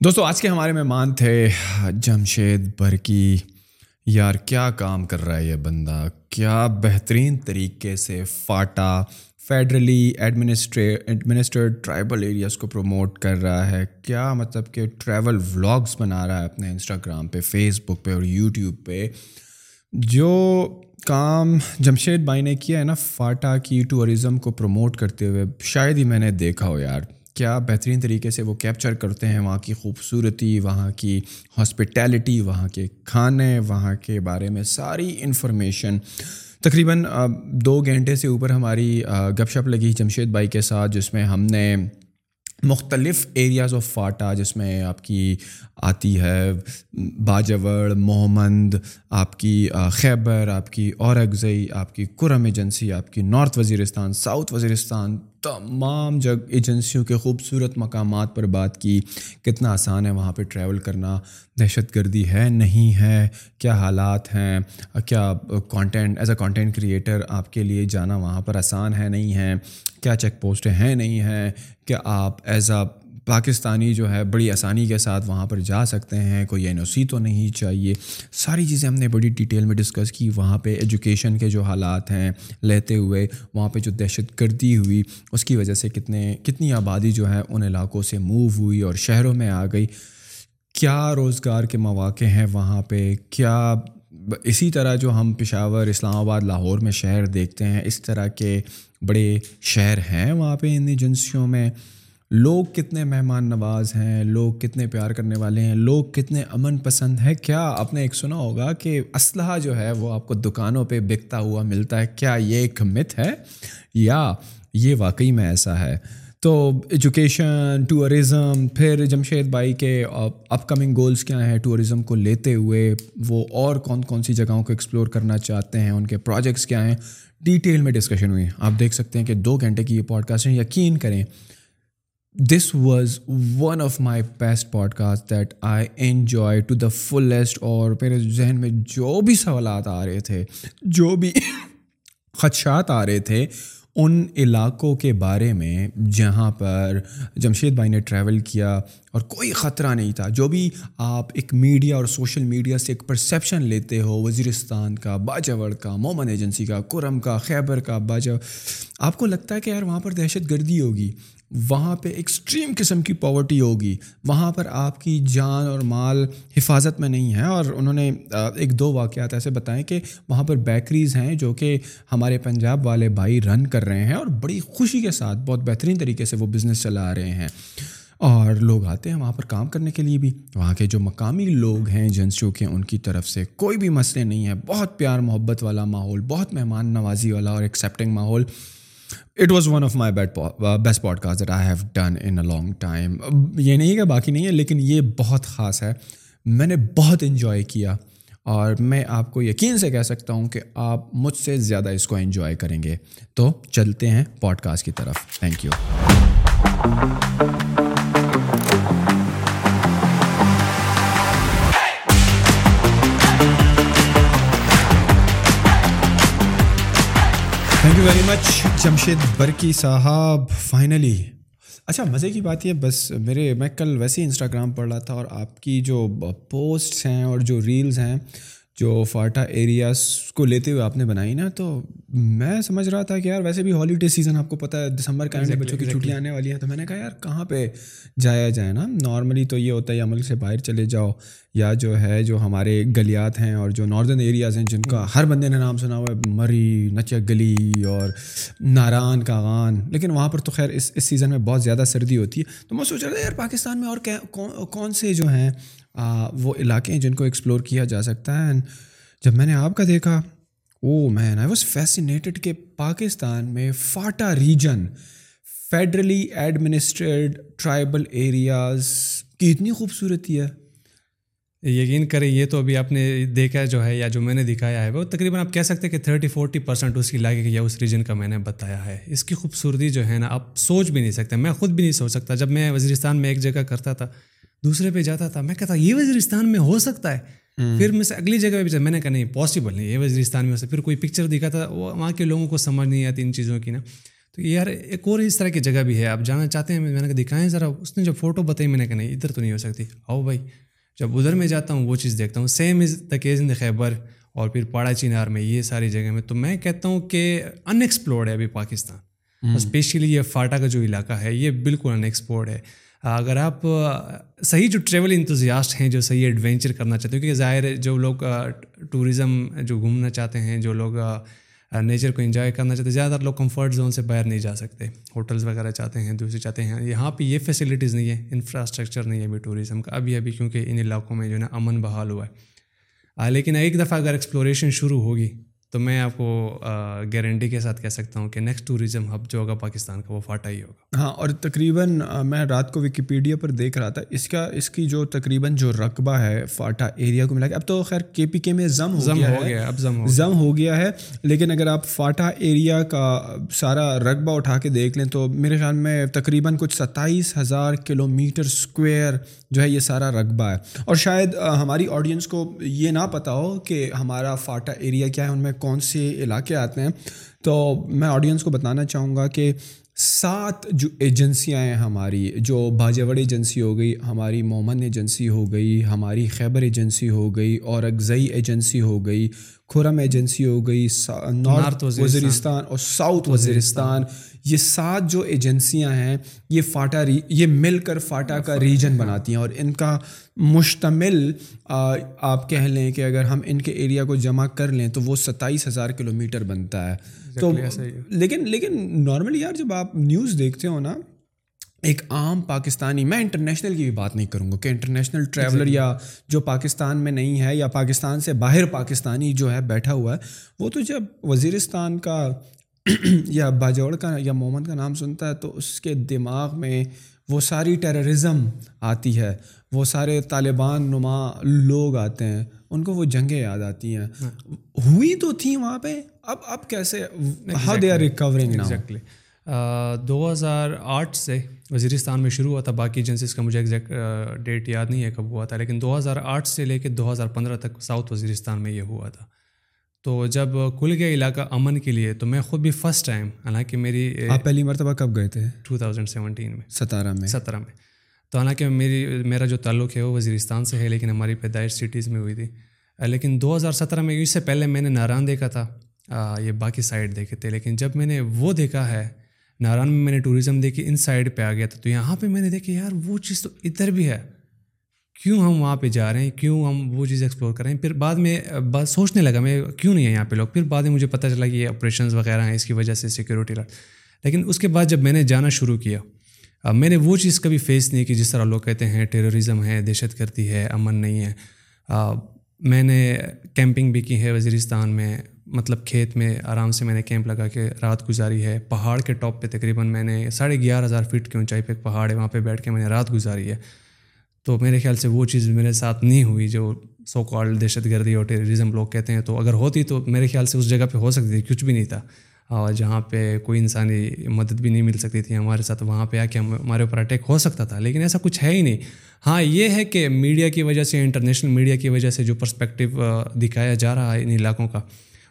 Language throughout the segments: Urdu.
دوستو، آج کے ہمارے مہمان تھے جمشید برکی یار، کیا کام کر رہا ہے یہ بندہ؟ کیا بہترین طریقے سے FATA federally administer, administered tribal areas کو پروموٹ کر رہا ہے؟ کیا مطلب کہ ٹریول ولاگس بنا رہا ہے اپنے انسٹاگرام پہ فیس بک پہ اور یوٹیوب پہ؟ جو کام جمشید بھائی نے کیا ہے نا، فاٹا کی ٹورزم کو پروموٹ کرتے ہوئے، شاید ہی میں نے دیکھا ہو یار۔ کیا بہترین طریقے سے وہ کیپچر کرتے ہیں وہاں کی خوبصورتی، وہاں کی ہاسپٹیلٹی وہاں کے کھانے، وہاں کے بارے میں ساری انفارمیشن تقریباً دو گھنٹے سے اوپر ہماری گپ شپ لگی جمشید بھائی کے ساتھ، جس میں ہم نے مختلف ایریاز آف فاٹا جس میں آپ کی آتی ہے باجوڑ محمد آپ کی خیبر، آپ کی اورگزئی آپ کی کرم ایجنسی، آپ کی نارتھ وزیرستان ساؤتھ وزیرستان تمام جگ ایجنسیوں کے خوبصورت مقامات پر بات کی، کتنا آسان ہے وہاں پہ ٹریول کرنا، دہشت گردی ہے، نہیں ہے، کیا حالات ہیں، کیا content as a content creator آپ کے لیے جانا وہاں پر آسان ہے، نہیں ہے، کیا چیک پوسٹیں ہیں، نہیں ہیں، کیا آپ ایز اے پاکستانی جو ہے بڑی آسانی کے ساتھ وہاں پر جا سکتے ہیں، کوئی این او سی تو نہیں چاہیے۔ ساری چیزیں ہم نے بڑی ڈیٹیل میں ڈسکس کی۔ وہاں پہ ایجوکیشن کے جو حالات ہیں لیتے ہوئے، وہاں پہ جو دہشت گردی ہوئی، اس کی وجہ سے کتنے، کتنی آبادی جو ہے ان علاقوں سے موو ہوئی اور شہروں میں آ گئی۔ کیا روزگار کے مواقع ہیں وہاں پہ؟ کیا اسی طرح جو ہم پشاور، اسلام آباد، لاہور میں شہر دیکھتے ہیں، اس طرح کے بڑے شہر ہیں وہاں پہ ان ایجنسیوں میں؟ لوگ کتنے مہمان نواز ہیں، لوگ کتنے پیار کرنے والے ہیں، لوگ کتنے امن پسند ہے کیا آپ نے ایک سنا ہوگا کہ اسلحہ جو ہے وہ آپ کو دکانوں پہ بکتا ہوا ملتا ہے؟ کیا یہ ایک مت ہے؟ یا یہ واقعی میں ایسا ہے؟ تو ایجوکیشن ٹورزم پھر جمشید بھائی کے اپ کمنگ گولس کیا ہیں؟ ٹورزم کو لیتے ہوئے وہ اور کون کون سی جگہوں کو ایکسپلور کرنا چاہتے ہیں؟ ان کے پروجیکٹس کیا ہیں؟ ڈیٹیل میں ڈسکشن ہوئی۔ آپ دیکھ سکتے ہیں کہ دو گھنٹے کی یہ پوڈ کاسٹ یقین کریں this was one of my best podcast that I enjoy to the fullest اور میرے ذہن میں جو بھی سوالات آ رہے تھے، جو بھی خدشات آ رہے تھے، ان علاقوں کے بارے میں، جہاں پر جمشید بھائی نے ٹریول کیا اور کوئی خطرہ نہیں تھا۔ جو بھی آپ ایک میڈیا اور سوشل میڈیا سے ایک پرسیپشن لیتے ہو، وزیرستان کا، باجوڑ کا، مومن ایجنسی کا کرم کا، خیبر کا باجو آپ کو لگتا ہے کہ یار وہاں پر دہشت گردی ہوگی۔ وہاں پہ ایکسٹریم قسم کی پاورٹی ہوگی۔ وہاں پر آپ کی جان اور مال حفاظت میں نہیں ہے۔ اور انہوں نے ایک دو واقعات ایسے بتائیں کہ وہاں پر بیکریز ہیں جو کہ ہمارے پنجاب والے بھائی رن کر رہے ہیں اور بڑی خوشی کے ساتھ بہت بہترین طریقے سے وہ بزنس چلا رہے ہیں۔ اور لوگ آتے ہیں وہاں پر کام کرنے کے لیے بھی۔ وہاں کے جو مقامی لوگ ہیں ایجنسیوں کے ان کی طرف سے کوئی بھی مسئلے نہیں ہے، بہت پیار محبت والا ماحول، بہت مہمان نوازی والا اور ایکسیپٹنگ ماحول it was one of my bet best podcast that I have done in a long time یہ نہیں کہ باقی نہیں ہے، لیکن یہ بہت خاص ہے۔ میں نے بہت انجوائے کیا اور میں آپ کو یقین سے کہہ سکتا ہوں کہ آپ مجھ سے زیادہ اس کو انجوائے کریں گے۔ تو چلتے ہیں پوڈ کاسٹ کی طرف۔ Thank you very much Jamshed Burki صاحب فائنلی اچھا مزے کی بات یہ، بس میرے، میں کل ویسے ہی انسٹاگرام پڑھ رہا تھا اور آپ کی جو پوسٹس ہیں اور جو ریلز ہیں جو فاٹا ایریاز کو لیتے ہوئے آپ نے بنائی نا تو میں سمجھ رہا تھا کہ یار ویسے بھی ہالیڈے سیزن آپ کو پتہ ہے دسمبر کا بچوں کی چھٹیاں آنے والی ہیں تو میں نے کہا یار کہاں پہ جایا جائے نا؟ نارملی تو یہ ہوتا ہے عمل سے باہر چلے جاؤ یا جو ہے جو ہمارے گلیات ہیں اور جو ناردرن ایریاز ہیں جن کا ہر بندے نے نام سنا ہوا ہے مری نچ گلی اور ناران کاغان لیکن وہاں پر تو خیر اس اس سیزن میں بہت زیادہ سردی ہوتی ہے۔ تو میں سوچ رہا تھا یار پاکستان میں اور کون سے جو ہیں وہ علاقے ہیں جن کو ایکسپلور کیا جا سکتا ہے۔ جب میں نے آپ کا دیکھا او مین آئی واز فیسینیٹڈ کہ پاکستان میں FATA region federally administered tribal areas کی اتنی خوبصورتی ہے۔ یقین کریں، یہ تو ابھی آپ نے دیکھا جو ہے یا جو میں نے دکھایا ہے، وہ تقریباً آپ کہہ سکتے ہیں کہ تھرٹی فورٹی پرسینٹ اس علاقے کے یا اس ریجن کا میں نے بتایا ہے۔ اس کی خوبصورتی جو ہے نا، آپ سوچ بھی نہیں سکتے، میں خود بھی نہیں سوچ سکتا۔ جب میں وزیرستان میں ایک جگہ کرتا تھا دوسرے پہ جاتا تھا میں کہتا یہ وزیرستان میں ہو سکتا ہے؟ پھر میں سے اگلی جگہ پہ میں نے کہا نہیں پاسبل نہیں یہ وزیرستان میں پھر کوئی پکچر دکھا تھا وہ وہاں کے لوگوں کو سمجھ نہیں آتی ان چیزوں کی نا۔ تو یار ایک اور اس طرح کی جگہ بھی ہے۔ آپ جانا چاہتے ہیں میں نے کہا دکھائیں ذرا۔ اس نے جو فوٹو بتائی میں نے کہا نہیں ادھر تو نہیں ہو سکتی۔ آؤ بھائی جب ادھر میں جاتا ہوں وہ چیز دیکھتا ہوں۔ سیم از دا کیز ان خیبر اور پھر پاڑا چینار میں یہ ساری جگہ میں۔ تو میں کہتا ہوں کہ ان ایکسپلورڈ ہے ابھی پاکستان۔ اسپیشلی یہ فاٹا کا جو علاقہ ہے یہ بالکل ان ایکسپلورڈ ہے۔ اگر آپ صحیح جو ٹریول انتوزیاسٹ ہیں، جو صحیح ایڈونچر کرنا چاہتے ہیں، کیونکہ ظاہر ہے جو لوگ ٹورزم جو گھومنا چاہتے ہیں، جو لوگ نیچر کو انجوائے کرنا چاہتے ہیں، زیادہ تر لوگ کمفرٹ زون سے باہر نہیں جا سکتے۔ ہوٹلس وغیرہ چاہتے ہیں، دوسرے چاہتے ہیں۔ یہاں پہ یہ فیسلٹیز نہیں ہے انفراسٹرکچر نہیں ہے ابھی ٹوریزم کا۔ ابھی ابھی کیونکہ ان علاقوں میں جو ہے نا امن بحال ہوا ہے۔ لیکن ایک دفعہ اگر ایکسپلوریشن شروع ہوگی تو میں آپ کو گارنٹی کے ساتھ کہہ سکتا ہوں کہ نیکسٹ ٹوریزم ہب جو ہوگا پاکستان کا وہ فاٹا ہی ہوگا۔ ہاں اور تقریباً میں رات کو وکیپیڈیا پر دیکھ رہا تھا اس کا اس کی جو تقریباً جو رقبہ ہے فاٹا ایریا کو ملا کے اب تو خیر کے پی کے میں ضم ضم ہو گیا اب ضم ضم ہو گیا ہے لیکن اگر آپ فاٹا ایریا کا سارا رقبہ اٹھا کے دیکھ لیں تو میرے خیال میں تقریباً کچھ ستائیس ہزار کلو میٹر اسکوائر جو ہے یہ سارا رقبہ ہے۔ اور شاید ہماری آڈینس کو یہ نہ پتہ ہو کہ ہمارا فاٹا ایریا کیا ہے ان میں کون سے علاقے آتے ہیں۔ تو میں آڈینس کو بتانا چاہوں گا کہ سات جو ایجنسیاں ہیں ہماری جو باجوڑ ایجنسی ہو گئی ہماری مومن ایجنسی ہو گئی ہماری خیبر ایجنسی ہو گئی اور اگزئی ایجنسی ہو گئی کھرم ایجنسی ہو گئی نارتھ وزیرستان اور ساؤتھ وزیرستان۔ یہ سات جو ایجنسیاں ہیں یہ فاٹا یہ مل کر فاٹا کا ریجن بناتی ہیں اور ان کا مشتمل آپ کہہ لیں کہ اگر ہم ان کے ایریا کو جمع کر لیں تو وہ ستائیس ہزار کلو میٹر بنتا ہے۔ تو لیکن لیکن نارملی یار جب آپ نیوز دیکھتے ہو نا ایک عام پاکستانی میں انٹرنیشنل کی بھی بات نہیں کروں گا کہ انٹرنیشنل ٹریولر یا جو پاکستان میں نہیں ہے یا پاکستان سے باہر پاکستانی جو ہے بیٹھا ہوا ہے وہ تو جب وزیرستان کا یا باجوڑ کا یا مومن کا نام سنتا ہے تو اس کے دماغ میں وہ ساری ٹیررزم آتی ہے وہ سارے طالبان نما لوگ آتے ہیں ان کو وہ جنگیں یاد آتی ہیں۔ ہاں۔ ہوئی تو تھیں وہاں پہ اب اب کیسے how they are recovering exactly دو ہزار آٹھ سے وزیرستان میں شروع ہوا تھا باقی ایجنسیز کا مجھے ایگزیکٹ ڈیٹ یاد نہیں ہے کب ہوا تھا لیکن دو ہزار آٹھ سے لے کے دو ہزار پندرہ تک ساؤتھ وزیرستان میں یہ ہوا تھا۔ تو جب کھل گیا علاقہ امن کے لیے تو میں خود بھی فرسٹ ٹائم حالانکہ میری آپ پہلی مرتبہ کب گئے تھے؟ ٹو تھاؤزینڈ سیونٹین میں۔ ستارہ میں۔ سترہ میں۔ تو حالانکہ میری میرا جو تعلق ہے وہ وزیرستان سے ہے لیکن ہماری پیدائش سٹیز میں ہوئی تھی۔ لیکن دو ہزار سترہ میں اس سے پہلے میں نے ناران دیکھا تھا۔ یہ باقی سائڈ دیکھے تھے۔ لیکن جب میں نے وہ دیکھا ہے ناران میں میں نے ٹوریزم دیکھی ان سائڈ پہ آ گیا تھا۔ تو یہاں پہ میں نے دیکھا یار وہ چیز تو ادھر بھی ہے۔ کیوں ہم وہاں پہ جا رہے ہیں؟ کیوں ہم وہ چیز ایکسپلور کر رہے ہیں؟ پھر بعد میں بات سوچنے لگا میں، کیوں نہیں ہے یہاں پہ لوگ پھر بعد میں مجھے پتہ چلا کہ یہ آپریشنز وغیرہ ہیں، اس کی وجہ سے سیکورٹی لڑ لیکن اس کے بعد جب میں نے جانا شروع کیا میں نے وہ چیز کبھی فیس نہیں کی جس طرح لوگ کہتے ہیں ٹیررزم ہے، دہشت گردی ہے، امن نہیں ہے۔ میں نے کیمپنگ بھی کی ہے وزیرستان میں مطلب کھیت میں آرام سے میں نے کیمپ لگا کے رات گزاری ہے۔ پہاڑ کے ٹاپ پہ تقریباً میں نے ساڑھے گیارہ ہزار فٹ کی اونچائی پہ ایک پہاڑ ہے، وہاں پہ بیٹھ کے میں نے رات گزاری ہے۔ تو میرے خیال سے وہ چیز میرے ساتھ نہیں ہوئی جو سو کال دہشت گردی اور ٹیررزم لوگ کہتے ہیں۔ تو اگر ہوتی تو میرے خیال سے اس جگہ پہ ہو سکتی تھی، کچھ بھی نہیں تھا۔ اور جہاں پہ کوئی انسانی مدد بھی نہیں مل سکتی تھی ہمارے ساتھ، وہاں پہ آ کے ہمارے اوپر اٹیک ہو سکتا تھا۔ لیکن ایسا کچھ ہے ہی نہیں۔ ہاں یہ ہے کہ میڈیا کی وجہ سے انٹرنیشنل میڈیا کی وجہ سے جو پرسپیکٹیو دکھایا جا رہا ہے ان علاقوں کا،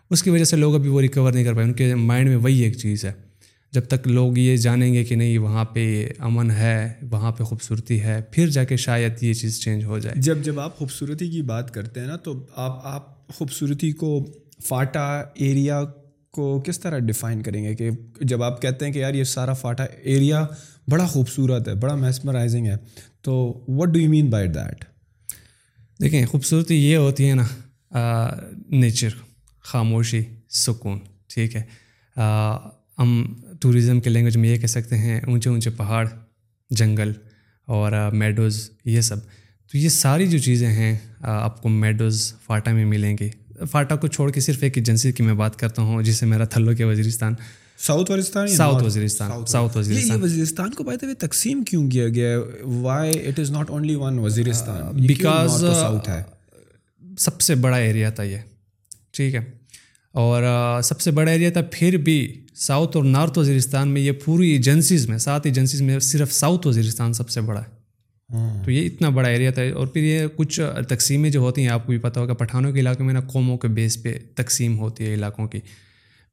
اس کی وجہ سے لوگ ابھی وہ ریکور نہیں کر پائے۔ ان کے مائنڈ میں وہی ایک چیز ہے۔ جب تک لوگ یہ جانیں گے کہ نہیں وہاں پہ امن ہے وہاں پہ خوبصورتی ہے پھر جا کے شاید یہ چیز چینج ہو جائے۔ جب جب آپ خوبصورتی کی بات کرتے ہیں نا تو آپ آپ خوبصورتی کو فاٹا ایریا کو کس طرح ڈیفائن کریں گے؟ کہ جب آپ کہتے ہیں کہ یار یہ سارا فاٹا ایریا بڑا خوبصورت ہے بڑا میسمرائزنگ ہے تو what do you mean by that دیکھیں خوبصورتی یہ ہوتی ہے نا نیچر خاموشی سکون ٹھیک ہے۔ ہم ٹوریزم کے لینگویج میں یہ کہہ سکتے ہیں اونچے اونچے پہاڑ جنگل اور میڈوز یہ سب۔ تو یہ ساری جو چیزیں ہیں آپ کو میڈوز فاٹا میں ملیں گی فاٹا کو چھوڑ کے صرف ایک ایجنسی کی میں بات کرتا ہوں جس سے میرا تھلو کے Waziristan. South Waziristan south Waziristan south Waziristan. Waziristan. کو ہوئے تقسیم کیوں کیا گیا؟ Why it is not only one Waziristan? Because سب سے بڑا ایریا تھا یہ۔ ٹھیک ہے۔ اور سب سے بڑا ایریا تھا پھر بھی ساؤتھ اور نارتھ وزیرستان میں یہ پوری ایجنسیز میں سات ایجنسیز میں صرف ساؤتھ وزیرستان سب سے بڑا ہے۔ ہاں۔ تو یہ اتنا بڑا ایریا تھا۔ اور پھر یہ کچھ تقسیمیں جو ہوتی ہیں آپ کو بھی پتہ ہوگا پٹھانوں کے علاقے میں نا قوموں کے بیس پہ تقسیم ہوتی ہے علاقوں کی۔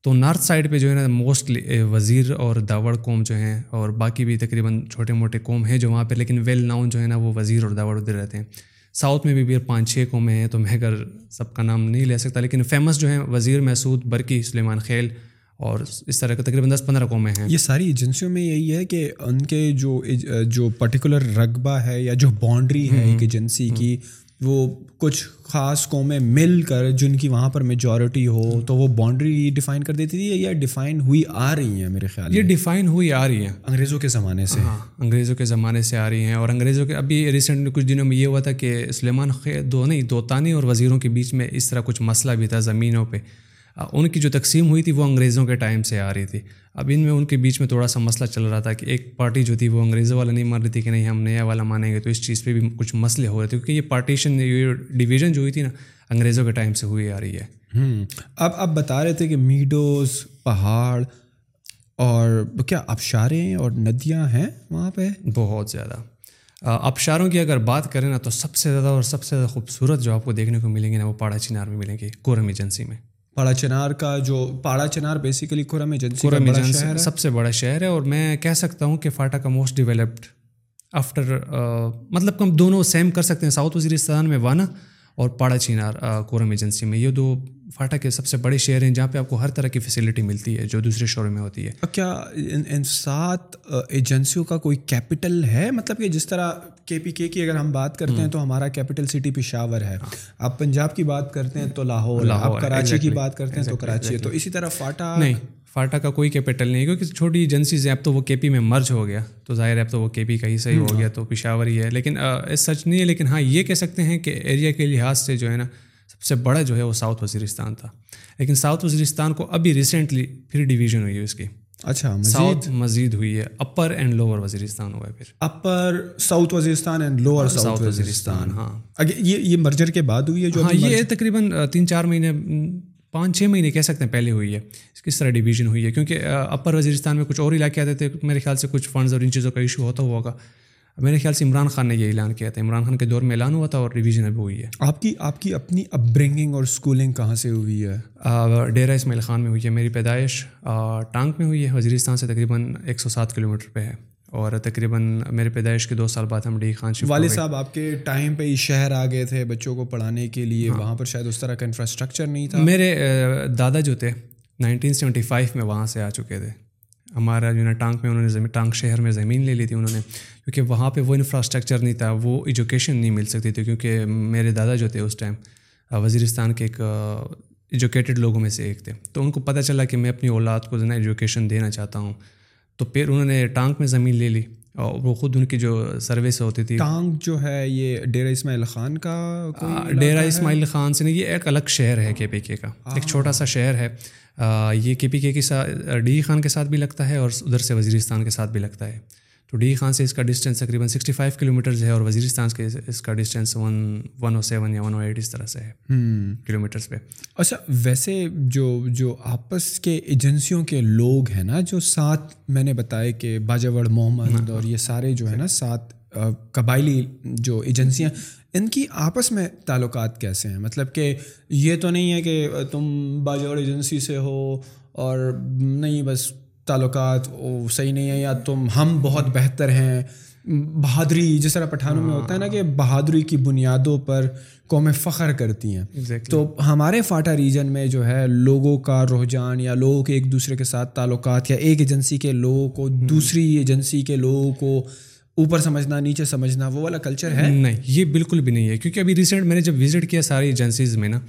تو نارتھ سائڈ پہ جو ہے نا موسٹلی وزیر اور داوڑ قوم جو ہیں اور باقی بھی تقریباً چھوٹے موٹے قوم ہیں جو وہاں پہ لیکن ویل ناؤن جو ہے نا وہ وزیر اور داوڑ ادھر رہتے ہیں۔ ساؤتھ میں بھی بھی پانچ چھ قومیں ہیں تو میں اگر سب کا نام نہیں لے سکتا لیکن فیمس جو ہیں وزیر محسود برقی سلیمان خیل اور اس طرح کا تقریباً دس پندرہ قومیں ہیں۔ یہ ساری ایجنسیوں میں یہی ہے کہ ان کے جو جو پرٹیکولر رقبہ ہے یا جو باؤنڈری ہے ایک ایجنسی کی وہ کچھ خاص قومیں مل کر جن کی وہاں پر میجورٹی ہو تو وہ باؤنڈری ڈیفائن کر دیتی تھی یا ڈیفائن ہوئی آ رہی ہیں میرے خیال یہ ڈیفائن ہوئی آ رہی ہیں۔ انگریزوں کے زمانے سے۔ ہاں انگریزوں کے زمانے سے آ رہی ہیں اور انگریزوں کے ابھی ریسنٹ کچھ دنوں میں یہ ہوا تھا کہ سلیمان خیر دو نہیں دو تانی اور وزیروں کے بیچ میں اس طرح کچھ مسئلہ بھی تھا زمینوں پہ۔ ان کی جو تقسیم ہوئی تھی وہ انگریزوں کے ٹائم سے آ رہی تھی۔ اب ان میں ان کے بیچ میں تھوڑا سا مسئلہ چل رہا تھا کہ ایک پارٹی جو تھی وہ انگریزوں والا نہیں مان رہی تھی کہ نہیں ہم نیا والا مانیں گے تو اس چیز پہ بھی کچھ مسئلے ہو رہے تھے کیونکہ یہ پارٹیشن یہ ڈویژن جو ہوئی تھی نا انگریزوں کے ٹائم سے ہوئی آ رہی ہے۔ اب اب بتا رہے تھے کہ میڈوز پہاڑ اور کیا ابشاریں اور ندیاں ہیں وہاں پہ؟ بہت زیادہ۔ ابشاروں کی اگر بات کریں نا تو سب سے زیادہ اور سب سے زیادہ خوبصورت جو آپ کو دیکھنے کو ملیں گے نا وہ پاڑا چنار میں ملیں گے کورم ایجنسی میں۔ پاڑا چنار کا جو Parachinar basically Kurram agency Kurram agency سب سے بڑا شہر ہے اور میں کہہ سکتا ہوں کہ فاٹا کا موسٹ ڈیولپڈ آفٹر مطلب ہم دونوں سیم کر سکتے ہیں۔ ساؤتھ وزیرستان میں وانا اور پاڑا چینار کورم ایجنسی میں۔ یہ دو فاٹا کے سب سے بڑے شہر ہیں جہاں پہ آپ کو ہر طرح کی فیسلٹی ملتی ہے جو دوسرے شہروں میں ہوتی ہے۔ کیا ان سات ایجنسیوں کا کوئی کیپٹل ہے؟ مطلب کہ جس طرح کے پی کے کی اگر ہم بات کرتے ہیں تو ہمارا کیپٹل سٹی پشاور ہے۔ آپ پنجاب کی بات کرتے ہیں تو لاہور لاہور کراچی کی بات کرتے ہیں تو کراچی ہے۔ تو اسی طرح فاٹا نہیں فاٹا کا کوئی کیپٹل نہیں کیونکہ چھوٹی ایجنسیز ہیں اب تو وہ کے پی میں مرج ہو گیا۔ تو ظاہر ہے اب تو وہ کے پی کا ہی صحیح ہو گیا تو پشاور ہی ہے۔ لیکن سچ نہیں ہے لیکن ہاں یہ کہہ سکتے ہیں کہ ایریا کے لحاظ سے جو ہے نا سے بڑا جو ہے وہ ساؤتھ وزیرستان تھا۔ لیکن ساؤتھ وزیرستان کو ابھی ریسنٹلی پھر ڈویژن ہوئی ہے اس کی۔ اچھا ساؤتھ مزید ہوئی ہے۔ اپر اینڈ لوور وزیرستان ہوا ہے پھر۔ Upper south Waziristan and lower south Waziristan. ہاں۔ یہ یہ مرجر کے بعد ہوئی ہے جو ہاں یہ تقریباً تین چار مہینے پانچ چھ مہینے کہہ سکتے ہیں پہلے ہوئی ہے۔ کس طرح ڈویژن ہوئی ہے؟ کیونکہ اپر وزیرستان میں کچھ اور علاقے آتے تھے۔ میرے خیال سے کچھ فنڈز اور ان چیزوں کا ایشو ہوتا ہوا ہوگا۔ میرے خیال سے عمران خان نے یہ اعلان کیا تھا۔ عمران خان کے دور میں اعلان ہوا تھا اور ریویژن ابھی ہوئی ہے۔ آپ کی آپ کی اپنی اپ برنگنگ اور اسکولنگ کہاں سے ہوئی ہے؟ ڈیرا اسماعیل خان میں ہوئی ہے۔ میری پیدائش ٹانک میں ہوئی ہے۔ وزیرستان سے تقریباً ایک سو سات کلو میٹر پہ ہے۔ اور تقریباً میرے پیدائش کے دو سال بعد ہم ڈی خان شفٹ والد صاحب آپ کے ٹائم پہ شہر آ گئے تھے بچوں کو پڑھانے کے لیے۔ ہاں۔ وہاں پر شاید اس طرح کا انفراسٹرکچر نہیں تھا۔ میرے دادا جو تھے نائنٹین سیونٹی فائیو میں وہاں سے آ چکے تھے۔ ہمارا جو ہے نا ٹانک میں انہوں نے زمین ٹانک شہر میں زمین لے لی تھی انہوں نے، کیونکہ وہاں پہ وہ انفراسٹرکچر نہیں تھا، وہ ایجوکیشن نہیں مل سکتی تھی، کیونکہ میرے دادا جو تھے اس ٹائم وزیرستان کے ایک ایجوکیٹڈ لوگوں میں سے ایک تھے۔ تو ان کو پتہ چلا کہ میں اپنی اولاد کو جو ہے نا ایجوکیشن دینا چاہتا ہوں۔ تو پھر انہوں نے ٹانک میں زمین لے لی۔ اور وہ خود ان کی جو سروس ہوتی تھی۔ ٹانک جو ہے یہ ڈیرا اسماعیل خان کا ڈیرا اسماعیل خان سے نہیں یہ ایک الگ شہر ہے کے پی کے کا۔ ایک چھوٹا سا شہر ہے۔ یہ کے پی کے کے ساتھ ڈی خان کے ساتھ بھی لگتا ہے اور ادھر سے وزیرستان کے ساتھ بھی لگتا ہے۔ تو ڈی خان سے اس کا ڈسٹینس تقریباً سکسٹی فائیو کلو میٹرز ہے اور وزیرستان کے اس کا distance one one O seven یا ون او ایٹ اس طرح سے ہے کلو میٹرس پہ۔ اچھا ویسے جو جو آپس کے ایجنسیوں کے لوگ ہیں نا جو سات میں نے بتایا کہ باجاوڑ محمد اور یہ سارے جو ہے نا سات قبائلی جو ایجنسیاں ان کی آپس میں تعلقات کیسے ہیں؟ مطلب کہ یہ تو نہیں ہے کہ تم باجوڑ ایجنسی سے ہو اور نہیں بس تعلقات صحیح نہیں ہے یا تم ہم بہت بہتر ہیں۔ بہادری جس طرح پٹھانوں میں ہوتا ہے نا کہ بہادری کی بنیادوں پر قومیں فخر کرتی ہیں۔ تو ہمارے فاٹا ریجن میں جو ہے لوگوں کا رجحان یا لوگوں کے ایک دوسرے کے ساتھ تعلقات یا ایک ایجنسی کے لوگوں کو دوسری ایجنسی کے لوگوں کو اوپر سمجھنا نیچے سمجھنا وہ والا کلچر ہے؟ نہیں یہ بالکل بھی نہیں ہے۔ کیونکہ ابھی ریسنٹ میں نے جب وزٹ کیا ساری ایجنسیز میں نا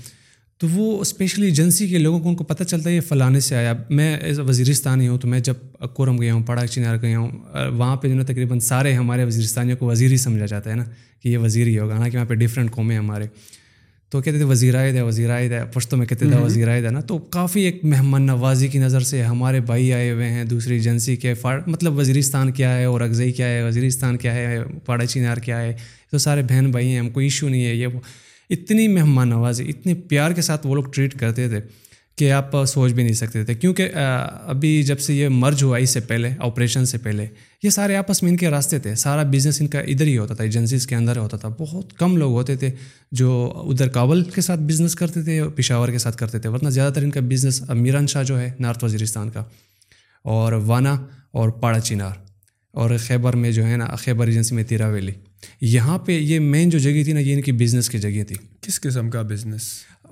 تو وہ اسپیشلی ایجنسی کے لوگوں کو ان کو پتہ چلتا ہے یہ فلانے سے آیا۔ میں وزیرستانی ہوں تو میں جب کورم گیا ہوں پڑا چنار گیا ہوں وہاں پہ جو نا تقریباً سارے ہمارے وزیرستانیوں کو وزیر ہی سمجھا جاتا ہے نا کہ یہ وزیر ہی ہوگا۔ حالانکہ وہاں پہ ڈفرینٹ قومیں ہمارے۔ تو کہتے تھے وزیر آئے ہے وزیر آئے ہے پشتوں میں کہتے تھے وزیر آئے نا۔ تو کافی ایک مہمان نوازی کی نظر سے ہمارے بھائی آئے ہوئے ہیں دوسری ایجنسی کے مطلب وزیرستان کیا ہے اور اگزئی کیا ہے وزیرستان کیا ہے پاڑا چینار کیا ہے۔ تو سارے بہن بھائی ہیں ہم کوئی ایشو نہیں ہے۔ یہ وہ اتنی مہمان نوازی، اتنے پیار کے ساتھ وہ لوگ ٹریٹ کرتے تھے کہ آپ سوچ بھی نہیں سکتے تھے۔ کیونکہ ابھی جب سے یہ مرج ہوا اس سے پہلے آپریشن سے پہلے، یہ سارے آپس میں ان کے راستے تھے۔ سارا بزنس ان کا ادھر ہی ہوتا تھا ایجنسیز کے اندر ہوتا تھا۔ بہت کم لوگ ہوتے تھے جو ادھر کابل کے ساتھ بزنس کرتے تھے، پشاور کے ساتھ کرتے تھے۔ ورنہ زیادہ تر ان کا بزنس میران شاہ جو ہے نارتھ وزیرستان کا۔ اور وانا اور پاڑا چینار اور خیبر میں جو ہے نا، خیبر ایجنسی میں تیرا ویلی یہاں پہ یہ مین جو جگہ تھی نا یہ ان کی بزنس کی جگہ تھی۔ کس قسم کا بزنس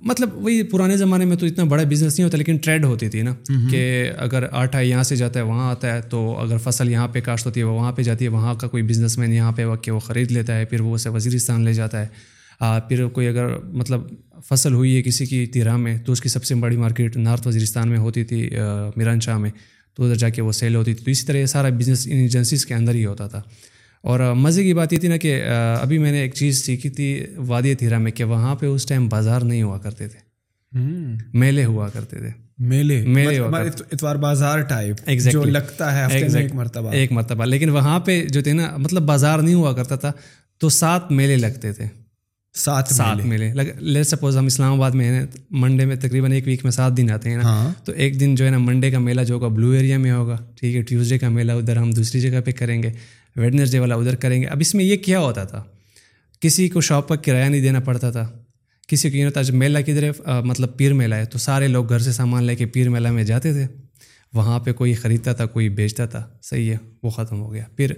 مطلب وہی پرانے زمانے میں تو اتنا بڑا بزنس نہیں ہوتا لیکن ٹریڈ ہوتی تھی نا۔ کہ اگر آٹا یہاں سے جاتا ہے وہاں آتا ہے تو اگر فصل یہاں پہ کاشت ہوتی ہے وہ وہاں پہ جاتی ہے۔ وہاں کا کوئی بزنس مین یہاں پہ کہ وہ خرید لیتا ہے پھر وہ اسے وزیرستان لے جاتا ہے۔ پھر کوئی اگر مطلب فصل ہوئی ہے کسی کی تیرہ میں تو اس کی سب سے بڑی مارکیٹ نارتھ وزیرستان میں ہوتی تھی میران شاہ میں۔ تو ادھر جا کے وہ سیل ہوتی تھی۔ تو اسی طرح یہ سارا بزنس ان ایجنسیز کے اندر ہی ہوتا تھا۔ اور مزے کی بات یہ تھی نا کہ ابھی میں نے ایک چیز سیکھی تھی وادی تھیرا میں کہ وہاں پہ اس ٹائم بازار نہیں ہوا کرتے تھے۔ میلے ہوا کرتے تھے۔ میلے۔ میلے اتوار بازار ٹائپ جو لگتا ہے ایک مرتبہ۔ ایک مرتبہ۔ لیکن وہاں پہ جو تھے نا مطلب بازار نہیں ہوا کرتا تھا تو سات میلے لگتے تھے۔ سات سات میلے۔ لے سپوز ہم اسلام آباد میں ہیں منڈے میں تقریباً ایک ویک میں سات دن آتے ہیں نا ہاں۔ تو ایک دن جو ہے نا منڈے کا میلہ جو ہوگا بلو ایریا میں ہوگا ٹھیک ہے ٹیوزڈے کا میلہ ادھر ہم دوسری جگہ پہ کریں گے۔ ویڈنسڈے والا ادھر کریں گے۔ اب اس میں یہ کیا ہوتا تھا؟ کسی کو شاپ کا کرایہ نہیں دینا پڑتا تھا۔ کسی کو یہ ہوتا جب میلہ کدھر ہے مطلب پیر میلہ ہے، تو سارے لوگ گھر سے سامان لے کے پیر میلہ میں جاتے تھے۔ وہاں پہ کوئی خریدتا تھا، کوئی بیچتا تھا۔ صحیح ہے، وہ ختم ہو گیا۔ پھر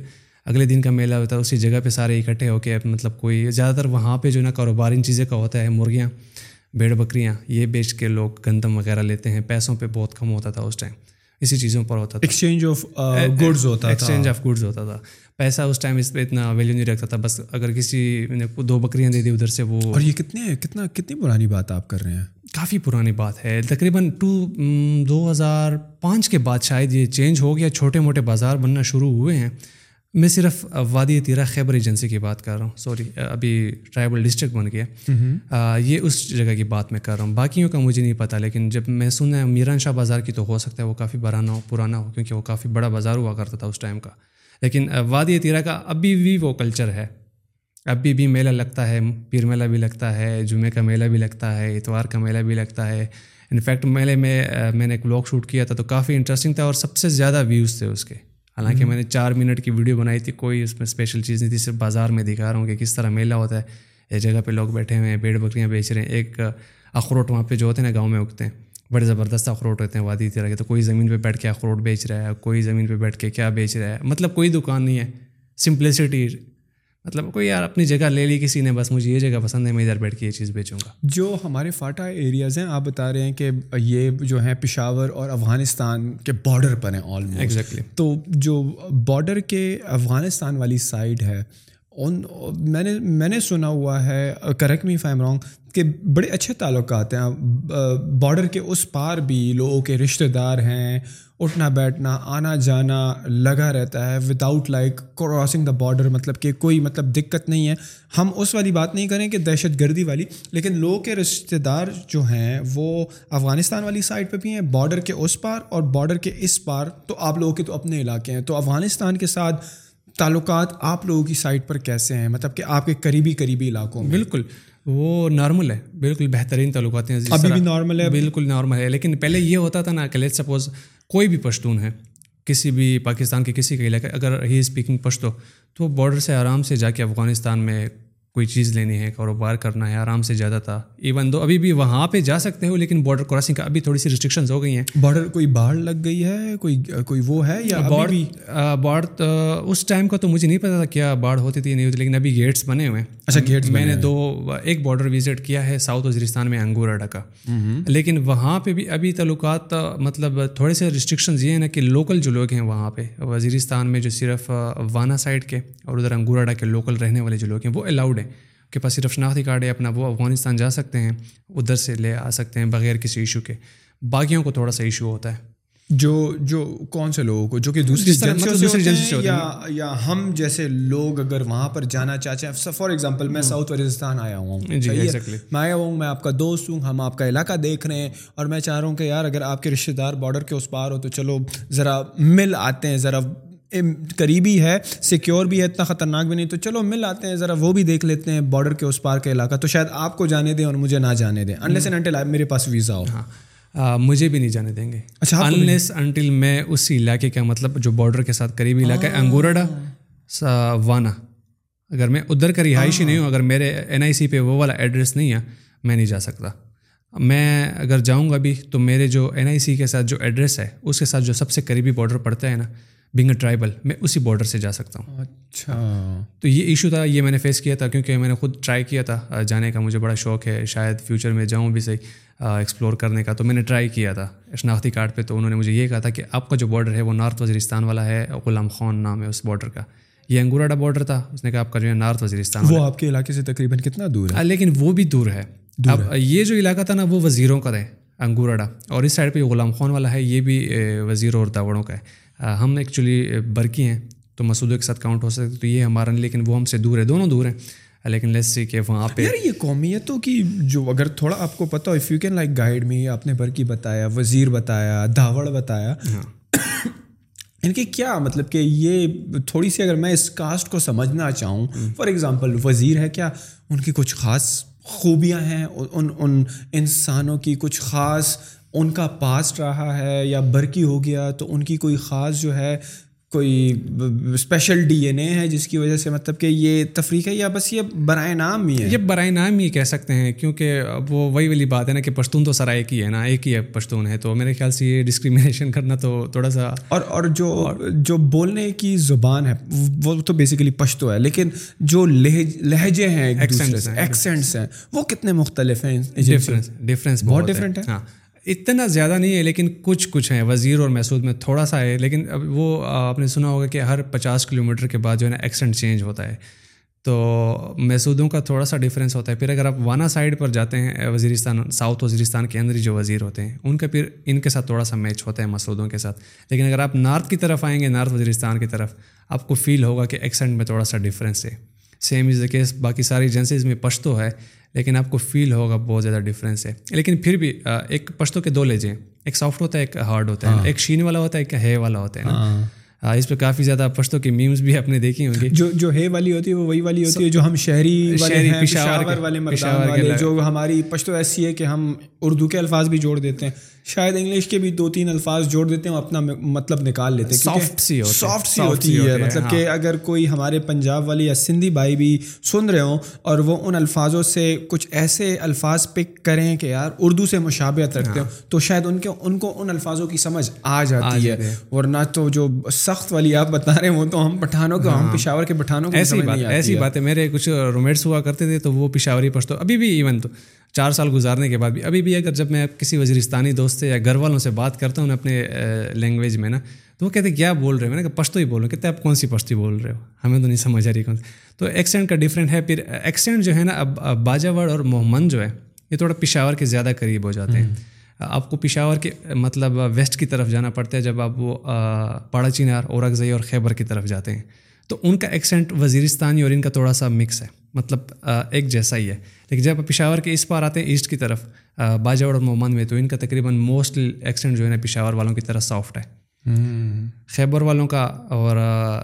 اگلے دن کا میلہ ہوتا ہے اسی جگہ پہ سارے اکٹھے ہو کے مطلب کوئی، زیادہ تر وہاں پہ جو نا کاروبار، ان چیزیں کا ہوتا ہے، مرغیاں بھیڑ بکریاں، یہ بیچ کے لوگ گندم وغیرہ لیتے ہیں۔ پیسوں پہ بہت کم ہوتا تھا اس ٹائم۔ اسی چیزوں پر ہوتا تھا۔ ایکسچینج آف گڈز ہوتا ایکسچینج آف گڈز ہوتا تھا۔ پیسہ اس ٹائم اس پہ اتنا ویلیو نہیں رکھتا تھا۔ بس اگر کسی نے دو بکریاں دے دی ادھر سے وہ اور یہ کتنے کتنا کتنی پرانی بات آپ کر رہے ہیں؟ کافی پرانی بات ہے۔ تقریباً ٹو دو ہزار پانچ کے بعد شاید یہ چینج ہو گیا۔ چھوٹے موٹے بازار بننا شروع ہوئے ہیں۔ میں صرف وادی تیرا خیبر ایجنسی کی بات کر رہا ہوں سوری ابھی ٹرائبل ڈسٹرکٹ بن گیا۔ یہ اس جگہ کی بات میں کر رہا ہوں۔ باقیوں کا مجھے نہیں پتہ لیکن جب میں سنا میران شاہ بازار کی تو ہو سکتا ہے وہ کافی برانا ہو پرانا ہو کیونکہ وہ کافی بڑا بازار ہوا کرتا تھا اس ٹائم کا۔ لیکن وادی تیرا کا ابھی بھی وہ کلچر ہے۔ ابھی بھی میلہ لگتا ہے پیر میلہ بھی لگتا ہے جمعے کا میلہ بھی لگتا ہے اتوار کا میلہ بھی لگتا ہے۔ انفیکٹ میلے میں میں نے ایک بلاگ شوٹ کیا تھا تو کافی انٹرسٹنگ تھا اور سب سے زیادہ ویوز تھے اس کے۔ حالانکہ میں نے چار منٹ کی ویڈیو بنائی تھی کوئی اس میں اسپیشل چیز نہیں تھی صرف بازار میں دکھا رہا ہوں کہ کس طرح میلہ ہوتا ہے۔ ایک جگہ پہ لوگ بیٹھے ہوئے ہیں بیڑ بکریاں بیچ رہے ہیں۔ ایک اخروٹ وہاں پہ جو ہوتے ہیں نا گاؤں میں اگتے ہیں۔ بڑے زبردست اخروٹ ہوتے ہیں وادی طرح کے۔ تو کوئی زمین پہ بیٹھ کے اخروٹ بیچ رہا ہے کوئی زمین پہ بیٹھ کے کیا بیچ رہا ہے۔ مطلب کوئی دکان نہیں ہے۔ سمپلسٹی مطلب کوئی یار اپنی جگہ لے لی کسی نے بس مجھے یہ جگہ پسند ہے میں ادھر بیٹھ کے یہ چیز بیچوں گا۔ جو ہمارے فاٹا ایریاز ہیں آپ بتا رہے ہیں کہ یہ جو ہیں پشاور اور افغانستان کے بارڈر پر ہیں آلموسٹ ایگزیکٹلی تو جو بارڈر کے افغانستان والی سائڈ ہے ان میں نے میں نے سنا ہوا ہے کریکٹ می فائم رانگ کہ بڑے اچھے تعلقات ہیں۔ بارڈر کے اس پار بھی لوگوں کے رشتہ دار ہیں۔ اٹھنا بیٹھنا، آنا جانا لگا رہتا ہے۔ Without like crossing the border مطلب کہ کوئی مطلب دقت نہیں ہے۔ ہم اس والی بات نہیں کریں کہ دہشت گردی والی، لیکن لوگوں کے رشتہ دار جو ہیں، وہ افغانستان والی سائڈ پہ بھی ہیں۔ بارڈر کے اس پار اور بارڈر کے اس پار۔ تو آپ لوگوں کے تو اپنے علاقے ہیں۔ تو افغانستان کے ساتھ تعلقات آپ لوگوں کی سائڈ پر کیسے ہیں؟ مطلب کہ آپ کے قریبی قریبی علاقوں میں۔ بالکل وہ نارمل ہے بالکل بہترین تعلقات ہیں۔ ابھی بھی نارمل ہے۔ بالکل نارمل ہے لیکن پہلے یہ ہوتا تھا نا کہ لیٹ سپوز کوئی بھی پشتون ہے کسی بھی پاکستان کے کسی کے علاقے اگر ہی اسپیکنگ پشتو تو بارڈر سے آرام سے جا کے افغانستان میں کوئی چیز لینی ہے کاروبار کرنا ہے آرام سے زیادہ تھا۔ ایون دو ابھی بھی وہاں پہ جا سکتے ہو لیکن بارڈر کراسنگ کا ابھی تھوڑی سی ریسٹرکشنز ہو گئی ہیں۔ بارڈر کوئی باڑھ لگ گئی ہے؟ کوئی کوئی وہ ہے یا باڑ باڑھ اس ٹائم کا تو مجھے نہیں پتا تھا کیا باڑھ ہوتی تھی نہیں ہوتی لیکن ابھی گیٹس بنے ہوئے ہیں۔ اچھا گیٹس میں نے دو ایک بارڈر وزٹ کیا ہے ساؤتھ وزیرستان میں انگور اڈا کا لیکن وہاں پہ بھی ابھی تعلقات مطلب تھوڑے سے ریسٹرکشنز یہ ہیں نا کہ لوکل جو لوگ ہیں وہاں پہ وزیرستان میں جو صرف وانا سائڈ کے اور ادھر انگور اڈا کے لوکل رہنے والے جو لوگ ہیں وہ الاؤڈ ہیں۔ کے پاس صرف شناختی کارڈ ہے اپنا وہ افغانستان جا سکتے ہیں ادھر سے لے آ سکتے ہیں بغیر کسی ایشو کے۔ باقیوں کو تھوڑا سا ایشو ہوتا ہے۔ جو جو کون سے لوگوں کو؟ جو کہ دوسری مطلب یا ہم جیسے لوگ اگر وہاں پر جانا چاہتے ہیں فار ایگزامپل میں ساؤتھ وزیرستان آیا ہوں۔ جی میں آیا ہوں میں آپ کا دوست ہوں ہم آپ کا علاقہ دیکھ رہے ہیں اور میں چاہ رہا ہوں کہ یار اگر آپ کے رشتے دار بارڈر کے اس پار ہو تو چلو ذرا مل آتے ہیں ذرا قریبی ہے سیکیور بھی ہے اتنا خطرناک بھی نہیں۔ تو چلو مل آتے ہیں ذرا وہ بھی دیکھ لیتے ہیں بارڈر کے اس پار کا علاقہ۔ تو شاید آپ کو جانے دیں اور مجھے نہ جانے دیں۔ انلیس اینڈ انٹل میرے پاس ویزا ہو۔ ہاں۔ مجھے بھی نہیں جانے دیں گے۔ اچھا انلیس انٹل میں اسی علاقے کا مطلب جو بارڈر کے ساتھ قریبی علاقہ ہے انگورڈا وانا۔ اگر میں ادھر کا رہائشی نہیں ہوں اگر میرے این آئی سی پہ وہ والا ایڈریس نہیں ہے میں نہیں جا سکتا۔ میں اگر جاؤں گا بھی تو میرے جو این آئی سی کے ساتھ جو ایڈریس ہے اس کے ساتھ جو سب سے قریبی بارڈر پڑتا ہے نا بنگ ٹرائبل میں اسی بارڈر سے جا سکتا ہوں۔ اچھا۔ تو یہ ایشو تھا یہ میں نے فیس کیا تھا کیونکہ میں نے خود ٹرائی کیا تھا۔ جانے کا مجھے بڑا شوق ہے شاید فیوچر میں جاؤں بھی صحیح ایکسپلور کرنے کا۔ تو میں نے ٹرائی کیا تھا شناختی کارڈ پہ۔ تو انہوں نے مجھے یہ کہا تھا کہ آپ کا جو بارڈر ہے وہ نارتھ وزیرستان والا ہے غلام خان نام ہے اس بارڈر کا۔ یہ انگوراڈا بارڈر تھا۔ اس نے کہا آپ کا جو ہے نارتھ وزیرستان وہ آپ کے علاقے سے تقریباً کتنا دور ہے؟ لیکن وہ بھی دور ہے۔ اب یہ جو علاقہ تھا نا وہ وزیروں کا ہے انگوراڈا اور اس سائڈ پہ غلام خان والا ہے یہ بھی وزیروں اور داوڑوں کا ہے۔ ہم ایکچولی برقی ہیں تو مسودوں کے ساتھ کاؤنٹ ہو سکتے تو یہ ہمارا لیکن وہ ہم سے دور ہے دونوں دور ہیں۔ لیکن لیس سی کہ وہاں پہ یار یہ قومیتوں کی جو اگر تھوڑا آپ کو پتہ ہو if you can like guide میں آپ نے برقی بتایا وزیر بتایا داوڑ بتایا۔ ان کے کیا مطلب کہ یہ تھوڑی سی اگر میں اس کاسٹ کو سمجھنا چاہوں فار ایگزامپل وزیر ہے کیا؟ ان کی کچھ خاص خوبیاں ہیں ان ان انسانوں کی کچھ خاص ان کا پاسٹ رہا ہے یا برقی ہو گیا تو ان کی کوئی خاص جو ہے کوئی اسپیشل ڈی این اے ہے جس کی وجہ سے مطلب کہ یہ تفریق ہے یا بس یہ برائے نام ہی ہے؟ یہ برائے نام ہی کہہ سکتے ہیں کیونکہ وہ وہی والی بات ہے نا کہ پشتون تو سر ایک ہی ہے نا ایک ہی ہے پشتون ہے تو میرے خیال سے یہ ڈسکریمنیشن کرنا تو تھوڑا سا اور اور جو جو بولنے کی زبان ہے وہ تو بیسیکلی پشتو ہے لیکن جو لہجے ہیں ایکسینٹس ہیں وہ کتنے مختلف ہیں؟ ڈفرینس ڈفرینس بہت ڈفرینٹ ہے۔ ہاں۔ اتنا زیادہ نہیں ہے، لیکن کچھ کچھ ہیں۔ وزیر اور محسود میں تھوڑا سا ہے، لیکن اب وہ آپ نے سنا ہوگا کہ ہر پچاس کلو میٹر کے بعد جو ہے نا ایکسنٹ چینج ہوتا ہے۔ تو محسودوں کا تھوڑا سا ڈفرینس ہوتا ہے۔ پھر اگر آپ وانا سائڈ پر جاتے ہیں وزیرستان ساؤتھ وزیرستان کے اندر جو وزیر ہوتے ہیں، ان کا پھر ان کے ساتھ تھوڑا سا میچ ہوتا ہے مسودوں کے ساتھ۔ لیکن اگر آپ نارتھ کی طرف آئیں گے نارتھ وزیرستان کی طرف، آپ کو فیل ہوگا کہ ایکسنٹ میں تھوڑا سا ڈفرینس ہے۔ سیم از دا کیس باقی ساری ایجنسیز میں پشتو ہے۔ لیکن آپ کو فیل ہوگا بہت زیادہ ڈفرینس ہے۔ لیکن پھر بھی ایک پشتوں کے دو لیجیں ایک سافٹ ہوتا ہے ایک ہارڈ ہوتا ہے۔ ہاں۔ ایک شین والا ہوتا ہے ایک ہے والا ہوتا ہے نا۔ ہاں۔ اس پہ کافی زیادہ پشتوں کی میمز بھی آپ نے دیکھی ہوں گی جو جو ہے والی ہوتی ہے وہ وہی والی ہوتی ہے جو ہم شہری شہری پشاور والے جو ہماری پشتو ایسی ہے کہ ہم اردو کے الفاظ بھی جوڑ دیتے ہیں۔ شاید انگلش کے بھی دو تین الفاظ جوڑ دیتے ہیں اپنا مطلب نکال لیتے ہیں سافٹ سی سافٹ سی ہوتی ہے۔ مطلب کہ ہاں۔ اگر کوئی ہمارے پنجاب والی یا سندھی بھائی بھی سن رہے ہوں اور وہ ان الفاظوں سے کچھ ایسے الفاظ پک کریں کہ یار اردو سے مشابہت رکھتے ہوں تو شاید ان کے ان کو ان الفاظوں کی سمجھ آ جاتی ہے۔ ورنہ تو جو سخت والی آپ بتا رہے ہیں وہ تو ہم پٹھانوں کو ہم ہاں۔ پشاور کے پٹھانوں کو ایسی بات ایسی بات ہے میرے کچھ رومیٹس ہوا کرتے تھے تو وہ پشاوری پشتو ابھی بھی ایون تو۔ چار سال گزارنے کے بعد بھی۔ ابھی بھی اگر جب میں کسی وزیرستانی دوست سے یا گھر والوں سے بات کرتا ہوں اپنے لینگویج میں نا تو وہ کہتے ہیں کیا بول رہے ہیں میں نے کہا پشتو ہی بول رہے کہتے ہیں آپ کون سی پشتی بول رہے ہو؟ ہمیں تو نہیں سمجھ آ رہی کون۔ سی تو ایکسینٹ کا ڈفرینٹ ہے۔ پھر ایکسینٹ جو ہے نا اب باجاوڑ اور محمد جو ہے یہ تھوڑا پشاور کے زیادہ قریب ہو جاتے ہیں۔ آپ کو پشاور کے مطلب ویسٹ کی طرف جانا پڑتا ہے جب آپ وہ پاڑا چینار اورکزئی اور خیبر کی طرف جاتے ہیں۔ تو ان کا ایکسینٹ وزیرستانی اور ان کا تھوڑا سا مکس ہے۔ مطلب ایک جیسا ہی ہے۔ لیکن جب پشاور کے اس پار آتے ہیں ایسٹ کی طرف باجاوڑ اور محمد میں تو ان کا تقریباً موسٹ ایکسینٹ جو ہے نا پشاور والوں کی طرح سافٹ ہے۔ خیبر والوں کا اور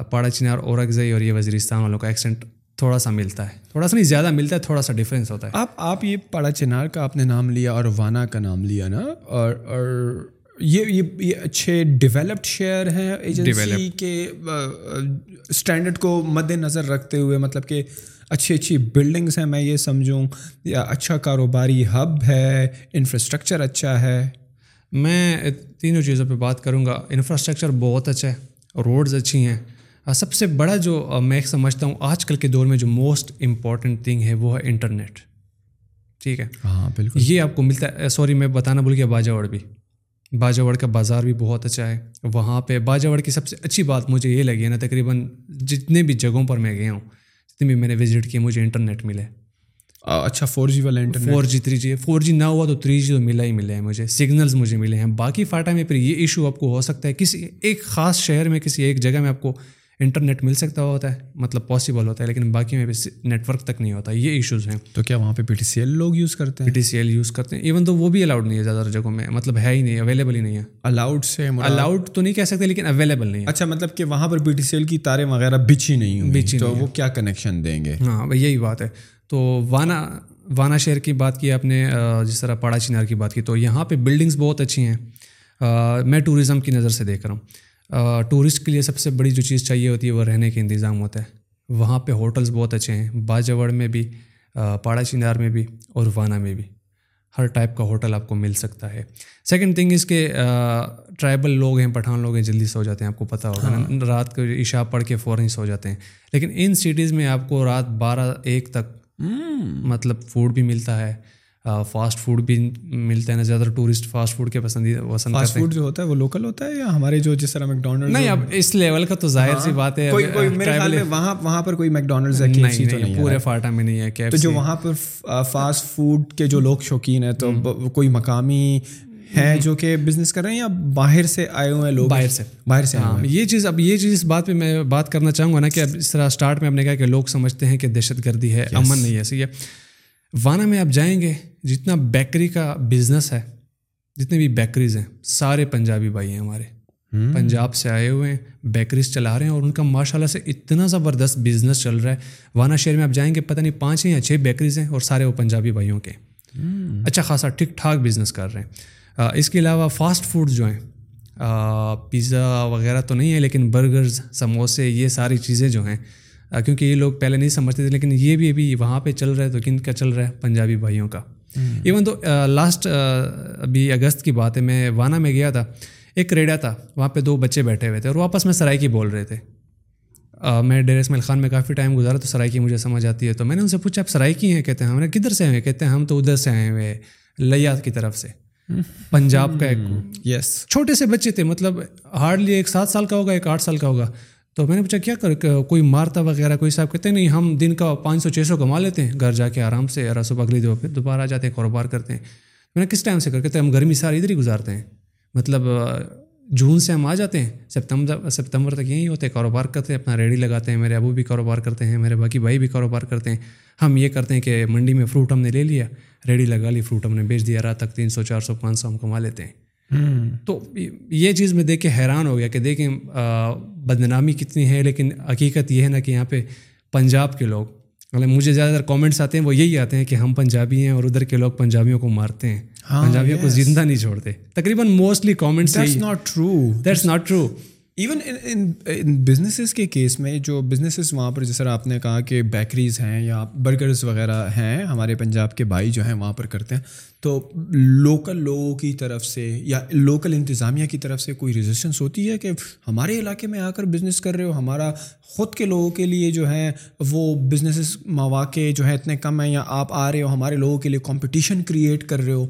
پاڑا چنار اورکزئی اور یہ وزیرستان والوں کا ایکسینٹ تھوڑا سا ملتا ہے۔ تھوڑا سا نہیں زیادہ ملتا ہے تھوڑا سا ڈفرینس ہوتا ہے۔ آپ آپ یہ پاڑا چنار کا آپ نے نام لیا اور وانا کا نام لیا نا اور اور یہ یہ اچھے ڈیولپڈ شہر ہیں ایجنسی کے اسٹینڈرڈ کو مد نظر رکھتے ہوئے مطلب کہ اچھی اچھی بلڈنگس ہیں میں یہ سمجھوں۔ یا اچھا کاروباری ہب ہے انفراسٹرکچر اچھا ہے۔ میں تینوں چیزوں پہ بات کروں گا۔ انفراسٹرکچر بہت اچھا ہے روڈز اچھی ہیں۔ سب سے بڑا جو میں سمجھتا ہوں آج کل کے دور میں جو موسٹ امپورٹنٹ تھنگ ہے وہ ہے انٹرنیٹ ٹھیک ہے؟ ہاں بالکل۔ یہ آپ کو ملتا ہے۔ سوری میں بتانا بھول گیا باجاوڑ بھی۔ باجاوڑ کا بازار بھی بہت اچھا ہے۔ وہاں پہ باجاوڑ کی سب سے اچھی بات مجھے یہ لگی ہے نا تقریباً جتنے بھی جگہوں پر میں گیا ہوں جتنے بھی میں نے وزٹ کیے مجھے انٹرنیٹ ملے۔ اچھا فور جی والا internet. Four G three G four G نہ ہوا تو تھری جی تو ملا ہی ملا ہے مجھے۔ سگنلز مجھے ملے ہیں۔ باقی فاٹا میں پھر یہ ایشو آپ کو ہو سکتا ہے کسی ایک خاص شہر میں کسی ایک جگہ میں آپ کو انٹرنیٹ مل سکتا ہوتا ہے مطلب پاسبل ہوتا ہے لیکن باقی میں نیٹ ورک تک نہیں ہوتا یہ ایشوز ہیں۔ تو کیا وہاں پہ پی ٹی سی ایل لوگ یوز کرتے ہیں؟ P T C L use کرتے ہیں ایون تو وہ بھی الاؤڈ نہیں ہے زیادہ جگہوں میں مطلب ہے ہی نہیں اویلیبل ہی نہیں ہے۔ الاؤڈ سے الاؤڈ تو نہیں کہہ سکتے لیکن اویلیبل نہیں ہے۔ اچھا مطلب کہ وہاں پر پی ٹی سی ایل کی تاریں وغیرہ بچھی نہیں ہوں بچھی تو وہ کیا کنیکشن دیں گے؟ ہاں یہی بات ہے۔ تو وانا وانا شہر کی بات کی آپ نے جس طرح پاڑا چنار کی بات کی تو یہاں پہ بلڈنگس بہت اچھی ہیں۔ میں ٹورزم کی نظر سے دیکھ رہا ہوں۔ ٹورسٹ کے لیے سب سے بڑی جو چیز چاہیے ہوتی ہے وہ رہنے کا انتظام ہوتا ہے۔ وہاں پہ ہوٹلس بہت اچھے ہیں باجوڑ میں بھی پاڑا چنار میں بھی اور وانا میں بھی۔ ہر ٹائپ کا ہوٹل آپ کو مل سکتا ہے۔ سیکنڈ تھنگ اس کے ٹرائبل لوگ ہیں پٹھان لوگ ہیں جلدی سو جاتے ہیں آپ کو پتہ ہوگا۔ ہاں۔ رات کو عشاء پڑھ کے فوراً ہی سو جاتے ہیں۔ لیکن ان سٹیز میں آپ کو رات بارہ ایک تک مطلب فوڈ بھی ملتا ہے۔ فاسٹ فوڈ بھی ملتے ہیں زیادہ ٹورسٹ فاسٹ فوڈ کے پسندیدہ پسند فاسٹ فوڈ جو ہوتا ہے وہ لوکل ہوتا ہے یا ہمارے جو جس طرح میک ڈونلڈ نہیں اب اس لیول کا تو ظاہر سی ہاں۔ بات ہے کوئی کوئی میرے خیال میں وہاں وہاں پر کوئی میک ڈونلڈز ہے نہیں پورے فاٹا میں نہیں ہے تو جو وہاں پر فاسٹ فوڈ کے جو لوگ شوقین ہیں تو کوئی مقامی ہیں جو کہ بزنس کر رہے ہیں یا باہر سے آئے ہوئے ہیں لوگ؟ باہر سے۔ باہر سے ہاں یہ چیز اب یہ چیز اس بات پہ میں بات کرنا چاہوں گا نا کہ اب اس طرح اسٹارٹ میں آپ نے کہا کہ لوگ سمجھتے ہیں کہ دہشت گردی ہے امن نہیں ہے صحیح ہے۔ وانا میں آپ جائیں گے جتنا بیکری کا بزنس ہے جتنے بھی بیکریز ہیں سارے پنجابی بھائی ہیں ہمارے۔ پنجاب سے آئے ہوئے ہیں بیکریز چلا رہے ہیں اور ان کا ماشاء اللہ سے اتنا زبردست بزنس چل رہا ہے۔ وانا شہر میں آپ جائیں گے پتہ نہیں پانچ یا چھ بیکریز ہیں اور سارے وہ پنجابی بھائیوں کے۔ اچھا خاصا ٹھیک ٹھاک بزنس کر رہے ہیں۔ اس کے علاوہ فاسٹ فوڈ جو ہیں پیزا وغیرہ تو نہیں ہے لیکن برگرز سموسے یہ ساری چیزیں جو ہیں کیونکہ یہ لوگ پہلے نہیں سمجھتے تھے لیکن یہ بھی ابھی وہاں پہ چل رہا ہے تو کن کا چل رہا ہے؟ پنجابی بھائیوں کا۔ ایون تو لاسٹ ابھی اگست کی بات ہے میں وانا میں گیا تھا ایک ریڈا تھا وہاں پہ دو بچے بیٹھے ہوئے تھے اور واپس میں سرائکی بول رہے تھے میں ڈیر اسمیل خان میں کافی ٹائم گزارا تو سرائکی مجھے سمجھ آتی ہے تو میں نے ان سے پوچھا آپ سرائکی ہیں کہتے ہیں ہم نے کدھر سے ہیں کہتے ہیں ہم تو ادھر سے آئے ہوئے لیات کی طرف سے پنجاب کا ایک یس چھوٹے سے بچے تھے مطلب ہارڈلی ایک سات سال کا ہوگا ایک آٹھ سال کا ہوگا تو میں نے پوچھا، کیا کر کوئی مارتا وغیرہ کوئی صاحب کہتے ہیں، نہیں، ہم دن کا پانچ سو، چھ سو کما لیتے ہیں، گھر جا کے آرام سے، اور صبح اگلی دو پھر دوبارہ آ جاتے ہیں، کاروبار کرتے ہیں. میں نے کس ٹائم سے کر، کہتے ہیں، ہم گرمی ساری ادھر ہی گزارتے ہیں. مطلب جون سے ہم آ جاتے ہیں، سپتمبر سپتمبر تک یہی ہوتے ہیں، کاروبار کرتے ہیں، اپنا ریڈی لگاتے ہیں، میرے ابو بھی کاروبار کرتے ہیں، میرے باقی بھائی بھی کاروبار کرتے ہیں۔ ہم یہ کرتے ہیں کہ منڈی میں فروٹ ہم نے لے لیا ریڈی لگا لی، فروٹ ہم نے بیچ دیا، رات تک تین سو، چار سو، پانچ سو ہم کما لیتے ہیں۔ تو یہ چیز میں دیکھ کے حیران ہو گیا کہ دیکھیں بدنامی کتنی ہے لیکن حقیقت یہ ہے نا کہ یہاں پہ پنجاب کے لوگ مطلب مجھے زیادہ تر کامنٹس آتے ہیں وہ یہی آتے ہیں کہ ہم پنجابی ہیں اور ادھر کے لوگ پنجابیوں کو مارتے ہیں۔ ہاں، پنجابیوں کو زندہ نہیں چھوڑتے۔ تقریباً mostly comments not true that's not true even in businesses کے کیس میں جو بزنسز وہاں پر جس طرح آپ نے کہا کہ بیکریز ہیں یا برگرز وغیرہ ہیں، ہمارے پنجاب کے بھائی جو ہیں وہاں پر کرتے ہیں، تو لوکل لوگوں کی طرف سے یا لوکل انتظامیہ کی طرف سے کوئی ریزسٹنس ہوتی ہے کہ ہمارے علاقے میں آ کر بزنس کر رہے ہو؟ ہمارا خود کے لوگوں کے لیے جو ہے وہ بزنس مواقع جو ہے اتنے کم ہیں یا آپ آ رہے ہو، ہمارے لوگوں کے لیے کمپٹیشن کریٹ کر رہے ہو؟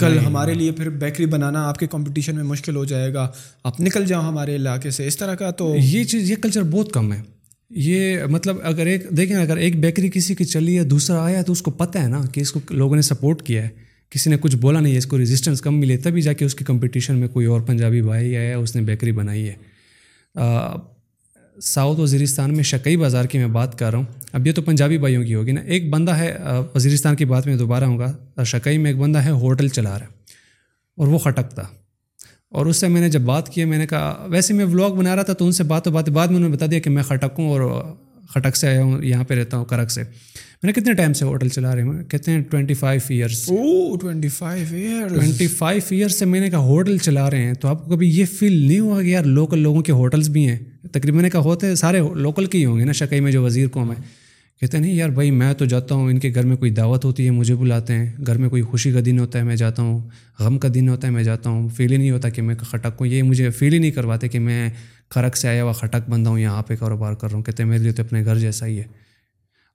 کل ہمارے لیے پھر بیکری بنانا آپ کے کمپٹیشن میں مشکل ہو جائے گا۔ آپ نکل جاؤ ہمارے علاقے سے اس طرح کا تو یہ چیز یہ کلچر بہت کم ہے۔ یہ مطلب اگر ایک دیکھیں اگر ایک بیکری کسی کی چلی ہے دوسرا آیا تو اس کو پتہ ہے نا کہ اس کو لوگوں نے سپورٹ کیا ہے۔ کسی نے کچھ بولا نہیں ہے اس کو ریزسٹنس کم ملے تبھی جا کے اس کی کمپٹیشن میں کوئی اور پنجابی بھائی آیا اس نے بیکری بنائی ہے۔ ساؤتھ وزیرستان میں شکئی بازار کی میں بات کر رہا ہوں۔ اب یہ تو پنجابی بھائیوں کی ہوگی نا۔ ایک بندہ ہے وزیرستان کی بات میں دوبارہ ہوں گا۔ شکئی میں ایک بندہ ہے، ہوٹل چلا رہا ہے۔ اور وہ خٹکتا اور اس سے میں نے جب بات کی، میں نے کہا، ویسے میں ولاگ بنا رہا تھا تو ان سے بات و بات بعد میں انہوں نے بتا دیا کہ میں خٹک ہوں اور خٹک سے آیا ہوں یہاں پہ رہتا ہوں کرک سے۔ میں نے کتنے ٹائم سے ہوٹل چلا رہے ہیں؟ کہتے ہیں twenty five years twenty five year twenty five years سے میں نے کہا ہوٹل چلا رہے ہیں تو آپ کو کبھی یہ فیل نہیں ہوا کہ یار لوکل لوگوں کے ہوٹلس بھی ہیں؟ تقریباً نے کہا ہوتے سارے لوکل کے ہی ہوں گے نا شکئی میں جو وزیر قوم ہے۔ کہتے ہیں نہیں یار بھائی میں تو جاتا ہوں ان کے گھر میں کوئی دعوت ہوتی ہے مجھے بلاتے ہیں۔ گھر میں کوئی خوشی کا دن ہوتا ہے میں جاتا ہوں۔ غم کا دن ہوتا ہے میں جاتا ہوں۔ فیل ہی نہیں ہوتا کہ میں خٹک ہوں۔ یہ مجھے فیل ہی نہیں کرواتے کہ میں کھڑک سے آیا ہوا خٹک بندہ ہوں، یہاں پہ کاروبار کر رہا ہوں، کہتے ہیں، میرے لیے تو اپنے گھر جیسا ہی ہے۔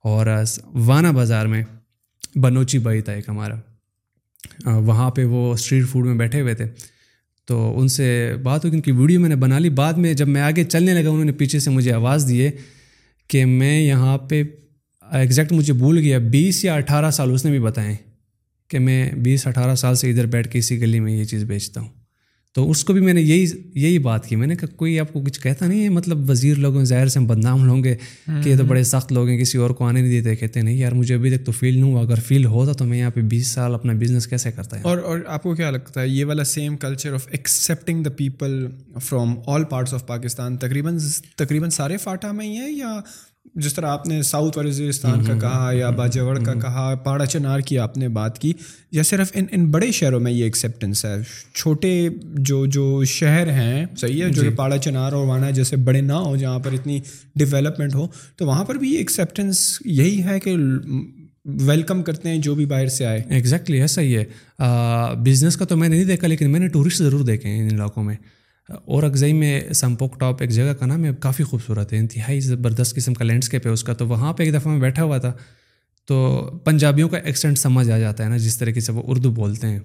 اور وانا بازار میں بنوچی بھائی تھا ایک ہمارا وہاں پہ وہ اسٹریٹ فوڈ میں بیٹھے ہوئے تھے۔ تو ان سے بات ہوئی، ان کی ویڈیو میں نے بنا لی۔ بعد میں جب میں آگے چلنے لگا، انہوں نے پیچھے سے مجھے آواز دیے کہ میں یہاں پہ ایگزیکٹ مجھے بھول گیا، بیس یا اٹھارہ سال، اس نے بھی بتائیں کہ میں بیس اٹھارہ سال سے ادھر بیٹھ کے اسی گلی میں یہ چیز بیچتا ہوں۔ تو اس کو بھی میں نے یہی یہی بات کی۔ میں نے کہا کوئی آپ کو کچھ کہتا نہیں ہے؟ مطلب وزیر لوگوں ظاہر سے ہم بدنام ہوں گے کہ یہ تو بڑے سخت لوگ ہیں کسی اور کو آنے نہیں دیتے کہتے نہیں یار مجھے ابھی تک تو فیل نہیں ہوا۔ اگر فیل ہوتا تو میں یہاں پہ بیس سال اپنا بزنس کیسے کرتا ہے اور اور آپ کو کیا لگتا ہے؟ یہ والا same culture of accepting the people from all parts of Pakistan تقریباً تقریباً سارے فاٹا میں ہی ہیں یا جس طرح آپ نے ساؤتھ وزیرستان کا کہا یا باجوڑ کا کہا پاڑا چنار کی آپ نے بات کی یا صرف ان ان بڑے شہروں میں یہ ایکسیپٹنس ہے؟ چھوٹے جو جو شہر ہیں صحیح ہے؟ جو جی۔ پاڑا چنار اور وانا جیسے بڑے نہ ہو جہاں پر اتنی ڈیولپمنٹ ہو تو وہاں پر بھی یہ ایکسیپٹنس یہی ہے کہ ویلکم کرتے ہیں جو بھی باہر سے آئے۔ ایگزیکٹلی ایسا ہی ہے۔ بزنس کا تو میں نے نہیں دیکھا لیکن میں نے ٹورسٹ ضرور دیکھے ہیں ان علاقوں میں۔ اور اگزئی میں سمپوک ٹاپ ایک جگہ کا نام ہے کافی خوبصورت ہے انتہائی زبردست قسم کا لینڈسکیپ ہے اس کا۔ تو وہاں پہ ایک دفعہ میں بیٹھا ہوا تھا تو پنجابیوں کا ایکسینٹ سمجھ آ جاتا ہے نا جس طریقے سے وہ اردو بولتے ہیں۔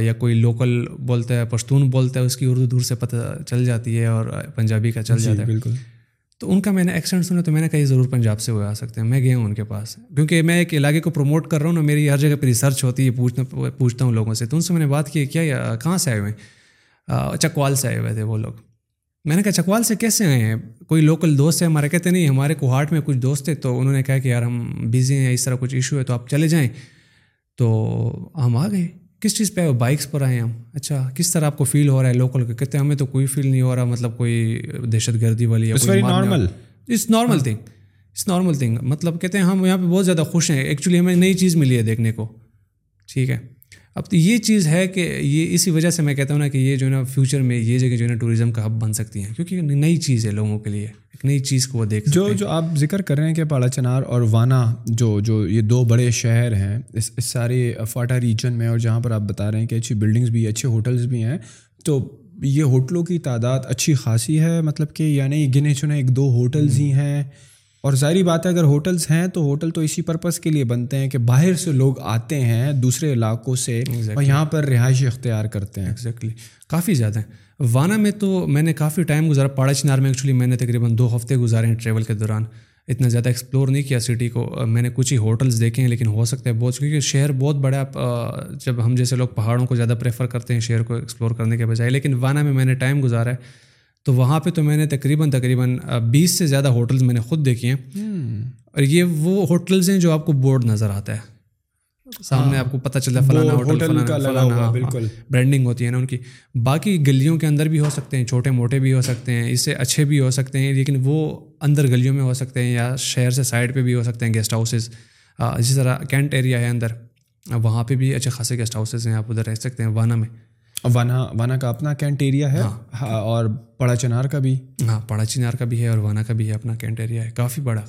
یا کوئی لوکل بولتا ہے پشتون بولتا ہے اس کی اردو دور سے پتہ چل جاتی ہے اور پنجابی کا چل جی، جاتا ہے۔ بالکل۔ تو ان کا میں نے ایکسینٹ سنا تو میں نے کہا یہ ضرور پنجاب سے وہ آ سکتے ہیں۔ میں گیا ہوں ان کے پاس۔ کیونکہ میں ایک علاقے کو پروموٹ کر رہا ہوں نا میری ہر جگہ پہ ریسرچ ہوتی ہے پوچھنا پوچھتا ہوں لوگوں سے۔ تو ان سے میں نے بات کی کیا کہاں سے آئے ہوئے ہیں؟ چکوال سے آئے ہوئے تھے وہ لوگ۔ میں نے کہا چکوال سے کیسے آئے ہیں؟ کوئی لوکل دوست ہے؟ ہمارے کہتے نہیں ہمارے کوہاٹ میں کچھ دوست تھے۔ تو انہوں نے کہا کہ یار ہم بزی ہیں اس طرح کچھ ایشو ہے تو آپ چلے جائیں۔ تو ہم آ گئے۔ کس چیز پہ؟ بائکس پر آئے ہم۔ اچھا کس طرح آپ کو فیل ہو رہا ہے لوکل کا؟ کہتے ہیں ہمیں تو کوئی فیل نہیں ہو رہا مطلب کوئی دہشت گردی والی normal it's normal thing it's normal thing مطلب کہتے ہیں ہم یہاں پہ بہت زیادہ خوش ہیں۔ ایکچولی ہمیں نئی چیز ملی ہے دیکھنے کو۔ ٹھیک ہے۔ اب تو یہ چیز ہے کہ یہ اسی وجہ سے میں کہتا ہوں نا کہ یہ جو ہے نا فیوچر میں یہ جگہ جو ہے نا ٹوریزم کا ہب بن سکتی ہیں کیونکہ نئی چیز ہے لوگوں کے لیے ایک نئی چیز کو وہ دیکھ جو جو آپ ذکر کر رہے ہیں کہ پاڑا چنار اور وانا جو جو یہ دو بڑے شہر ہیں اس اس سارے فاٹا ریجن میں اور جہاں پر آپ بتا رہے ہیں کہ اچھی بلڈنگس بھی اچھے ہوٹلس بھی ہیں تو یہ ہوٹلوں کی تعداد اچھی خاصی ہے؟ مطلب کہ یعنی گنے چنے ایک دو ہوٹلز ہی ہیں۔ اور ظاہری بات ہے اگر ہوٹلس ہیں تو ہوٹل تو اسی پرپز کے لیے بنتے ہیں کہ باہر سے لوگ آتے ہیں دوسرے علاقوں سے اور یہاں پر رہائش اختیار کرتے ہیں۔ ایگزیکٹلی کافی زیادہ ہیں۔ وانا میں تو میں نے کافی ٹائم گزارا پاڑا چنار میں ایکچولی میں نے تقریباً دو ہفتے گزارے ہیں ٹریول کے دوران۔ اتنا زیادہ ایکسپلور نہیں کیا سٹی کو۔ میں نے کچھ ہی ہوٹلس دیکھے ہیں لیکن ہو سکتا ہے بہت کیونکہ شہر بہت بڑا جب ہم جیسے لوگ پہاڑوں کو زیادہ پریفر کرتے ہیں شہر کو ایکسپلور کرنے کے بجائے۔ لیکن وانا میں میں نے ٹائم گزارا ہے۔ تو وہاں پہ تو میں نے تقریباً تقریباً بیس سے زیادہ ہوٹلز میں نے خود دیکھے ہیں۔ اور یہ وہ ہوٹلز ہیں جو آپ کو بورڈ نظر آتا ہے۔ سامنے آپ کو پتہ چلتا ہے فلانا ہوٹل فلانا بالکل۔ برانڈنگ ہوتی ہے نا ان کی۔ باقی گلیوں کے اندر بھی ہو سکتے ہیں چھوٹے موٹے بھی ہو سکتے ہیں اس سے اچھے بھی ہو سکتے ہیں لیکن وہ اندر گلیوں میں ہو سکتے ہیں یا شہر سے سائڈ پہ بھی ہو سکتے ہیں گیسٹ ہاؤسز اسی طرح کینٹ ایریا ہے اندر۔ وہاں پہ بھی اچھے خاصے گیسٹ ہاؤسز ہیں آپ ادھر رہ سکتے ہیں وانا میں۔ وانا وانا کا اپنا کینٹ ایریا ہے اور پڑا چنار کا بھی۔ ہاں پڑا چنار کا بھی ہے اور وانا کا بھی ہے اپنا کینٹ ایریا ہے۔ کافی بڑا۔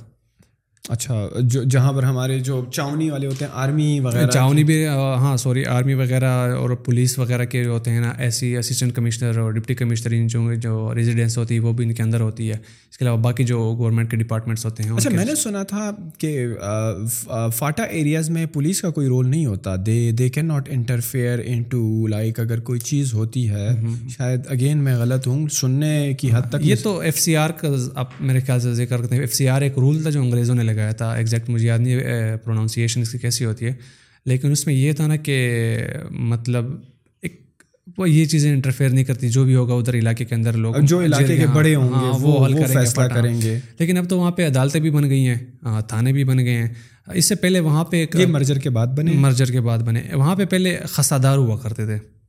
اچھا جو جہاں پر ہمارے جو چاونی والے ہوتے ہیں آرمی وغیرہ چاونی بھی ہاں سوری آرمی وغیرہ اور پولیس وغیرہ کے ہوتے ہیں نا ایسی اسسٹنٹ کمشنر اور ڈپٹی کمشنر ان جو جو ریزیڈینس ہوتی ہے وہ بھی ان کے اندر ہوتی ہے۔ اس کے علاوہ باقی جو گورنمنٹ کے ڈپارٹمنٹس ہوتے ہیں اچھا میں نے سنا تھا کہ فاٹا ایریاز میں پولیس کا کوئی رول نہیں ہوتا۔ They they can not interfere in to like اگر کوئی چیز ہوتی ہے شاید اگین میں غلط ہوں سننے کی حد تک یہ تو ایف سی آر کا آپ میرے خیال سے ذکر کرتے ہیں۔ ایف سی آر ایک رول تھا جو انگریزوں نے لگایا تھا ایگزیکٹ مجھے یاد نہیں پروناؤنسیشن اس کی کیسی ہوتی ہے۔ لیکن اس میں یہ تھا نا کہ مطلب وہ یہ چیزیں انٹرفیئر نہیں کرتی جو بھی ہوگا ادھر علاقے کے اندر لوگ جو علاقے کے بڑے ہوں گے وہ حل فیصلہ کریں گے۔ لیکن اب تو وہاں پہ عدالتیں بھی بن گئی ہیں تھانے بھی بن گئے ہیں۔ اس سے پہلے وہاں پہ مرجر کے بعد بنے۔ مرجر کے بعد بنے۔ وہاں پہ پہلے خسادار ہوا کرتے تھے۔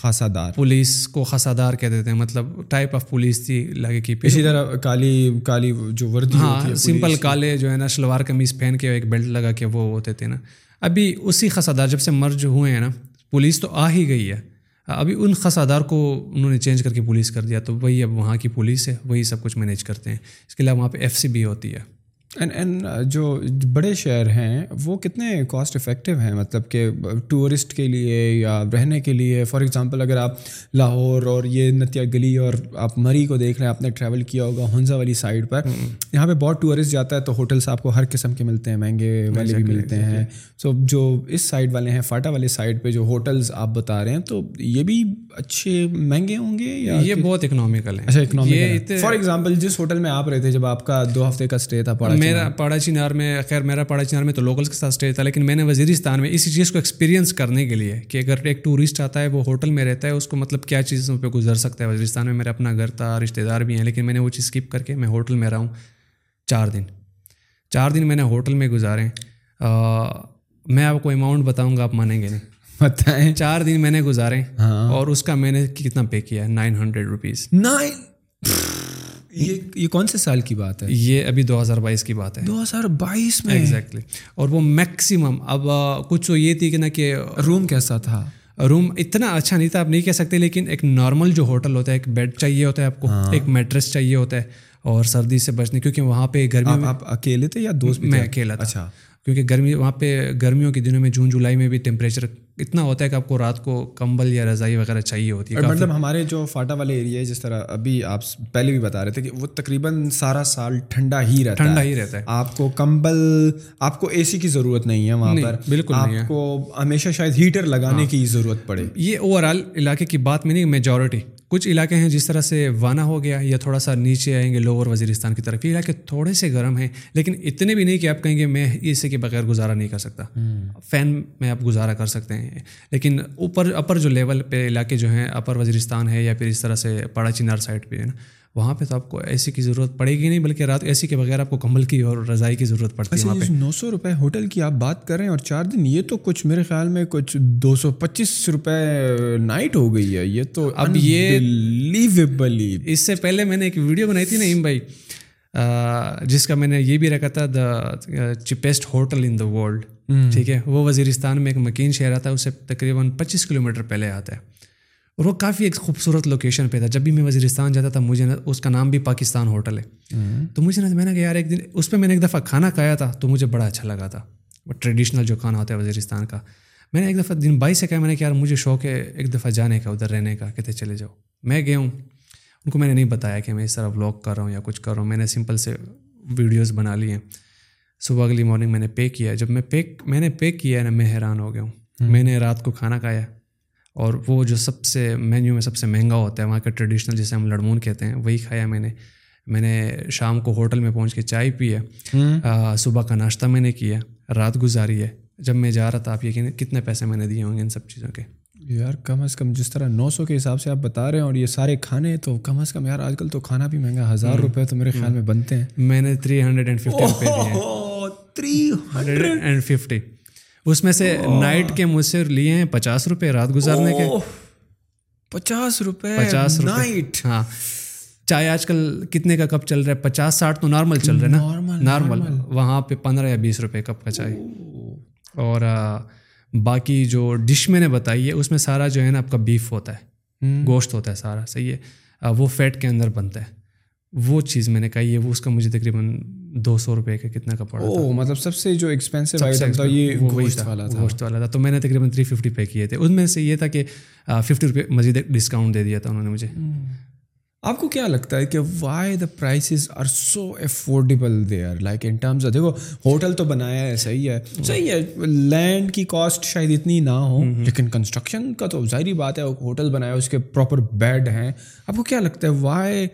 خاصا دار پولیس کو خسادار کہتے تھے مطلب ٹائپ آف پولیس تھی لگے کی اسی طرح کالی کالی جو وردی ہاں سمپل کالے جو ہے نا شلوار قمیض پہن کے ایک بیلٹ لگا کے وہ ہوتے تھے نا۔ ابھی اسی خسادار جب سے مرج ہوئے ہیں نا پولیس تو آ ہی گئی ہے۔ ابھی ان خسادار کو انہوں نے چینج کر کے پولیس کر دیا تو وہی اب وہاں کی پولیس ہے وہی سب کچھ مینیج کرتے ہیں۔ اس کے علاوہ وہاں پہ ایف سی بھی ہوتی ہے۔ اینڈ اینڈ جو بڑے شہر ہیں وہ کتنے کاسٹ افیکٹو ہیں؟ مطلب کہ ٹورسٹ کے لیے یا رہنے کے لیے؟ فار ایگزامپل اگر آپ لاہور اور یہ نتیا گلی اور آپ مری کو دیکھ رہے ہیں آپ نے ٹریول کیا ہوگا ہنزا والی سائڈ پر یہاں پہ بہت ٹورسٹ جاتا ہے تو ہوٹلس آپ کو ہر قسم کے ملتے ہیں مہنگے والے بھی ملتے ہیں۔ سو جو اس سائڈ والے ہیں فاٹا والے سائڈ پہ جو ہوٹلس آپ بتا رہے ہیں تو یہ بھی اچھے مہنگے ہوں گے یا یہ بہت اکنامیکل ہے اچھا اکنامیکل فار ایگزامپل جس ہوٹل میں آپ رہے تھے جب آپ کا دو ہفتے کا اسٹے تھا پڑا میرا پاڑا چنار میں خیر میرا پاڑا چنار میں تو لوکلس کے ساتھ اسٹے تھا لیکن میں نے وزیرستان میں اسی چیز کو ایکسپیرینس کرنے کے لیے کہ اگر ایک ٹورسٹ آتا ہے وہ ہوٹل میں رہتا ہے اس کو مطلب کیا چیزوں پہ گزر سکتا ہے؟ وزیرستان میں میرا اپنا گھر تھا رشتے دار بھی ہیں لیکن میں نے وہ چیز اسکپ کر کے میں ہوٹل میں رہا ہوں چار دن۔ چار دن میں نے ہوٹل میں گزارے۔ میں آپ کو اماؤنٹ بتاؤں گا آپ مانیں گے نہیں۔ بتائیں۔ چار دن میں نے گزارے اور اس کا میں نے کتنا پے کیا؟ ہے نائن ہنڈریڈ روپیز نائن یہ یہ کون سے سال کی بات ہے؟ یہ ابھی دو ہزار بائیس کی بات ہے۔ دو ہزار بائیس میں؟ ایگزیکٹلی اور وہ میکسیمم اب کچھ تو یہ تھی کہ نا کہ روم کیسا تھا؟ روم اتنا اچھا نہیں تھا آپ نہیں کہہ سکتے لیکن ایک نارمل جو ہوٹل ہوتا ہے ایک بیڈ چاہیے ہوتا ہے آپ کو ایک میٹرس چاہیے ہوتا ہے اور سردی سے بچنے کیونکہ وہاں پہ گرمی آپ اکیلے تھے یا دوست میں اکیلا تھا۔ اچھا۔ کیونکہ گرمی وہاں پہ گرمیوں کے دنوں میں جون جولائی میں بھی ٹیمپریچر اتنا ہوتا ہے کہ آپ کو رات کو کمبل یا رضائی وغیرہ چاہیے ہوتی ہے مطلب ہمارے جو فاٹا والے ایریا ہے جس طرح ابھی آپ پہلے بھی بتا رہے تھے کہ وہ تقریباً سارا سال ٹھنڈا ہی رہتا ٹھنڈا ہی رہتا ہے۔ آپ کو کمبل آپ کو اے سی کی ضرورت نہیں ہے وہاں پر۔ بالکل آپ کو ہمیشہ شاید ہیٹر لگانے ہاں۔ کی ضرورت پڑے۔ یہ اوور آل علاقے کی بات میں نہیں میجورٹی کچھ علاقے ہیں جس طرح سے وانا ہو گیا یا تھوڑا سا نیچے آئیں گے لوور وزیرستان کی طرف یہ علاقے تھوڑے سے گرم ہیں لیکن اتنے بھی نہیں کہ آپ کہیں گے میں اسے کے بغیر گزارا نہیں کر سکتا۔ فین میں آپ گزارا کر سکتے ہیں۔ لیکن اوپر اپر جو لیول پہ علاقے جو ہیں اپر وزیرستان ہے یا پھر اس طرح سے پاڑا چنار سائڈ پہ ہے نا وہاں پہ تو آپ کو اے سی کی ضرورت پڑے گی نہیں بلکہ رات اے سی کے بغیر آپ کو کمبل کی اور رضائی کی ضرورت پڑتی ہے وہاں پہ۔ نو سو روپے ہوٹل کی آپ بات کر رہے ہیں اور چار دن یہ تو کچھ میرے خیال میں کچھ دو سو پچیس روپے نائٹ ہو گئی ہے۔ یہ تو اب یہ اس سے پہلے میں نے ایک ویڈیو بنائی تھی نا ایم بھائی جس کا میں نے یہ بھی رکھا تھا دا چپیسٹ ہوٹل ان دا ورلڈ ٹھیک ہے وہ وزیرستان میں ایک مکین شہر آتا ہے اس سے تقریباً پچیس کلو میٹر پہلے آتا ہے۔ اور وہ کافی ایک خوبصورت لوکیشن پہ تھا۔ جب بھی میں وزیرستان جاتا تھا مجھے نا اس کا نام بھی پاکستان ہوٹل ہے۔ تو مجھے نا میں نے کہا یار ایک دن اس پہ میں نے ایک دفعہ کھانا کھایا تھا تو مجھے بڑا اچھا لگا تھا۔ وہ ٹریڈیشنل جو کھانا ہوتا ہے وزیرستان کا۔ میں نے ایک دفعہ دن بائی سے کہا میں نے کہا یار مجھے شوق ہے ایک دفعہ جانے کا ادھر رہنے کا کہتے چلے جاؤ۔ میں گیا ہوں۔ ان کو میں نے نہیں بتایا کہ میں اس طرح بلاگ کر رہا ہوں یا کچھ کر رہا ہوں۔ میں نے سمپل سے ویڈیوز بنا لی ہیں۔ صبح اگلی مارننگ میں نے پے کیا۔ جب میں پیک میں نے پے کیا ہے نا میں حیران ہو گیا ہوں۔ میں نے رات کو کھانا کھایا۔ اور وہ جو سب سے مینیو میں سب سے مہنگا ہوتا ہے وہاں کا ٹریڈیشنل جسے ہم لڑمون کہتے ہیں وہی کھایا میں نے۔ میں نے شام کو ہوٹل میں پہنچ کے چائے پی ہے۔ صبح کا ناشتہ میں نے کیا رات گزاری ہے۔ جب میں جا رہا تھا آپ یقین کتنے پیسے میں نے دیے ہوں گے ان سب چیزوں کے؟ یار کم از کم جس طرح نو سو کے حساب سے آپ بتا رہے ہیں اور یہ سارے کھانے تو کم از کم یار آج کل تو کھانا بھی مہنگا ہزار روپے تو میرے خیال میں بنتے ہیں۔ میں نے تھری ہنڈریڈ اینڈ ففٹی روپے دیے۔ Three hundred and fifty. اس میں سے نائٹ کے مجھ سے لیے ہیں پچاس روپے رات گزارنے کے۔ پچاس روپے؟ پچاس نائٹ؟ ہاں۔ چائے آج کل کتنے کا کپ چل رہا ہے؟ پچاس ساٹھ تو نارمل چل رہا ہے نا؟ نارمل وہاں پہ پندرہ یا بیس روپے کپ کا چائے۔ اور باقی جو ڈش میں نے بتائی ہے اس میں سارا جو ہے نا آپ کا بیف ہوتا ہے۔ گوشت ہوتا ہے سارا صحیح ہے۔ وہ فیٹ کے اندر بنتا ہے۔ وہ چیز میں نے کہی ہے وہ اس کا مجھے تقریباً دو سو روپے کا کتنا کا پڑا او مطلب سب سے جو ایکسپینسو آئٹم تھا یہ گوشت والا تھا۔ گوشت والا تھا۔ تو میں نے تقریباً تھری ففٹی پے کیے تھے۔ اس میں سے یہ تھا کہ ففٹی روپے مزید ڈسکاؤنٹ دے دیا تھا انہوں نے مجھے۔ آپ کو کیا لگتا ہے کہ why the prices are so affordable there like in terms دیکھو ہوٹل تو بنایا ہے صحیح ہے۔ صحیح ہے لینڈ کی کاسٹ شاید اتنی نہ ہو لیکن کنسٹرکشن کا تو ظاہری بات ہے ہوٹل بنایا اس کے پراپر بیڈ ہیں۔ آپ کو کیا لگتا ہے why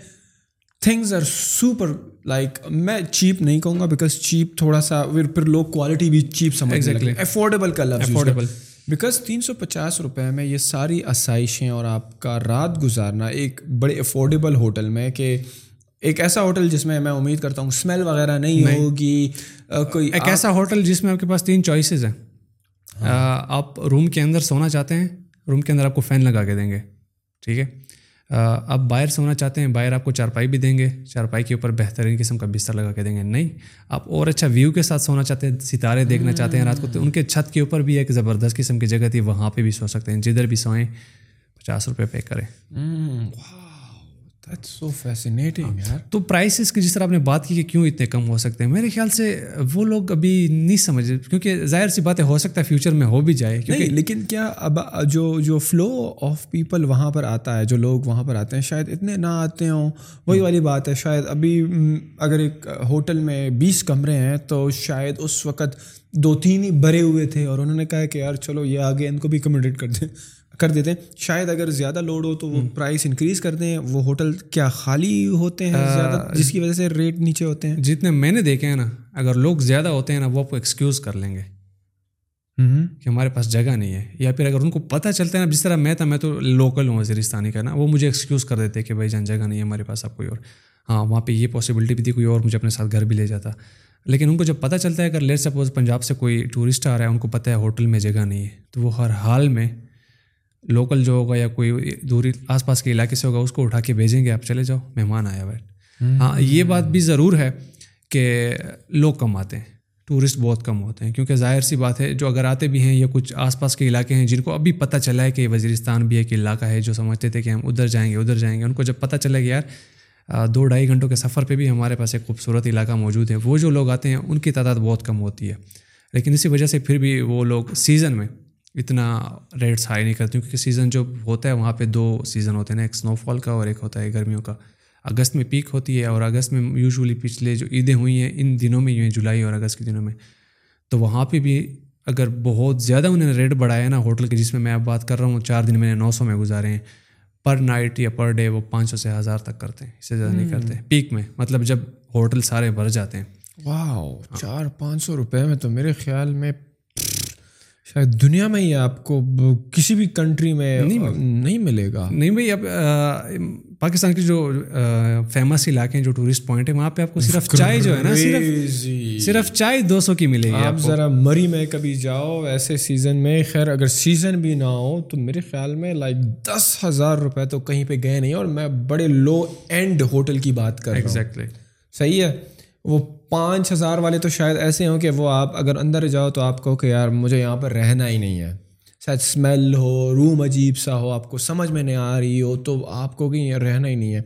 things are super like میں چیپ نہیں کہوں گا بیکاز چیپ تھوڑا سا پھر لوگ کوالٹی بھی چیپ سمجھ افورڈیبل کا لفظ افورڈیبل بیکاز تین سو پچاس روپے میں یہ ساری آسائشیں اور آپ کا رات گزارنا ایک بڑے افورڈیبل ہوٹل میں کہ ایک ایسا ہوٹل جس میں میں امید کرتا ہوں اسمیل وغیرہ نہیں ہوگی کوئی ایک ایسا ہوٹل جس میں آپ کے پاس تین چوائسیز ہیں۔ آپ روم کے اندر سونا چاہتے ہیں روم کے اندر آپ کو فین لگا کے دیں گے۔ ٹھیک ہے؟ آپ باہر سونا چاہتے ہیں، باہر آپ کو چارپائی بھی دیں گے، چارپائی کے اوپر بہترین قسم کا بستر لگا کے دیں گے۔ نہیں، آپ اور اچھا ویو کے ساتھ سونا چاہتے ہیں، ستارے دیکھنا چاہتے ہیں رات کو، تو ان کے چھت کے اوپر بھی ایک زبردست قسم کی جگہ تھی، وہاں پہ بھی سو سکتے ہیں۔ جدھر بھی سوئیں، پچاس روپے پے کریں۔ فیسینیٹنگ تو پرائسز کی جس طرح آپ نے بات کی کہ کیوں اتنے کم ہو سکتے ہیں میرے خیال سے وہ لوگ ابھی نہیں سمجھ کیونکہ ظاہر سی باتیں ہو سکتا ہے فیوچر میں ہو بھی جائے کیونکہ لیکن کیا اب جو جو فلو آف پیپل وہاں پر آتا ہے جو لوگ وہاں پر آتے ہیں شاید اتنے نہ آتے ہوں وہی والی بات ہے شاید ابھی اگر ایک ہوٹل میں بیس کمرے ہیں تو شاید اس وقت دو تین ہی بھرے ہوئے تھے اور انہوں نے کہا کہ یار چلو یہ آگے ان کو بھی کمیڈیٹ کر دیں۔ کر دیتے ہیں۔ شاید اگر زیادہ لوڈ ہو تو وہ پرائس انکریز کر دیں۔ وہ ہوٹل کیا خالی ہوتے ہیں زیادہ؟ جس کی وجہ سے ریٹ نیچے ہوتے ہیں۔ جتنے میں نے دیکھے ہیں نا اگر لوگ زیادہ ہوتے ہیں نا وہ آپ کو ایکسکیوز کر لیں گے۔ کہ ہمارے پاس جگہ نہیں ہے۔ یا پھر اگر ان کو پتہ چلتا ہے نا جس طرح میں تھا میں تو لوکل ہوں وزیرستانی کا نا وہ مجھے ایکسکیوز کر دیتے کہ بھائی جان جگہ نہیں ہے ہمارے پاس اب کوئی اور۔ ہاں وہاں پہ یہ پاسبلٹی بھی تھی کوئی اور مجھے اپنے ساتھ گھر بھی لے جاتا۔ لیکن ان کو جب پتہ چلتا ہے اگر لیٹ سپوز پنجاب سے کوئی ٹورسٹ آ رہا ہے ان کو پتہ ہے ہوٹل میں جگہ نہیں ہے تو وہ ہر حال میں لوکل جو ہوگا یا کوئی دوری آس پاس کے علاقے سے ہوگا اس کو اٹھا کے بھیجیں گے آپ چلے جاؤ مہمان آیا بیٹھ۔ ہاں یہ بات بھی ضرور ہے کہ لوگ کم آتے ہیں ٹورسٹ بہت کم ہوتے ہیں کیونکہ ظاہر سی بات ہے جو اگر آتے بھی ہیں یا کچھ آس پاس کے علاقے ہیں جن کو ابھی پتہ چلا ہے کہ وزیرستان بھی ایک علاقہ ہے جو سمجھتے تھے کہ ہم ادھر جائیں گے ادھر جائیں گے ان کو جب پتہ چلے گا یار دو ڈھائی گھنٹوں کے سفر پہ بھی ہمارے پاس ایک خوبصورت علاقہ موجود ہے وہ جو لوگ آتے ہیں ان کی تعداد بہت کم ہوتی ہے۔ لیکن اسی وجہ سے پھر بھی وہ لوگ سیزن میں اتنا ریٹس ہائی نہیں کرتے کیونکہ سیزن جو ہوتا ہے وہاں پہ دو سیزن ہوتے ہیں نا ایک اسنو فال کا اور ایک ہوتا ہے گرمیوں کا۔ اگست میں پیک ہوتی ہے اور اگست میں یوزولی پچھلے جو عیدیں ہوئی ہیں ان دنوں میں یوں ہیں جولائی اور اگست کے دنوں میں۔ تو وہاں پہ بھی اگر بہت زیادہ انہوں نے ریٹ بڑھایا نا ہوٹل کے جس میں میں اب بات کر رہا ہوں چار دن میں نے نو سو میں گزارے ہیں۔ پر نائٹ یا پر ڈے وہ پانچ سو سے ہزار تک کرتے ہیں اس سے زیادہ نہیں کرتے۔ پیک میں مطلب جب ہوٹل سارے بھر جاتے ہیں۔ واہ چار پانچ سو روپے میں تو میرے خیال میں شاید دنیا میں ہی آپ کو کسی بھی کنٹری میں نہیں ملے گا۔ نہیں بھائی اب پاکستان کے جو فیمس علاقے ہیں جو ٹورسٹ پوائنٹ ہے وہاں پہ آپ کو صرف چائے جو ہے نا صرف صرف چائے دو سو کی ملے گی آپ ذرا مری میں کبھی جاؤ ایسے سیزن میں خیر اگر سیزن بھی نہ ہو تو میرے خیال میں لائک دس ہزار روپے تو کہیں پہ گئے نہیں اور میں بڑے لو اینڈ ہوٹل کی بات کر رہا ہوں۔ صحیح ہے؟ وہ پانچ ہزار والے تو شاید ایسے ہوں کہ وہ آپ اگر اندر جاؤ تو آپ کو کہ یار مجھے یہاں پر رہنا ہی نہیں ہے۔ شاید اسمیل ہو روم عجیب سا ہو آپ کو سمجھ میں نہیں آ رہی ہو تو آپ کو کہ رہنا ہی نہیں ہے۔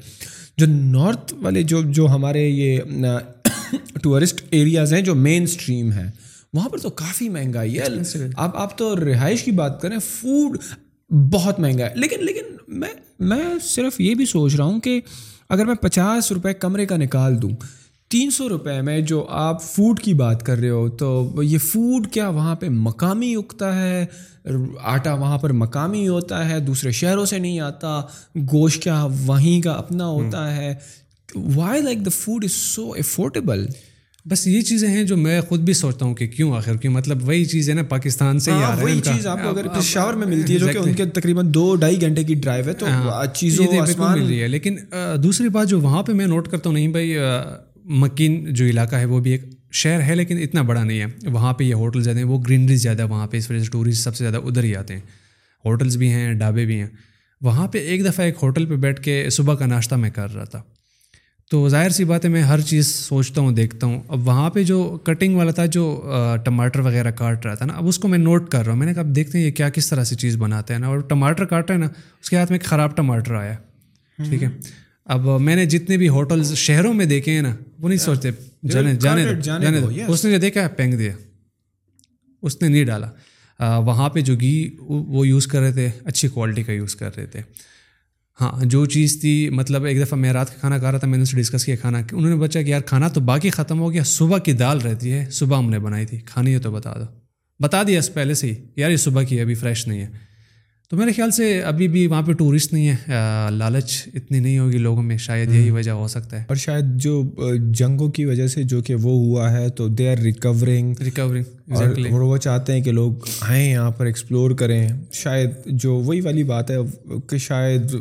جو نارتھ والے جو جو ہمارے یہ ٹورسٹ ایریاز ہیں جو مین اسٹریم ہے وہاں پر تو کافی مہنگائی ہے۔ آپ آپ تو رہائش کی بات کریں فوڈ بہت مہنگا ہے۔ لیکن لیکن میں میں صرف یہ بھی سوچ رہا ہوں کہ اگر میں پچاس روپے کمرے کا نکال دوں تین سو روپے میں جو آپ فوڈ کی بات کر رہے ہو تو یہ فوڈ کیا وہاں پہ مقامی اگتا ہے؟ آٹا وہاں پر مقامی ہوتا ہے دوسرے شہروں سے نہیں آتا گوشت کیا وہیں کا اپنا ہوتا ہے؟ Why like the food is so affordable بس یہ چیزیں ہیں جو میں خود بھی سوچتا ہوں کہ کیوں آخر کیوں مطلب وہی چیز ہے نا پاکستان سے ہاں، وہی چیز آپ کو اگر پشاور میں ملتی ہے جو کہ ان کے تقریباً دو ڈھائی گھنٹے کی ڈرائیو ہے تو ہاں، چیزوں مل رہی ہے۔ لیکن دوسری بات جو وہاں پہ میں نوٹ کرتا ہوں نہیں بھائی مکین جو علاقہ ہے وہ بھی ایک شہر ہے لیکن اتنا بڑا نہیں ہے۔ وہاں پہ یہ ہوٹل زیادہ ہیں، وہ گرینری زیادہ ہے وہاں پہ، اس وجہ سے ٹورسٹ سب سے زیادہ ادھر ہی آتے ہیں۔ ہوٹلس بھی ہیں، ڈھابے بھی ہیں۔ وہاں پہ ایک دفعہ ایک ہوٹل پہ بیٹھ کے صبح کا ناشتہ میں کر رہا تھا۔ تو ظاہر سی بات ہے، میں ہر چیز سوچتا ہوں، دیکھتا ہوں۔ اب وہاں پہ جو کٹنگ والا تھا، جو ٹماٹر وغیرہ کاٹ رہا تھا نا، اب اس کو میں نوٹ کر رہا ہوں۔ میں نے کہا، اب دیکھتے ہیں یہ کیا، کس طرح سے چیز بناتے ہیں نا۔ اور ٹماٹر کاٹ رہا ہے نا، اس کے ہاتھ میں ایک خراب ٹماٹر آیا۔ ٹھیک ہے۔ اب میں نے جتنے بھی ہوٹلز شہروں میں دیکھے ہیں نا وہ نہیں سوچتے جانے جانے جانے اس نے جو دیکھا پینک دیا۔ اس نے نہیں ڈالا۔ وہاں پہ جو گھی وہ یوز کر رہے تھے اچھی کوالٹی کا یوز کر رہے تھے۔ ہاں جو چیز تھی مطلب ایک دفعہ میں رات کا کھانا کھا رہا تھا میں نے اس سے ڈسکس کیا کھانا۔ انہوں نے بچا کہ یار کھانا تو باقی ختم ہو گیا صبح کی دال رہتی ہے صبح ہم نے بنائی تھی۔ کھانی ہے تو بتا دو۔ بتا دیا اس پہلے سے ہی یار یہ صبح کی ابھی فریش نہیں ہے۔ تو میرے خیال سے ابھی بھی وہاں پہ ٹورسٹ نہیں ہے لالچ اتنی نہیں ہوگی لوگوں میں شاید یہی وجہ ہو سکتا ہے۔ اور شاید جو جنگوں کی وجہ سے جو کہ وہ ہوا ہے تو دے آر ریکورنگ ریکورنگ اور وہ چاہتے ہیں کہ لوگ آئیں یہاں پر ایکسپلور کریں۔ شاید جو وہی والی بات ہے کہ شاید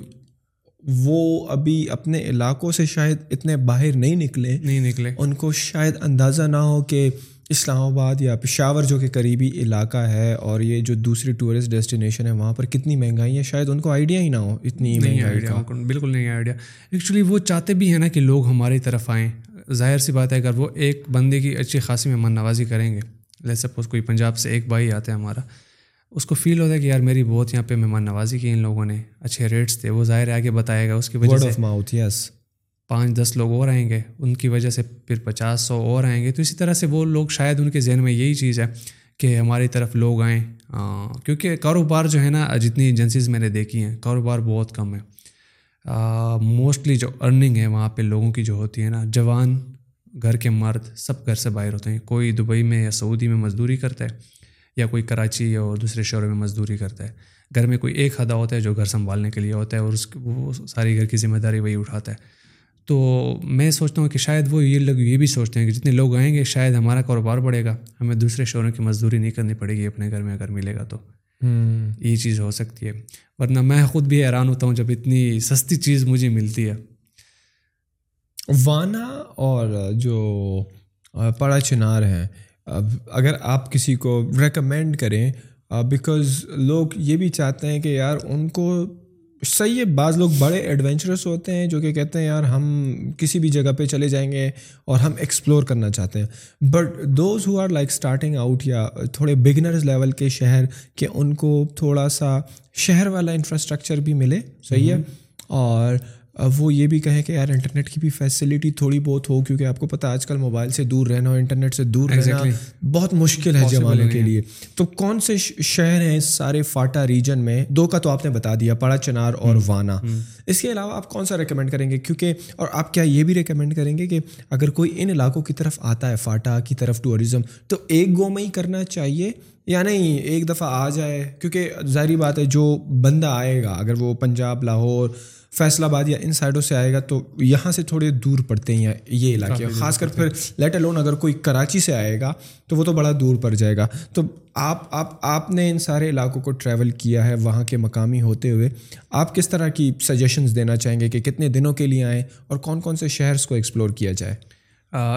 وہ ابھی اپنے علاقوں سے شاید اتنے باہر نہیں نکلے۔ نہیں نکلے۔ ان کو شاید اندازہ نہ ہو کہ اسلام آباد یا پشاور جو کہ قریبی علاقہ ہے اور یہ جو دوسری ٹورسٹ ڈیسٹینیشن ہے وہاں پر کتنی مہنگائی ہے؟ شاید ان کو آئیڈیا ہی نہ ہو اتنی مہنگائی بالکل نہیں آئیڈیا ایکچولی وہ چاہتے بھی ہیں نا کہ لوگ ہماری طرف آئیں۔ ظاہر سی بات ہے اگر وہ ایک بندے کی اچھی خاصی مہمان نوازی کریں گے لے سپوز کوئی پنجاب سے ایک بھائی آتا ہے ہمارا اس کو فیل ہوتا ہے کہ یار میری بہت یہاں پہ مہمان نوازی کی ان لوگوں نے اچھے ریٹس تھے وہ ظاہر آگے بتائے گا اس کی وجہ سے پانچ دس لوگ اور آئیں گے، ان کی وجہ سے پھر پچاس سو اور آئیں گے۔ تو اسی طرح سے وہ لوگ شاید ان کے ذہن میں یہی چیز ہے کہ ہماری طرف لوگ آئیں۔ کیونکہ کاروبار جو ہے نا، جتنی ایجنسیز میں نے دیکھی ہیں، کاروبار بہت کم ہے۔ موسٹلی جو ارننگ ہے، وہاں پہ لوگوں کی جو ہوتی ہے نا، جوان، گھر کے مرد، سب گھر سے باہر ہوتے ہیں۔ کوئی دبئی میں یا سعودی میں مزدوری کرتا ہے، یا کوئی کراچی اور دوسرے شہروں میں مزدوری کرتا ہے۔ گھر میں کوئی ایک حدا ہوتا ہے جو گھر سنبھالنے کے لیے ہوتا ہے، اور اس وہ ساری گھر کی ذمہ داری وہی اٹھاتا ہے۔ تو میں سوچتا ہوں کہ شاید وہ یہ لوگ یہ بھی سوچتے ہیں کہ جتنے لوگ آئیں گے شاید ہمارا کاروبار بڑھے گا۔ ہمیں دوسرے شہروں کی مزدوری نہیں کرنی پڑے گی اپنے گھر میں اگر ملے گا تو۔ یہ چیز ہو سکتی ہے۔ ورنہ میں خود بھی حیران ہوتا ہوں جب اتنی سستی چیز مجھے ملتی ہے۔ وانا اور جو پڑا چنار ہیں اگر آپ کسی کو ریکمینڈ کریں بیکاز لوگ یہ بھی چاہتے ہیں کہ یار ان کو صحیح ہے بعض لوگ بڑے ایڈونچرس ہوتے ہیں جو کہ کہتے ہیں یار ہم کسی بھی جگہ پہ چلے جائیں گے اور ہم ایکسپلور کرنا چاہتے ہیں۔ But those who are like starting out یا تھوڑے بگنرز لیول کے شہر کہ ان کو تھوڑا سا شہر والا انفراسٹرکچر بھی ملے صحیح ہے۔ اور وہ یہ بھی کہیں کہ یار انٹرنیٹ کی بھی فیسلٹی تھوڑی بہت ہو کیونکہ آپ کو پتہ آج کل موبائل سے دور رہنا اور انٹرنیٹ سے دور رہنا بہت مشکل ہے جوانوں کے لیے۔ تو کون سے شہر ہیں اس سارے فاٹا ریجن میں؟ دو کا تو آپ نے بتا دیا پڑا چنار اور وانا۔ اس کے علاوہ آپ کون سا ریکمینڈ کریں گے؟ کیونکہ اور آپ کیا یہ بھی ریکمینڈ کریں گے کہ اگر کوئی ان علاقوں کی طرف آتا ہے فاٹا کی طرف ٹورزم تو ایک گو میں ہی کرنا چاہیے؟ یا نہیں ایک دفعہ آ جائے؟ کیونکہ ظاہری بات ہے جو بندہ آئے گا اگر وہ پنجاب لاہور فیصل آباد یا ان سائڈوں سے آئے گا تو یہاں سے تھوڑے دور پڑتے ہیں یہ علاقے خاص کر پھر لیٹ الون اگر کوئی کراچی سے آئے گا تو وہ تو بڑا دور پڑ جائے گا۔ تو آپ آپ آپ نے ان سارے علاقوں کو ٹریول کیا ہے وہاں کے مقامی ہوتے ہوئے۔ آپ کس طرح کی سجیشنز دینا چاہیں گے کہ کتنے دنوں کے لیے آئیں اور کون کون سے شہرس کو ایکسپلور کیا جائے؟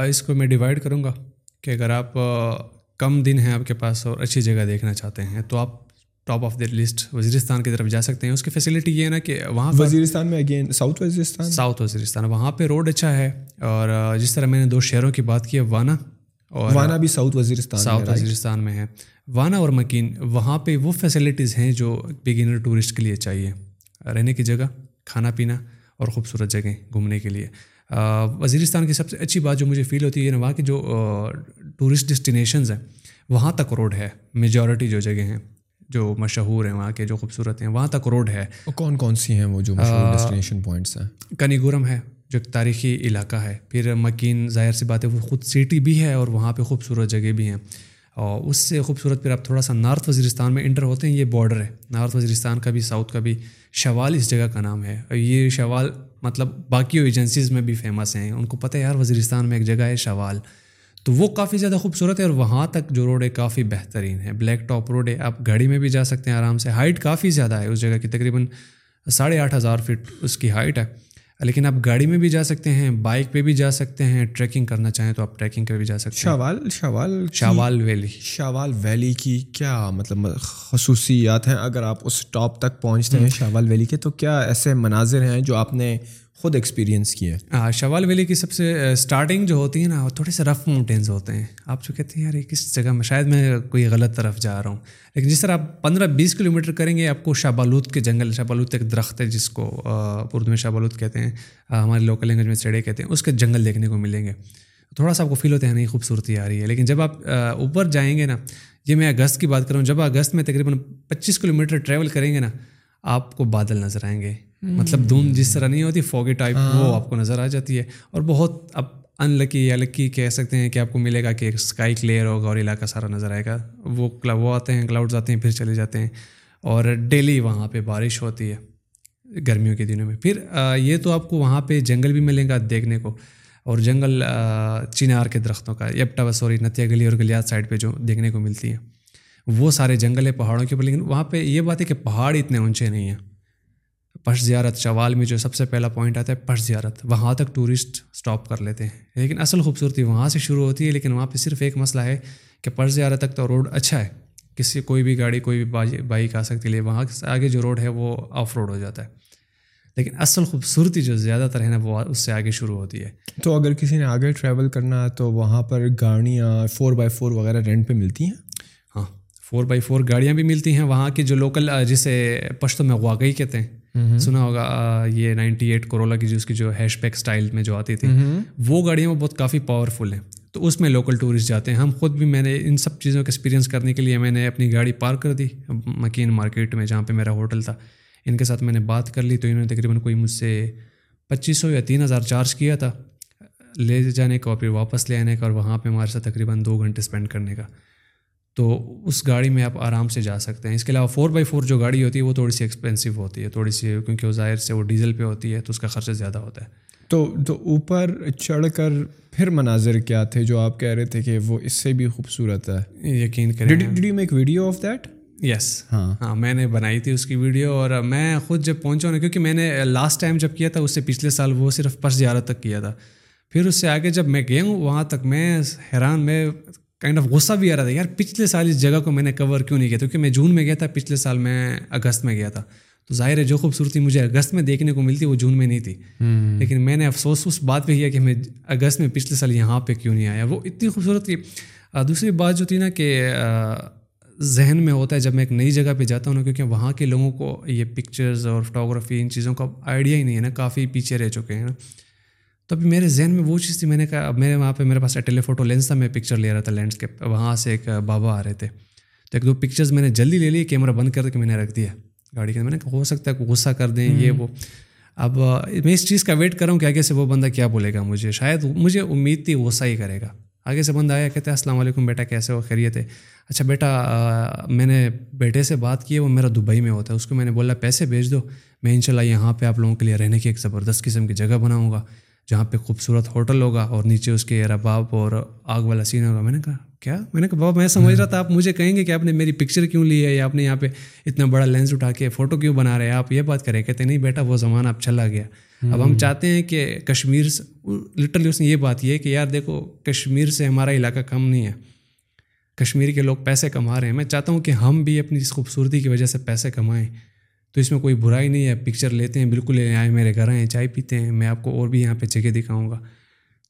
اس کو میں ڈیوائڈ کروں گا کہ اگر آپ کم دن ہیں آپ کے پاس اور اچھی جگہ دیکھنا چاہتے ہیں تو آپ top of the list Waziristan کی طرف جا سکتے ہیں۔ اس کی فیسلٹی یہ ہے نا کہ وہاں وزیرستان میں again south Waziristan south Waziristan وہاں پہ روڈ اچھا ہے اور جس طرح میں نے دو شہروں کی بات کی ہے وانا اور وانا بھی ساؤتھ وزیرستان ساؤتھ وزیرستان میں ہے۔ وانا اور مکین وہاں پہ وہ فیسلٹیز ہیں جو بگنر ٹورسٹ کے لیے چاہیے۔ رہنے کی جگہ کھانا پینا اور خوبصورت جگہیں گھومنے کے لیے۔ وزیرستان کی سب سے اچھی بات جو مجھے فیل ہوتی ہے نا وہاں کی جو ٹورسٹ ڈسٹینیشنز ہیں وہاں تک روڈ ہے۔ میجورٹی جو جگہ ہیں۔ جو مشہور ہیں وہاں کے جو خوبصورت ہیں وہاں تک روڈ ہے۔ کون کون سی ہیں وہ جو ڈسٹینیشن پوائنٹس ہیں؟ کنی گورم ہے جو ایک تاریخی علاقہ ہے۔ پھر مکین ظاہر سی بات ہے وہ خود سٹی بھی ہے اور وہاں پہ خوبصورت جگہ بھی ہیں۔ اور اس سے خوبصورت پھر آپ تھوڑا سا نارتھ وزیرستان میں انٹر ہوتے ہیں یہ بارڈر ہے۔ نارتھ وزیرستان کا بھی ساؤتھ کا بھی شوال اس جگہ کا نام ہے۔ یہ شوال مطلب باقی ایجنسیز میں بھی فیمس ہیں۔ ان کو پتہ ہے یار وزیرستان میں ایک جگہ ہے شوال۔ تو وہ کافی زیادہ خوبصورت ہے اور وہاں تک جو روڈ ہے کافی بہترین ہے۔ بلیک ٹاپ روڈ ہے آپ گاڑی میں بھی جا سکتے ہیں آرام سے۔ ہائٹ کافی زیادہ ہے اس جگہ کی تقریباً ساڑھے آٹھ ہزار فٹ اس کی ہائٹ ہے۔ لیکن آپ گاڑی میں بھی جا سکتے ہیں بائک پہ بھی جا سکتے ہیں۔ ٹریکنگ کرنا چاہیں تو آپ ٹریکنگ پہ بھی جا سکتے ہیں۔ شاوال شاوال شاوال ویلی شاوال ویلی کی کیا مطلب خصوصیات ہیں؟ اگر آپ اس ٹاپ تک پہنچتے ہیں شاوال ویلی کے تو کیا ایسے مناظر ہیں جو آپ نے خود ایکسپیرینس کیا ہاں شوال ویلی کی سب سے اسٹارٹنگ جو ہوتی ہے نا، وہ تھوڑے سے رف ماؤنٹینز ہوتے ہیں۔ آپ جو کہتے ہیں، یار کس جگہ میں؟ شاید میں کوئی غلط طرف جا رہا ہوں۔ لیکن جس طرح آپ پندرہ بیس کلو میٹر کریں گے، آپ کو شاہ بالود کے جنگل شاہ بالود ایک درخت ہے جس کو اردو میں شاہ بالود کہتے ہیں ہمارے لوکل لینگویج میں چڑے کہتے ہیں، اس کے جنگل دیکھنے کو ملیں گے۔ تھوڑا سا آپ کو فیل ہوتا ہے، نہیں، خوبصورتی آ رہی ہے۔ لیکن جب آپ اوپر جائیں گے نا، یہ میں اگست کی بات کروں جب اگست میں تقریباً پچیس کلو میٹر ٹریول کریں گے نا آپ کو بادل نظر آئیں گے۔ مطلب دھند جس طرح نہیں ہوتی فوگی ٹائپ وہ ہاں۔ آپ کو نظر آ جاتی ہے۔ اور بہت اب ان لکی یا لکی کہہ سکتے ہیں کہ آپ کو ملے گا کہ اسکائی کلیئر ہوگا اور علاقہ سارا نظر آئے گا۔ وہ وہ آتے ہیں کلاؤڈز آتے ہیں پھر چلے جاتے ہیں۔ اور ڈیلی وہاں پہ بارش ہوتی ہے گرمیوں کے دنوں میں۔ پھر یہ تو آپ کو وہاں پہ جنگل بھی ملیں گا دیکھنے کو۔ اور جنگل چینار کے درختوں کا یپٹا سوری نتیا گلی اور گلیات سائڈ پہ جو دیکھنے کو ملتی ہیں وہ سارے جنگل ہے، پہاڑوں کے اوپر، لیکن وہاں پہ یہ بات ہے کہ پہاڑ اتنے اونچے نہیں ہیں۔ پش زیارت، شوال میں جو سب سے پہلا پوائنٹ آتا ہے، پش زیارت۔ وہاں تک ٹورسٹ اسٹاپ کر لیتے ہیں۔ لیکن اصل خوبصورتی وہاں سے شروع ہوتی ہے، لیکن وہاں پہ صرف ایک مسئلہ ہے کہ پش زیارت تک تو روڈ اچھا ہے۔ کسی، کوئی بھی گاڑی، کوئی بھی بائک آ سکتی ہے وہاں سے آگے جو روڈ ہے، وہ آف روڈ ہو جاتا ہے۔ لیکن اصل خوبصورتی جو زیادہ تر ہے نا، وہ اس سے آگے شروع ہوتی ہے۔ تو اگر کسی نے آگے ٹریول کرنا ہے، تو وہاں پر گاڑیاں فور بائی فور وغیرہ رینٹ پہ ملتی ہیں؟ فور بائی فور گاڑیاں بھی ملتی ہیں۔ وہاں کی جو لوکل جسے پشتوں میں واقعی کہتے ہیں۔ سنا ہوگا یہ نائنٹی ایٹ کرولا کی جو اس کی جو ہیش پیک اسٹائل میں جو آتی تھی۔ وہ گاڑیاں وہ بہت کافی پاورفل ہیں۔ تو اس میں لوکل ٹورسٹ جاتے ہیں۔ ہم خود بھی میں نے ان سب چیزوں کا ایکسپیرینس کرنے کے لیے میں نے اپنی گاڑی پارک کر دی۔ مکین مارکیٹ میں جہاں پہ میرا ہوٹل تھا۔ ان کے ساتھ میں نے بات کر لی تو انہوں نے تقریباً کوئی مجھ سے پچیس سو یا تین ہزار چارج کیا تھا۔ لے جانے کا اور پھر واپس لے آنے کا اور وہاں پہ ہمارے ساتھ تقریباً دو گھنٹے اسپینڈ کرنے کا۔ تو اس گاڑی میں آپ آرام سے جا سکتے ہیں۔ اس کے علاوہ فور بائی فور جو گاڑی ہوتی ہے وہ تھوڑی سی ایکسپینسو ہوتی ہے تھوڑی سی کیونکہ وہ ظاہر سے وہ ڈیزل پہ ہوتی ہے تو اس کا خرچہ زیادہ ہوتا ہے۔ تو تو اوپر چڑھ کر پھر مناظر کیا تھے جو آپ کہہ رہے تھے کہ وہ اس سے بھی خوبصورت ہے؟ یقین کریں make video of that yes ہاں۔ ہاں میں نے بنائی تھی اس کی ویڈیو اور میں خود جب پہنچا ہوں کیونکہ میں نے لاسٹ ٹائم جب کیا تھا اس سے پچھلے سال وہ صرف پس زیارت تک کیا تھا۔ پھر اس سے آگے جب میں گیا ہوں وہاں تک میں حیران میں کائنڈ آف غصہ بھی آ رہا تھا یار پچھلے سال اس جگہ کو میں نے کور کیوں نہیں کیا؟ کیونکہ میں جون میں گیا تھا پچھلے سال میں اگست میں گیا تھا۔ تو ظاہر ہے جو خوبصورتی مجھے اگست میں دیکھنے کو ملتی وہ جون میں نہیں تھی۔ لیکن میں نے افسوس اس بات پہ کیا کہ میں اگست میں پچھلے سال یہاں پہ کیوں نہیں آیا؟ وہ اتنی خوبصورت تھی۔ دوسری بات جو تھی نا کہ ذہن میں ہوتا ہے جب میں ایک نئی جگہ پہ جاتا ہوں نا کیونکہ وہاں کے لوگوں کو یہ پکچرز اور فوٹوگرافی ان چیزوں کا آئیڈیا ہی نہیں ہے نا کافی پیچھے رہ چکے ہیں نا۔ تو ابھی میرے ذہن میں وہ چیز تھی میں نے کہا اب میرے وہاں پہ میرے پاس ٹیلی فوٹو لینس تھا میں پکچر لے رہا تھا لینڈس کے وہاں سے ایک بابا آ رہے تھے۔ تو ایک دو پکچرز میں نے جلدی لے لی کیمرہ بند کر کے میں نے رکھ دیا۔ گاڑی کے میں نے کہا ہو سکتا ہے غصہ کر دیں یہ وہ۔ اب میں اس چیز کا ویٹ کر رہا ہوں کہ آگے سے وہ بندہ کیا بولے گا مجھے۔ شاید مجھے امید تھی غصہ ہی کرے گا۔ آگے سے بندہ آیا کہتے ہیں السلام علیکم بیٹا کیسے ہو؟ خیریت ہے۔ اچھا بیٹا میں نے بیٹے سے بات کی ہے وہ میرا دبئی میں ہوتا ہے۔ اس کو میں نے بولا پیسے بھیج دو میں ان شاء اللہ یہاں پہ آپ لوگوں کے لیے رہنے کی ایک زبردست قسم کی جگہ بناؤں گا۔ جہاں پہ خوبصورت ہوٹل ہوگا اور نیچے اس کے رباب اور آگ والا سین ہوگا۔ میں نے کہا کیا؟ میں نے کہا بابا میں سمجھ رہا تھا آپ مجھے کہیں گے کہ آپ نے میری پکچر کیوں لی ہے یا آپ نے یہاں پہ اتنا بڑا لینس اٹھا کے فوٹو کیوں بنا رہے ہیں؟ آپ یہ بات کریں کہتے نہیں بیٹا وہ زمانہ اب چلا گیا۔ اب ہم چاہتے ہیں کہ کشمیر سے لٹرلی اس نے یہ بات یہ ہے کہ یار دیکھو کشمیر سے ہمارا علاقہ کم نہیں ہے۔ کشمیر کے لوگ پیسے کما رہے ہیں۔ میں چاہتا ہوں کہ ہم بھی اپنی اس خوبصورتی کی وجہ سے پیسے کمائیں۔ تو اس میں کوئی برائی نہیں ہے پکچر لیتے ہیں بالکل لے آئے میرے گھر آئیں چائے پیتے ہیں میں آپ کو اور بھی یہاں پہ جگہ دکھاؤں گا۔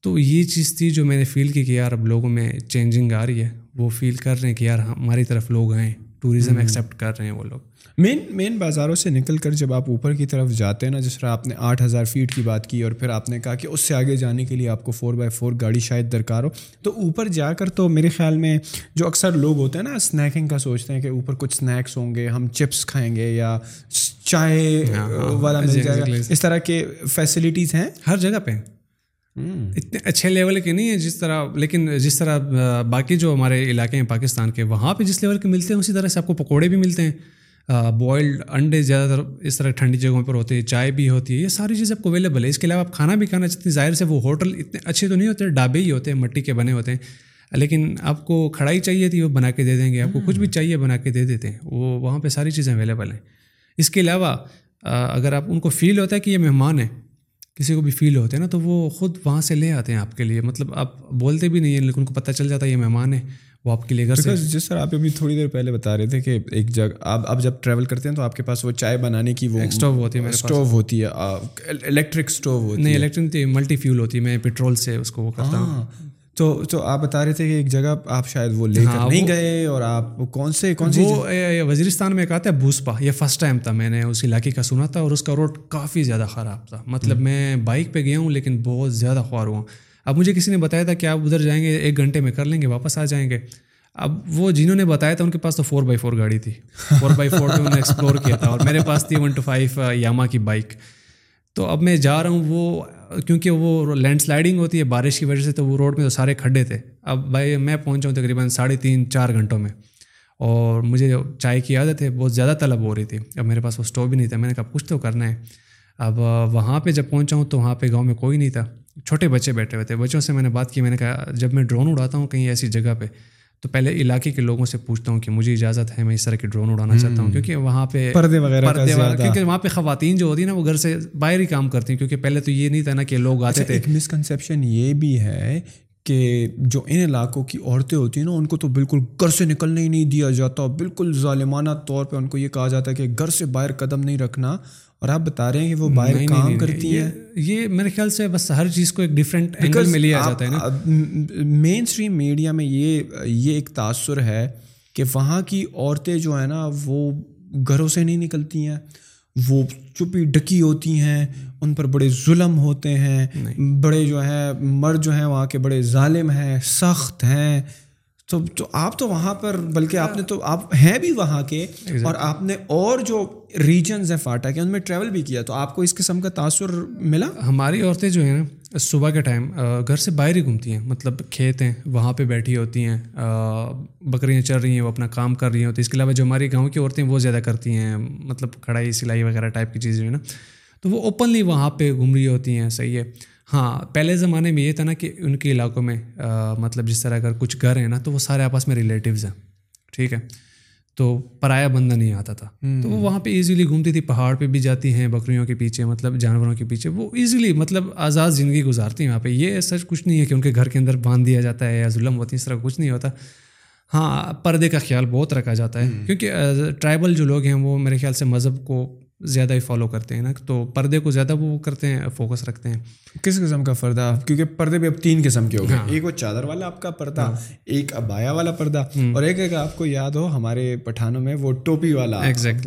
تو یہ چیز تھی جو میں نے فیل کی کہ یار اب لوگوں میں چینجنگ آ رہی ہے۔ وہ فیل کر رہے ہیں کہ یار ہماری طرف لوگ آئیں ٹوریزم ایکسیپٹ کر رہے ہیں وہ لوگ۔ مین مین بازاروں سے نکل کر جب آپ اوپر کی طرف جاتے ہیں نا جس طرح آپ نے آٹھ ہزار فیٹ کی بات کی اور پھر آپ نے کہا کہ اس سے آگے جانے کے لیے آپ کو فور بائی فور گاڑی شاید درکار ہو تو اوپر جا کر تو میرے خیال میں جو اکثر لوگ ہوتے ہیں نا اسنیکنگ کا سوچتے ہیں کہ اوپر کچھ اسنیکس ہوں گے ہم چپس کھائیں گے یا چائے ہاں، ہاں، والا مل جائے گا۔ اس طرح کے فیسلٹیز ہیں؟ ہر جگہ پہ۔ اتنے اچھے لیول کے نہیں ہیں جس طرح لیکن جس طرح باقی جو ہمارے علاقے ہیں پاکستان کے وہاں پہ جس لیول کے ملتے ہیں اسی طرح سے آپ کو پکوڑے بھی ملتے ہیں۔ بوائلڈ انڈے زیادہ تر اس طرح ٹھنڈی جگہوں پر ہوتے ہیں چائے بھی ہوتی ہے یہ ساری چیزیں آپ کو اویلیبل ہے۔ اس کے علاوہ آپ کھانا بھی کھانا چاہتے ہیں ظاہر سے وہ ہوٹل اتنے اچھے تو نہیں ہوتے ڈھابے ہی ہوتے ہیں مٹی کے بنے ہوتے ہیں۔ لیکن آپ کو کھڑائی چاہیے تھی وہ بنا کے دے دیں گے۔ آپ کو کچھ بھی چاہیے بنا کے دے دیتے ہیں۔ وہ وہاں پہ ساری چیزیں اویلیبل ہیں۔ اس کے علاوہ اگر آپ ان کو فیل ہوتا ہے کہ یہ مہمان ہے کسی کو بھی فیل ہوتے ہیں نا تو وہ خود وہاں سے لے آتے ہیں آپ کے لیے۔ مطلب آپ بولتے بھی نہیں ہیں لیکن ان کو پتہ چل جاتا ہے یہ مہمان ہے وہ آپ کے لیے گھر سے جس طرح آپ ابھی تھوڑی دیر پہلے بتا رہے تھے کہ ایک جگہ آپ آپ جب ٹریول کرتے ہیں تو آپ کے پاس وہ چائے بنانے کی وہ اسٹوو ہوتی ہے اسٹوو ہوتی ہے الیکٹرک اسٹوو ہوتی ہے۔ نہیں الیکٹرک ملٹی فیول ہوتی ہے میں پیٹرول سے اس کو وہ کرتا ہوں۔ ہاں۔ تو تو آپ بتا رہے تھے کہ ایک جگہ آپ شاید وہ لے کر ہاں، نہیں گئے اور آپ کون سے کون سی وہ وزیرستان میں ایک آتا ہے بھوسپا یہ فرسٹ ٹائم تھا میں نے اس علاقے کا سنا تھا اور اس کا روڈ کافی زیادہ خراب تھا۔ مطلب میں بائک پہ گیا ہوں لیکن بہت زیادہ خوار ہوا۔ اب مجھے کسی نے بتایا تھا کہ آپ ادھر جائیں گے، ایک گھنٹے میں کر لیں گے، واپس آ جائیں گے۔ اب وہ جنہوں نے بتایا تھا ان کے پاس تو فور بائی فور گاڑی تھی۔ فور بائی فور انہوں نے ایکسپلور کیا تھا اور میرے پاس تھی ون ٹو فائیو یاما کی بائک تو اب میں جا رہا ہوں، وہ، کیونکہ وہ لینڈ سلائڈنگ ہوتی ہے بارش کی وجہ سے تو وہ روڈ میں تو سارے کھڈے تھے۔ اب بھائی، میں پہنچا ہوں تقریباً ساڑھے تین، چار گھنٹوں میں۔ اور مجھے چائے کی عادت ہے، بہت زیادہ طلب ہو رہی تھی۔ اب میرے پاس وہ اسٹوو بھی نہیں تھا۔ میں نے کہا کچھ تو کرنا ہے۔ اب وہاں پہ جب پہنچا ہوں تو وہاں پہ گاؤں میں کوئی نہیں تھا۔ چھوٹے بچے بیٹھے ہوئے تھے۔ بچوں سے میں نے بات کی میں نے کہا جب میں ڈرون اڑاتا ہوں کہیں ایسی جگہ پہ تو پہلے علاقے کے لوگوں سے پوچھتا ہوں کہ مجھے اجازت ہے میں اس طرح کی ڈرون اڑانا چاہتا ہوں کیونکہ وہاں پہ پردے وغیرہ پردے وغیرہ کیونکہ وہاں پہ خواتین جو ہوتی ہیں نا وہ گھر سے باہر ہی کام کرتی ہیں کیونکہ پہلے تو یہ نہیں تھا نا کہ لوگ آتے اچھا، تھے۔ ایک مسکنسیپشن یہ بھی ہے کہ جو ان علاقوں کی عورتیں ہوتی ہیں نا ان کو تو بالکل گھر سے نکلنے ہی نہیں دیا جاتا۔ بالکل ظالمانہ طور پہ ان کو یہ کہا جاتا ہے کہ گھر سے باہر قدم نہیں رکھنا۔ اور آپ بتا رہے ہیں کہ وہ باہر کام کرتی ہیں؟ یہ میرے خیال سے بس ہر چیز کو ایک ڈفرینٹ اینگل میں لیا جاتا ہے نا۔ مین اسٹریم میڈیا میں یہ یہ ایک تاثر ہے کہ وہاں کی عورتیں جو ہیں نا وہ گھروں سے نہیں نکلتی ہیں وہ چپی ڈکی ہوتی ہیں ان پر بڑے ظلم ہوتے ہیں بڑے جو ہیں مرد جو ہیں وہاں کے بڑے ظالم ہیں سخت ہیں۔ تو تو آپ تو وہاں پر بلکہ آپ نے تو آپ ہیں بھی وہاں کے اور آپ نے اور جو ریجنز ہیں فاٹا کے ان میں ٹریول بھی کیا تو آپ کو اس قسم کا تاثر ملا؟ ہماری عورتیں جو ہیں نا صبح کے ٹائم گھر سے باہر ہی گھومتی ہیں مطلب کھیت ہیں وہاں پہ بیٹھی ہوتی ہیں بکریاں چل رہی ہیں وہ اپنا کام کر رہی ہوتی ہیں اس کے علاوہ جو ہماری گاؤں کی عورتیں وہ زیادہ کرتی ہیں مطلب کڑھائی سلائی وغیرہ ٹائپ کی چیزیں نا؟ تو وہ اوپنلی وہاں پہ گھوم رہی ہوتی ہیں صحیح ہے۔ ہاں پہلے زمانے میں یہ تھا نا کہ ان کے علاقوں میں مطلب جس طرح اگر کچھ گھر ہیں نا تو وہ سارے آپس میں ریلیٹیوز ہیں ٹھیک ہے؟ تو پرایا بندہ نہیں آتا تھا۔ تو وہ وہاں پہ ایزیلی گھومتی تھی پہاڑ پہ بھی جاتی ہیں بکریوں کے پیچھے مطلب جانوروں کے پیچھے۔ وہ ایزیلی مطلب آزاد زندگی گزارتی ہیں وہاں پہ۔ یہ سچ کچھ نہیں ہے کہ ان کے گھر کے اندر باندھ دیا جاتا ہے یا ظلم ہوتی ہے اس طرح کچھ نہیں ہوتا۔ ہاں پردے کا خیال بہت رکھا جاتا ہے۔ کیونکہ ٹرائبل جو لوگ ہیں وہ میرے خیال سے مذہب کو زیادہ ہی فالو کرتے ہیں نا تو پردے کو زیادہ وہ کرتے ہیں فوکس رکھتے ہیں۔ کس قسم کا پردہ؟ کیونکہ پردے بھی اب تین قسم کے ہو گئے۔ ایک وہ چادر والا آپ کا پردہ ایک ابایا والا پردہ۔ اور ایک ایک آپ کو یاد ہو ہمارے پٹھانوں میں وہ ٹوپی والا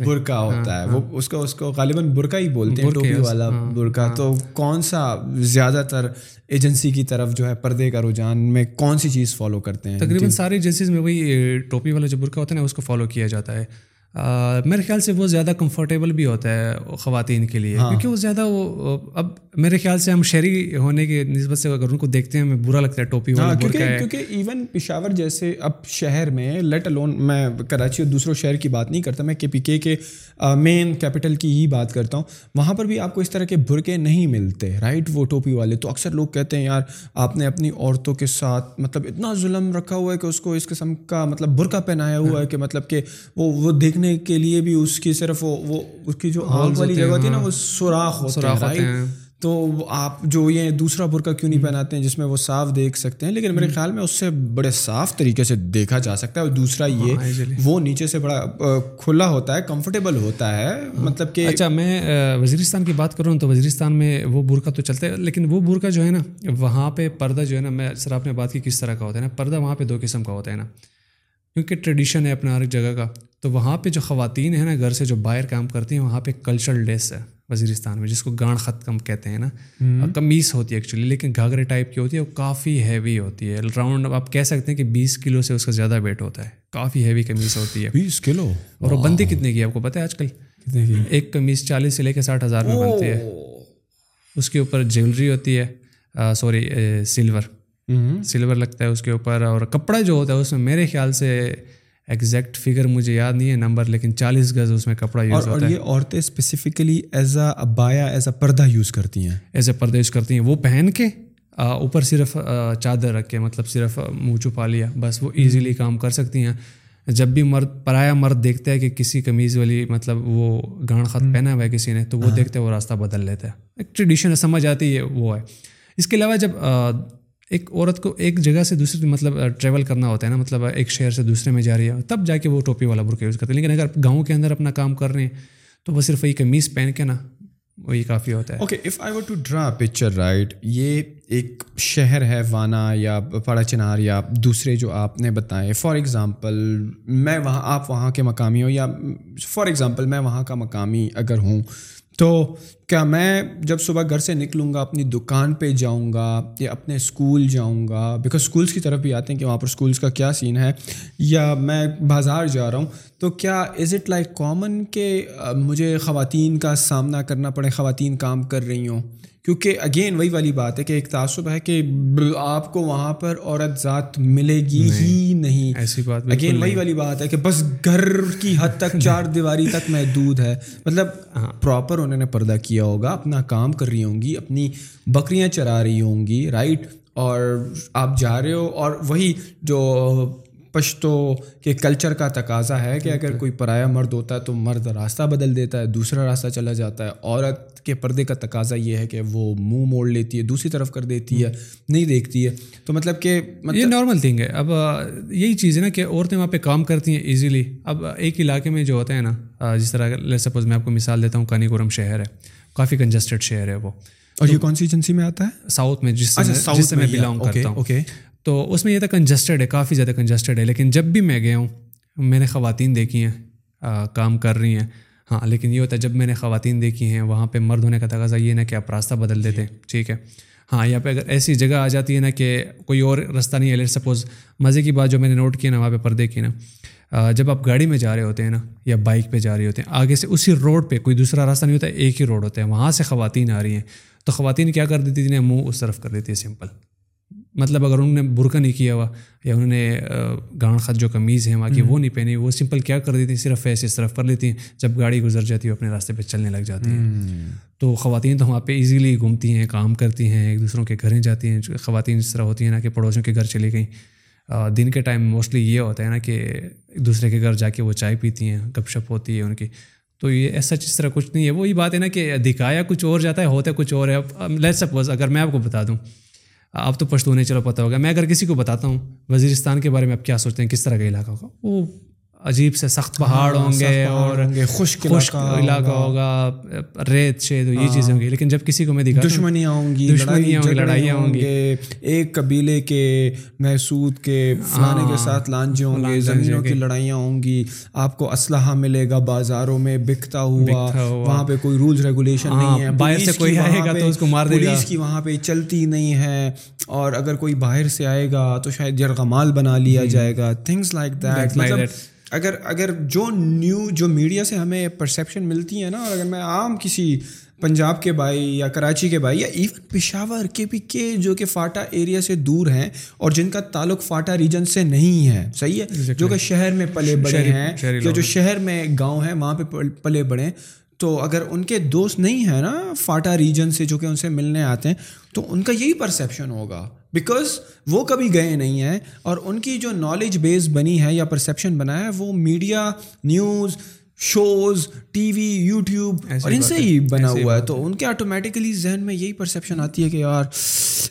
برقع ہوتا ہے۔ وہ اس کو اس کو غالباً برقع ہی بولتے ہیں ٹوپی والا برقع۔ تو کون سا زیادہ تر ایجنسی کی طرف جو ہے پردے کا رجحان میں کون سی چیز فالو کرتے ہیں؟ تقریباً ساری ایجنسیز میں وہی ٹوپی والا جو برقع ہوتا ہے نا اس کو فالو کیا جاتا ہے۔ میرے خیال سے وہ زیادہ کمفرٹیبل بھی ہوتا ہے خواتین کے لیے ہاں۔ کیونکہ وہ زیادہ وہ اب میرے خیال سے ہم شہری ہونے کی نسبت سے اگر ان کو دیکھتے ہیں ہمیں برا لگتا ہے ٹوپی والا ہاں، کیونکہ کیونکہ ایون پشاور جیسے اب شہر میں لیٹ الون میں کراچی اور دوسروں شہر کی بات نہیں کرتا میں کے پی کے کے مین کیپٹل کی ہی بات کرتا ہوں۔ وہاں پر بھی آپ کو اس طرح کے برقے نہیں ملتے رائٹ وہ ٹوپی والے۔ تو اکثر لوگ کہتے ہیں یار آپ نے اپنی عورتوں کے ساتھ مطلب اتنا ظلم رکھا ہوا ہے کہ اس کو اس قسم کا مطلب برقع پہنایا ہوا ہے کہ مطلب کہ وہ وہ دیکھنے کے لیے بھی اس کی صرف وہ اس کی جو آگ والی جگہ ہوتی ہے نا وہ سوراخ ہوتے ہیں تو آپ جو یہ دوسرا برقع کیوں نہیں پہناتے ہیں جس میں وہ صاف دیکھ سکتے ہیں؟ لیکن میرے خیال میں اس سے بڑے صاف طریقے سے دیکھا جا سکتا ہے اور دوسرا یہ ہاں، وہ نیچے سے بڑا کھلا ہوتا ہے کمفرٹیبل ہوتا ہے۔ مطلب کہ اچھا میں وزیرستان کی بات کروں تو وزیرستان میں وہ برقع تو چلتا ہے لیکن وہ برقع جو ہے نا وہاں پہ پردہ جو ہے نا میں سر آپ نے بات کی کس طرح کا ہوتا ہے نا پردہ وہاں پہ دو قسم کا ہوتا ہے نا۔ کیونکہ ٹریڈیشن ہے اپنا ہر جگہ کا۔ تو وہاں پہ جو خواتین ہیں نا گھر سے جو باہر کام کرتی ہیں وہاں پہ کلچرل ڈریس ہے وزیرستان میں جس کو گانڈ خط کم کہتے ہیں نا۔ کمیز ہوتی ہے ایکچولی لیکن گھاگرے ٹائپ کی ہوتی ہے وہ کافی ہیوی ہوتی ہے۔ راؤنڈ آپ کہہ سکتے ہیں کہ بیس کلو سے اس کا زیادہ ویٹ ہوتا ہے۔ کافی ہیوی کمیز ہوتی ہے۔ بیس کلو؟ اور وہ بنتی کتنے کی آپ کو پتہ ہے آج کل؟ ایک کمیز چالیس سے لے کے ساٹھ ہزار میں بنتی ہے۔ اس کے اوپر جیولری ہوتی ہے۔ سوری سلور سلور لگتا ہے اس کے اوپر۔ اور کپڑا جو ہوتا ہے اس میں میرے خیال سے ایگزیکٹ فگر مجھے یاد نہیں ہے نمبر لیکن چالیس گز اس میں کپڑا یوز ہوتا ہے۔ اور یہ عورتیں specifically as a abaya as a purdah use کرتی ہیں۔ ایز اے پردہ یوز کرتی ہیں۔ وہ پہن کے اوپر صرف چادر رکھ کے مطلب صرف منہ چھپا لیا بس وہ ایزیلی کام کر سکتی ہیں۔ جب بھی مرد پرایا مرد دیکھتا ہے کہ کسی قمیض والی مطلب وہ گانڈ خط پہنا ہوا ہے کسی نے تو وہ ہاں۔ دیکھتے وہ راستہ بدل لیتا ہے۔ ایک ٹریڈیشن سمجھ آتی ہے وہ ہے۔ اس کے علاوہ جب ایک عورت کو ایک جگہ سے دوسری مطلب ٹریول کرنا ہوتا ہے نا مطلب ایک شہر سے دوسرے میں جا رہی ہے، تب جا کے وہ ٹوپی والا برقع یوز کرتے ہیں۔ لیکن اگر گاؤں کے اندر اپنا کام کر رہے ہیں، تو وہ صرف وہی قمیض پہن کے نا، وہی کافی ہوتا ہے۔ Okay if I to draw picture right یہ ایک شہر ہے، وانا یا پڑا چنار یا دوسرے جو آپ نے بتائے فار ایگزامپل میں وہاں، آپ وہاں کے مقامی ہوں یا فار ایگزامپل میں وہاں کا مقامی اگر ہوں تو کیا میں جب صبح گھر سے نکلوں گا، اپنی دکان پہ جاؤں گا یا اپنے اسکول جاؤں گا بیکاز اسکولس کی طرف بھی آتے ہیں کہ وہاں پر اسکولس کا کیا سین ہے، یا میں بازار جا رہا ہوں، تو کیا از اٹ لائک کامن کہ مجھے خواتین کا سامنا کرنا پڑے، خواتین کام کر رہی ہوں؟ کیونکہ اگین وہی والی بات ہے کہ ایک تعصب ہے کہ آپ کو وہاں پر عورت ذات ملے گی ہی نہیں۔ ایسی بات اگین وہی والی بات ہے کہ بس گھر کی حد تک چار دیواری تک محدود ہے۔ مطلب پراپر ہاں۔ انہوں نے پردہ کیا ہوگا اپنا کام کر رہی ہوں گی اپنی بکریاں چرا رہی ہوں گی رائٹ اور آپ جا رہے ہو اور وہی جو پشتو کے کلچر کا تقاضا ہے کہ اگر کوئی پرایا مرد ہوتا ہے تو مرد راستہ بدل دیتا ہے دوسرا راستہ چلا جاتا ہے۔ عورت کے پردے کا تقاضا یہ ہے کہ وہ منہ موڑ لیتی ہے دوسری طرف کر دیتی ہے نہیں دیکھتی ہے۔ تو مطلب کہ مطلب یہ نارمل تھنگ ہے۔ اب یہی چیز ہے نا کہ عورتیں وہاں پہ کام کرتی ہیں ایزیلی اب ایک علاقے میں جو ہوتا ہے نا جس طرح سپوز میں آپ کو مثال دیتا ہوں کانی گورم شہر ہے۔ کافی کنجسٹڈ شہر ہے وہ۔ اور یہ کون سی ایجنسی میں آتا ہے؟ ساؤتھ میں جس جس سے میں بلانگ کرتا ہوں۔ تو اس میں یہ تھا کنجسٹڈ ہے، کافی زیادہ کنجسٹڈ ہے۔ لیکن جب بھی میں گیا ہوں، میں نے خواتین دیکھی ہیں کام کر رہی ہیں۔ ہاں لیکن یہ ہوتا ہے، جب میں نے خواتین دیکھی ہیں، وہاں پہ مرد ہونے کا تقاضا یہ نا کہ آپ راستہ بدل دیتے ہیں۔ ٹھیک ہے۔ ہاں یہاں پہ اگر ایسی جگہ آ جاتی ہے نا کہ کوئی اور راستہ نہیں ہے۔ لیٹ سپوز مزے کی بات جو میں نے نوٹ کیا نا، وہاں پہ پردے کی نا۔ جب آپ گاڑی میں جا رہے ہوتے ہیں نا یا بائک پہ جا رہے ہوتے ہیں، آگے سے اسی روڈ پہ کوئی دوسرا راستہ نہیں ہوتا، ایک ہی روڈ ہوتا ہے۔ وہاں سے خواتین آ رہی ہیں۔ تو خواتین کیا کر دیتی تھیں منہ اس طرف کر دیتی ہے سمپل مطلب اگر انہوں نے برقع نہیں کیا ہوا یا انہوں نے گان خط جو قمیض ہے وہاں کی وہ نہیں پہنی وہ سمپل کیا کر دیتی صرف ایسے اس طرف کر لیتی ہیں جب گاڑی گزر جاتی ہے اپنے راستے پہ چلنے لگ جاتی ہیں۔ تو خواتین تو وہاں پہ ایزیلی گھومتی ہیں کام کرتی ہیں ایک دوسروں کے گھریں جاتی ہیں۔ خواتین اس طرح ہوتی ہیں نا کہ پڑوسیوں کے گھر چلی گئیں۔ دن کے ٹائم موسٹلی یہ ہوتا ہے نا کہ ایک دوسرے کے گھر جا کے وہ چائے پیتی ہیں گپ شپ ہوتی ہے ان کی۔ تو یہ ایسا اس طرح کچھ نہیں ہے۔ وہی بات ہے نا کہ دکھایا کچھ اور جاتا ہے ہوتا ہے کچھ اور ہے۔ لیٹ سپوز اگر میں آپ کو بتا دوں۔ آپ تو پشتو نہیں چلو پتہ ہوگا۔ میں اگر کسی کو بتاتا ہوں وزیرستان کے بارے میں آپ کیا سوچتے ہیں، کس طرح کا علاقہ ہوگا؟ وہ عجیب سے سخت پہاڑ ہوں گے اور خشک خشک علاقہ ہوگا۔ ریت شید یہ چیزیں ہوں گی لیکن جب کسی کو میں دکھا دشمنیاں ہوں گی دشمنیاں ہوں گی لڑائیاں ہوں گی۔ ایک قبیلے کے محسود کے فلانے کے ساتھ لانجے ہوں گے زمینوں کی لڑائیاں ہوں گی۔ آپ کو اسلحہ ملے گا بازاروں میں بکتا ہوا وہاں پہ کوئی رولز ریگولیشن نہیں ہے۔ باہر سے کوئی آئے گا تو اس کو مار دے گا۔ پولیس کی وہاں پہ چلتی نہیں ہے۔ اور اگر کوئی باہر سے آئے گا تو شاید جرغمال بنا لیا جائے گا۔ تھنگس لائک دیٹ مطلب اگر اگر جو نیو جو میڈیا سے ہمیں پرسیپشن ملتی ہے نا اور اگر میں عام کسی پنجاب کے بھائی یا کراچی کے بھائی یا ایون پشاور کے پی کے جو کہ فاٹا ایریا سے دور ہیں اور جن کا تعلق فاٹا ریجن سے نہیں ہے صحیح ہے؟ جو کہ شہر میں پلے بڑے ہیں جو شہر میں گاؤں ہیں وہاں پہ پلے بڑے تو اگر ان کے دوست نہیں ہیں نا فاٹا ریجن سے جو کہ ان سے ملنے آتے ہیں تو ان کا یہی پرسیپشن ہوگا۔ بیکاز وہ کبھی گئے نہیں ہیں اور ان کی جو نالج بیس بنی ہے یا پرسیپشن بنا ہے وہ media news shows T V YouTube اور ان سے ہی بنا ہوا ہے۔ تو ان کے آٹومیٹکلی ذہن میں یہی پرسیپشن آتی ہے کہ یار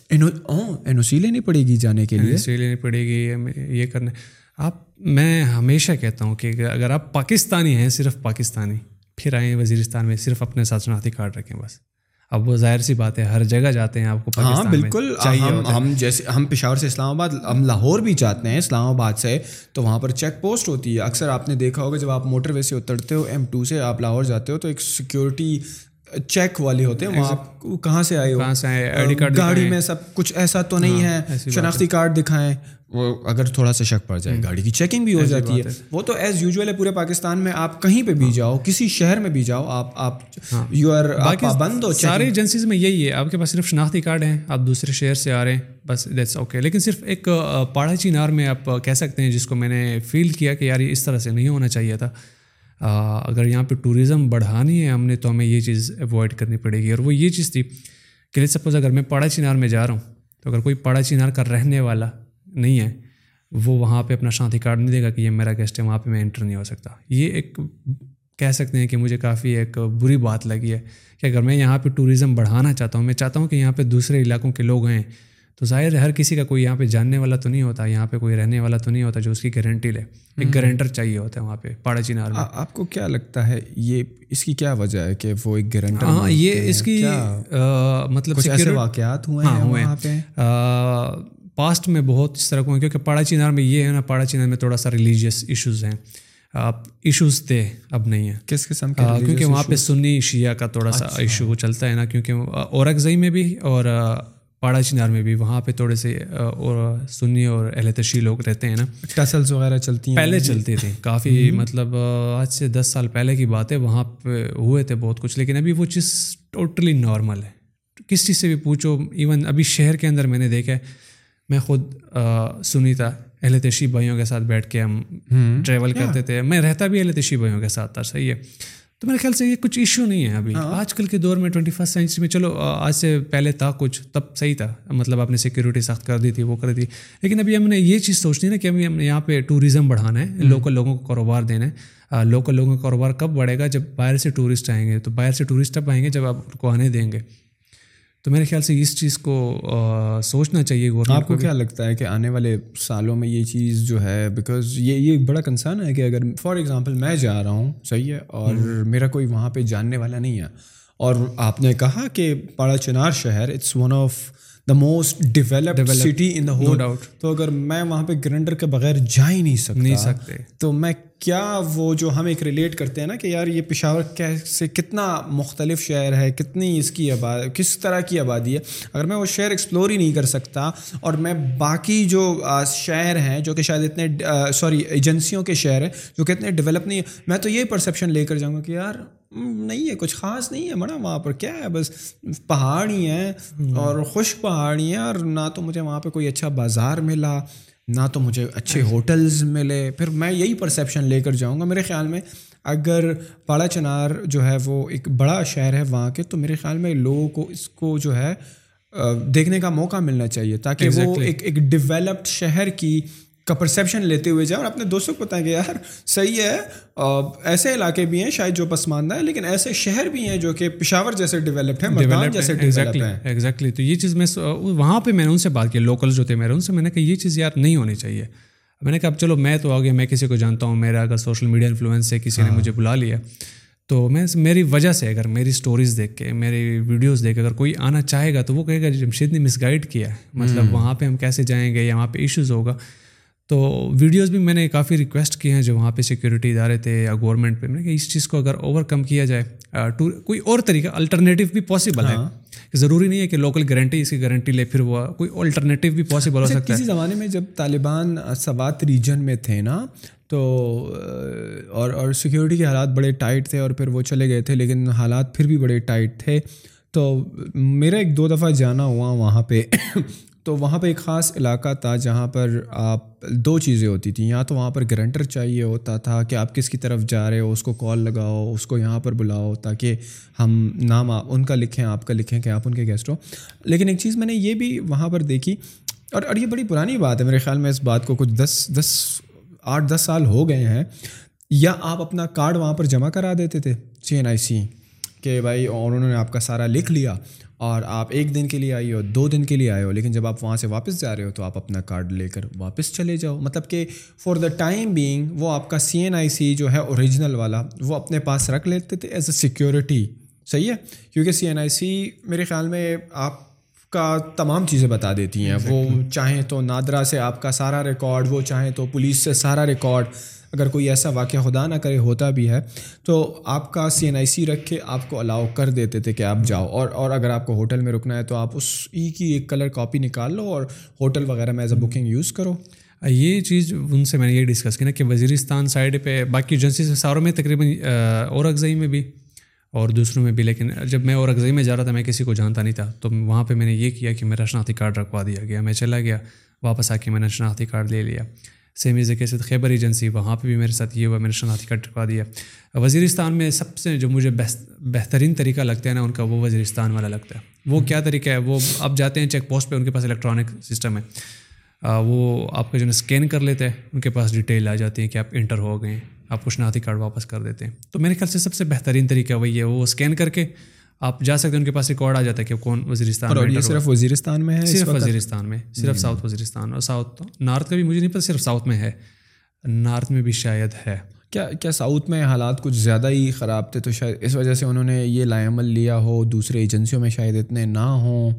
این او سی لینی پڑے گی جانے کے لیے۔ سی لینی پڑے گی یہ کرنا آپ میں ہمیشہ کہتا ہوں کہ اگر آپ پاکستانی ہیں صرف پاکستانی پھر آئیں وزیرستان میں صرف اپنے ساتھ شناختی کارڈ رکھیں بس۔ اب وہ ظاہر سی بات ہے ہر جگہ جاتے ہیں آپ کو ہاں بالکل۔ ہم جیسے ہم پشاور سے اسلام آباد ہم لاہور بھی جاتے ہیں اسلام آباد سے تو وہاں پر چیک پوسٹ ہوتی ہے۔ اکثر آپ نے دیکھا ہوگا جب آپ موٹر وے سے اترتے ہو ایم ٹو سے آپ لاہور جاتے ہو تو ایک سیکورٹی چیک والے ہوتے ہیں۔ وہاں آپ کہاں سے آئے ہو؟ گاڑی میں سب کچھ ایسا تو نہیں ہاں، ہے۔ شناختی کارڈ دکھائیں۔ وہ اگر تھوڑا سا شک پڑ جائے گاڑی کی چیکنگ بھی ہو جاتی ہے۔ وہ تو ایز یوزول ہے پورے پاکستان میں آپ کہیں پہ بھی ہاں۔ جاؤ کسی شہر میں بھی جاؤ آپ آپ یو آر بند ہو ساری ایجنسیز میں یہی ہے آپ کے پاس صرف شناختی کارڈ ہیں آپ دوسرے شہر سے آ رہے ہیں بس دیٹس اوکے لیکن صرف ایک پاڑا چینار میں آپ کہہ سکتے ہیں جس کو میں نے فیل کیا کہ یار یہ اس طرح سے نہیں ہونا چاہیے تھا۔ اگر یہاں پہ ٹوریزم بڑھانی ہے ہم نے تو ہمیں یہ چیز اوائڈ کرنی پڑے گی۔ اور وہ یہ چیز تھی کہ سپوز اگر میں پاڑا چینار میں جا رہا ہوں تو اگر کوئی پاڑا چینار کا رہنے والا نہیں ہے وہ وہاں پہ اپنا شانتی کارڈ نہیں دے گا کہ یہ میرا گیسٹ ہے وہاں پہ میں انٹر نہیں ہو سکتا۔ یہ ایک کہہ سکتے ہیں کہ مجھے کافی ایک بری بات لگی ہے کہ اگر میں یہاں پہ ٹوریزم بڑھانا چاہتا ہوں میں چاہتا ہوں کہ یہاں پہ دوسرے علاقوں کے لوگ ہیں تو ظاہر ہر کسی کا کوئی یہاں پہ جاننے والا تو نہیں ہوتا یہاں پہ کوئی رہنے والا تو نہیں ہوتا جو اس کی گارنٹی لے۔ ایک گارنٹر چاہیے ہوتا ہے وہاں پہ پاڑا چینار میں آپ کو کیا لگتا ہے یہ اس کی کیا وجہ ہے کہ وہ ایک گارنٹر ہاں یہ اس کی مطلب واقعات ہوئے ہیں وہاں پہ؟ پاسٹ میں بہت اس طرح کو ہیں کیونکہ پاڑا چینار میں یہ ہے نا پاڑا چینار میں تھوڑا سا ریلیجیس ایشوز ہیں۔ ایشوز تھے اب نہیں ہیں۔ کس قسم کے کیونکہ وہاں پہ سنی شیعہ کا تھوڑا سا ایشو اچھا۔ چلتا ہے نا کیونکہ اورکزئی میں بھی اور پاڑا چنار میں بھی۔ وہاں پہ تھوڑے سے اور سنی اور اہل تشی لوگ رہتے ہیں نا۔ ٹسلس وغیرہ چلتی ہیں۔ پہلے چلتی تھیں کافی مطلب آج سے دس سال پہلے کی بات ہے وہاں پہ ہوئے تھے بہت کچھ لیکن ابھی وہ چیز ٹوٹلی نارمل ہے۔ کس چیز سے بھی پوچھو ایون ابھی شہر کے اندر میں نے دیکھا ہے میں خود سنی تھا اہل تشی بھائیوں کے ساتھ بیٹھ کے ہم ٹریول کرتے تھے۔ میں رہتا بھی اہل تشی بھائیوں کے ساتھ تھا صحیح ہے تو میرے خیال سے یہ کچھ ایشو نہیں ہے ابھی۔ ہاں۔ آج کل کے دور میں ٹوئنٹی فسٹ سینچری میں چلو آج سے پہلے تھا کچھ تب صحیح تھا۔ مطلب آپ نے سیکورٹی سخت کر دی تھی وہ کر دی لیکن ابھی ہم نے یہ چیز سوچنی ہے نا کہ ابھی ہم نے یہاں پہ ٹوریزم بڑھانا ہے لوکل لوگوں کو کاروبار دینا ہے۔ لوکل لوگوں کا کاروبار کب بڑھے گا؟ جب باہر سے ٹورسٹ آئیں گے۔ تو باہر سے ٹورسٹ اب آئیں گے جب آپ ان کو آنے دیں گے۔ تو میرے خیال سے اس چیز کو سوچنا چاہیے گورنمنٹ آپ کو کیا لگتا ہے کہ آنے والے سالوں میں یہ چیز جو ہے بیکاز یہ یہ بڑا کنسرن ہے کہ اگر فار ایگزامپل میں جا رہا ہوں صحیح ہے اور میرا کوئی وہاں پہ جاننے والا نہیں ہے اور آپ نے کہا کہ پاڑا چنار شہر it's one of the most develop city in the whole تو اگر میں وہاں پہ گرینڈر کے بغیر جا ہی نہیں سکتا نہیں سکتے۔ تو میں کیا وہ جو ہم ایک ریلیٹ کرتے ہیں نا کہ یار یہ پشاور کیسے کتنا مختلف شہر ہے کتنی اس کی آباد کس طرح کی آبادی ہے۔ اگر میں وہ شہر ایکسپلور ہی نہیں کر سکتا اور میں باقی جو شہر ہیں جو کہ شاید اتنے سوری ایجنسیوں کے شہر ہیں جو کہ اتنے ڈیولپ نہیں میں تو یہ پرسیپشن لے کر جاؤں گا کہ یار نہیں ہے کچھ خاص نہیں ہے بڑا وہاں پر کیا ہے بس پہاڑ ہی ہیں اور خشک پہاڑ ہی ہیں اور نہ تو مجھے وہاں پہ کوئی اچھا بازار ملا نہ تو مجھے اچھے ہوٹلز ملے۔ پھر میں یہی پرسیپشن لے کر جاؤں گا۔ میرے خیال میں اگر پاڑا چنار جو ہے وہ ایک بڑا شہر ہے وہاں کے تو میرے خیال میں لوگوں کو اس کو جو ہے دیکھنے کا موقع ملنا چاہیے تاکہ وہ ایک ایک ڈیولپڈ شہر کی کا پرسیپشن لیتے ہوئے جائیں اور اپنے دوستوں کو بتائیں کہ یار صحیح ہے ایسے علاقے بھی ہیں شاید جو پسماندہ ہیں لیکن ایسے شہر بھی ہیں جو کہ پشاور جیسے ڈیولپڈ ہیں جیسے ایگزیکٹلی تو یہ چیز میں وہاں پہ میں نے ان سے بات کی لوکل جو تھے میرے ان سے میں نے کہا یہ چیز یار نہیں ہونی چاہیے۔ میں نے کہا اب چلو میں تو آگے میں کسی کو جانتا ہوں میرا اگر سوشل میڈیا انفلوئنس سے کسی نے ہاں۔ مجھے بلا لیا تو میں میری وجہ سے اگر میری اسٹوریز دیکھ کے میری ویڈیوز دیکھ کے اگر کوئی آنا چاہے گا تو وہ کہے گا جمشید نے مس گائڈ کیا ہے۔ مطلب وہاں پہ ہم کیسے جائیں گے یا وہاں پہ ایشوز ہوگا۔ تو ویڈیوز بھی میں نے کافی ریکویسٹ کیے ہیں جو وہاں پہ سیکورٹی ادارے تھے یا گورنمنٹ پہ میں نے کہا اس چیز کو اگر اوور کم کیا جائے کوئی اور طریقہ الٹرنیٹیو بھی پاسبل ہے۔ ضروری نہیں ہے کہ لوکل گارنٹی اس کی گارنٹی لے پھر وہ کوئی الٹرنیٹیو بھی پاسبل ہو اچھا، سکتا ہے۔ کسی زمانے میں جب طالبان سوات ریجن میں تھے نا تو اور اور سیکیورٹی کے حالات بڑے ٹائٹ تھے اور پھر وہ چلے گئے تھے لیکن حالات پھر بھی بڑے ٹائٹ تھے۔ تو میرا ایک دو دفعہ جانا ہوا وہاں پہ۔ تو وہاں پہ ایک خاص علاقہ تھا جہاں پر آپ دو چیزیں ہوتی تھیں۔ یا تو وہاں پر گرنٹر چاہیے ہوتا تھا کہ آپ کس کی طرف جا رہے ہو، اس کو کال لگاؤ، اس کو یہاں پر بلاؤ تاکہ ہم نام ان کا لکھیں، آپ کا لکھیں کہ آپ ان کے گیسٹ ہو۔ لیکن ایک چیز میں نے یہ بھی وہاں پر دیکھی اور اور یہ بڑی پرانی بات ہے۔ میرے خیال میں اس بات کو کچھ دس دس، آٹھ، دس سال ہو گئے ہیں۔ یا آپ اپنا کارڈ وہاں پر جمع کرا دیتے تھے سی این آئی سی کہ بھائی، اور انہوں نے آپ کا سارا لکھ لیا۔ اور آپ ایک دن کے لیے آئی ہو دو دن کے لیے آئے ہو لیکن جب آپ وہاں سے واپس جا رہے ہو تو آپ اپنا کارڈ لے کر واپس چلے جاؤ۔ مطلب کہ فار دا ٹائم بینگ وہ آپ کا سی این آئی سی جو ہے اوریجنل والا وہ اپنے پاس رکھ لیتے تھے ایز اے سیکورٹی صحیح ہے؟ کیونکہ سی این آئی سی میرے خیال میں آپ کا تمام چیزیں بتا دیتی ہیں۔ وہ چاہیں تو نادرا سے آپ کا سارا ریکارڈ وہ چاہیں تو پولیس سے سارا ریکارڈ۔ اگر کوئی ایسا واقعہ خدا نہ کرے ہوتا بھی ہے تو آپ کا سی این آئی سی رکھ کے آپ کو الاؤ کر دیتے تھے کہ آپ جاؤ۔ اور اور اگر آپ کو ہوٹل میں رکنا ہے تو آپ اس ای کی ایک کلر کاپی نکال لو اور ہوٹل وغیرہ میں ایز اے بکنگ یوز کرو۔ یہ چیز ان سے میں نے یہ ڈسکس کی نا کہ وزیرستان سائڈ پہ باقی ایجنسی سے ساروں میں تقریباً اور اگزئی میں بھی اور دوسروں میں بھی لیکن جب میں اور اگزئی میں جا رہا تھا میں کسی کو جانتا نہیں تھا تو وہاں پہ میں نے یہ کیا کہ میرا شناختی کارڈ رکھوا دیا گیا میں چلا گیا واپس آ کے میں نے شناختی کارڈ لے لیا۔ سیم از کے ساتھ خیبر ایجنسی، وہاں پہ بھی میرے ساتھ یہ ہوا، میں نے شناختی کارڈ رکھوا دیا۔ وزیرستان میں سب سے جو مجھے بہترین طریقہ لگتا ہے نا، ان کا وہ وزیرستان والا لگتا ہے۔ وہ کیا طریقہ ہے؟ وہ اب جاتے ہیں چیک پوسٹ پہ، ان کے پاس الیکٹرانک سسٹم ہے۔ وہ آپ کا جو ہے اسکین کر لیتے ہیں، ان کے پاس ڈیٹیل آ جاتی ہے کہ آپ انٹر ہو گئے ہیں، آپ کو شناختی کارڈ واپس کر دیتے ہیں۔ تو میرے خیال سے سب سے بہترین طریقہ وہی ہے، وہ اسکین کر کے آپ جا سکتے ہیں ان کے پاس ریکارڈ آ جاتا ہے کہ کون وزیرستان میں صرف وزیرستان میں ہے صرف وزیرستان میں صرف ساؤتھ وزیرستان اور ساؤتھ نارتھ کا بھی مجھے نہیں پتا صرف ساؤتھ میں ہے۔ نارتھ میں بھی شاید ہے۔ کیا کیا ساؤتھ میں حالات کچھ زیادہ ہی خراب تھے؟ تو شاید اس وجہ سے انہوں نے یہ لائے عمل لیا ہو دوسرے ایجنسیوں میں شاید اتنے نہ ہوں۔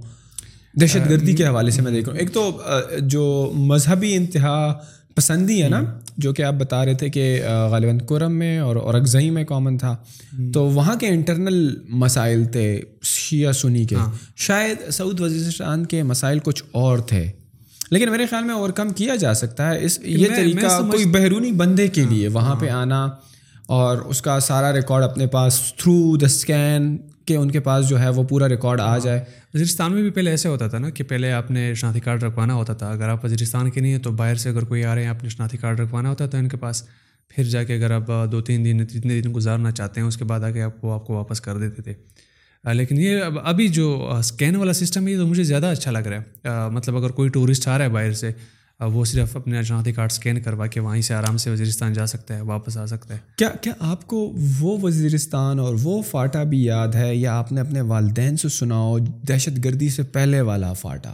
دہشت گردی کے حوالے سے میں دیکھ رہا ہوں۔ ایک تو جو مذہبی انتہا پسندی ہے نا جو کہ آپ بتا رہے تھے کہ غالباً کرم میں اور اورگزئی میں کامن تھا۔ تو وہاں کے انٹرنل مسائل تھے شیعہ سنی کے۔ شاید سعود وزیرستان کے مسائل کچھ اور تھے۔ لیکن میرے خیال میں اوور کم کیا جا سکتا ہے۔ اس یہ طریقہ کوئی بیرونی بندے کے لیے وہاں پہ آنا اور اس کا سارا ریکارڈ اپنے پاس تھرو دا اسکین کہ ان کے پاس جو ہے وہ پورا ریکارڈ آ جائے۔ وزیرستان میں بھی پہلے ایسے ہوتا تھا نا کہ پہلے آپ نے شناختی کارڈ رکھوانا ہوتا تھا۔ اگر آپ وزیرستان کے نہیں ہیں تو باہر سے اگر کوئی آ رہے ہیں، آپ نے شناختی کارڈ رکھوانا ہوتا تو ان کے پاس پھر جا کے اگر آپ دو تین دن جتنے دن گزارنا چاہتے ہیں، اس کے بعد آ کے آپ کو آپ کو واپس کر دیتے تھے۔ لیکن یہ ابھی جو اسکین والا سسٹم ہے، یہ تو مجھے زیادہ اچھا لگ رہا ہے۔ مطلب اگر کوئی ٹورسٹ آ رہا ہے باہر سے وہ صرف اپنے شناختی کارڈ اسکین کروا کے وہیں سے آرام سے وزیرستان جا سکتا ہے واپس آ سکتا ہے۔ کیا کیا آپ کو وہ وزیرستان اور وہ فاٹا بھی یاد ہے؟ یا آپ نے اپنے والدین سے سنا ہو دہشت گردی سے پہلے والا فاٹا؟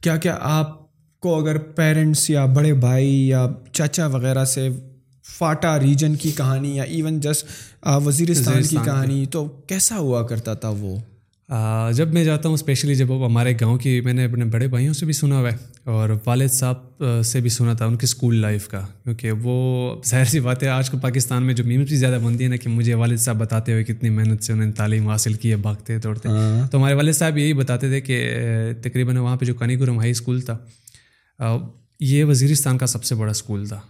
کیا کیا آپ کو اگر پیرنٹس یا بڑے بھائی یا چاچا وغیرہ سے فاٹا ریجن کی کہانی یا ایون جسٹ وزیرستان کی۔ کہانی تو کیسا ہوا کرتا تھا وہ؟ جب میں جاتا ہوں اسپیشلی جب ہمارے گاؤں کی میں نے اپنے بڑے بھائیوں سے بھی سنا ہوا ہے اور والد صاحب سے بھی سنا تھا ان کی اسکول لائف کا کیونکہ وہ ظاہر سی بات ہے آج کل پاکستان میں جو میمس بھی زیادہ بنتی ہے نا کہ مجھے والد صاحب بتاتے ہوئے کتنی محنت سے انہوں نے تعلیم حاصل کی ہے بھاگتے دوڑتے ہاں۔ تو ہمارے والد صاحب یہی بتاتے تھے کہ تقریباً وہاں پہ جو کنی گرم ہائی اسکول تھا یہ وزیرستان کا سب سے بڑا اسکول تھا۔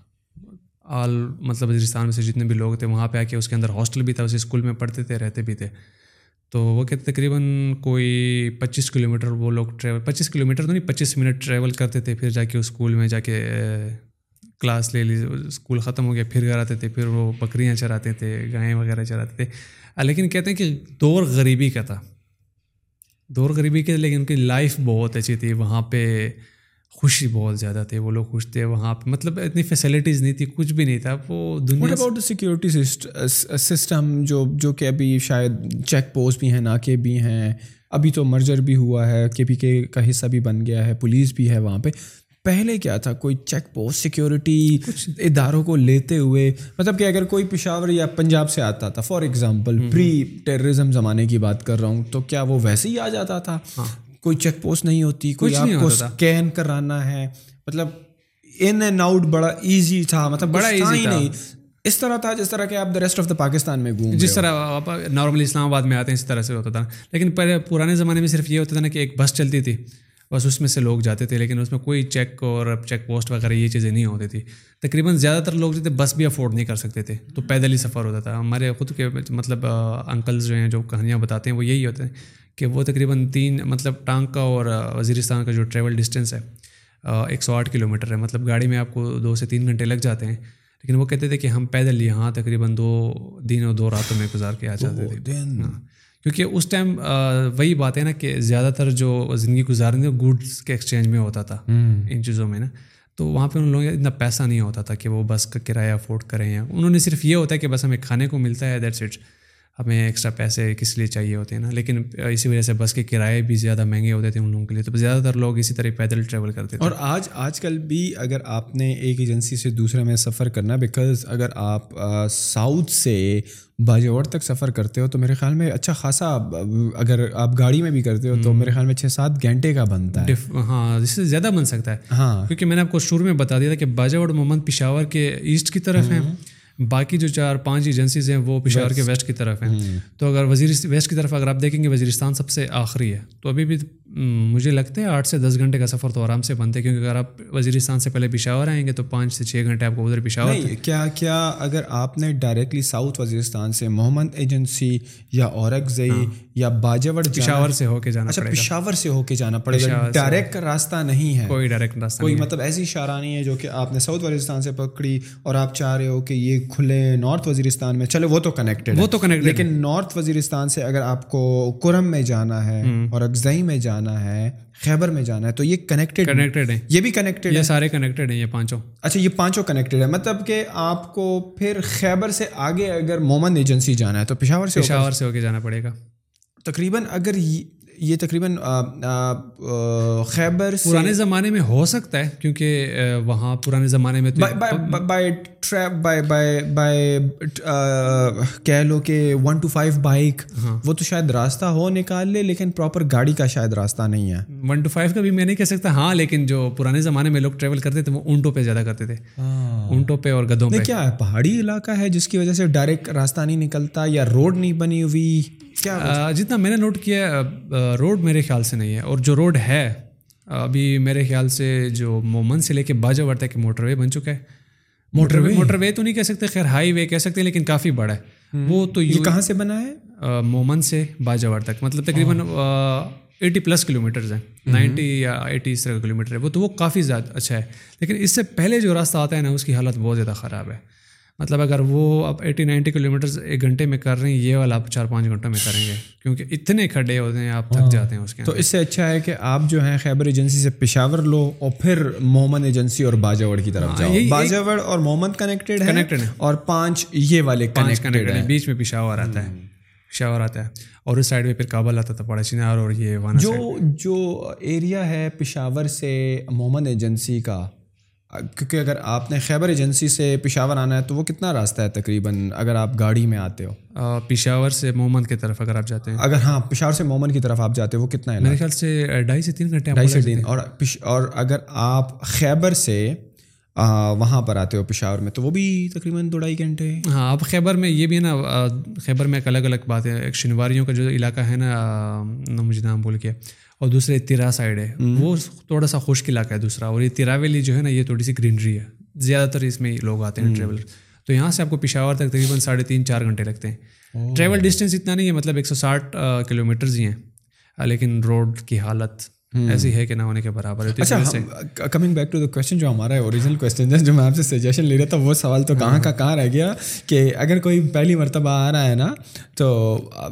آل مطلب وزیرستان میں سے جتنے بھی لوگ تھے وہاں پہ آ کے اس کے اندر ہاسٹل بھی تھا اسی اسکول میں پڑھتے تھے رہتے بھی تھے۔ تو وہ کہتے تقریباً کوئی پچیس کلو میٹر وہ لوگ ٹریول پچیس کلو میٹر تو نہیں، پچیس منٹ ٹریول کرتے تھے، پھر جا کے اسکول میں جا کے کلاس لے لی، اسکول ختم ہو گیا، پھر گھر آتے تھے، پھر وہ بکریاں چراتے تھے گائیں وغیرہ چراتے تھے۔ لیکن کہتے ہیں کہ دور غریبی کا تھا۔ دور غریبی کے لیکن ان کی لائف بہت اچھی تھی۔ وہاں پہ خوشی بہت زیادہ تھی وہ لوگ خوش تھے وہاں پہ۔ مطلب اتنی فیسلٹیز نہیں تھی کچھ بھی نہیں تھا۔ وہ دنیا اباؤٹ سیکورٹی سسٹم جو جو کہ ابھی شاید چیک پوسٹ بھی ہیں ناکے بھی ہیں۔ ابھی تو مرجر بھی ہوا ہے کے پی کے کا حصہ بھی بن گیا ہے پولیس بھی ہے وہاں پہ۔ پہلے کیا تھا؟ کوئی چیک پوسٹ سیکیورٹی اداروں کو لیتے ہوئے مطلب کہ اگر کوئی پشاور یا پنجاب سے آتا تھا فار ایگزامپل پری ٹیررزم زمانے کی بات کر رہا ہوں تو کیا وہ ویسے ہی آ جاتا تھا؟ ہاں۔ کوئی چیک پوسٹ نہیں ہوتی کوئی آپ کو اسکین کرانا ہے۔ مطلب ان اینڈ آؤٹ بڑا ایزی تھا مطلب بڑا ایزی نہیں۔ اس طرح تھا جس طرح کہ آپ the rest of the Pakistan میں گھوم جس طرح آپ نارملی اسلام آباد میں آتے ہیں اس طرح سے ہوتا تھا۔ لیکن پہلے پرانے زمانے میں صرف یہ ہوتا تھا نا کہ ایک بس چلتی تھی بس اس میں سے لوگ جاتے تھے لیکن اس میں کوئی چیک اور چیک پوسٹ وغیرہ یہ چیزیں نہیں ہوتی تھی۔ تقریباً زیادہ تر لوگ جو تھے بس بھی افورڈ نہیں کر سکتے تھے۔ تو پیدل ہی سفر ہوتا تھا۔ ہمارے خود کے مطلب انکلز جو ہیں جو کہانیاں بتاتے ہیں وہ یہی ہوتے ہیں۔ کہ وہ تقریباً تین مطلب ٹانکا اور وزیرستان کا جو ٹریول ڈسٹینس ہے ایک سو آٹھ کلو میٹر ہے۔ مطلب گاڑی میں آپ کو دو سے تین گھنٹے لگ جاتے ہیں۔ لیکن وہ کہتے تھے کہ ہم پیدل یہاں تقریباً دو دن اور دو راتوں میں گزار کے آ جاتے تھے۔ ہاں۔ کیونکہ اس ٹائم وہی بات ہے نا کہ زیادہ تر جو زندگی گزارنے وہ گوڈس کے ایکسچینج میں ہوتا تھا۔ ان چیزوں میں نا۔ تو وہاں پہ ان لوگوں اتنا پیسہ نہیں ہوتا تھا کہ وہ بس کا کرایہ افورڈ کریں یا۔ انہوں نے صرف یہ ہوتا ہے کہ بس ہمیں کھانے کو ملتا ہے دیٹ سیٹس ہمیں ایکسٹرا پیسے کس لیے چاہیے ہوتے ہیں نا؟ لیکن اسی وجہ سے بس کے کرائے بھی زیادہ مہنگے ہوتے تھے ان لوگوں کے لیے تو زیادہ تر لوگ اسی طرح پیدل ٹریول کرتے تھے۔ اور آج آج کل بھی اگر آپ نے ایک ایجنسی سے دوسرے میں سفر کرنا بیکاز اگر آپ ساؤتھ سے باجوڑ تک سفر کرتے ہو تو میرے خیال میں اچھا خاصا اگر آپ گاڑی میں بھی کرتے ہو تو میرے خیال میں چھ سات گھنٹے کا بنتا ہے۔ ہاں اس سے زیادہ بن سکتا ہے۔ ہاں۔ کیونکہ میں نے آپ کو شروع میں بتا دیا تھا کہ باجوڑ محمد پشاور کے ایسٹ کی طرف ہیں۔ باقی جو چار پانچ ایجنسیز ہیں وہ پشاور کے ویسٹ کی طرف ہیں۔ تو اگر وزیر ویسٹ کی طرف اگر آپ دیکھیں گے وزیرستان سب سے آخری ہے۔ تو ابھی بھی مجھے لگتا ہے آٹھ سے دس گھنٹے کا سفر تو آرام سے بنتے کیونکہ اگر آپ وزیرستان سے پہلے پشاور آئیں گے تو پانچ سے چھ گھنٹے آپ کو ادھر پشاور کیا کیا اگر آپ نے ڈائریکٹلی ساؤتھ وزیرستان سے محمد ایجنسی یا اورک زئی ہاں۔ یا باجوڑ پشاور سے ہو کے جانا اچھا پشاور سے ہو کے جانا پڑے گا ڈائریکٹ راستہ نہیں ہے۔ کوئی ڈائریکٹ راستہ کوئی مطلب ایسی اشارہ نہیں ہے جو کہ آپ نے ساؤتھ وزیرستان سے پکڑی اور آپ چاہ رہے ہو کہ یہ کھلے نارتھ وزیرستان میں۔ چلے وہ تو کنیکٹڈ وہ تو کنیکٹڈ لیکن نارتھ وزیرستان سے اگر آپ کو کرم میں جانا ہے اور اکزئی میں جانا ہے خیبر میں جانا ہے تو یہ کنیکٹڈ کنیکٹڈ ہیں۔ یہ بھی کنیکٹڈ یہ سارے کنیکٹڈ ہیں یہ پانچوں۔ اچھا یہ پانچوں کنیکٹڈ ہے مطلب کہ آپ کو پھر خیبر سے آگے اگر مومن ایجنسی جانا ہے تو پشاور سے پشاور سے ہو کے جانا پڑے گا۔ تقریباً اگر یہ تقریباً خیبر پرانے زمانے میں ہو سکتا ہے کیونکہ وہاں پرانے زمانے میں کہہ لو کہ ون ٹو فائیو بائک وہ تو شاید راستہ ہو نکال لے لیکن پراپر گاڑی کا شاید راستہ نہیں ہے۔ ون ٹو فائیو کا بھی میں نہیں کہہ سکتا ہاں لیکن جو پرانے زمانے میں لوگ ٹریول کرتے تھے وہ اونٹوں پہ زیادہ کرتے تھے۔ اونٹوں پہ اور گدوں پہ۔ کیا ہے پہاڑی علاقہ ہے جس کی وجہ سے ڈائریکٹ راستہ نہیں نکلتا یا روڈ نہیں بنی ہوئی؟ کیا جتنا میں نے نوٹ کیا روڈ میرے خیال سے نہیں ہے اور جو روڈ ہے ابھی میرے خیال سے جو مومن سے لے کے باجا ورتا ہے کہ موٹر وے بن چکا ہے۔ موٹر وے موٹر وے تو نہیں کہہ سکتے خیر ہائی وے کہہ سکتے لیکن کافی بڑا ہے۔ وہ تو یہ کہاں سے بنا ہے؟ مومن سے باجاور تک مطلب تقریباً ایٹی پلس کلو میٹرز ہیں نائنٹی یا ایٹی اس طرح کا کلو میٹر ہے۔ وہ تو وہ کافی زیادہ اچھا ہے۔ لیکن اس سے پہلے جو راستہ آتا ہے نا اس کی حالت بہت زیادہ خراب ہے۔ مطلب اگر وہ اب ایٹی نائنٹی کلو میٹرز ایک گھنٹے میں کر رہے ہیں یہ والا آپ چار پانچ گھنٹوں میں کریں گے۔ کیونکہ اتنے کھڈے ہوتے ہیں آپ تھک جاتے ہیں اس کے تو اس سے اچھا ہے کہ آپ جو ہیں خیبر ایجنسی سے پشاور لو اور پھر مومن ایجنسی اور باجاوڑ کی طرف جاؤ۔ باجاوڑ اور مومن کنیکٹڈ کنیکٹڈ ہے اور پانچ یہ والے کنیکٹڈ ہیں۔ بیچ میں پشاور آتا ہے۔ پشاور آتا ہے۔ اور اس سائڈ میں پھر کابل آتا تھا پڑا چنار اور یہ جو جو ایریا ہے پشاور سے مومن ایجنسی کا کیونکہ اگر آپ نے خیبر ایجنسی سے پشاور آنا ہے تو وہ کتنا راستہ ہے تقریباً اگر آپ گاڑی میں آتے ہو؟ پشاور سے مومن کی طرف اگر آپ جاتے ہیں۔ اگر ہاں پشاور سے مومن کی طرف آپ جاتے ہیں وہ کتنا ہے؟ میرے خیال سے ڈھائی سے تین گھنٹے ڈھائی سے تین۔ اور اور اگر آپ خیبر سے وہاں پر آتے ہو پشاور میں تو وہ بھی تقریباً دو ڈھائی گھنٹے۔ ہاں اب خیبر میں یہ بھی ہے نا خیبر میں ایک الگ الگ بات ہے ایک شنواریوں کا جو علاقہ ہے نا مجھے نام بول کے اور دوسرے تیرا سائڈ ہے۔ وہ تھوڑا سا خشک علاقہ ہے دوسرا۔ اور یہ تیرا ویلی جو ہے نا یہ تھوڑی سی گرینری ہے۔ زیادہ تر اس میں لوگ آتے ہیں ٹریول تو یہاں سے آپ کو پشاور تک تقریباً ساڑھے تین چار گھنٹے لگتے ہیں۔ ٹریول ڈسٹینس اتنا نہیں ہے مطلب ایک سو ساٹھ کلو میٹرز ہی ہیں۔ لیکن روڈ کی حالت ایسی ہے کہ نہ ہونے کے برابر ہے۔ اچھا coming back to the question جو ہمارا اوریجنل کوشچن ہے جو میں آپ سے سجیشن لے رہا تھا وہ سوال تو کہاں کا کہاں رہ گیا کہ اگر کوئی پہلی مرتبہ آ رہا ہے نا تو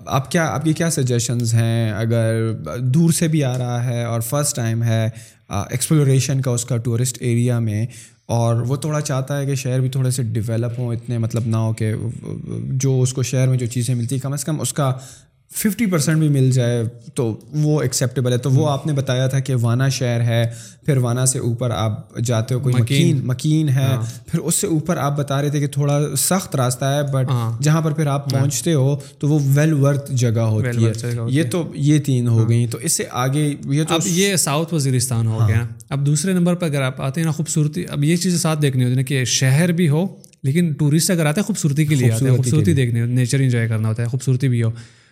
آپ کیا آپ کی کیا سجیشنز ہیں؟ اگر دور سے بھی آ رہا ہے اور فرسٹ ٹائم ہے ایکسپلوریشن کا اس کا ٹورسٹ ایریا میں اور وہ تھوڑا چاہتا ہے کہ شہر بھی تھوڑے سے ڈیولپ ہوں اتنے مطلب نہ ہو کہ جو اس کو شہر میں جو چیزیں ملتی کم از کم اس کا ففٹی پرسینٹ بھی مل جائے تو وہ ایکسیپٹیبل ہے۔ تو وہ آپ نے بتایا تھا کہ وانا شہر ہے پھر وانا سے اوپر آپ جاتے ہو کوئی مکین۔ مکین ہے۔ پھر اس سے اوپر آپ بتا رہے تھے کہ تھوڑا سخت راستہ ہے بٹ جہاں پر پھر آپ پہنچتے ہو تو وہ ویل ورتھ جگہ ہوتی ہے۔ یہ تو یہ تین ہو گئی۔ تو اس سے آگے یہ تو یہ ساؤتھ وزیرستان ہو گیا۔ اب دوسرے نمبر پر اگر آپ آتے ہیں نا خوبصورتی اب یہ چیزیں ساتھ دیکھنی ہوتی ہے کہ شہر بھی ہو لیکن ٹورسٹ اگر آتے ہیں خوبصورتی کے لیے آتے ہیں خوبصورتی دیکھنی ہو نیچر انجوائے کرنا ہوتا ہے خوبصورتی بھی ہو۔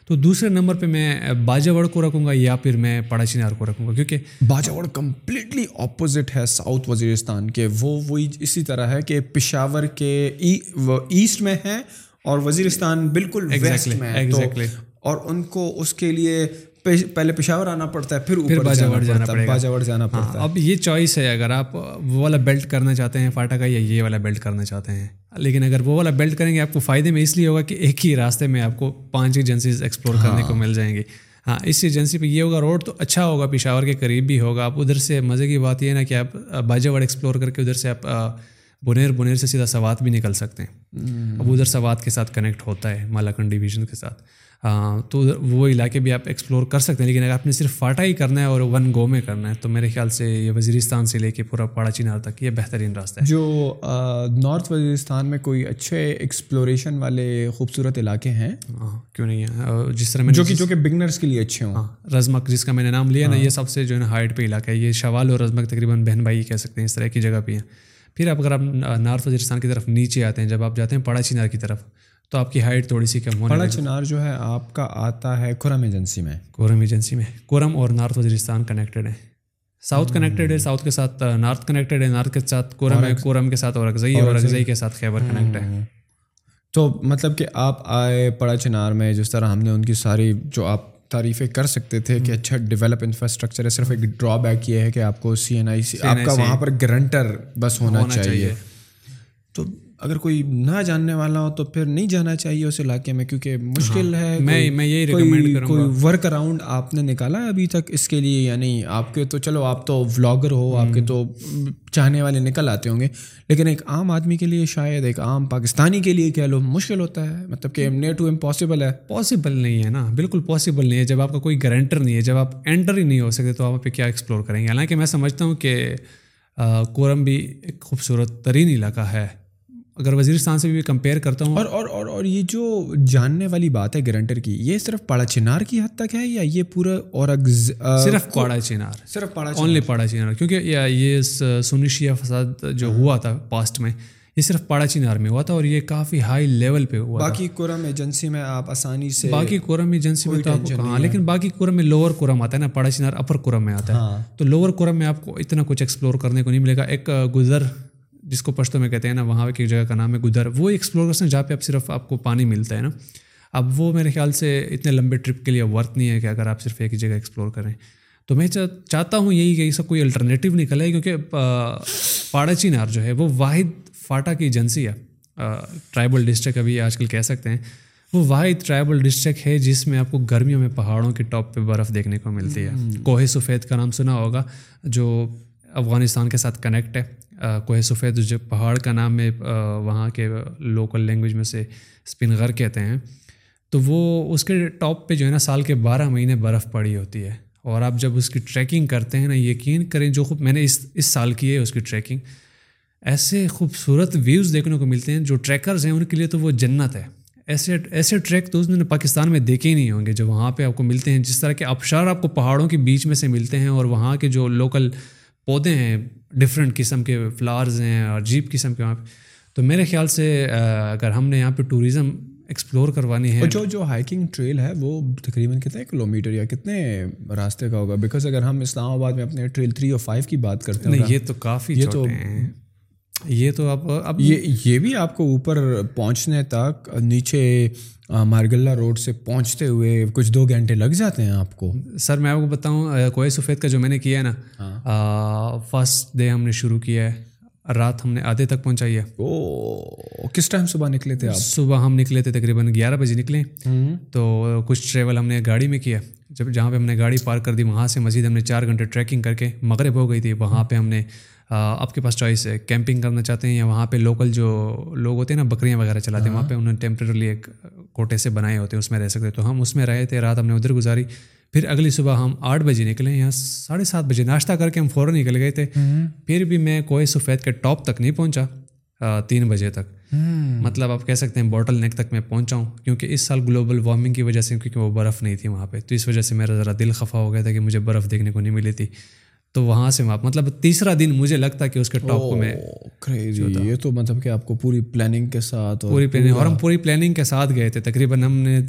تو دوسرے نمبر پہ میں باجاوڑ کو رکھوں گا یا پھر میں پڑا چنار کو رکھوں گا کیونکہ باجاوڑ کمپلیٹلی اپوزٹ ہے ساؤتھ وزیرستان کے۔ وہ وہی اسی طرح ہے کہ پشاور کے ایسٹ میں ہے اور وزیرستان بالکل ویسٹ میں ہے اور ان کو اس کے لیے پہلے پشاور آنا پڑتا ہے پھر باجاوڑ جانا پڑے باجاوڑ جانا ہاں، پڑتا ہے۔ اب یہ چوائس ہے اگر آپ وہ والا بیلٹ کرنا چاہتے ہیں فاٹا کا یا یہ والا بیلٹ کرنا چاہتے ہیں۔ لیکن اگر وہ والا بیلٹ کریں گے آپ کو فائدے میں اس لیے ہوگا کہ ایک ہی راستے میں آپ کو پانچ ایجنسیز ایکسپلور کرنے کو مل جائیں گی ہاں اس ایجنسی پہ یہ ہوگا روڈ تو اچھا ہوگا پشاور کے قریب بھی ہوگا۔ آپ ادھر سے مزے کی بات یہ ہے نا کہ آپ باجاوڑ ایکسپلور کر کے ادھر سے آپ بنیر بنیر سے سیدھا سوات بھی نکل سکتے ہیں۔ اب ادھر سوات کے ساتھ کنیکٹ ہوتا ہے مالاکنڈ ڈویژن کے ساتھ۔ تو وہ علاقے بھی آپ ایکسپلور کر سکتے ہیں لیکن اگر آپ نے صرف فاٹا ہی کرنا ہے اور ون گو میں کرنا ہے تو میرے خیال سے یہ وزیرستان سے لے کے پورا پاڑا چینار تک یہ بہترین راستہ ہے۔ جو نارتھ وزیرستان میں کوئی اچھے ایکسپلوریشن والے خوبصورت علاقے ہیں؟ ہاں کیوں نہیں ہے جس طرح میں جو کہ جو کہ بگنرس کے لیے اچھے ہوں۔ ہاں رزمک جس کا میں نے نام لیا نا یہ سب سے جو ہے نا ہائٹ پہ علاقہ ہے۔ یہ شوال اور رزمک تقریباً بہن بھائی کہہ سکتے ہیں اس طرح کی جگہ پہ ہیں۔ پھر آپ اگر آپ نارتھ وزیرستان کی طرف نیچے آتے ہیں جب آپ جاتے ہیں پاڑا چینار کی طرف تو آپ کی ہائٹ تھوڑی سی کم ہونے بڑا چنار جو ہے آپ کا آتا ہے کورم ایجنسی میں۔ کورم ایجنسی میں۔ کورم اور نارتھ وزیرستان کنیکٹیڈ ہے ساؤتھ کنیکٹیڈ ہے ساؤتھ کے ساتھ نارتھ کنیکٹیڈ ہے نارتھ کے ساتھ کورم ہے کورم کے ساتھ اور اگزئی اور اگزئی کے ساتھ خیبر کنیکٹ ہے۔ تو مطلب کہ آپ آئے پڑا چنار میں جس طرح ہم نے ان کی ساری جو آپ تعریفیں کر سکتے تھے کہ اچھا ڈیولپ انفراسٹرکچر ہے صرف ایک ڈرا بیک یہ ہے کہ آپ کو سی این آئی سی آپ کا وہاں پر گرنٹر بس ہونا چاہیے۔ تو اگر کوئی نہ جاننے والا ہو تو پھر نہیں جانا چاہیے اس علاقے میں کیونکہ مشکل ہے۔ میں میں یہی ریکمینڈ کروں کوئی ورک اراؤنڈ آپ نے نکالا ہے ابھی تک اس کے لیے؟ یعنی آپ کے تو چلو آپ تو ولاگر ہو آپ کے تو چاہنے والے نکل آتے ہوں گے۔ لیکن ایک عام آدمی کے لیے شاید ایک عام پاکستانی کے لیے کہہ لو مشکل ہوتا ہے۔ مطلب کہ نیئر ٹو امپاسبل ہے۔ پاسبل نہیں ہے نا۔ بالکل پاسبل نہیں ہے۔ جب آپ کا کوئی گارنٹر نہیں ہے جب آپ انٹر ہی نہیں ہو سکتے تو آپ پہ کیا ایکسپلور کریں گے؟ حالانکہ میں سمجھتا ہوں کہ کورم بھی ایک خوبصورت ترین علاقہ ہے۔ اگر وزیرستان سے بھی کمپیئر کرتا ہوں اور اور اور اور یہ جو جاننے والی بات ہے گرنٹر کی یہ صرف پاڑا چنار کی حد تک ہے یا یہ پورا اور صرف پاڑا چنار صرف پاڑا اونلی پاڑا چنار کیونکہ یہ سنیشیا فساد جو ہوا تھا پاسٹ میں یہ صرف پاڑا چنار میں ہوا تھا اور یہ کافی ہائی لیول پہ ہوا باقی کورم ایجنسی میں آپ آسانی سے باقی کورم ایجنسی میں تو آپ ہاں لیکن باقی کورم میں لوور کورم آتا ہے نا پاڑا چنار اپر کورم میں آتا ہے۔ تو لوور کورم میں آپ کو اتنا کچھ ایکسپلور کرنے کو نہیں ملے گا۔ ایک گزر جس کو پشتوں میں کہتے ہیں نا وہاں کی جگہ کا نام ہے گدر۔ وہ ایکسپلور کرتے ہیں جہاں پہ اب صرف آپ کو پانی ملتا ہے نا۔ اب وہ میرے خیال سے اتنے لمبے ٹرپ کے لیے ورتھ نہیں ہے کہ اگر آپ صرف ایک ہی جگہ ایکسپلور کریں۔ تو میں چاہتا ہوں یہی کہ یہ سب کوئی الٹرنیٹیو نکلے کیونکہ پاڑا چینار جو ہے وہ واحد فاٹا کی ایجنسی ہے۔ ٹرائبل ڈسٹرک ابھی آج کل کہہ سکتے ہیں۔ وہ واحد ٹرائبل ڈسٹرک ہے جس میں آپ کو گرمیوں میں پہاڑوں کے ٹاپ پہ برف دیکھنے کو ملتی ہے۔ کوہ سفید کا نام سنا ہوگا جو افغانستان کے ساتھ کنیکٹ ہے۔ کوہ سفید جو پہاڑ کا نام ہے وہاں کے لوکل لینگویج میں سے اسپن غر کہتے ہیں، تو وہ اس کے ٹاپ پہ جو ہے نا سال کے بارہ مہینے برف پڑی ہوتی ہے۔ اور آپ جب اس کی ٹریکنگ کرتے ہیں نا، یقین کریں جو خوب میں نے اس اس سال کی ہے اس کی ٹریکنگ ایسے خوبصورت ویوز دیکھنے کو ملتے ہیں جو ٹریکرز ہیں، ان کے لیے تو وہ جنت ہے۔ ایسے ایسے ٹریک تو اس نے پاکستان میں دیکھے ہی نہیں ہوں گے، جو وہاں پہ آپ کو ملتے ہیں۔ جس طرح کے آبشار آپ کو پہاڑوں کے بیچ میں سے ملتے ہیں اور وہاں کے جو لوکل پودے ہیں ڈفرینٹ قسم کے فلاورز ہیں اور جیپ قسم کے وہاں پہ۔ تو میرے خیال سے اگر ہم نے یہاں پہ ٹوریزم ایکسپلور کروانی ہے۔ جو جو ہائکنگ ٹریل ہے وہ تقریباً کتنے کلو میٹر یا کتنے راستے کا ہوگا؟ بیکاز اگر ہم اسلام آباد میں اپنے ٹریل تھری اور فائیو کی بات کرتے ہیں یہ تو کافی یہ تو یہ تو اب اب یہ یہ بھی آپ کو اوپر پہنچنے تک نیچے مارگلہ روڈ سے پہنچتے ہوئے کچھ دو گھنٹے لگ جاتے ہیں آپ کو؟ سر میں آپ کو بتاؤں کوئے سفید کا جو میں نے کیا ہے نا فرسٹ ڈے ہم نے شروع کیا ہے رات ہم نے آدھے تک پہنچائی ہے۔ او کس ٹائم صبح نکلے تھے آپ؟ صبح ہم نکلے تھے تقریباً گیارہ بجے نکلے۔ تو کچھ ٹریول ہم نے گاڑی میں کیا جب جہاں پہ ہم نے گاڑی پارک کر دی وہاں سے مزید ہم نے چار گھنٹے ٹریکنگ کر کے مغرب ہو گئی تھی وہاں پہ ہم نے آپ کے پاس چوائس ہے کیمپنگ کرنا چاہتے ہیں یا وہاں پہ لوکل جو لوگ ہوتے ہیں نا بکریاں وغیرہ چلاتے ہیں وہاں پہ انہوں نے ٹیمپریرلی ایک کوٹے سے بنائے ہوتے ہیں اس میں رہ سکتے تو ہم اس میں رہے تھے رات ہم نے ادھر گزاری۔ پھر اگلی صبح ہم آٹھ بجے نکلے یہاں ساڑھے سات بجے ناشتہ کر کے ہم فوراً نکل گئے تھے۔ پھر بھی میں کوئی سفید کے ٹاپ تک نہیں پہنچا تین بجے تک۔ مطلب آپ کہہ سکتے ہیں بوٹل نیک تک میں پہنچا ہوں کیونکہ اس سال گلوبل وارمنگ کی وجہ سے کیونکہ وہ برف نہیں تھی وہاں پہ۔ تو اس وجہ سے میرا ذرا دل خفا ہو گیا تھا کہ مجھے برف دیکھنے کو نہیں ملی تھی۔ تو وہاں سے وہاں مطلب تیسرا دن مجھے لگتا کہ اس کے ٹاپ کو میں یہ تو مطلب کہ آپ کو پوری پلاننگ کے ساتھ پوری پلاننگ اور ہم پوری پلاننگ کے ساتھ گئے تھے۔ تقریباً ہم نے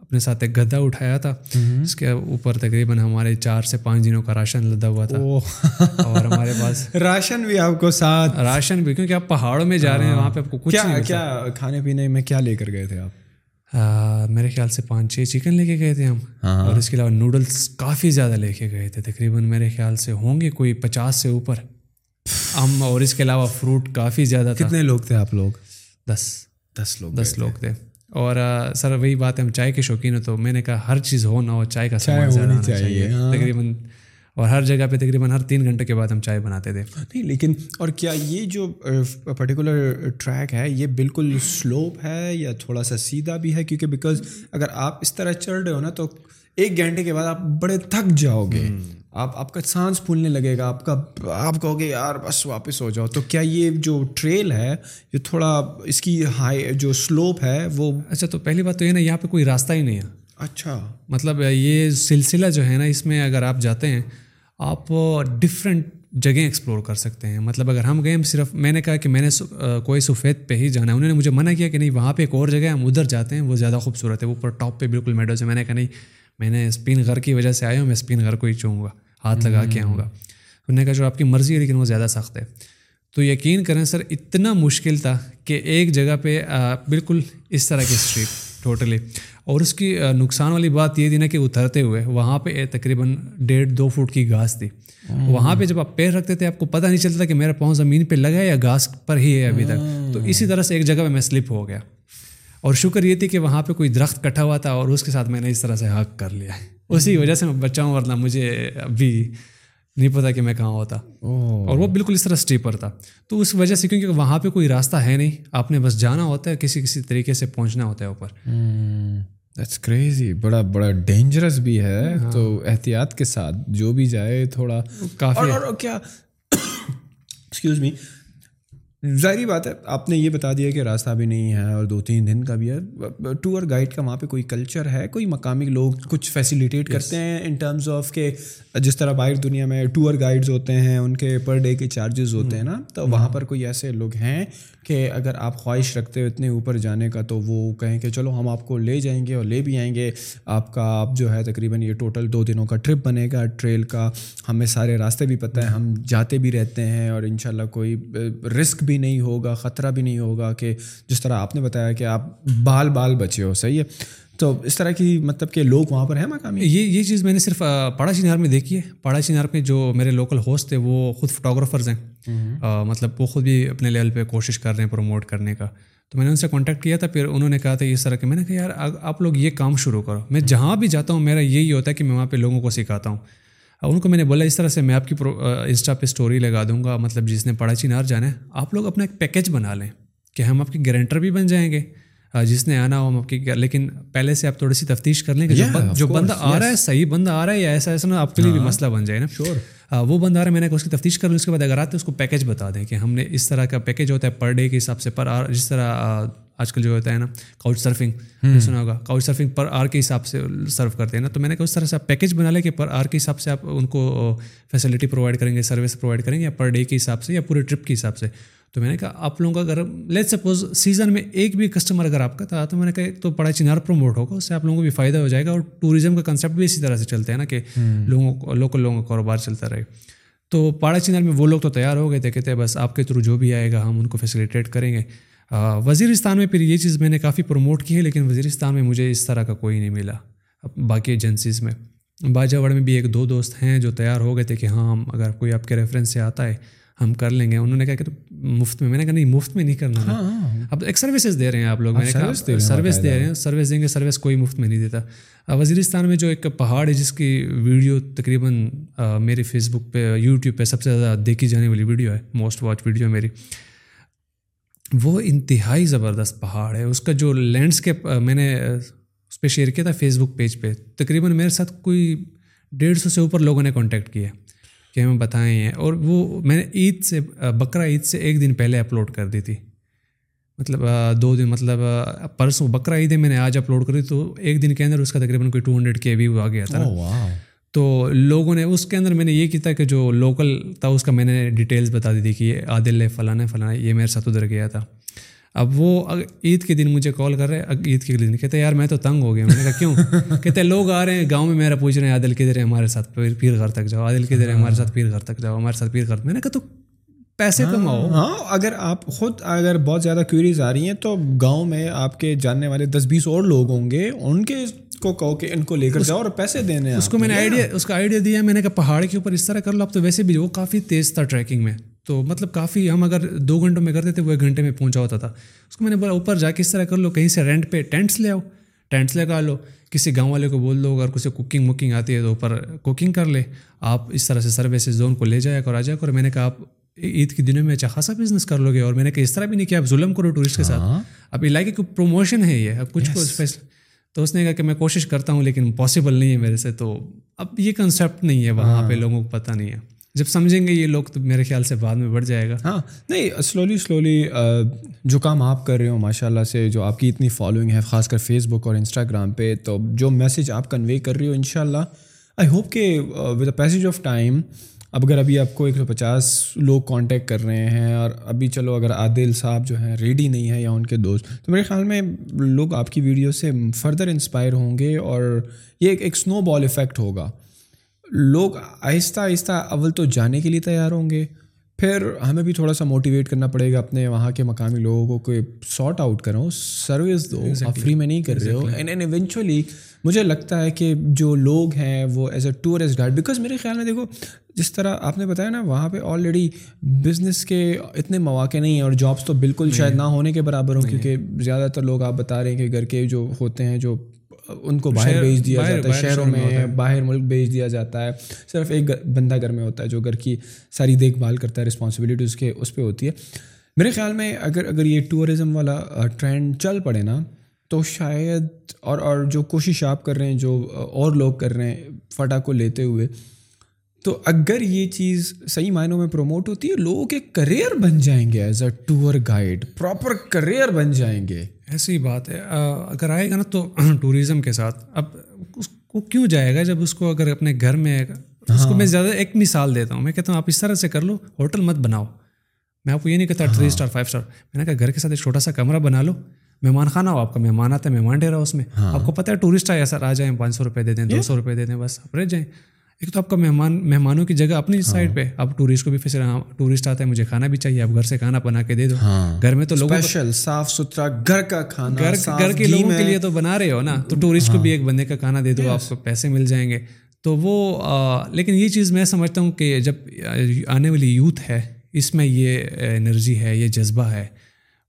اپنے ساتھ ایک گدھا اٹھایا تھا۔ اس کے اوپر تقریباً ہمارے چار سے پانچ دنوں کا راشن لدا ہوا تھا۔ اور ہمارے پاس راشن بھی آپ کو ساتھ۔ راشن بھی کیونکہ آپ پہاڑوں میں جا رہے ہیں وہاں پہ آپ کو کچھ کیا کھانے پینے میں کیا لے کر گئے تھے آپ؟ میرے خیال سے پانچ چھ چکن لے کے گئے تھے ہم۔ اور اس کے علاوہ نوڈلس کافی زیادہ لے کے گئے تھے۔ تقریباً میرے خیال سے ہوں گے کوئی پچاس سے اوپر۔ ہم اور اس کے علاوہ فروٹ کافی زیادہ تھا۔ کتنے لوگ تھے آپ لوگ؟ دس۔ دس لوگ دس لوگ تھے۔ اور سر وہی بات ہے ہم چائے کے شوقین ہو تو میں نے کہا ہر چیز ہو نہ ہو چائے کا سامان چاہیے۔ تقریباً اور ہر جگہ پہ تقریباً ہر تین گھنٹے کے بعد ہم چائے بناتے تھے۔ نہیں لیکن اور کیا یہ جو پرٹیکولر ٹریک ہے یہ بالکل سلوپ ہے یا تھوڑا سا سیدھا بھی ہے؟ کیونکہ بیکاز اگر آپ اس طرح چل رہے ہو نا تو ایک گھنٹے کے بعد آپ بڑے تھک جاؤ گے۔ آپ آپ کا سانس پھولنے لگے گا آپ کا آپ کہو گے یار بس واپس ہو جاؤ. تو کیا یہ جو ٹریل ہے یہ تھوڑا اس کی ہائی جو سلوپ ہے وہ اچھا تو پہلی بات تو یہ نا یہاں پہ کوئی راستہ ہی نہیں ہے۔ اچھا۔ مطلب یہ سلسلہ جو ہے نا اس میں اگر آپ جاتے ہیں آپ ڈفرینٹ جگہیں ایکسپلور کر سکتے ہیں۔ مطلب اگر ہم گئے ہم صرف میں نے کہا کہ میں نے کوئی سفید پہ ہی جانا ہے۔ انہوں نے مجھے منع کیا کہ نہیں، وہاں پہ ایک اور جگہ ہے، ہم ادھر جاتے ہیں، وہ زیادہ خوبصورت ہے۔ وہ اوپر ٹاپ پہ بالکل میڈوز ہے۔ میں نے کہا نہیں، میں نے اسپین گھر کی وجہ سے آیا ہوں، میں اسپین گھر کو ہی چوں گا، ہاتھ لگا کے آؤں گا۔ انہوں نے کہا جو آپ کی مرضی ہے، لیکن وہ زیادہ سخت ہے۔ تو یقین کریں سر، اتنا مشکل تھا کہ ایک جگہ پہ بالکل اس طرح کی اسٹریٹ ٹوٹلی اور اس کی نقصان والی بات یہ تھی نا کہ اترتے ہوئے وہاں پہ تقریباً ڈیڑھ دو فٹ کی گھاس تھی۔ وہاں پہ جب آپ پیر رکھتے تھے آپ کو پتہ نہیں چلتا کہ میرا پاؤں زمین پہ لگا ہے یا گھاس پر ہی ہے ابھی تک۔ تو اسی طرح سے ایک جگہ پہ میں سلپ ہو گیا۔ اور شکر یہ تھی کہ وہاں پہ کوئی درخت کٹھا ہوا تھا اور اس کے ساتھ میں نے اس طرح سے حق کر لیا۔ اسی وجہ سے میں بچہ ہوں ورنہ مجھے ابھی نہیں پتا کہ میں کہاں ہوتا۔ اور وہ بالکل اس طرح اسٹیپر تھا۔ تو اس وجہ سے کیونکہ وہاں پہ کوئی راستہ ہے نہیں آپ نے بس جانا ہوتا ہے کسی کسی طریقے سے پہنچنا ہوتا ہے اوپر۔ کریزی بڑا بڑا ڈینجرس بھی ہے۔ ہاں۔ تو احتیاط کے ساتھ جو بھی جائے تھوڑا کافی۔ کیا؟ ایکسکیوز می ظاہری بات ہے آپ نے یہ بتا دیا کہ راستہ بھی نہیں ہے اور دو تین دن کا بھی ہے۔ ٹور گائڈ کا وہاں پہ کوئی کلچر ہے؟ کوئی مقامی لوگ کچھ فیسیلیٹیٹ کرتے ہیں ان ٹرمز آف کہ جس طرح باہر دنیا میں ٹور گائیڈز ہوتے ہیں ان کے پر ڈے کے چارجز ہوتے ہیں نا؟ تو وہاں پر کوئی ایسے لوگ ہیں کہ اگر آپ خواہش رکھتے ہو اتنے اوپر جانے کا تو وہ کہیں کہ چلو ہم آپ کو لے جائیں گے اور لے بھی آئیں گے۔ آپ کا آپ جو ہے تقریباً یہ ٹوٹل دو دنوں کا ٹرپ بنے گا ٹریل کا۔ ہمیں سارے راستے بھی پتہ ہے ہم جاتے بھی رہتے ہیں اور ان کوئی رسک بھی نہیں ہوگا خطرہ بھی نہیں ہوگا کہ جس طرح آپ نے بتایا کہ آپ بال بال بچے ہو صحیح ہے؟ تو اس طرح کی مطلب کہ لوگ وہاں پر ہیں مقامی؟ یہ یہ چیز میں نے صرف پاڑا چینار میں دیکھی ہے۔ پاڑا چینار میں جو میرے لوکل ہوسٹ تھے وہ خود فوٹوگرافرز ہیں۔ مطلب وہ خود بھی اپنے لیول پہ کوشش کر رہے ہیں پروموٹ کرنے کا۔ تو میں نے ان سے کانٹیکٹ کیا تھا پھر انہوں نے کہا تھا اس طرح کہ میں نے کہا یار آپ لوگ یہ کام شروع کرو۔ میں جہاں بھی جاتا ہوں میرا یہی ہوتا ہے کہ میں وہاں پہ لوگوں کو سکھاتا ہوں۔ ان کو میں نے بولا اس طرح سے میں آپ کی انسٹا پہ اسٹوری لگا دوں گا۔ مطلب جس نے پڑا چینار جانا ہے آپ لوگ اپنا ایک پیکیج بنا لیں کہ ہم آپ کے گارنٹر بھی بن جائیں گے۔ جس نے آنا ہو ہم آپ کی لیکن پہلے سے آپ تھوڑی سی تفتیش کر لیں کہ جو بندہ آ رہا ہے صحیح بندہ آ رہا ہے یا ایسا ایسا نا آپ کے لیے بھی ہاں۔ مسئلہ بن جائے نا۔ شور وہ بندہ آ رہا ہے میں نے اس کی تفتیش کر لوں اس کے بعد اگر آتے اس کو پیکیج بتا دیں کہ ہم نے اس طرح کا پیکیج ہوتا ہے پر ڈے کے حساب سے پر جس طرح آج کل جو ہوتا ہے نا کاؤچ سرفنگ سنا ہوگا کاؤچ سرفنگ پر آر کے حساب سے سرو کرتے ہیں نا۔ تو میں نے کہا اس طرح سے آپ پیکیج بنا لیں کہ پر آر کے حساب سے آپ ان کو فیسلٹی پرووائڈ کریں گے سروس پرووائڈ کریں گے یا پر ڈے کے حساب سے یا پورے ٹرپ کے حساب سے۔ تو میں نے کہا آپ لوگوں کا اگر لیٹ سپوز سیزن میں ایک بھی کسٹمر اگر آپ کا تھا تو میں نے کہا تو بڑا چنار پروموٹ ہوگا اس سے آپ لوگوں کو بھی فائدہ ہو جائے گا اور ٹوریزم کا کنسیپٹ بھی اسی طرح سے چلتے ہیں نا کہ لوگوں کو لوکل لوگوں کا کاروبار چلتا رہے۔ تو پاڑا چنار میں وہ لوگ تو تیار ہو گئے تھے کہتے ہیں بس آپ کے تھرو جو بھی آئے گا ہم ان کو فیسلیٹیٹ کریں گے۔ وزیرستان میں پھر یہ چیز میں نے کافی پروموٹ کی ہے لیکن وزیرستان میں مجھے اس طرح کا کوئی نہیں ملا۔ باقی ایجنسیز میں۔ باجا وڑ میں بھی ایک دو دوست ہیں جو تیار ہو گئے تھے کہ ہاں اگر کوئی آپ کے ریفرنس سے آتا ہے ہم کر لیں گے۔ انہوں نے کہا کہ تو مفت میں میں نے کہا نہیں مفت میں نہیں کرنا ہاں، ہاں۔ اب ایک سروسز دے رہے ہیں آپ لوگ۔ میں نے کہا سروس دے رہے ہیں سروس دیں گے سروس کوئی مفت میں نہیں دیتا۔ وزیرستان میں جو ایک پہاڑ ہے جس کی ویڈیو تقریباً میری فیس بک پہ یوٹیوب پہ سب سے زیادہ دیکھی جانے والی ویڈیو ہے موسٹ واچ ویڈیو میری۔ وہ انتہائی زبردست پہاڑ ہے۔ اس کا جو لینڈسکیپ میں نے اس پہ شیئر کیا تھا فیس بک پیج پہ، تقریباً میرے ساتھ کوئی ڈیڑھ سو سے اوپر لوگوں نے کانٹیکٹ کیا کہ ہمیں بتائیں ہیں اور وہ، میں نے عید سے بکرا عید سے ایک دن پہلے اپلوڈ کر دی تھی۔ مطلب دو دن مطلب پرسوں بکرا عید ہے، میں نے آج اپلوڈ کری تو ایک دن کے اندر اس کا تقریباً کوئی ٹو ہنڈریڈ کے ویو آ گیا تھا۔ oh, تو لوگوں نے اس کے اندر میں نے یہ کیا تھا کہ جو لوکل تھا، اس کا میں نے ڈیٹیلس بتا دی تھی کہ یہ عادل ہے فلانا فلانا یہ میرے ساتھ ادھر گیا تھا۔ اب وہ عید کے دن مجھے کال کر رہے عید کے دن کہتے یار میں تو تنگ ہو گیا میں نے کہا، کیوں؟ کہتے لوگ آ رہے ہیں، گاؤں میں میرا پوچھ رہے ہیں، عادل کدھر ہے ہمارے ساتھ؟ پیر گھر تک جاؤ۔ عادل کدھر ہے ہمارے ساتھ؟ پیر گھر تک جاؤ، ہمارے ساتھ پیر گھر میں نے کہا، تو پیسے ہاں، کماؤ۔ ہاں اگر آپ خود اگر بہت زیادہ کیوریز آ رہی ہیں تو گاؤں میں آپ کے جاننے والے دس بیس اور لوگ ہوں گے ان کے کو کہو کہ ان کو لے کر جاؤ اور پیسے دینے اس کو میں نے آئیڈیا اس کا آئیڈیا دیا میں نے کہا پہاڑ کے اوپر اس طرح کر لو اب تو ویسے بھی وہ کافی تیز تھا ٹریکنگ میں۔ تو مطلب کافی ہم اگر دو گھنٹوں میں کرتے تھے وہ ایک گھنٹے میں پہنچا ہوتا تھا۔ اس کو میں نے بولا اوپر جا کے اس طرح کر لو کہیں سے رینٹ پہ ٹینٹس لے آؤ۔ ٹینٹس لگا لو کسی گاؤں والے کو بول دو اگر کسی کوکنگ وکنگ آتی ہے تو اوپر کوکنگ کر لے۔ آپ اس طرح سے سروسز زون کو لے جایا کر آ جایا کرو۔ میں نے کہا آپ عید کے دنوں میں اچھا خاصا بزنس کر لو گے اور میں نے کہا اس طرح بھی نہیں کیا آپ ظلم کرو ٹورسٹ کے ساتھ۔ ہاں۔ اب علاقے کی پروموشن ہے یہ اب کچھ کچھ تو اس نے کہا کہ میں کوشش کرتا ہوں لیکن پاسبل نہیں ہے میرے سے۔ تو اب یہ کنسیپٹ نہیں ہے وہاں پہ ہاں۔ لوگوں کو پتہ نہیں ہے۔ جب سمجھیں گے یہ لوگ تو میرے خیال سے بعد میں بڑھ جائے گا۔ ہاں۔ نہیں سلولی سلولی جو کام آپ کر رہے ہو ماشاء اللہ سے جو آپ کی اتنی فالوئنگ ہے خاص کر فیس بک اور انسٹاگرام پہ تو جو میسیج آپ کنوے کر رہی ہو ان شاء اللہ آئی ہوپ کہ with a passage of time اب اگر ابھی آپ کو ایک سو پچاس لوگ کانٹیکٹ کر رہے ہیں اور ابھی چلو اگر عادل صاحب جو ہیں ریڈی نہیں ہے یا ان کے دوست تو میرے خیال میں لوگ آپ کی ویڈیو سے فردر انسپائر ہوں گے اور یہ ایک ایک سنو بال افیکٹ ہوگا۔ لوگ آہستہ آہستہ اول تو جانے کے لیے تیار ہوں گے۔ پھر ہمیں بھی تھوڑا سا موٹیویٹ کرنا پڑے گا اپنے وہاں کے مقامی لوگوں کو سارٹ آؤٹ کرو سروس دو آپ فری میں نہیں کر رہے ہو۔ اینڈ اینڈ ایونچولی مجھے لگتا ہے کہ جو لوگ ہیں وہ as a tourist guide because میرے خیال میں دیکھو جس طرح آپ نے بتایا نا وہاں پہ آلریڈی بزنس کے اتنے مواقع نہیں ہیں اور جابس تو بالکل شاید نہ ہونے کے برابر ہوں کیونکہ زیادہ تر لوگ آپ بتا رہے ہیں کہ گھر کے جو ہوتے ہیں جو ان کو باہر بھیج دیا جاتا ہے شہروں میں باہر ملک بھیج دیا جاتا ہے۔ صرف ایک بندہ گھر میں ہوتا ہے جو گھر کی ساری دیکھ بھال کرتا ہے رسپانسبلٹی اس کے اس پہ ہوتی ہے۔ میرے خیال میں اگر اگر یہ ٹورزم والا ٹرینڈ چل پڑے نا تو شاید اور اور جو کوشش آپ کر رہے ہیں جو اور لوگ کر رہے ہیں فٹا کو لیتے ہوئے تو اگر یہ چیز صحیح معنوں میں پروموٹ ہوتی ہے لوگ ایک کریئر بن جائیں گے as a tour guide proper career بن جائیں گے۔ ایسی بات ہے۔ اگر آئے گا نا تو ٹوریزم کے ساتھ۔ اب اس کو کیوں جائے گا جب اس کو اگر اپنے گھر میں اس کو میں زیادہ ایک مثال دیتا ہوں۔ میں کہتا ہوں آپ اس طرح سے کر لو ہوٹل مت بناؤ۔ میں آپ کو یہ نہیں کہتا تھری اسٹار فائیو اسٹار میں نے کہا گھر کے ساتھ ایک چھوٹا سا کمرہ بنا لو۔ مہمان خانہ ہو آپ کا مہمان آتا ہے مہمان ڈیرا اس میں۔ ہاں۔ آپ کو پتہ ہے ٹورسٹ آئے سر آ جائیں پانچ سو روپئے دے دیں دو سو روپئے دے دیں بس آپ رہ جائیں۔ ایک تو آپ کا مہمان مہمانوں کی جگہ اپنی سائڈ ہاں۔ پہ آپ ٹورسٹ کو بھی فیصلہ ہاں ٹورسٹ آتا ہے مجھے کھانا بھی چاہیے آپ گھر سے کھانا بنا کے دے دو۔ گھر میں تو لوگ صاف ستھرا گھر کا کھانا گھر گھر کے لوگوں کے لیے تو بنا رہے ہو نا تو ٹورسٹ کو بھی ایک بندے کا کھانا دے دو آپ کو پیسے مل جائیں گے۔ تو وہ لیکن یہ چیز میں سمجھتا ہوں کہ جب آنے والی یوتھ ہے اس میں یہ انرجی ہے یہ جذبہ ہے۔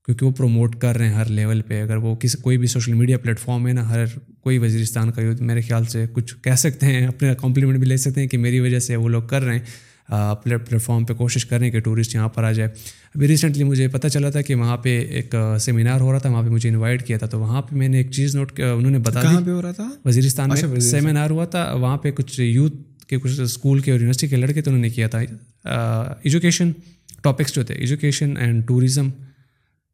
کیونکہ وہ پروموٹ کر رہے ہیں ہر لیول پہ۔ اگر وہ کسی کوئی بھی سوشل میڈیا پلیٹ فارم ہے نا ہر کوئی وزیرستان کا یوتھ میرے خیال سے کچھ کہہ سکتے ہیں اپنے کمپلیمنٹ بھی لے سکتے ہیں کہ میری وجہ سے وہ لوگ کر رہے ہیں۔ پلیٹ فارم پہ کوشش کر رہے ہیں کہ ٹورسٹ یہاں پر آ جائے۔ ابھی ریسنٹلی مجھے پتہ چلا تھا کہ وہاں پہ ایک سیمینار ہو رہا تھا وہاں پہ مجھے انوائٹ کیا تھا۔ تو وہاں پہ میں نے ایک چیز نوٹ کیا انہوں نے بتایا پہ ہو رہا تھا؟ وزیرستان میں سیمینار ہوا تھا۔ وہاں پہ کچھ یوتھ کے کچھ اسکول کے اور یونیورسٹی کے لڑکے تو انہوں نے کیا تھا۔ ایجوکیشن ٹاپکس جو تھے education and tourism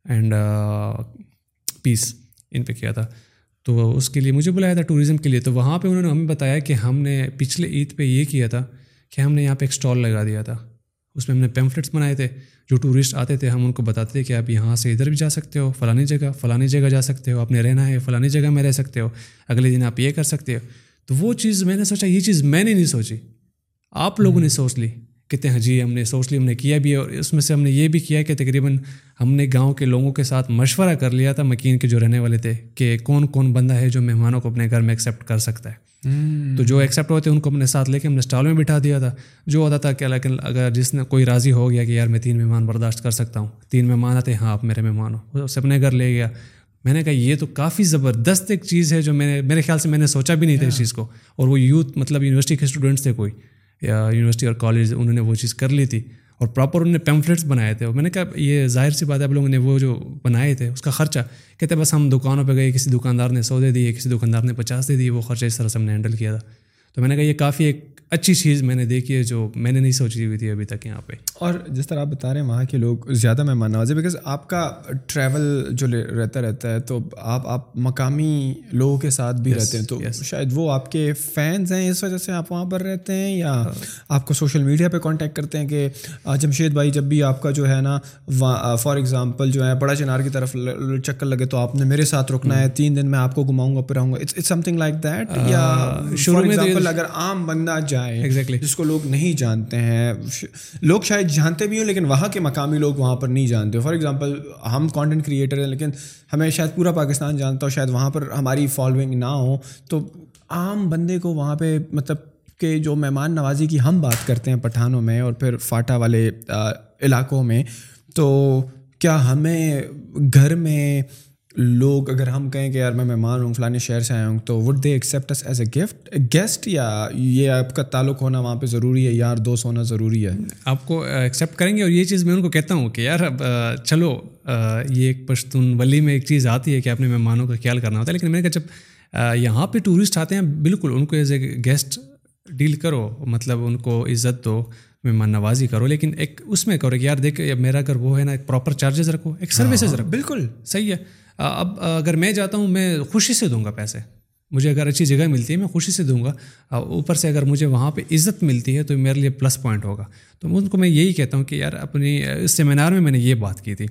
and peace ان پہ کیا تھا۔ تو اس کے لیے مجھے بلایا تھا ٹوریزم کے لیے۔ تو وہاں پہ انہوں نے ہمیں بتایا کہ ہم نے پچھلے عید پہ یہ کیا تھا کہ ہم نے یہاں پہ ایک اسٹال لگا دیا تھا۔ اس میں ہم نے پیمفلٹس بنائے تھے۔ جو ٹورسٹ آتے تھے، ہم ان کو بتاتے تھے کہ آپ یہاں سے ادھر بھی جا سکتے ہو فلانی جگہ فلانی جگہ جا سکتے ہو اپنے رہنا ہے فلانی جگہ میں رہ سکتے ہو۔ اگلے دن آپ یہ کر سکتے ہو۔ تو وہ چیز میں نے سوچا، یہ چیز میں نے نہیں سوچی۔ آپ لوگوں نے سوچ لی۔ کہتے ہیں جی ہم نے سوچ لی ہم نے کیا بھی اور اس میں سے ہم نے یہ بھی کیا کہ تقریباً ہم نے گاؤں کے لوگوں کے ساتھ مشورہ کر لیا تھا مکین کے جو رہنے والے تھے کہ کون کون بندہ ہے جو مہمانوں کو اپنے گھر میں ایکسیپٹ کر سکتا ہے۔ تو جو ایکسیپٹ ہوتے ہیں ان کو اپنے ساتھ لے کے ہم نے اسٹال میں بٹھا دیا تھا۔ جو ہوتا تھا کہ لیکن اگر جس نے کوئی راضی ہو گیا کہ یار میں تین مہمان برداشت کر سکتا ہوں تین مہمان آتے ہیں ہاں آپ میرے مہمان ہو اسے اپنے گھر لے گیا۔ میں نے کہا یہ تو کافی زبردست ایک چیز ہے جو میں نے میرے خیال سے میں نے سوچا بھی نہیں تھا اس چیز کو۔ اور وہ یوتھ مطلب یونیورسٹی کے اسٹوڈنٹس تھے کوئی۔ یا یونیورسٹی اور کالج انہوں نے وہ چیز کر لی تھی اور پراپر انہوں نے پیمفلیٹس بنائے تھے۔ اور میں نے کہا یہ ظاہر سی بات ہے آپ لوگوں نے وہ جو بنائے تھے، اس کا خرچہ کہتے بس ہم دکانوں پہ گئے، کسی دکاندار نے سو دے دیے، کسی دکاندار نے پچاس دے دیے، وہ خرچہ اس طرح سے ہم نے ہینڈل کیا تھا۔ تو میں نے کہا یہ کافی ایک اچھی چیز میں نے دیکھی ہے جو میں نے نہیں سوچی ہوئی تھی ابھی تک یہاں پہ۔ اور جس طرح آپ بتا رہے ہیں وہاں کے لوگ زیادہ مہمان نوازے بیکاز آپ کا ٹریول جو رہتا رہتا ہے تو آپ آپ مقامی لوگوں کے ساتھ بھی رہتے ہیں تو شاید وہ آپ کے فینس ہیں اس وجہ سے آپ وہاں پر رہتے ہیں یا آپ کو سوشل میڈیا پہ کانٹیکٹ کرتے ہیں کہ جمشید بھائی جب بھی آپ کا جو ہے نا فار ایگزامپل جو ہے بڑا چنار کی طرف چکر لگے تو آپ نے میرے ساتھ رکنا ہے تین دن میں آپ کو گھماؤں گا پھر رہوں گا سم تھنگ لائک دیٹ یا فار ایگزامپل اگر عام بندہ جائے ایگزیکٹلی جس کو لوگ نہیں جانتے ہیں۔ لوگ شاید جانتے بھی ہوں لیکن وہاں کے مقامی لوگ وہاں پر نہیں جانتے۔ فار ایگزامپل ہم کانٹینٹ کریٹر ہیں لیکن ہمیں شاید پورا پاکستان جانتا ہو شاید وہاں پر ہماری فالوئنگ نہ ہو۔ تو عام بندے کو وہاں پہ مطلب کہ جو مہمان نوازی کی ہم بات کرتے ہیں پٹھانوں میں اور پھر فاٹا والے علاقوں میں تو کیا ہمیں گھر میں لوگ اگر ہم کہیں کہ یار میں مہمان ہوں فلانے شہر سے آیا ہوں تو would they accept as a gift guest یا یہ آپ کا تعلق ہونا وہاں پہ ضروری ہے یار دوست ہونا ضروری ہے؟ آپ کو ایکسیپٹ کریں گے اور یہ چیز میں ان کو کہتا ہوں کہ یار چلو یہ ایک پشتون ولی میں ایک چیز آتی ہے کہ اپنے مہمانوں کا خیال کرنا ہوتا ہے لیکن میں نے کہا جب یہاں پہ ٹورسٹ آتے ہیں بالکل ان کو ایز اے گیسٹ ڈیل کرو مطلب ان کو عزت دو مہمان نوازی کرو لیکن ایک اس میں کرو کہ یار دیکھ میرا اگر وہ ہے نا ایک پراپر چارجز رکھو ایک سروسز ہاں، رکھو۔ بالکل۔ صحیح ہے۔ اب اگر میں جاتا ہوں، میں خوشی سے دوں گا پیسے۔ مجھے اگر اچھی جگہ ملتی ہے، میں خوشی سے دوں گا۔ اوپر سے اگر مجھے وہاں پہ عزت ملتی ہے، تو میرے لیے پلس پوائنٹ ہوگا۔ تو ان کو میں یہی کہتا ہوں کہ یار، اپنی اس سیمینار میں میں نے یہ بات کی تھی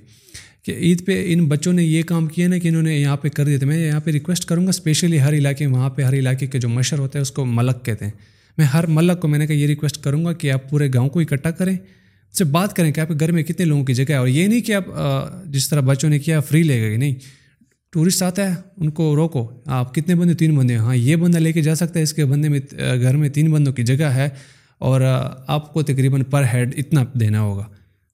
کہ عید پہ ان بچوں نے یہ کام کیا نا کہ انہوں نے یہاں پہ کر دیے تھے۔ میں یہاں پہ ریکویسٹ کروں گا اسپیشلی ہر علاقے، وہاں پہ ہر علاقے کے جو مشر ہوتا ہے اس کو ملک کہتے ہیں۔ میں ہر ملک کو میں نے کہا یہ ریکویسٹ کروں گا کہ آپ پورے گاؤں کو اکٹھا کریں۔ سے بات کریں کہ آپ کے گھر میں کتنے لوگوں کی جگہ ہے؟ اور یہ نہیں کہ آپ جس طرح بچوں نے کیا فری لے گئے، نہیں۔ ٹورسٹ آتا ہے ان کو روکو۔ آپ کتنے بندے؟ تین بندے۔ ہاں یہ بندہ لے کے جا سکتا ہے اس کے بندے میں گھر میں تین بندوں کی جگہ ہے۔ اور آپ کو تقریباً پر ہیڈ اتنا دینا ہوگا۔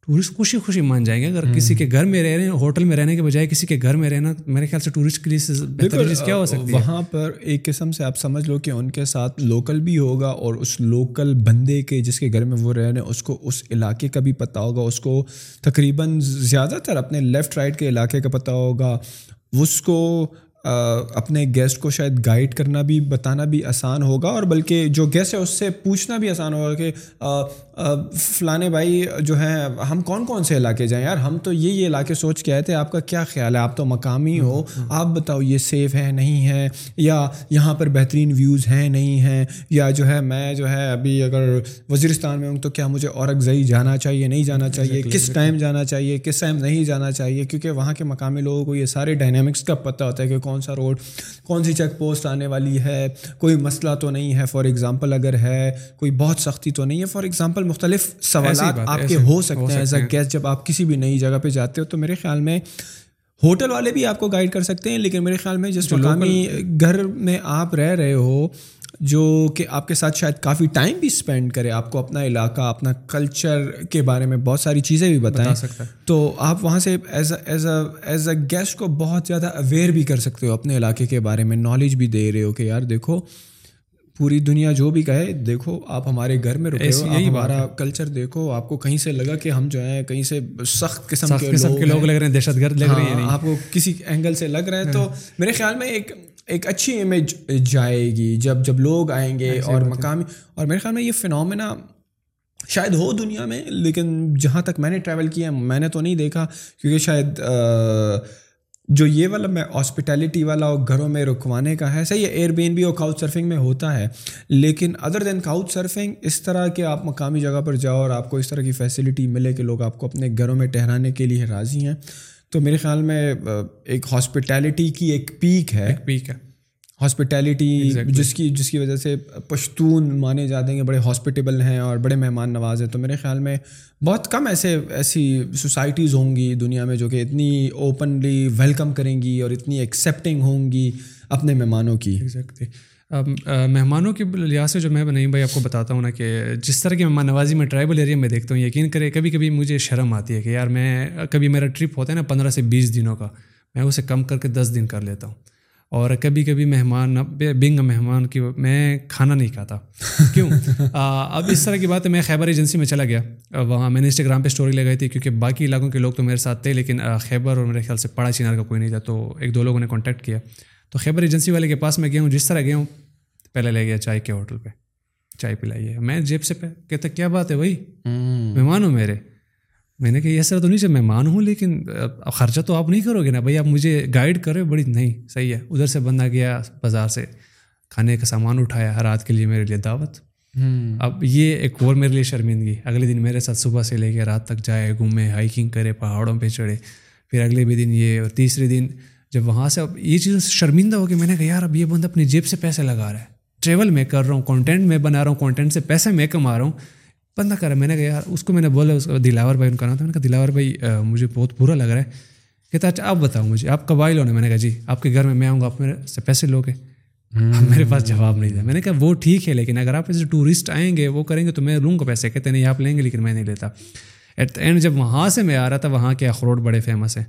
ٹورسٹ خوشی خوشی مان جائیں گے۔ اگر کسی کے گھر میں رہ رہے ہیں ہوٹل میں رہنے کے بجائے کسی کے گھر میں رہنا میرے خیال سے ٹورسٹ کے لیے بہتر چیز کیا ہو سکتی ہے؟ وہاں پر ایک قسم سے آپ سمجھ لو کہ ان کے ساتھ لوکل بھی ہوگا اور اس لوکل بندے کے جس کے گھر میں وہ رہ رہے ہیں اس کو اس علاقے کا بھی پتہ ہوگا۔ اس کو تقریباً زیادہ تر اپنے لیفٹ رائٹ کے علاقے کا پتہ ہوگا۔ اس کو اپنے گیسٹ کو شاید گائیڈ کرنا بھی، بتانا بھی آسان ہوگا اور بلکہ جو گیسٹ ہے اس سے پوچھنا بھی آسان ہوگا کہ فلانے بھائی جو ہیں ہم کون کون سے علاقے جائیں؟ یار ہم تو یہ یہ علاقے سوچ کے آئے تھے آپ کا کیا خیال ہے؟ آپ تو مقامی ہو آپ بتاؤ یہ سیف ہے نہیں ہے؟ یا یہاں پر بہترین ویوز ہیں نہیں ہیں؟ یا جو ہے میں جو ہے ابھی اگر وزیرستان میں ہوں تو کیا مجھے اور زئی جانا چاہیے نہیں جانا چاہیے؟ کس ٹائم جانا چاہیے؟ کس ٹائم نہیں جانا چاہیے؟ کیونکہ وہاں کے مقامی لوگوں کو یہ سارے ڈائنامکس کا پتہ ہوتا ہے کہ کون سا روڈ کون سی چیک پوسٹ آنے والی ہے۔ کوئی مسئلہ تو نہیں ہے فار ایگزامپل اگر ہے کوئی بہت سختی تو نہیں ہے۔ فار ایگزامپل مختلف سوالات آپ کے ہو سکتے ہیں ایز اے گیسٹ جب آپ کسی بھی نئی جگہ پہ جاتے ہو تو میرے خیال میں ہوٹل والے بھی آپ کو گائڈ کر سکتے ہیں لیکن میرے خیال میں جس مقامی گھر میں آپ رہ رہے ہو جو کہ آپ کے ساتھ شاید کافی ٹائم بھی اسپینڈ کرے آپ کو اپنا علاقہ اپنا کلچر کے بارے میں بہت ساری چیزیں بھی بتائیں سکتا تو آپ وہاں سے as as a as a guest کو بہت زیادہ اویئر بھی کر سکتے ہو اپنے علاقے کے بارے میں نالج بھی دے رہے ہو کہ یار دیکھو پوری دنیا جو بھی کہے دیکھو آپ ہمارے گھر میں رکے ہو ہمارا کلچر دیکھو آپ کو کہیں سے لگا کہ ہم جو ہیں کہیں سے سخت قسم کے لوگ لگ رہے ہیں دہشت گرد لگ رہی ہیں آپ کو کسی اینگل سے لگ رہا ہے تو میرے خیال میں ایک ایک اچھی امیج جائے گی۔ جب جب لوگ آئیں گے اور مقامی اور میرے خیال میں یہ فنومنا شاید ہو دنیا میں لیکن جہاں تک میں نے ٹریول کیا میں نے تو نہیں دیکھا کیونکہ شاید جو یہ والا میں ہاسپٹیلٹی والا اور گھروں میں رکوانے کا ہے، صحیح ہے ایئر بین بھی اور کاؤچ سرفنگ میں ہوتا ہے، لیکن ادر دین کاؤچ سرفنگ اس طرح کہ آپ مقامی جگہ پر جاؤ اور آپ کو اس طرح کی فیسلٹی ملے کہ لوگ آپ کو اپنے گھروں میں ٹہرانے کے لیے راضی ہیں۔ تو میرے خیال میں ایک ہاسپٹیلٹی کی ایک پیک ہے۔ ایک پیک ہے۔ ہاسپٹیلٹی جس کی جس کی وجہ سے پشتون مانے جاتے ہیں کہ بڑے ہاسپٹیبل ہیں اور بڑے مہمان نواز ہیں۔ تو میرے خیال میں بہت کم ایسے ایسی سوسائٹیز ہوں گی دنیا میں جو کہ اتنی اوپنلی ویلکم کریں گی اور اتنی ایکسیپٹنگ ہوں گی اپنے مہمانوں کی۔ ایگزیکٹلی مہمانوں کے لحاظ سے جو میں نہیں بھائی آپ کو بتاتا ہوں نا کہ جس طرح کی مہمان نوازی میں ٹرائبل ایریا میں دیکھتا ہوں یقین کرے کبھی کبھی مجھے شرم آتی ہے کہ یار میں کبھی میرا ٹرپ ہوتا ہے نا پندرہ سے بیس دنوں کا میں اسے کم کر کے دس دن کر لیتا ہوں۔ اور کبھی کبھی مہمان بنگ مہمان کی میں کھانا نہیں کھاتا۔ کیوں؟ اب اس طرح کی بات ہے میں خیبر ایجنسی میں چلا گیا۔ وہاں میں نے انسٹاگرام پہ اسٹوری لگائی تھی کیونکہ باقی علاقوں کے لوگ تو میرے ساتھ تھے لیکن خیبر اور میرے خیال سے پڑا چینار کا کوئی نہیں تھا تو ایک دو لوگوں نے کانٹیکٹ کیا۔ تو خیبر ایجنسی والے کے پاس میں گیا ہوں جس طرح گیا ہوں پہلے لے گیا چائے کے ہوٹل پہ۔ چائے پلائیے میں جیب سے پہ کہتا کیا بات ہے بھائی؟ مہمان ہوں میرے۔ میں نے کہا یہ سر تو نہیں چاہیے مہمان ہوں لیکن خرچہ تو آپ نہیں کرو گے نا بھائی آپ مجھے گائڈ کرو۔ بڑی نہیں صحیح ہے۔ ادھر سے بندہ گیا بازار سے کھانے کا سامان اٹھایا رات کے لیے میرے لیے دعوت۔ اب یہ ایک اور میرے لیے شرمندگی۔ اگلے دن میرے ساتھ صبح سے لے کے رات تک جائے گھومے ہائکنگ کرے پہاڑوں پہ چڑھے۔ پھر اگلے بھی دن یہ اور تیسرے دن جب وہاں سے اب یہ چیزیں شرمندہ ہو کہ میں نے کہا یار اب یہ بندہ اپنی جیب سے پیسے لگا رہا ہے۔ ٹریول میں کر رہا ہوں کانٹینٹ میں بنا رہا ہوں کانٹینٹ سے پیسے میں کما رہا ہوں۔ بندہ کر رہا ہے۔ میں نے کہا یار اس کو میں نے بولا اس کو دلاور بھائی ان کا نام تھا۔ میں نے کہا دلاور بھائی مجھے بہت برا لگ رہا ہے۔ کہتا اچھا آپ بتاؤ مجھے آپ کب آئی لو میں نے کہا جی آپ کے گھر میں میں آؤں گا آپ میرے سے پیسے لو گے۔ میرے پاس جواب نہیں تھا۔ میں نے کہا وہ ٹھیک ہے لیکن اگر آپ ایسے ٹورسٹ آئیں گے وہ کریں گے تو میں لوں گا پیسے۔ کہتے نہیں آپ لیں گے لیکن میں نہیں لیتا۔ ایٹ دا اینڈ جب وہاں سے میں آ رہا تھا وہاں کے اخروٹ بڑے فیمس ہیں۔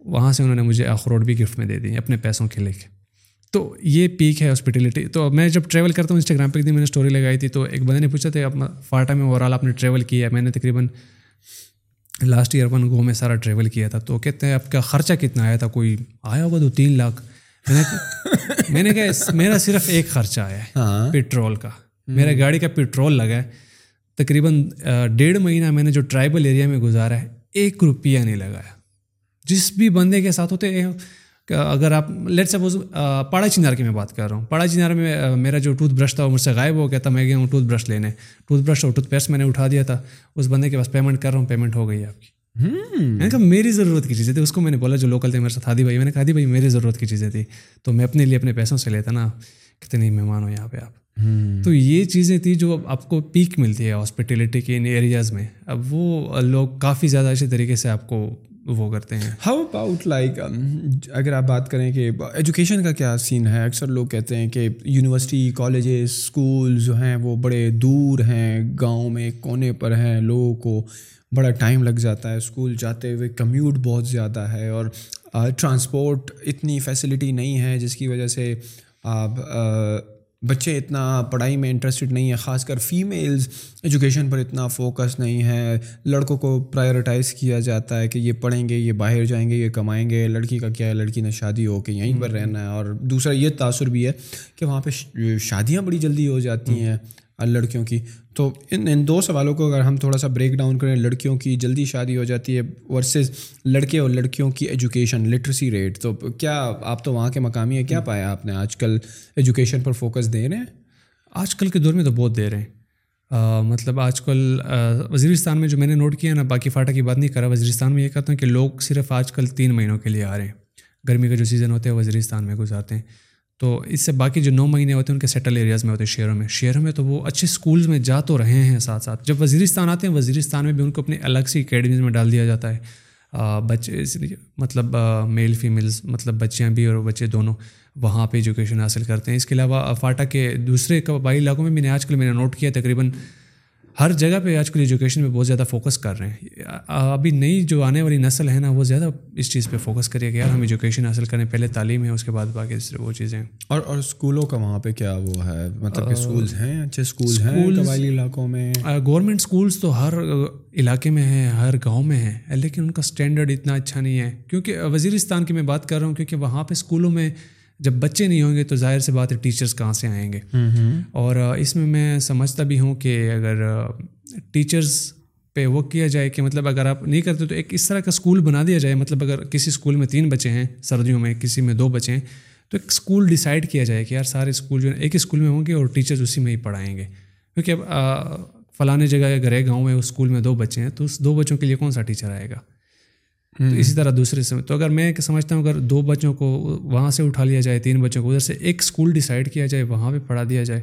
وہاں سے انہوں نے مجھے اخروٹ بھی گفٹ میں دے دی اپنے پیسوں کے لے کے۔ تو یہ پیک ہے ہاسپٹیلٹی تو میں جب ٹریول کرتا ہوں انسٹاگرام پہ ایک دن میں نے اسٹوری لگائی تھی تو ایک بندے نے پوچھا تھا فاٹا میں اوور آل آپ نے ٹریول کیا میں نے تقریباً لاسٹ ایئر ون گو میں سارا ٹریول کیا تھا۔ تو کہتے ہیں آپ کا خرچہ کتنا آیا تھا؟ کوئی آیا ہوگا دو تین لاکھ؟ میں نے میں نے کہا میرا صرف ایک خرچہ آیا ہے ہاں۔ پیٹرول کا۔ میرا گاڑی کا پیٹرول لگا ہے۔ تقریباً ڈیڑھ مہینہ میں نے جو ٹرائبل ایریا میں گزارا ہے ایک روپیہ نہیں لگایا۔ جس بھی بندے کے ساتھ ہوتے اگر آپ لیٹ سپوز پاڑا چنار کی میں بات کر رہا ہوں۔ پاڑا چنار میں میرا جو ٹوتھ برش تھا وہ مجھ سے غائب ہو گیا تھا میں گیا ہوں ٹوتھ برش لینے۔ ٹوتھ برش اور ٹوتھ پیسٹ میں نے اٹھا دیا تھا۔ اس بندے کے پاس پیمنٹ کر رہا ہوں پیمنٹ ہو گئی آپ کی۔ میں نے کہا میری ضرورت کی چیزیں تھی اس کو میں نے بولا جو لوکل تھے میرے ساتھ ہادی بھائی۔ میں نے کہا دی بھائی میری ضرورت کی چیزیں تھی تو میں اپنے لیے اپنے پیسوں سے لیتا نا۔ کتنے مہمان ہو یہاں پہ آپ۔ تو یہ چیزیں تھیں جو آپ کو پیک ملتی ہے ہاسپٹیلٹی کے ان ایریاز میں۔ اب وہ لوگ کافی زیادہ اچھے طریقے سے آپ کو وہ کرتے ہیں۔ ہاؤ اباؤٹ لائک اگر آپ بات کریں کہ ایجوکیشن کا کیا سین ہے؟ اکثر لوگ کہتے ہیں کہ یونیورسٹی کالجز اسکول جو ہیں وہ بڑے دور ہیں، گاؤں میں کونے پر ہیں، لوگوں کو بڑا ٹائم لگ جاتا ہے۔ اسکول جاتے ہوئے کمیوٹ بہت زیادہ ہے اور ٹرانسپورٹ اتنی فیسلٹی نہیں ہے جس کی وجہ سے آپ بچے اتنا پڑھائی میں انٹرسٹڈ نہیں ہے خاص کر فیمیلز ایجوکیشن پر اتنا فوکس نہیں ہے۔ لڑکوں کو پرائیورٹائز کیا جاتا ہے کہ یہ پڑھیں گے یہ باہر جائیں گے یہ کمائیں گے۔ لڑکی کا کیا ہے؟ لڑکی نے شادی ہو کے یہیں پر رہنا ہے۔ اور دوسرا یہ تاثر بھی ہے کہ وہاں پہ شادیاں بڑی جلدی ہو جاتی ہیں لڑکیوں کی۔ تو ان ان دو سوالوں کو اگر ہم تھوڑا سا بریک ڈاؤن کریں، لڑکیوں کی جلدی شادی ہو جاتی ہے ورسز لڑکے اور لڑکیوں کی ایجوکیشن لٹریسی ریٹ تو کیا آپ تو وہاں کے مقامی ہیں؟ کیا پایا آپ نے آج کل ایجوکیشن پر فوکس دے رہے ہیں؟ آج کل کے دور میں تو بہت دے رہے ہیں۔ مطلب آج کل وزیرستان میں جو میں نے نوٹ کیا نا، باقی فاٹا کی بات نہیں کرا وزیرستان میں یہ کہتا ہوں کہ لوگ صرف آج کل تین مہینوں کے لیے آ رہے ہیں۔ گرمی کا جو سیزن ہوتا ہے وزیرستان میں گزارتے ہیں۔ تو اس سے باقی جو نو مہینے ہوتے ہیں، ان کے سیٹل ایریاز میں ہوتے ہیں شہروں میں۔ شہروں میں تو وہ اچھے اسکولز میں جا تو رہے ہیں ساتھ ساتھ۔ جب وزیرستان آتے ہیں، وزیرستان میں بھی ان کو اپنے الگ سی اکیڈمیز میں ڈال دیا جاتا ہے۔ بچے مطلب میل فیمیلز مطلب بچیاں بھی اور بچے دونوں وہاں پہ ایجوکیشن حاصل کرتے ہیں۔ اس کے علاوہ فاٹا کے دوسرے قبائلی علاقوں میں میں نے آج کل میں نے نوٹ کیا تقریباً ہر جگہ پہ آج کل ایجوکیشن پہ بہت زیادہ فوکس کر رہے ہیں۔ ابھی نئی جو آنے والی نسل ہے نا وہ زیادہ اس چیز پہ فوکس کریے کہ یار ہم ایجوکیشن حاصل کریں پہلے تعلیم ہے اس کے بعد باقی وہ چیزیں۔ اور اور اسکولوں کا وہاں پہ کیا وہ ہے؟ مطلب کہ اسکولز ہیں اچھے اسکول ہیں قبائلی علاقوں میں؟ گورنمنٹ اسکولس تو ہر علاقے میں ہیں ہر گاؤں میں ہیں لیکن ان کا اسٹینڈرڈ اتنا اچھا نہیں ہے۔ کیونکہ وزیرستان کی میں بات کر رہا ہوں کیونکہ وہاں پہ اسکولوں میں جب بچے نہیں ہوں گے تو ظاہر سے بات ہے ٹیچرس کہاں سے آئیں گے؟ اور اس میں میں سمجھتا بھی ہوں کہ اگر ٹیچرس پہ وہ کیا جائے کہ مطلب اگر آپ نہیں کرتے تو ایک اس طرح کا اسکول بنا دیا جائے مطلب اگر کسی اسکول میں تین بچے ہیں سردیوں میں کسی میں دو بچے ہیں تو ایک اسکول ڈیسائڈ کیا جائے کہ یار سارے اسکول جو ہے ایک اسکول میں ہوں گے اور ٹیچرز اسی میں ہی پڑھائیں گے۔ کیونکہ اب فلاں جگہ اگر ایک گاؤں میں اس اسکول میں دو بچے ہیں تو اس دو بچوں کے لیے کون سا ٹیچر آئے گا؟ تو اسی طرح دوسرے سے تو اگر میں سمجھتا ہوں اگر دو بچوں کو وہاں سے اٹھا لیا جائے تین بچوں کو ادھر سے ایک اسکول ڈیسائڈ کیا جائے وہاں پہ پڑھا دیا جائے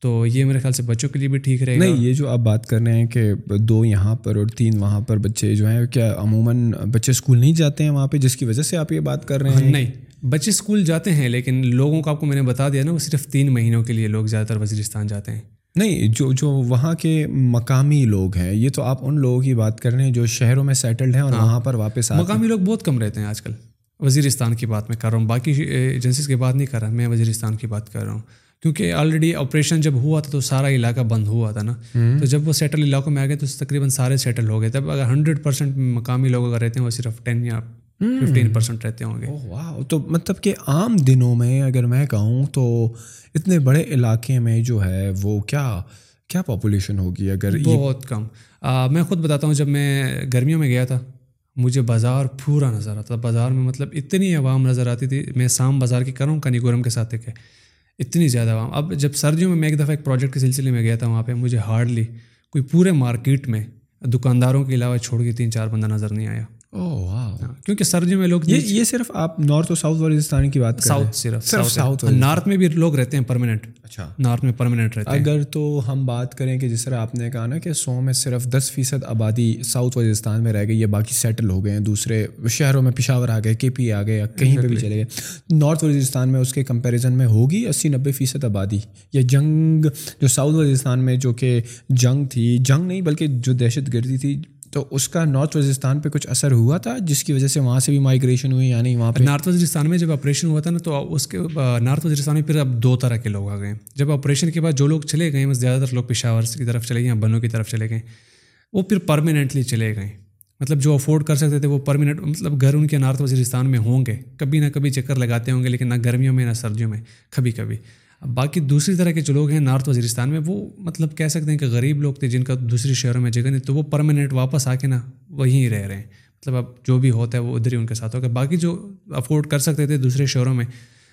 تو یہ میرے خیال سے بچوں کے لیے بھی ٹھیک رہے گا۔ نہیں یہ جو آپ بات کر رہے ہیں کہ دو یہاں پر اور تین وہاں پر بچے جو ہیں کیا عموماً بچے اسکول نہیں جاتے ہیں وہاں پہ جس کی وجہ سے آپ یہ بات کر رہے ہیں؟ نہیں بچے اسکول جاتے ہیں لیکن لوگوں کو آپ کو میں نے بتا دیا نا وہ صرف تین مہینوں کے لیے لوگ زیادہ تر وزیرستان جاتے ہیں۔ نہیں جو جو وہاں کے مقامی لوگ ہیں یہ تو آپ ان لوگوں کی بات کر رہے ہیں جو شہروں میں سیٹلڈ ہیں اور ہاں۔ وہاں پر واپس مقامی لوگ بہت کم رہتے ہیں آج کل۔ وزیرستان کی بات میں کر رہا ہوں۔ باقی ایجنسیز کی بات نہیں کر رہا میں وزیرستان کی بات کر رہا ہوں۔ کیونکہ آلریڈی آپریشن جب ہوا تھا تو سارا علاقہ بند ہوا تھا نا۔ تو جب وہ سیٹل علاقوں میں آ گئے تو تقریباً سارے سیٹل ہو گئے۔ تب اگر ہنڈریڈ پرسینٹ مقامی لوگ اگر رہتے ہیں وہ صرف ٹین یا ففٹین پرسینٹ رہتے ہوں گے۔ تو مطلب کہ عام دنوں میں اگر میں کہوں تو اتنے بڑے علاقے میں جو ہے وہ کیا کیا پاپولیشن ہوگی اگر بہت کم۔ میں خود بتاتا ہوں جب میں گرمیوں میں گیا تھا مجھے بازار پورا نظر آتا تھا۔ بازار میں مطلب اتنی عوام نظر آتی تھی میں سام بازار کی کروں کنی گورم کے ساتھ کہ اتنی زیادہ عوام۔ اب جب سردیوں میں میں ایک دفعہ ایک پروجیکٹ کے سلسلے میں گیا تھا وہاں پہ مجھے ہارڈلی کوئی پورے مارکیٹ میں دکانداروں کے علاوہ چھوڑ کے تین چار بندہ نظر نہیں آیا۔ کیونکہ سردیوں میں لوگ یہ صرف آپ نارتھ اور ساؤتھ وزیرستان کی بات ساؤتھ صرف صرف ساؤتھ نارتھ میں بھی لوگ رہتے ہیں پرماننٹ اچھا۔ نارتھ میں پرماننٹ رہتے ہیں۔ اگر تو ہم بات کریں کہ جس طرح آپ نے کہا نا کہ سو میں صرف دس فیصد آبادی ساؤتھ وزیرستان میں رہ گئی یا باقی سیٹل ہو گئے ہیں۔ دوسرے شہروں میں پشاور آ گئے کے پی آ گئے یا کہیں پہ بھی چلے گئے۔ نارتھ وزیرستان میں اس کے کمپیریزن میں ہوگی اسی نبے فیصد آبادی۔ یا جنگ جو ساؤتھ وزیرستان میں جو کہ جنگ تھی جنگ نہیں بلکہ جو دہشت گردی تھی تو اس کا نارتھ وزیرستان پہ کچھ اثر ہوا تھا جس کی وجہ سے وہاں سے بھی مائگریشن ہوئی؟ یعنی وہاں پہ نارتھ وزیرستان میں جب آپریشن ہوا تھا نا، تو اس کے نارتھ وزیرستان میں پھر اب دو طرح کے لوگ آ گئے جب آپریشن کے بعد جو لوگ چلے گئے زیادہ تر لوگ پشاور کی طرف چلے گئے بنوں کی طرف چلے گئے وہ پھر پرماننٹلی چلے گئے مطلب جو افورڈ کر سکتے تھے، وہ پرماننٹ مطلب گھر ان کے نارتھ وزیرستان میں ہوں گے۔ کبھی نہ کبھی چکر لگاتے ہوں گے، لیکن نہ گرمیوں میں، نہ سردیوں میں، کبھی کبھی۔ باقی دوسری طرح کے جو لوگ ہیں نارتھ وزیرستان میں، وہ مطلب کہہ سکتے ہیں کہ غریب لوگ تھے جن کا دوسری شہروں میں جگہ نہیں، تو وہ پرماننٹ واپس آ کے نا وہیں رہ رہے ہیں۔ مطلب اب جو بھی ہوتا ہے وہ ادھر ہی ان کے ساتھ ہوگا۔ باقی جو افورڈ کر سکتے تھے دوسرے شہروں میں،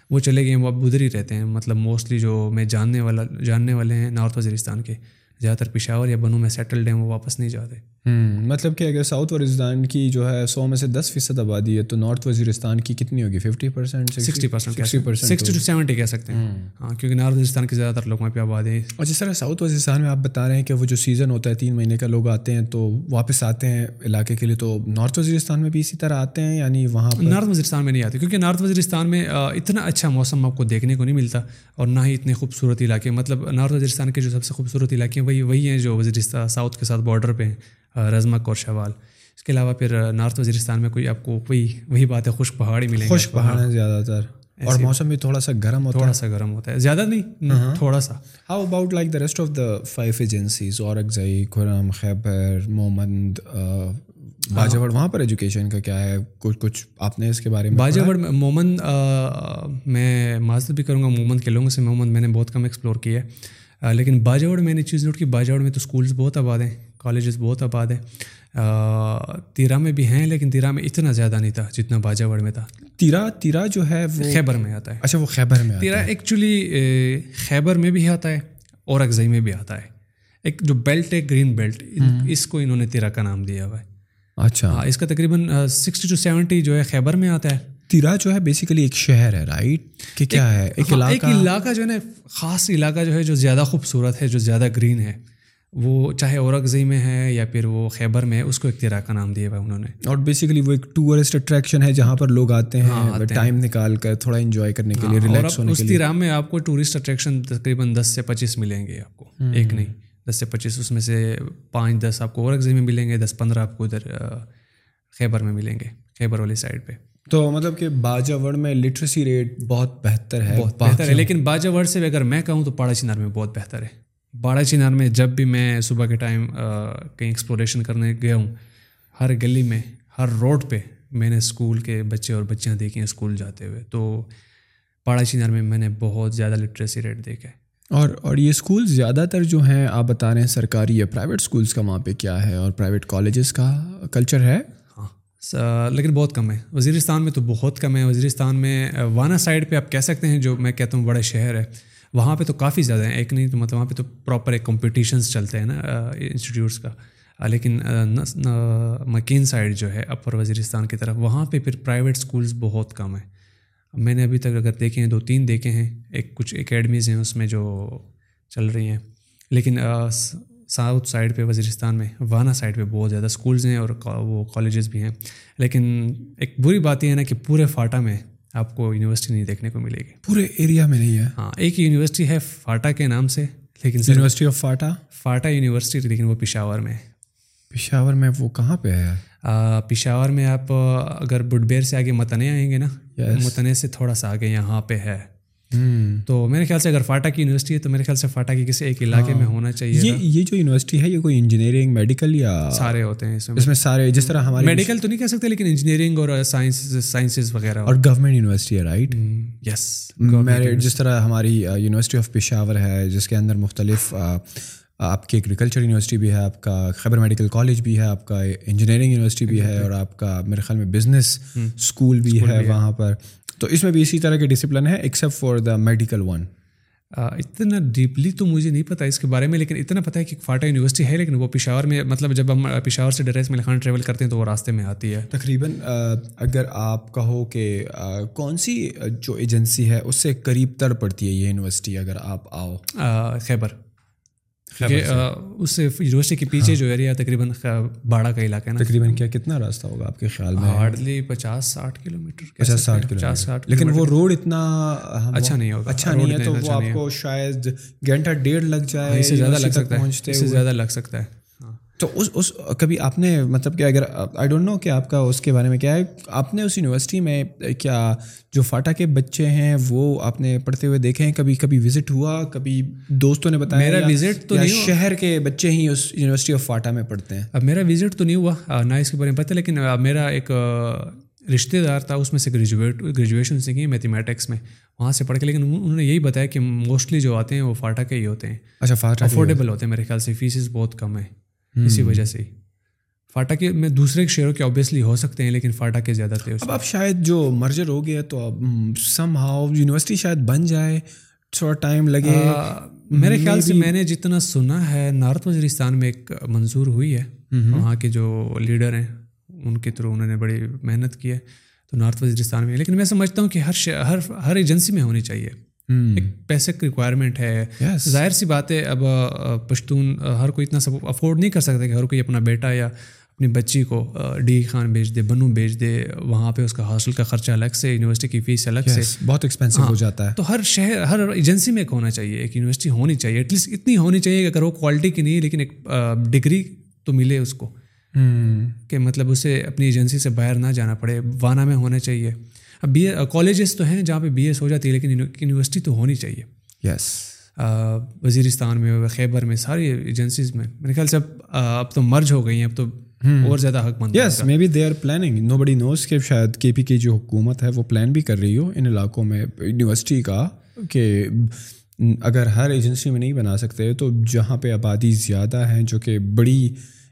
وہ چلے گئے ہیں، وہ اب ادھر ہی رہتے ہیں۔ مطلب موسٹلی جو میں جاننے والا، جاننے والے ہیں نارتھ وزیرستان کے۔ زیادہ تر پشاور یا بنوں میں سیٹلڈ ہیں وہ واپس نہیں جاتے۔ مطلب کہ اگر ساؤتھ وزیرستان کی جو ہے سو میں سے دس فیصد آبادی ہے تو نارتھ وزیرستان کی کتنی ہوگی؟ Fifty percent sixty percent sixty to seventy کہہ سکتے ہیں۔ ہاں کیونکہ نارتھ وزیرستان کی زیادہ تر لوگ وہاں پہ آبادی ہے۔ اور جس طرح ساؤتھ وزیرستان میں آپ بتا رہے ہیں کہ وہ جو سیزن ہوتا ہے تین مہینے کا لوگ آتے ہیں تو واپس آتے ہیں علاقے کے لیے تو نارتھ وزیرستان میں بھی اسی طرح آتے ہیں یعنی وہاں نارتھ وزیرستان میں نہیں آتے کیونکہ نارتھ وزیرستان میں اتنا اچھا موسم آپ کو دیکھنے کو نہیں ملتا اور نہ ہی اتنے خوبصورت علاقے۔ مطلب نارتھ وزیرستان کے جو سب سے خوبصورت علاقے ہیں وہی وہی ہیں جو وزیرستان ساؤتھ کے ساتھ بارڈر پہ ہیں رزمک اور شوال اس کے علاوہ پھر نارتھ وزیرستان میں کوئی آپ کو کوئی وہی بات ہے خشک پہاڑی ملیں گے۔ خشک پہاڑ ہیں زیادہ تر۔ اور موسم بھی تھوڑا سا گرم ہوتا ہے۔ تھوڑا سا گرم ہوتا ہے۔ زیادہ نہیں تھوڑا سا۔ How about like the rest of the five agencies اور اگزئی خرم خیبر محمد باجاوڑ وہاں پر ایجوکیشن کا کیا ہے؟ کچھ کچھ آپ نے اس کے بارے میں باجاوڑ مومند میں معذرت بھی کروں گا مومند کے لوگوں سے مومند میں نے بہت کم ایکسپلور کیا ہے۔ لیکن باجاوڑ میں نے چیز نوٹ کی باجاوڑ میں تو اسکولس بہت آباد ہیں کالجز بہت آباد ہیں۔ تیرا میں بھی ہیں لیکن تیرا میں اتنا زیادہ نہیں تھا جتنا باجاوڑ میں تھا۔ تیرا تیرا جو ہے وہ خیبر میں آتا ہے۔ اچھا وہ خیبر میں تیرا ایکچولی خیبر میں بھی آتا ہے اور اگزئی میں بھی آتا ہے۔ ایک جو بیلٹ ہے گرین بیلٹ اس کو انہوں نے تیرا کا نام دیا ہوا ہے۔ اچھا۔ اس کا تقریباً سکسٹی ٹو سیونٹی جو ہے خیبر میں آتا ہے۔ تیرا جو ہے بیسیکلی ایک شہر ہے رائٹ کہ کیا ہے؟ ایک ہاں، علاقہ جو ہے نا خاص علاقہ جو ہے جو زیادہ خوبصورت ہے جو زیادہ گرین ہے وہ چاہے اورگزئی میں ہے یا پھر وہ خیبر میں ہے اس کو ایک تیرا کا نام دیا ہوا انہوں نے۔ اور بیسیکلی وہ ایک ٹورسٹ اٹریکشن ہے جہاں پر لوگ آتے ہیں ٹائم ہاں، نکال کر تھوڑا انجوائے کرنے کے لیے ریلیکس ہونے کے لیے۔ اس تیرا میں آپ کو ٹورسٹ اٹریکشن تقریباً دس سے پچیس ملیں گے آپ کو ایک نہیں دس سے پچیس اس میں سے پانچ دس آپ کو اورگزئی میں ملیں گے دس پندرہ آپ کو ادھر خیبر میں ملیں گے خیبر والی سائڈ پہ۔ تو مطلب کہ باجاوڑ میں لٹریسی ریٹ بہت بہتر ہے بہت بہتر ہے۔ لیکن باجاوڑ سے اگر میں کہوں تو پاڑا چنار میں بہت بہتر ہے۔ باڑا چنار میں جب بھی میں صبح کے ٹائم کہیں ایکسپلوریشن کرنے گیا ہوں ہر گلی میں ہر روڈ پہ میں نے اسکول کے بچے اور بچیاں دیکھی ہیں اسکول جاتے ہوئے۔ تو پاڑا چنار میں میں نے بہت زیادہ لٹریسی ریٹ دیکھا ہے۔ اور اور یہ اسکول زیادہ تر جو ہیں آپ بتا رہے ہیں سرکاری یا پرائیویٹ اسکولس کا وہاں پہ کیا ہے اور پرائیویٹ کالجز کا کلچر ہے؟ لیکن بہت کم ہے۔ وزیرستان میں تو بہت کم ہے۔ وزیرستان میں وانا سائڈ پہ آپ کہہ سکتے ہیں جو میں کہتا ہوں بڑے شہر ہے، وہاں پہ تو کافی زیادہ ہیں۔ ایک نہیں تو مطلب وہاں پہ تو پراپر ایک کمپٹیشنس چلتے ہیں نا انسٹیٹیوٹس کا۔ لیکن مکین سائڈ جو ہے اپر وزیرستان کی طرف، وہاں پہ پھر پرائیویٹ اسکولس بہت کم ہیں۔ میں نے ابھی تک اگر دیکھے ہیں، دو تین دیکھے ہیں۔ ایک کچھ اکیڈمیز ہیں اس میں جو چل رہی ہیں۔ لیکن ساؤتھ سائڈ پہ وزیرستان میں وانا سائڈ پہ بہت زیادہ اسکولز ہیں اور وہ کالجز بھی ہیں۔ لیکن ایک بری بات یہ ہے نا کہ پورے فاٹا میں آپ کو یونیورسٹی نہیں دیکھنے کو ملے گی۔ پورے ایریا میں نہیں ہے؟ ہاں ایک یونیورسٹی ہے فاٹا کے نام سے لیکن university of FATA? FATA university لیکن وہ پشاور میں۔ پشاور میں وہ کہاں پہ ہے؟ پشاور میں آپ اگر بڈبیر سے آگے متنے آئیں گے نا متنے سے تھوڑا سا آگے یہاں پہ ہے۔ تو میرے خیال سے اگر فاٹا کی یونیورسٹی ہے تو میرے خیال سے فاٹا کی کسی ایک علاقے میں ہونا چاہیے یہ یہ جو یونیورسٹی ہے یہ کوئی انجینئرنگ میڈیکل یا سارے ہوتے ہیں اس میں۔ اس میں سارے جس طرح ہمارے میڈیکل تو نہیں کہہ سکتے لیکن انجینئرنگ اور سائنس سائنسز وغیرہ۔ اور گورنمنٹ یونیورسٹی ہے رائٹ یس میرے جس طرح ہماری یونیورسٹی آف پشاور ہے جس کے اندر مختلف آپ کی ایگریکلچر یونیورسٹی بھی ہے آپ کا خیبر میڈیکل کالج بھی ہے آپ کا انجینئرنگ یونیورسٹی بھی ہے اور آپ کا میرے خیال میں بزنس اسکول بھی ہے۔ وہاں پر۔ تو اس میں بھی اسی طرح کے ڈسپلن ہے except for the medical one اتنا ڈیپلی تو مجھے نہیں پتا اس کے بارے میں لیکن اتنا پتا ہے کہ فاٹا یونیورسٹی ہے لیکن وہ پشاور میں مطلب جب ہم پشاور سے ڈریس میں خان ٹریول کرتے ہیں تو وہ راستے میں آتی ہے۔ تقریباً اگر آپ کہو کہ کون سی جو ایجنسی ہے اس سے قریب تر پڑتی ہے یہ یونیورسٹی اگر آپ آؤ؟ خیبر۔ اس یونیورسٹی کے پیچھے جو ایریا تقریباً باڑا کا علاقہ ہے نا۔ تقریباً کیا کتنا راستہ ہوگا آپ کے خیال میں؟ ہارڈلی پچاس ساٹھ کلو میٹر پچاس ساٹھ پچاس ساٹھ لیکن وہ روڈ اتنا اچھا نہیں ہوگا اچھا نہیں ہے تو وہ آپ کو شاید گھنٹہ ڈیڑھ لگ جائے اس سے زیادہ لگ سکتا ہے اس سے زیادہ لگ سکتا ہے۔ تو اس اس کبھی آپ نے مطلب کہ اگر آئی ڈونٹ نو کہ آپ کا اس کے بارے میں کیا ہے آپ نے اس یونیورسٹی میں کیا جو فاٹا کے بچے ہیں وہ آپ نے پڑھتے ہوئے دیکھے ہیں؟ کبھی کبھی وزٹ ہوا؟ کبھی دوستوں نے بتایا میرا وزٹ تو نہیں شہر کے بچے ہی اس یونیورسٹی آف فاٹا میں پڑھتے ہیں؟ اب میرا وزٹ تو نہیں ہوا نہ اس کے بارے میں پتہ لیکن میرا ایک رشتے دار تھا اس میں سے گریجویٹ گریجویشن سے کی میتھمیٹکس میں وہاں سے پڑھ کے لیکن انہوں نے یہی بتایا کہ موسٹلی جو آتے ہیں وہ فاٹا کے ہی ہوتے ہیں۔ اچھا فاٹا افورڈیبل ہوتے ہیں۔ میرے خیال سے فیسز بہت کم ہیں۔ اسی وجہ سے فاٹا کے میں دوسرے شہروں کے اوبیسلی ہو سکتے ہیں لیکن فاٹا کے زیادہ تھے اب اب شاید جو مرجر ہو گیا تو اب سم ہاؤ یونیورسٹی شاید بن جائے تھوڑا ٹائم لگے۔ میرے خیال سے میں نے جتنا سنا ہے نارتھ وزیرستان میں ایک منظور ہوئی ہے۔ وہاں کے جو لیڈر ہیں ان کے تھرو انہوں نے بڑی محنت کی ہے۔ تو نارتھ وزیرستان میں لیکن میں سمجھتا ہوں کہ ہر ہر ہر ایجنسی میں ہونی چاہیے۔ ایک بیسک ریکوائرمنٹ ہے۔ ظاہر سی بات ہے اب پشتون ہر کوئی اتنا سب افورڈ نہیں کر سکتا کہ ہر کوئی اپنا بیٹا یا اپنی بچی کو ڈی خان بیچ دے بنو بیچ دے وہاں پہ اس کا ہاسٹل کا خرچہ الگ سے یونیورسٹی کی فیس الگ سے۔ بہت ایکسپینسو ہو ہاں، جاتا ہے۔ تو ہر شہر ہر ایجنسی میں ایک ہونا چاہیے ایک یونیورسٹی ہونی چاہیے ایٹ لیسٹ اتنی ہونی چاہیے کہ اگر وہ کوالٹی کی نہیں لیکن ایک ڈگری تو ملے اس کو۔ کہ مطلب اسے اپنی ایجنسی سے باہر نہ جانا پڑے وانا میں ہونا چاہیے۔ اب بی اے کالجز تو ہیں جہاں پہ بی ایس ہو جاتی ہے لیکن یونیورسٹی تو ہونی چاہیے۔ یس وزیرستان میں خیبر میں ساری ایجنسیز میں۔ میرے خیال سے اب اب تو مرج ہو گئی ہیں اب تو اور زیادہ حق مند yes maybe they are planning no بڑی نوز کہ شاید کے پی کی جو حکومت ہے وہ پلان بھی کر رہی ہو ان علاقوں میں یونیورسٹی کا کہ اگر ہر ایجنسی میں نہیں بنا سکتے تو جہاں پہ آبادی زیادہ ہیں جو کہ بڑی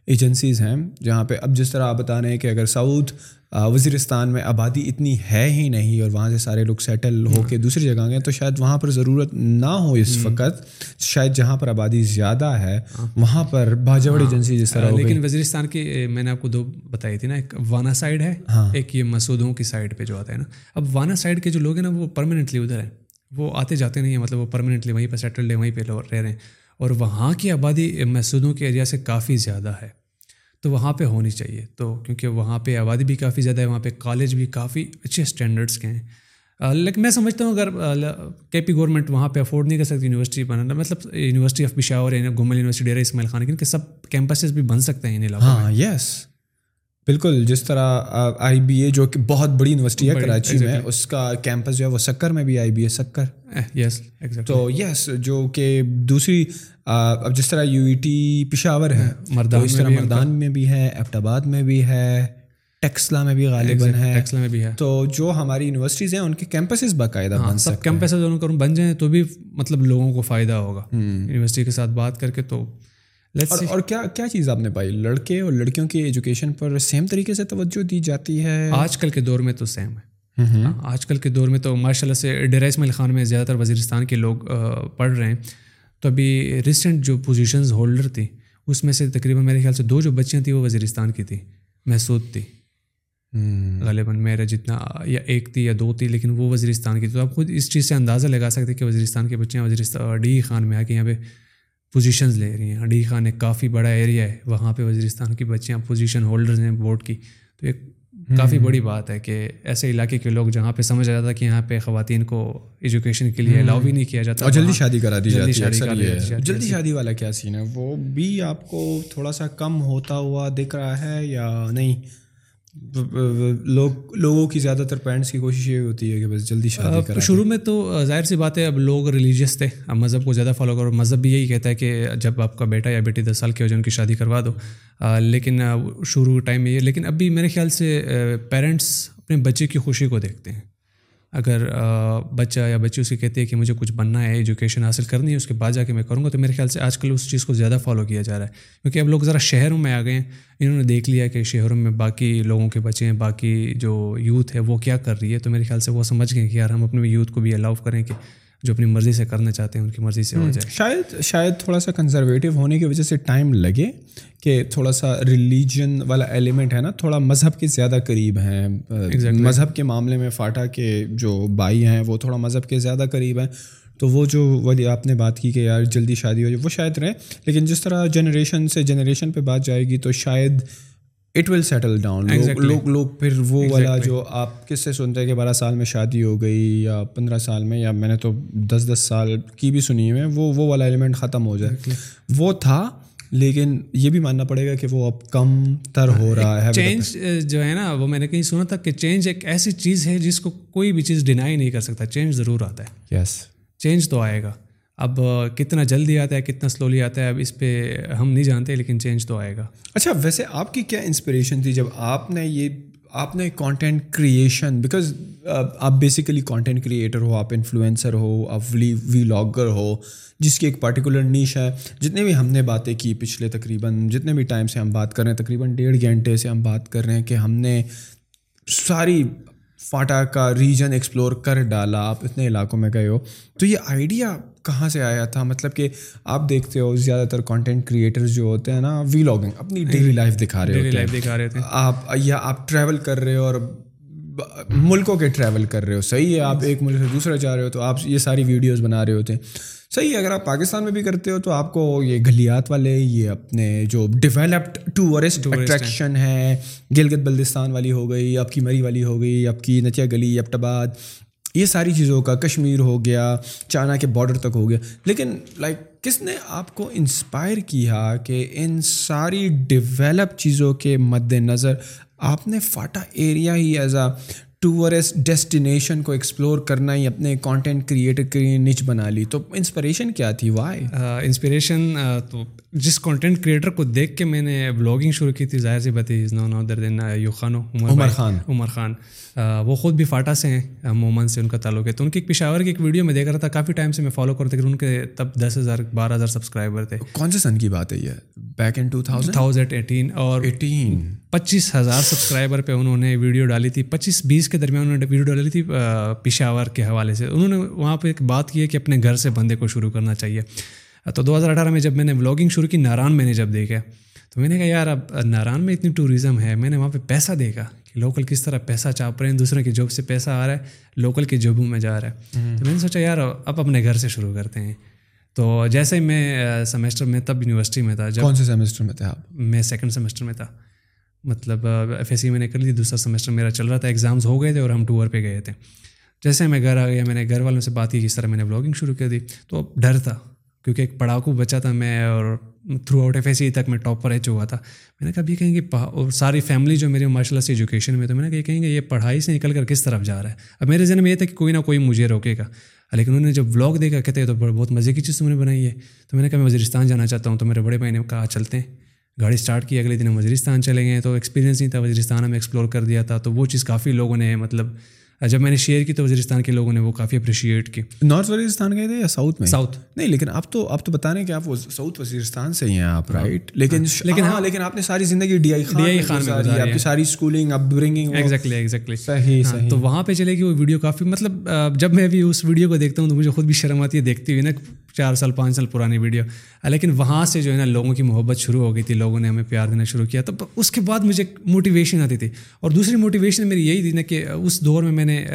ایجنسیز ہیں جہاں پہ اب جس طرح آپ بتا رہے ہیں کہ اگر ساؤتھ وزیرستان میں آبادی اتنی ہے ہی نہیں اور وہاں سے سارے لوگ سیٹل ہو کے دوسری جگہ گئے تو شاید وہاں پر ضرورت نہ ہو اس وقت شاید جہاں پر آبادی زیادہ ہے وہاں پر باجوڑ ایجنسی جس طرح لیکن وزیرستان کی میں نے آپ کو دو بتائی تھی نا ایک وانا سائڈ ہے ایک یہ مسودوں کی سائڈ پہ جو آتا ہے نا۔ اب وانا سائڈ کے جو لوگ ہیں نا وہ پرماننٹلی ادھر ہیں۔ وہ آتے جاتے نہیں ہیں مطلب وہ پرماننٹلی وہیں پہ سیٹلڈ ہے وہیں پہ رہ رہے ہیں۔ اور وہاں کی آبادی محسودوں کے ایریا سے کافی زیادہ ہے۔ تو وہاں پہ ہونی چاہیے۔ تو کیونکہ وہاں پہ آبادی بھی کافی زیادہ ہے، وہاں پہ کالج بھی کافی اچھے اسٹینڈرڈس کے ہیں۔ لیکن میں سمجھتا ہوں اگر کے پی گورنمنٹ وہاں پہ افورڈ نہیں کر سکتی یونیورسٹی بنانا مطلب university of Peshawar Gomal university Dera Ismail Khan کیونکہ سب کیمپسز بھی بن سکتے ہیں ان علاقوں ہاں یس بالکل جس طرح آئی بی اے جو کہ بہت بڑی یونیورسٹی ہے کراچی میں اس کا کیمپس جو ہے وہ سکر میں بھی آئی بی اے سکر۔ یس تو یس جو کہ دوسری اب جس طرح یو ای ٹی پشاور ہے مردان اس طرح مردان میں بھی ہے ایبٹ آباد میں بھی ہے ٹیکسلا میں بھی غالباً ہے۔ ٹیکسلا میں بھی ہے۔ تو جو ہماری یونیورسٹیز ہیں ان کے کیمپسز باقاعدہ بن سب کیمپسز ان کو بن جائیں تو بھی مطلب لوگوں کو فائدہ ہوگا۔ یونیورسٹی کے ساتھ بات کر کے تو اور کیا کیا چیز آپ نے پائی؟ لڑکے اور لڑکیوں کی ایجوکیشن پر سیم طریقے سے توجہ دی جاتی ہے؟ آج کل کے دور میں تو سیم ہے۔ آج کل کے دور میں تو ماشاء اللہ سے ڈیرا اسماعیل خان میں زیادہ تر وزیرستان کے لوگ پڑھ رہے ہیں۔ تو ابھی ریسنٹ جو پوزیشنز ہولڈر تھی اس میں سے تقریباً میرے خیال سے دو جو بچیاں تھیں وہ وزیرستان کی تھیں محسود تھی۔ غالباً میرا جتنا یا ایک تھی یا دو تھی لیکن وہ وزیرستان کی تو آپ خود اس چیز سے اندازہ لگا سکتے کہ وزیرستان کے بچیاں وزیرستان ڈی خان میں آ کے یہاں پہ پوزیشنز لے رہی ہیں۔ ڈی خان ایک کافی بڑا ایریا ہے۔ وہاں پہ وزیرستان کی بچیاں پوزیشن ہولڈرز ہیں بورڈ کی۔ تو ایک کافی بڑی بات ہے کہ ایسے علاقے کے لوگ جہاں پہ سمجھ جاتا کہ یہاں پہ خواتین کو ایجوکیشن کے لیے الاؤ بھی نہیں کیا جاتا اور جلدی شادی کرا دی جلدی شادی۔ جلدی شادی والا کیا سین ہے؟ وہ بھی آپ کو تھوڑا سا کم ہوتا ہوا دکھ رہا ہے یا نہیں؟ لوگ لوگوں کی زیادہ تر پیرنٹس کی کوشش یہ ہوتی ہے کہ بس جلدی شادی کرا شروع میں تو ظاہر سی بات ہے اب لوگ ریلیجیس تھے اب مذہب کو زیادہ فالو کرو۔ مذہب بھی یہی کہتا ہے کہ جب آپ کا بیٹا یا بیٹی دس سال کی ہو جائے ان کی شادی کروا دو۔ لیکن شروع ٹائم میں یہ لیکن ابھی میرے خیال سے پیرنٹس اپنے بچے کی خوشی کو دیکھتے ہیں۔ اگر بچہ یا بچی اسے کہتی ہے کہ مجھے کچھ بننا ہے ایجوکیشن حاصل کرنی ہے، اس کے بعد جا کے میں کروں گا، تو میرے خیال سے آج کل اس چیز کو زیادہ فالو کیا جا رہا ہے۔ کیونکہ اب لوگ ذرا شہروں میں آ گئے ہیں، انہوں نے دیکھ لیا کہ شہروں میں باقی لوگوں کے بچے ہیں، باقی جو یوتھ ہے وہ کیا کر رہی ہے، تو میرے خیال سے وہ سمجھ گئے کہ یار ہم اپنے یوتھ کو بھی الاؤ کریں کہ جو اپنی مرضی سے کرنا چاہتے ہیں ان کی مرضی سے ہو جائے۔ شاید شاید تھوڑا سا کنزرویٹو ہونے کی وجہ سے ٹائم لگے کہ تھوڑا سا ریلیجن والا ایلیمنٹ ہے نا تھوڑا مذہب کے زیادہ قریب ہیں۔ مذہب کے معاملے میں فاٹا کے جو بھائی ہیں وہ تھوڑا مذہب کے زیادہ قریب ہیں۔ تو وہ جو والی آپ نے بات کی کہ یار جلدی شادی ہو جائے وہ شاید رہے۔ لیکن جس طرح جنریشن سے جنریشن پہ بات جائے گی تو شاید اٹ ول سیٹل ڈاؤن لوگ لوگ پھر وہ والا جو آپ کس سے سنتے ہیں کہ بارہ سال میں شادی ہو گئی یا پندرہ سال میں یا میں نے تو دس دس سال کی بھی سنی ہوئی ہے وہ وہ والا ایلیمنٹ ختم ہو جائے وہ تھا لیکن یہ بھی ماننا پڑے گا کہ وہ اب کم تر ہو رہا ہے چینج جو ہے نا وہ میں نے کہیں سنا تھا کہ چینج ایک ایسی چیز ہے جس کو کوئی بھی چیز ڈینائی نہیں کر سکتا چینج ضرور آتا ہے یس چینج تو آئے گا اب کتنا جلدی آتا ہے، کتنا سلولی آتا ہے، اب اس پہ ہم نہیں جانتے، لیکن چینج تو آئے گا۔ اچھا ویسے آپ کی کیا انسپریشن تھی جب آپ نے یہ، آپ نے کانٹینٹ کریشن بیکاز آپ بیسیکلی کانٹینٹ کریٹر ہو، آپ انفلوئنسر ہو، آپ ولی وی لاگر ہو، جس کی ایک پرٹیکولر نیش ہے۔ جتنے بھی ہم نے باتیں کی پچھلے تقریباً، جتنے بھی ٹائم سے ہم بات کر رہے ہیں، تقریباً ڈیڑھ گھنٹے سے ہم بات کر رہے ہیں کہ ہم نے ساری فاٹا کا ریجن ایکسپلور کر ڈالا، آپ اتنے علاقوں میں گئے ہو۔ تو یہ آئیڈیا کہاں سے آیا تھا؟ مطلب کہ آپ دیکھتے ہو زیادہ تر کانٹینٹ کریٹرز جو ہوتے ہیں نا وی لاگنگ اپنی ڈیلی لائف دکھا رہے ڈیلی لائف ہیں۔ دکھا رہے تھے آپ یا آپ ٹریول کر رہے ہو اور ملکوں کے ٹریول کر رہے ہو۔ صحیح ہے آپ ایک ملک سے دوسرا جا رہے ہو تو آپ یہ ساری ویڈیوز بنا رہے ہوتے ہیں۔ صحیح ہے اگر آپ پاکستان میں بھی کرتے ہو تو آپ کو یہ گلیات والے یہ اپنے جو ڈیولپڈ ٹورسٹ اٹریکشن ہے گلگت بلتستان والی ہو گئی آپ کی مری والی ہو گئی آپ کی نچیا گلی آباد یہ ساری چیزوں کا، کشمیر ہو گیا، چائنا کے بارڈر تک ہو گیا۔ لیکن لائک کس نے آپ کو انسپائر کیا کہ ان ساری ڈیولپ چیزوں کے مد نظر آپ نے فاٹا ایریا ہی ایز اے ٹورسٹ ڈیسٹینیشن کو ایکسپلور کرنا ہی اپنے کانٹینٹ کریٹر کی نچ بنا لی۔ تو انسپریشن کیا تھی؟ وائی انسپریشن تو جس کانٹینٹ کریٹر کو دیکھ کے میں نے بلاگنگ شروع کی تھی ظاہر سی بات ہے نو نو در دن یو خانو عمر خان۔ عمر خان۔ وہ خود بھی فاٹا سے ہیں مومن سے ان کا تعلق ہے۔ تو ان کی ایک پشاور کی ایک ویڈیو میں دیکھ رہا تھا کافی ٹائم سے میں فالو کرتا ان کے تب دس ہزار بارہ ہزار سبسکرائبر تھے۔ کون سے سن کی بات ہے یہ؟ Back in two thousand eighteen اور ایٹین۔ پچیس ہزار سبسکرائبر پہ انہوں نے ویڈیو ڈالی تھی۔ پچیس بیس کے درمیان انہوں نے ویڈیو ڈالی تھی پشاور کے حوالے سے۔ انہوں نے وہاں پہ ایک بات کی ہے کہ اپنے گھر سے بندے کو شروع کرنا چاہیے۔ تو دو ہزار اٹھارہ میں جب میں نے بلاگنگ شروع کی ناران میں نے جب دیکھا تو میں نے کہا یار اب ناران میں اتنی ٹوریزم ہے میں نے وہاں پہ پیسہ دیکھا کہ لوکل کس طرح پیسہ چاپ رہے ہیں دوسرے کی جاب سے پیسہ آ رہا ہے لوکل کی جابوں میں جا رہا ہے۔ تو میں نے سوچا یار اب اپنے گھر سے شروع کرتے ہیں۔ تو جیسے ہی میں سیمسٹر میں تب یونیورسٹی میں تھا۔ جب کون سے سیمسٹر میں تھے آپ؟ میں سیکنڈ سیمسٹر میں تھا۔ مطلب ایف ایس سی میں نے کر لی، دوسرا سیمسٹر میرا چل رہا تھا ایگزامس ہو گئے تھے اور ہم ٹور پہ گئے تھے۔ جیسے میں گھر آ گیا، میں نے گھر والوں سے بات کی کس طرح میں نے بلاگنگ شروع کر دی، تو اب ڈر تھا، کیونکہ ایک پڑھاکو بچا تھا میں اور throughout F S C تک میں ٹاپ پر رہ چکا تھا۔ میں نے کہا یہ کہیں گے اور ساری فیملی جو میری ماشاء اللہ سے ایجوکیشن میں، تو میں نے کہا، یہ کہیں گے، یہ پڑھائی سے نکل کر کس طرف جا رہا ہے؟ اب میرے ذہن میں یہ تھا کہ کوئی نہ کوئی مجھے روکے گا۔ لیکن انہوں نے جب بلاگ دیکھا، کہتے ہیں، تو بہت مزے کی چیز تم نے بنائی ہے۔ تو میں نے کہا، میں وزیرستان جانا چاہتا ہوں، تو میرے بڑے بھائی نے کہا، چلتے ہیں۔ گاڑی اسٹارٹ کی اگلے دن ہم وزیرستان چلے گئے تو ایکسپیرینس نہیں تھا۔ وزیرستان ہمیں ایکسپلور کر دیا تھا۔ تو وہ چیز کافی لوگوں نے مطلب جب میں نے شیئر کی تو وزیرستان کے لوگوں نے وہ کافی اپریشیٹ کی۔ نارتھ وزیرستان گئے تھے یا ساؤتھ میں؟ ساؤتھ نہیں لیکن آپ تو آپ تو بتا رہے ہیں کہ آپ ساؤتھ وزیرستان سے ہی ہیں آپ رائٹ لیکن لیکن ہاں لیکن آپ نے ساری زندگی D I D I Khan میں آپ کی ساری اسکولنگ اپ برنگنگ ایگزیکٹلی ایگزیکٹلی صحیح صحیح۔ تو وہاں پہ چلے گی وہ ویڈیو کافی مطلب جب میں بھی اس ویڈیو کو دیکھتا ہوں تو مجھے خود بھی شرم آتی ہے دیکھتی ہوئی نا۔ چار سال، پانچ سال پرانی ویڈیو۔ لیکن وہاں سے جو ہے نا لوگوں کی محبت شروع ہو گئی تھی، لوگوں نے ہمیں پیار دینا شروع کیا۔ تو اس کے بعد مجھے موٹیویشن آتی تھی۔ اور دوسری موٹیویشن میری یہی تھی نا کہ اس دور میں میں نے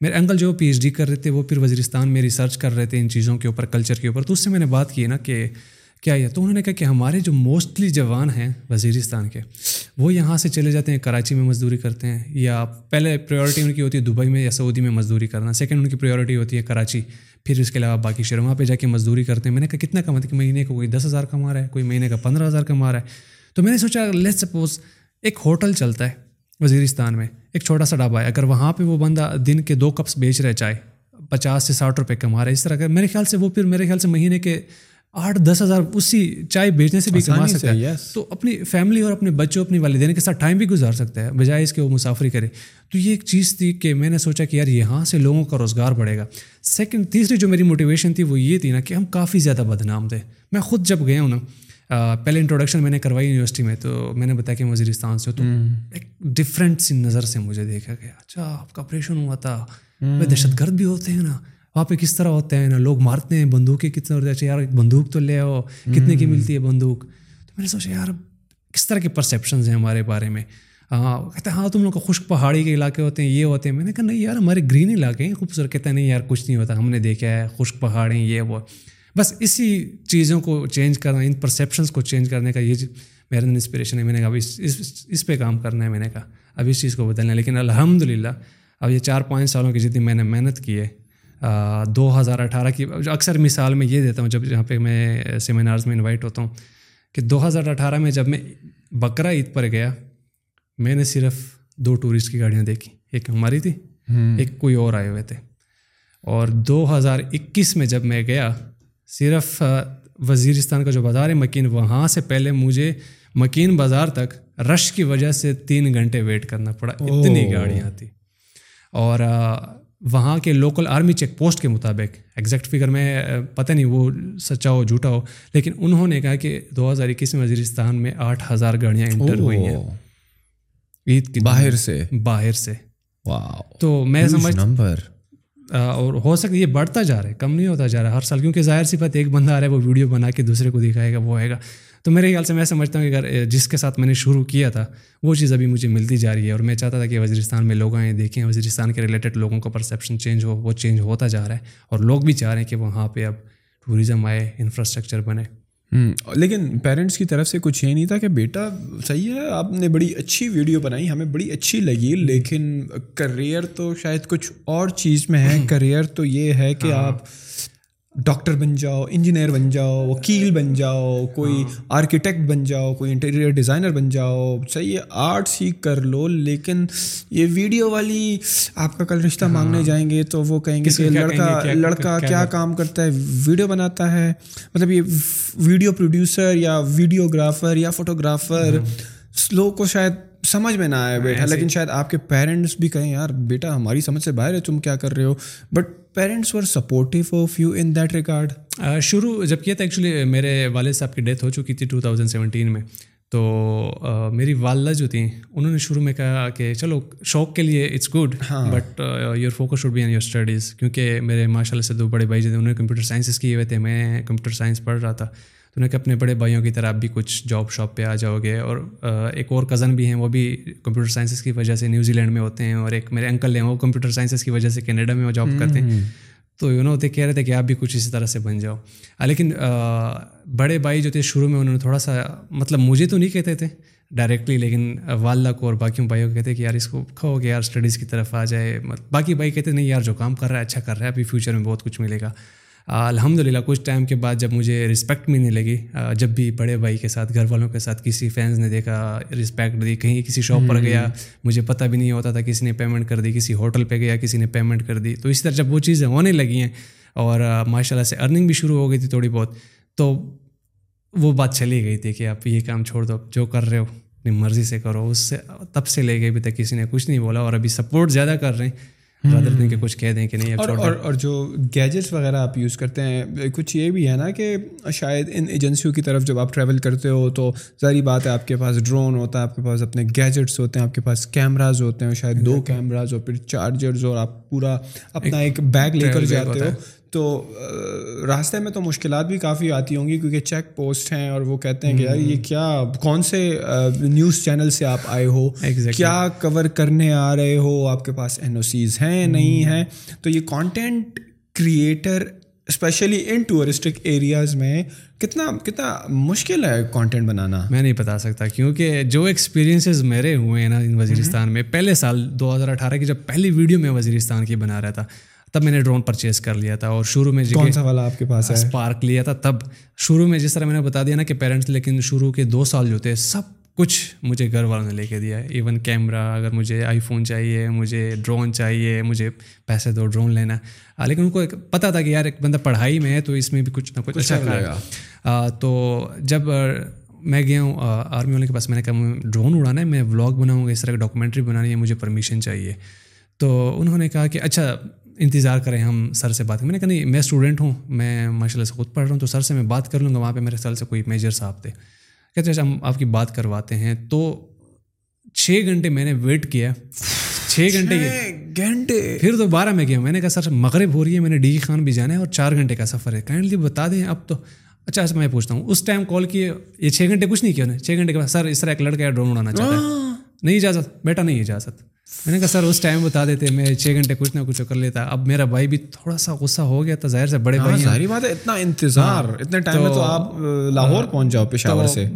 میرے انکل جو پی ایچ ڈی کر رہے تھے، وہ پھر وزیرستان میں ریسرچ کر رہے تھے ان چیزوں کے اوپر کلچر کے اوپر۔ تو اس سے میں نے بات کی نا کہ کیا یہ، تو انہوں نے کہا کہ ہمارے جو موسٹلی جوان ہیں وزیرستان کے، وہ یہاں سے چلے جاتے ہیں، کراچی میں مزدوری کرتے ہیں، یا پہلے پریورٹی ان کی ہوتی ہے دبئی میں یا سعودی میں مزدوری کرنا۔ سیکنڈ ان کی پریورٹی ہوتی ہے کراچی۔ پھر اس کے علاوہ باقی شہر وہاں پہ جا کے مزدوری کرتے ہیں۔ میں نے کہا، کتنا کماتے کہ مہینے کا کوئی دس ہزار کما رہا ہے، کوئی مہینے کا پندرہ ہزار کما رہا ہے۔ تو میں نے سوچا لیٹ سپوز ایک ہوٹل چلتا ہے وزیرستان میں، ایک چھوٹا سا ڈھابا ہے۔ اگر وہاں پہ وہ بندہ دن کے دو کپس بیچ رہے چائے پچاس سے ساٹھ روپے کما رہا ہے، اس طرح۔ کا میرے خیال سے وہ پھر، میرے خیال سے مہینے کے آٹھ دس ہزار اسی چائے بیچنے سے بھی کما سکتا ہے۔ تو اپنی فیملی اور اپنے بچوں اپنی والدین کے ساتھ ٹائم بھی گزار سکتا ہے بجائے اس کے وہ مسافری کرے۔ تو یہ ایک چیز تھی کہ میں نے سوچا کہ یار یہاں سے لوگوں کا روزگار بڑھے گا۔ سیکنڈ تیسری جو میری موٹیویشن تھی وہ یہ تھی نا کہ ہم کافی زیادہ بدنام تھے۔ میں خود جب گیا ہوں نا پہلے انٹروڈکشن میں نے کروائی یونیورسٹی میں تو میں نے بتایا کہ وزیرستان سے تو ایک ڈفرینٹ سی نظر سے مجھے دیکھا گیا۔ اچھا آپ کا آپریشن ہوا تھا۔ دہشت گرد بھی ہوتے ہیں نا۔ وہاں پہ کس طرح ہوتے ہیں نا لوگ مارتے ہیں بندوقیں کتنے ہوتے ہیں اچھا یار بندوق تو لے آؤ کتنے کی ملتی ہے بندوق تو میں نے سوچا یار کس طرح کے پرسیپشنز ہیں ہمارے بارے میں ہاں کہتے ہیں ہاں تم لوگ کا خشک پہاڑی کے علاقے ہوتے ہیں یہ ہوتے ہیں میں نے کہا نہیں یار ہمارے گرین علاقے ہیں خوبصورت کہتے ہیں نہیں یار کچھ نہیں ہوتا ہم نے دیکھا ہے خشک پہاڑی یہ وہ بس اسی چیزوں کو چینج کرنا ان پرسیپشنس کو چینج کرنے کا یہ میرے اندر انسپریشن ہے میں نے کہا اس اس پہ کام کرنا ہے میں نے کہا اب اس چیز کو بدلنا ہے لیکن الحمد للہ اب یہ چار پانچ سالوں کی جتنی میں نے محنت کی ہے دو ہزار اٹھارہ کی اکثر مثال میں یہ دیتا ہوں جب جہاں پہ میں سیمینارز میں انوائٹ ہوتا ہوں کہ دو ہزار اٹھارہ میں جب میں بکرا عید پر گیا میں نے صرف دو ٹورسٹ کی گاڑیاں دیکھی۔ ایک ہماری تھی ایک کوئی اور آئے ہوئے تھے۔ اور دو ہزار اکیس میں جب میں گیا صرف وزیرستان کا جو بازار ہے مکین وہاں سے پہلے مجھے مکین بازار تک رش کی وجہ سے تین گھنٹے ویٹ کرنا پڑا۔ اتنی گاڑیاں تھیں۔ اور وہاں کے لوکل آرمی چیک پوسٹ کے مطابق ایگزیکٹ فگر میں پتہ نہیں وہ سچا ہو جھوٹا ہو لیکن انہوں نے کہا کہ دو ہزار اکیس میں وزیرستان میں آٹھ ہزار گاڑیاں انٹر ہوئی ہیں۔ عید کی باہر سے؟ باہر سے۔ تو میں سمجھ نمبر اور ہو سکتا ہے یہ بڑھتا جا رہا ہے کم نہیں ہوتا جا رہا ہر سال کیونکہ ظاہر سی بات ایک بندہ آ رہا ہے وہ ویڈیو بنا کے دوسرے کو دکھائے گا وہ آئے گا۔ تو میرے خیال سے میں سمجھتا ہوں کہ اگر جس کے ساتھ میں نے شروع کیا تھا وہ چیز ابھی مجھے ملتی جا رہی ہے اور میں چاہتا تھا کہ وزیرستان میں لوگ آئیں دیکھیں وزیرستان کے ریلیٹڈ لوگوں کا پرسیپشن چینج ہو وہ چینج ہوتا جا رہا ہے اور لوگ بھی چاہ رہے ہیں کہ وہاں پہ اب ٹوریزم آئے انفراسٹرکچر بنے لیکن پیرنٹس کی طرف سے کچھ یہ نہیں تھا کہ بیٹا صحیح ہے آپ نے بڑی اچھی ویڈیو بنائی ہمیں بڑی اچھی لگی لیکن کریئر تو شاید کچھ اور چیز میں ہے کریئر تو یہ ہے کہ ہاں۔ آپ ڈاکٹر بن جاؤ انجینئر بن جاؤ وکیل بن جاؤ کوئی آرکیٹیکٹ بن جاؤ کوئی انٹیریئر ڈیزائنر بن جاؤ۔ صحیح ہے آرٹس ہی کر لو لیکن یہ ویڈیو والی آپ کا کل رشتہ مانگنے جائیں گے تو وہ کہیں گے کہ لڑکا لڑکا کیا کام کرتا ہے؟ ویڈیو بناتا ہے۔ مطلب یہ ویڈیو پروڈیوسر یا ویڈیوگرافر یا فوٹوگرافر لوگ کو شاید سمجھ میں نہ آئے بیٹا لیکن شاید آپ کے پیرنٹس بھی کہیں یار بیٹا ہماری سمجھ سے باہر ہے تم کیا کر رہے ہو؟ But parents were supportive of you in that record شروع جب کیا تھا ایکچولی میرے والد صاحب کی ڈیتھ ہو چکی تھی ٹو تھاؤزنڈ سیونٹین میں۔ تو میری والدہ جو تھیں انہوں نے شروع میں کہا کہ چلو شوق کے لیے it's good but your focus should be on your studies کیونکہ میرے ماشاء اللہ سے دو بڑے بھائی جو تھے انہوں نے کمپیوٹر سائنسز کیے ہوئے تھے میں کمپیوٹر سائنس پڑھ رہا تھا۔ تو نے کہ اپنے بڑے بھائیوں کی طرح آپ بھی کچھ جاب شاپ پہ آ جاؤ گے اور ایک اور کزن بھی ہیں وہ بھی کمپیوٹر سائنسز کی وجہ سے نیوزی لینڈ میں ہوتے ہیں اور ایک میرے انکل ہیں وہ کمپیوٹر سائنسز کی وجہ سے کینیڈا میں وہ جاب کرتے ہیں۔ تو یو نو ہوتے کہہ رہے تھے کہ آپ بھی کچھ اسی طرح سے بن جاؤ۔ لیکن بڑے بھائی جو تھے شروع میں انہوں نے تھوڑا سا مطلب مجھے تو نہیں کہتے تھے ڈائریکٹلی لیکن والدہ کو اور باقیوں بھائیوں کو کہتے کہ یار اس کو کھو کہ یار اسٹڈیز کی طرف آ جائے۔ باقی بھائی کہتے نہیں یار جو کام کر رہا ہے اچھا کر رہا ہے ابھی فیوچر میں بہت کچھ ملے گا۔ الحمد للہ کچھ ٹائم کے بعد جب مجھے رسپیکٹ ملنے لگی جب بھی بڑے بھائی کے ساتھ گھر والوں کے ساتھ کسی فینس نے دیکھا رسپیکٹ دی کہیں کسی شاپ پر گیا مجھے پتہ بھی نہیں ہوتا تھا کسی نے پیمنٹ کر دی کسی ہوٹل پہ گیا کسی نے پیمنٹ کر دی۔ تو اس طرح جب وہ چیزیں ہونے لگی ہیں اور ماشاء اللہ سے ارننگ بھی شروع ہو گئی تھی تھوڑی بہت تو وہ بات چلی گئی تھی کہ آپ یہ کام چھوڑ دو جو کر رہے ہو اپنی مرضی سے کرو اس سے تب سے لے گئے ابھی تک کسی نے کچھ نہیں بولا اور ابھی سپورٹ زیادہ کر رہے ہیں۔ کہ کچھ کہہ دیں کہ نہیں اور اور جو گیجٹس وغیرہ آپ یوز کرتے ہیں کچھ یہ بھی ہے نا کہ شاید ان ایجنسیوں کی طرف جب آپ ٹریول کرتے ہو تو ظاہری بات ہے آپ کے پاس ڈرون ہوتا ہے آپ کے پاس اپنے گیجٹس ہوتے ہیں آپ کے پاس کیمراز ہوتے ہیں شاید دو کیمراز ہو پھر چارجرز اور آپ پورا اپنا ایک بیگ لے کر جاتے ہو۔ تو راستے میں تو مشکلات بھی کافی آتی ہوں گی کیونکہ چیک پوسٹ ہیں اور وہ کہتے ہیں کہ یار یہ کیا کون سے نیوز چینل سے آپ آئے ہو؟ کیا کور کرنے آ رہے ہو؟ آپ کے پاس این او سیز ہیں نہیں ہیں؟ تو یہ content creator especially in touristic areas میں کتنا کتنا مشکل ہے کانٹینٹ بنانا؟ میں نہیں بتا سکتا کیونکہ جو ایکسپیرینسز میرے ہوئے ہیں نا ان وزیرستان میں پہلے سال دو ہزار اٹھارہ کی جب پہلی ویڈیو میں وزیرستان کی بنا رہا تھا تب میں نے ڈرون پرچیز کر لیا تھا اور شروع میں کون سا والا آپ کے پاس ہے؟ اسپارک لیا تھا تب۔ شروع میں جس طرح میں نے بتا دیا نا کہ پیرنٹس لیکن شروع کے دو سال جو تھے سب کچھ مجھے گھر والوں نے لے کے دیا۔ ایون کیمرہ اگر مجھے آئی فون چاہیے مجھے ڈرون چاہیے مجھے پیسے دو ڈرون لینا۔ لیکن ان کو ایک پتہ تھا کہ یار ایک بندہ پڑھائی میں ہے تو اس میں بھی کچھ نہ کچھ اچھا کرے گا تو جب میں گیا ہوں آرمی والے کے پاس میں نے کہا ڈرون اڑانا ہے میں ولاگ بناؤں گا اس طرح کی ڈاکومنٹری بنانی ہے مجھے پرمیشن چاہیے۔ تو انہوں نے کہا کہ اچھا انتظار کریں ہم سر سے بات کریں۔ میں نے کہا نہیں میں اسٹوڈنٹ ہوں میں ماشاء اللہ سے خود پڑھ رہا ہوں تو سر سے میں بات کر لوں گا۔ وہاں پہ میرے سال سے کوئی میجر صاحب تھے۔ کہتے اچھا ہم آپ کی بات کرواتے ہیں۔ تو چھ گھنٹے میں نے ویٹ کیا۔ چھ گھنٹے گھنٹے؟ پھر دوبارہ میں گیا۔ میں نے کہا سر مغرب ہو رہی ہے میں نے ڈی خان بھی جانا ہے اور چار گھنٹے کا سفر ہے۔ کائنڈلی بتا دیں اب تو۔ اچھا ایسا میں پوچھتا ہوں اس ٹائم کال کیے یہ چھ گھنٹے کچھ نہیں کیا چھ گھنٹے کے بعد سر اس طرح ایک لڑکا ڈرون اڑانا چاہتا ہے۔ نہیں اجازت بیٹا نہیں اجازت۔ میں نے کہا سر اس ٹائم بتا دیتے میں چھ گھنٹے کچھ نہ کچھ کر لیتا۔ اب میرا بھائی بھی تھوڑا سا غصہ ہو گیا تھا ظاہر سے بڑے بھائی ساری بات ہے اتنا انتظار اتنے ٹائم میں تو آپ لاہور پہنچ جاؤ پشاور سے۔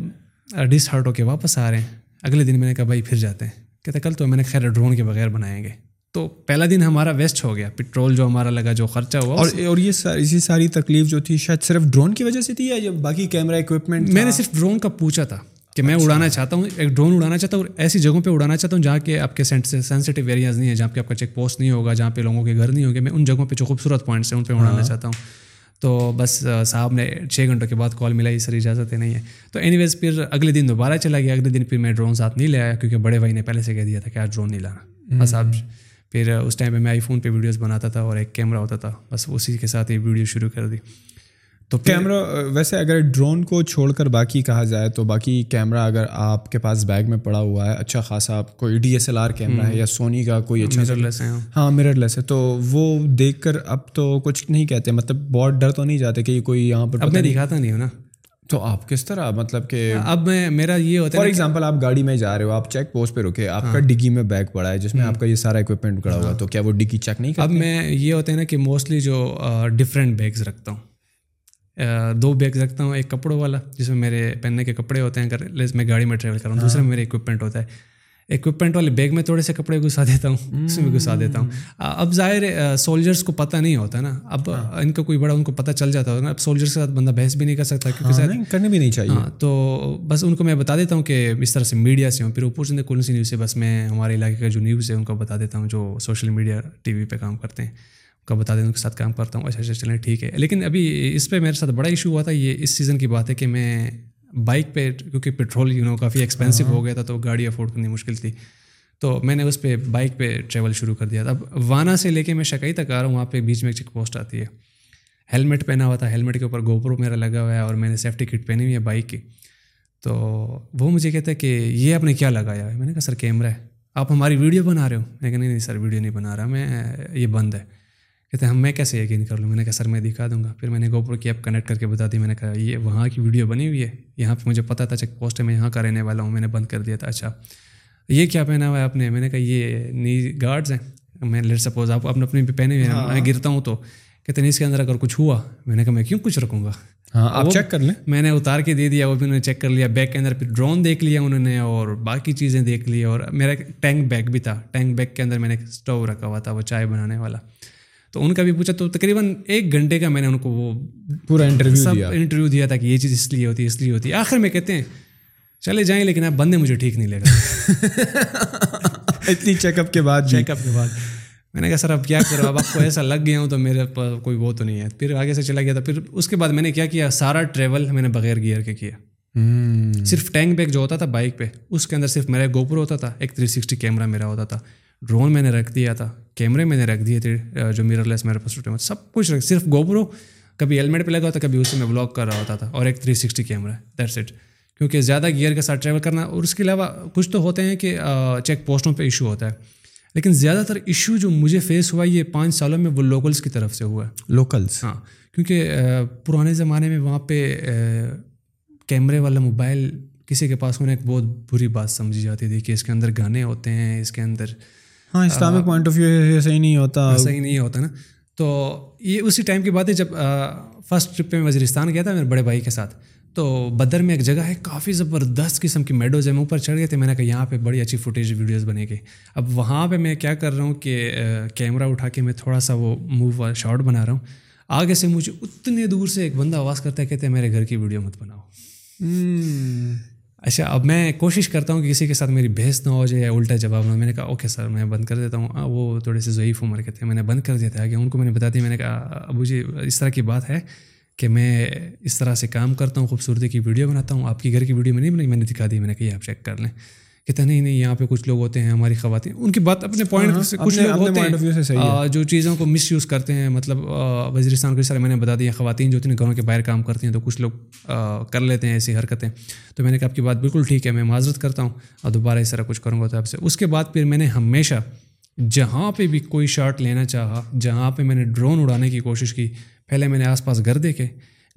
ڈس ہارٹ ہو کے واپس آ رہے ہیں۔ اگلے دن میں نے کہا بھائی پھر جاتے ہیں۔ کہتے کل تو میں نے خیر ڈرون کے بغیر بنائیں گے تو پہلا دن ہمارا ویسٹ ہو گیا۔ پٹرول جو ہمارا لگا جو خرچہ ہوا اور اور یہ اسی ساری تکلیف جو تھی شاید صرف ڈرون کی وجہ سے تھی یا باقی کیمرہ اکوپمنٹ میں نے صرف ڈرون کا پوچھا تھا۔ کہ میں اڑانا چاہتا ہوں ایک ڈرون اڑانا چاہتا ہوں ایسی جگہوں پہ اڑانا چاہتا ہوں جہاں کہ آپ کے سینسٹیو ایریاز نہیں ہے جہاں پہ آپ کا چیک پوسٹ نہیں ہوگا جہاں پہ لوگوں کے گھر نہیں ہوں گے۔ میں ان جگہوں پہ جو خوبصورت پوائنٹس ہیں ان پہ اڑانا چاہتا ہوں۔ تو بس صاحب نے چھ گھنٹوں کے بعد کال ملا سر اجازت نہیں ہے۔ تو اینی ویز پھر اگلے دن دوبارہ چلا گیا۔ اگلے دن پھر میں ڈرون ساتھ نہیں لے آیا کیونکہ بڑے بھائی نے پہلے سے کہہ دیا تھا کہ آج ڈرون نہیں لانا۔ بس آپ پھر اس ٹائم پہ میں آئی فون پہ ویڈیوز بناتا تھا اور ایک کیمرہ ہوتا تھا۔ بس اسی کے ساتھ یہ ویڈیو شروع کر دی۔ تو کیمرہ ویسے اگر ڈرون کو چھوڑ کر باقی کہا جائے تو باقی کیمرہ اگر آپ کے پاس بیگ میں پڑا ہوا ہے اچھا خاصا کوئی D S L R camera ہے یا سونی کا کوئی اچھا مرر لیس ہے ہاں مرر لیس ہے۔ تو وہ دیکھ کر اب تو کچھ نہیں کہتے مطلب بہت ڈر تو نہیں جاتے کہ کوئی یہاں پر اب میں دکھاتا نہیں ہوں نا۔ تو آپ کس طرح؟ مطلب کہ اب میں میرا یہ ہوتا ہے فار ایگزامپل آپ گاڑی میں جا رہے ہو آپ چیک پوسٹ پہ رکے آپ کا ڈگی میں بیگ پڑا ہے جس میں آپ کا یہ سارا اکوپمنٹ پڑا ہوا تو کیا وہ ڈگی چیک نہیں اب میں یہ ہوتا ہے نا کہ موسٹلی جو ڈفرینٹ بیگز رکھتا ہوں۔ دو بیگ رکھتا ہوں ایک کپڑوں والا جس میں میرے پہننے کے کپڑے ہوتے ہیں اگر میں گاڑی میں ٹریول کر رہا ہوں دوسرے میں میرے اکوپمنٹ ہوتا ہے۔ اکوپمنٹ والے بیگ میں تھوڑے سے کپڑے گھسا دیتا ہوں اس میں گھسا دیتا ہوں۔ اب ظاہر سولجرس کو پتہ نہیں ہوتا نا۔ اب ان کا کوئی بڑا ان کو پتہ چل جاتا ہوگا نا۔ اب سولجر کے ساتھ بندہ بحث بھی نہیں کر سکتا کیونکہ کرنے بھی نہیں چاہیے۔ ہاں تو بس ان کو میں بتا دیتا ہوں کہ اس طرح سے میڈیا سے ہوں۔ پھر وہ پوچھتے ہیں کون سی نیوز سے بس میں ہمارے علاقے کا جو نیوز ہے ان کو بتا دیتا ہوں جو سوشل میڈیا ٹی وی پہ کام کرتے ہیں۔ کا بتا دیں ان کے ساتھ کام کرتا ہوں اچھا اچھا چلیں ٹھیک ہے۔ لیکن ابھی اس پہ میرے ساتھ بڑا ایشو ہوا تھا یہ اس سیزن کی بات ہے کہ میں بائک پہ کیونکہ پیٹرول یو نو کافی ایکسپینسو ہو گیا تھا تو گاڑی افورڈ کرنی مشکل تھی۔ تو میں نے اس پہ بائک پہ ٹریول شروع کر دیا۔ تھا اب وانا سے لے کے میں شکائی تک آ رہا ہوں وہاں پہ بیچ میں ایک چیک پوسٹ آتی ہے۔ ہیلمٹ پہنا ہوا تھا ہیلمٹ کے اوپر گوپرو میرا لگا ہوا ہے اور میں نے سیفٹی کٹ پہنی ہوئی ہے بائک کی۔ تو وہ مجھے کہتا ہے کہ یہ آپ نے کیا لگایا؟ ہے میں نے کہا سر کیمرہ ہے۔ آپ ہماری ویڈیو بنا رہے ہو؟ میں کہا نہیں نہیں سر ویڈیو نہیں بنا رہا میں یہ بند ہے۔ کہتے ہیں ہم میں کیسے یقین کر لوں؟ میں نے کہا سر میں دکھا دوں گا۔ پھر میں نے گوپر کی ایپ کنیکٹ کر کے بتا دی میں نے کہا یہ وہاں کی ویڈیو بنی ہوئی ہے یہاں پہ مجھے پتا تھا چیک پوسٹ ہے میں یہاں کا رہنے والا ہوں میں نے بند کر دیا تھا۔ اچھا یہ کیا پہنا ہوا ہے آپ نے؟ میں نے کہا یہ نی گارڈز ہیں۔ میں لیٹ سپوز آپ اپنے اپنے پہ پہنے ہوئے ہیں میں گرتا ہوں تو۔ کہتے ہیں اس کے اندر اگر کچھ ہوا میں نے کہا میں کیوں کچھ رکھوں گا؟ ہاں آپ چیک کر لیں۔ میں نے اتار کے دے دیا وہ بھی انہوں نے چیک کر لیا۔ بیگ کے اندر پھر ڈرون دیکھ لیا انہوں نے اور باقی چیزیں دیکھ لی۔ اور میرا ٹینک بیگ بھی تھا۔ ٹینک بیگ کے اندر میں نے اسٹوو رکھا ہوا تھا وہ چائے بنانے والا۔ تو ان کا بھی پوچھا تو تقریباً ایک گھنٹے کا میں نے ان کو وہ پورا انٹرویو سب انٹرویو دیا تھا کہ یہ چیز اس لیے ہوتی ہے اس لیے ہوتی ہے۔ آخر میں کہتے ہیں چلے جائیں لیکن آپ بندے مجھے ٹھیک نہیں لگا اتنی چیک اپ کے بعد چیک اپ کے بعد۔ میں نے کہا سر اب کیا کرو؟ اب آپ کو ایسا لگ گیا ہوں تو میرے پاس کوئی وہ تو نہیں ہے۔ پھر آگے سے چلا گیا تھا پھر اس کے بعد میں نے کیا کیا؟ سارا ٹریول میں نے بغیر گیئر کے کیا۔ صرف ٹینک بیگ جو ہوتا تھا بائک پہ اس کے اندر صرف میرا گوپر ہوتا تھا ایک تھری سکسٹی کیمرہ میرا ہوتا تھا۔ ڈرون میں نے رکھ دیا تھا کیمرے میں نے رکھ دیے تھے جو میرر لیس میرے پاس سب کچھ رکھ صرف گوپرو کبھی ہیلمٹ پہ لگا ہوتا کبھی اسی میں بلاگ کر رہا ہوتا تھا اور ایک three sixty camera that's it کیونکہ زیادہ گیئر کے ساتھ ٹریول کرنا اور اس کے علاوہ کچھ تو ہوتے ہیں کہ چیک پوسٹوں پہ ایشو ہوتا ہے لیکن زیادہ تر ایشو جو مجھے فیس ہوا یہ پانچ سالوں میں وہ لوکلس کی طرف سے ہوا۔ ہے لوکلس ہاں کیونکہ پرانے زمانے میں وہاں پہ کیمرے والا موبائل کسی کے پاس ہونا ایک بہت بری بات سمجھی جاتی تھی کہ اس کے اندر گانے ہوتے ہیں اس کے اندر ہاں اسلامک پوائنٹ آف ویو صحیح نہیں ہوتا۔ صحیح نہیں ہوتا نا۔ تو یہ اسی ٹائم کی بات ہے جب فرسٹ ٹرپ پہ میں وزیرستان گیا تھا میرے بڑے بھائی کے ساتھ۔ تو بدر میں ایک جگہ ہے کافی زبردست قسم کی میڈوز ہے میں اوپر چڑھ گئے تھے میں نے کہا یہاں پہ بڑی اچھی فوٹیج ویڈیوز بنے گی۔ اب وہاں پہ میں کیا کر رہا ہوں کہ کیمرہ اٹھا کے میں تھوڑا سا وہ موو شاٹ بنا رہا ہوں۔ آگے سے مجھے اتنے دور سے ایک بندہ آواز کرتا ہے کہتے ہیں میرے گھر کی ویڈیو مت بناؤ۔ اچھا اب میں کوشش کرتا ہوں کہ کسی کے ساتھ میری بحث نہ ہو جائے یا الٹا جواب نہ میں نے کہا، اوکے سر، میں بند کر دیتا ہوں۔ وہ تھوڑے سے ضعیف عمر کے تھے، میں نے بند کر دیا تھا۔ کہ ان کو میں نے بتا دیا، میں نے کہا، ابو جی اس طرح کی بات ہے کہ میں اس طرح سے کام کرتا ہوں، خوبصورتی کی ویڈیو بناتا ہوں، آپ کی گھر کی ویڈیو میں نہیں بنائی، میں نے دکھا دی، میں نے کہا آپ چیک کر لیں۔ کہتے نہیں نہیں یہاں پہ کچھ لوگ ہوتے ہیں ہماری خواتین۔ ان کی بات اپنے پوائنٹ سے کچھ لوگ ہوتے ہیں جو چیزوں کو مس یوز کرتے ہیں۔ مطلب وزیرستان اس طرح میں نے بتا دیا خواتین جو ہوتی ہیں گھروں کے باہر کام کرتی ہیں تو کچھ لوگ کر لیتے ہیں ایسی حرکتیں۔ تو میں نے کہا آپ کی بات بالکل ٹھیک ہے میں معذرت کرتا ہوں۔ اور دوبارہ اس طرح کچھ کروں گا تو آپ سے۔ اس کے بعد پھر میں نے ہمیشہ جہاں پہ بھی کوئی شاٹ لینا چاہا جہاں پہ میں نے ڈرون اڑانے کی کوشش کی پہلے میں نے آس پاس گھر دیکھے۔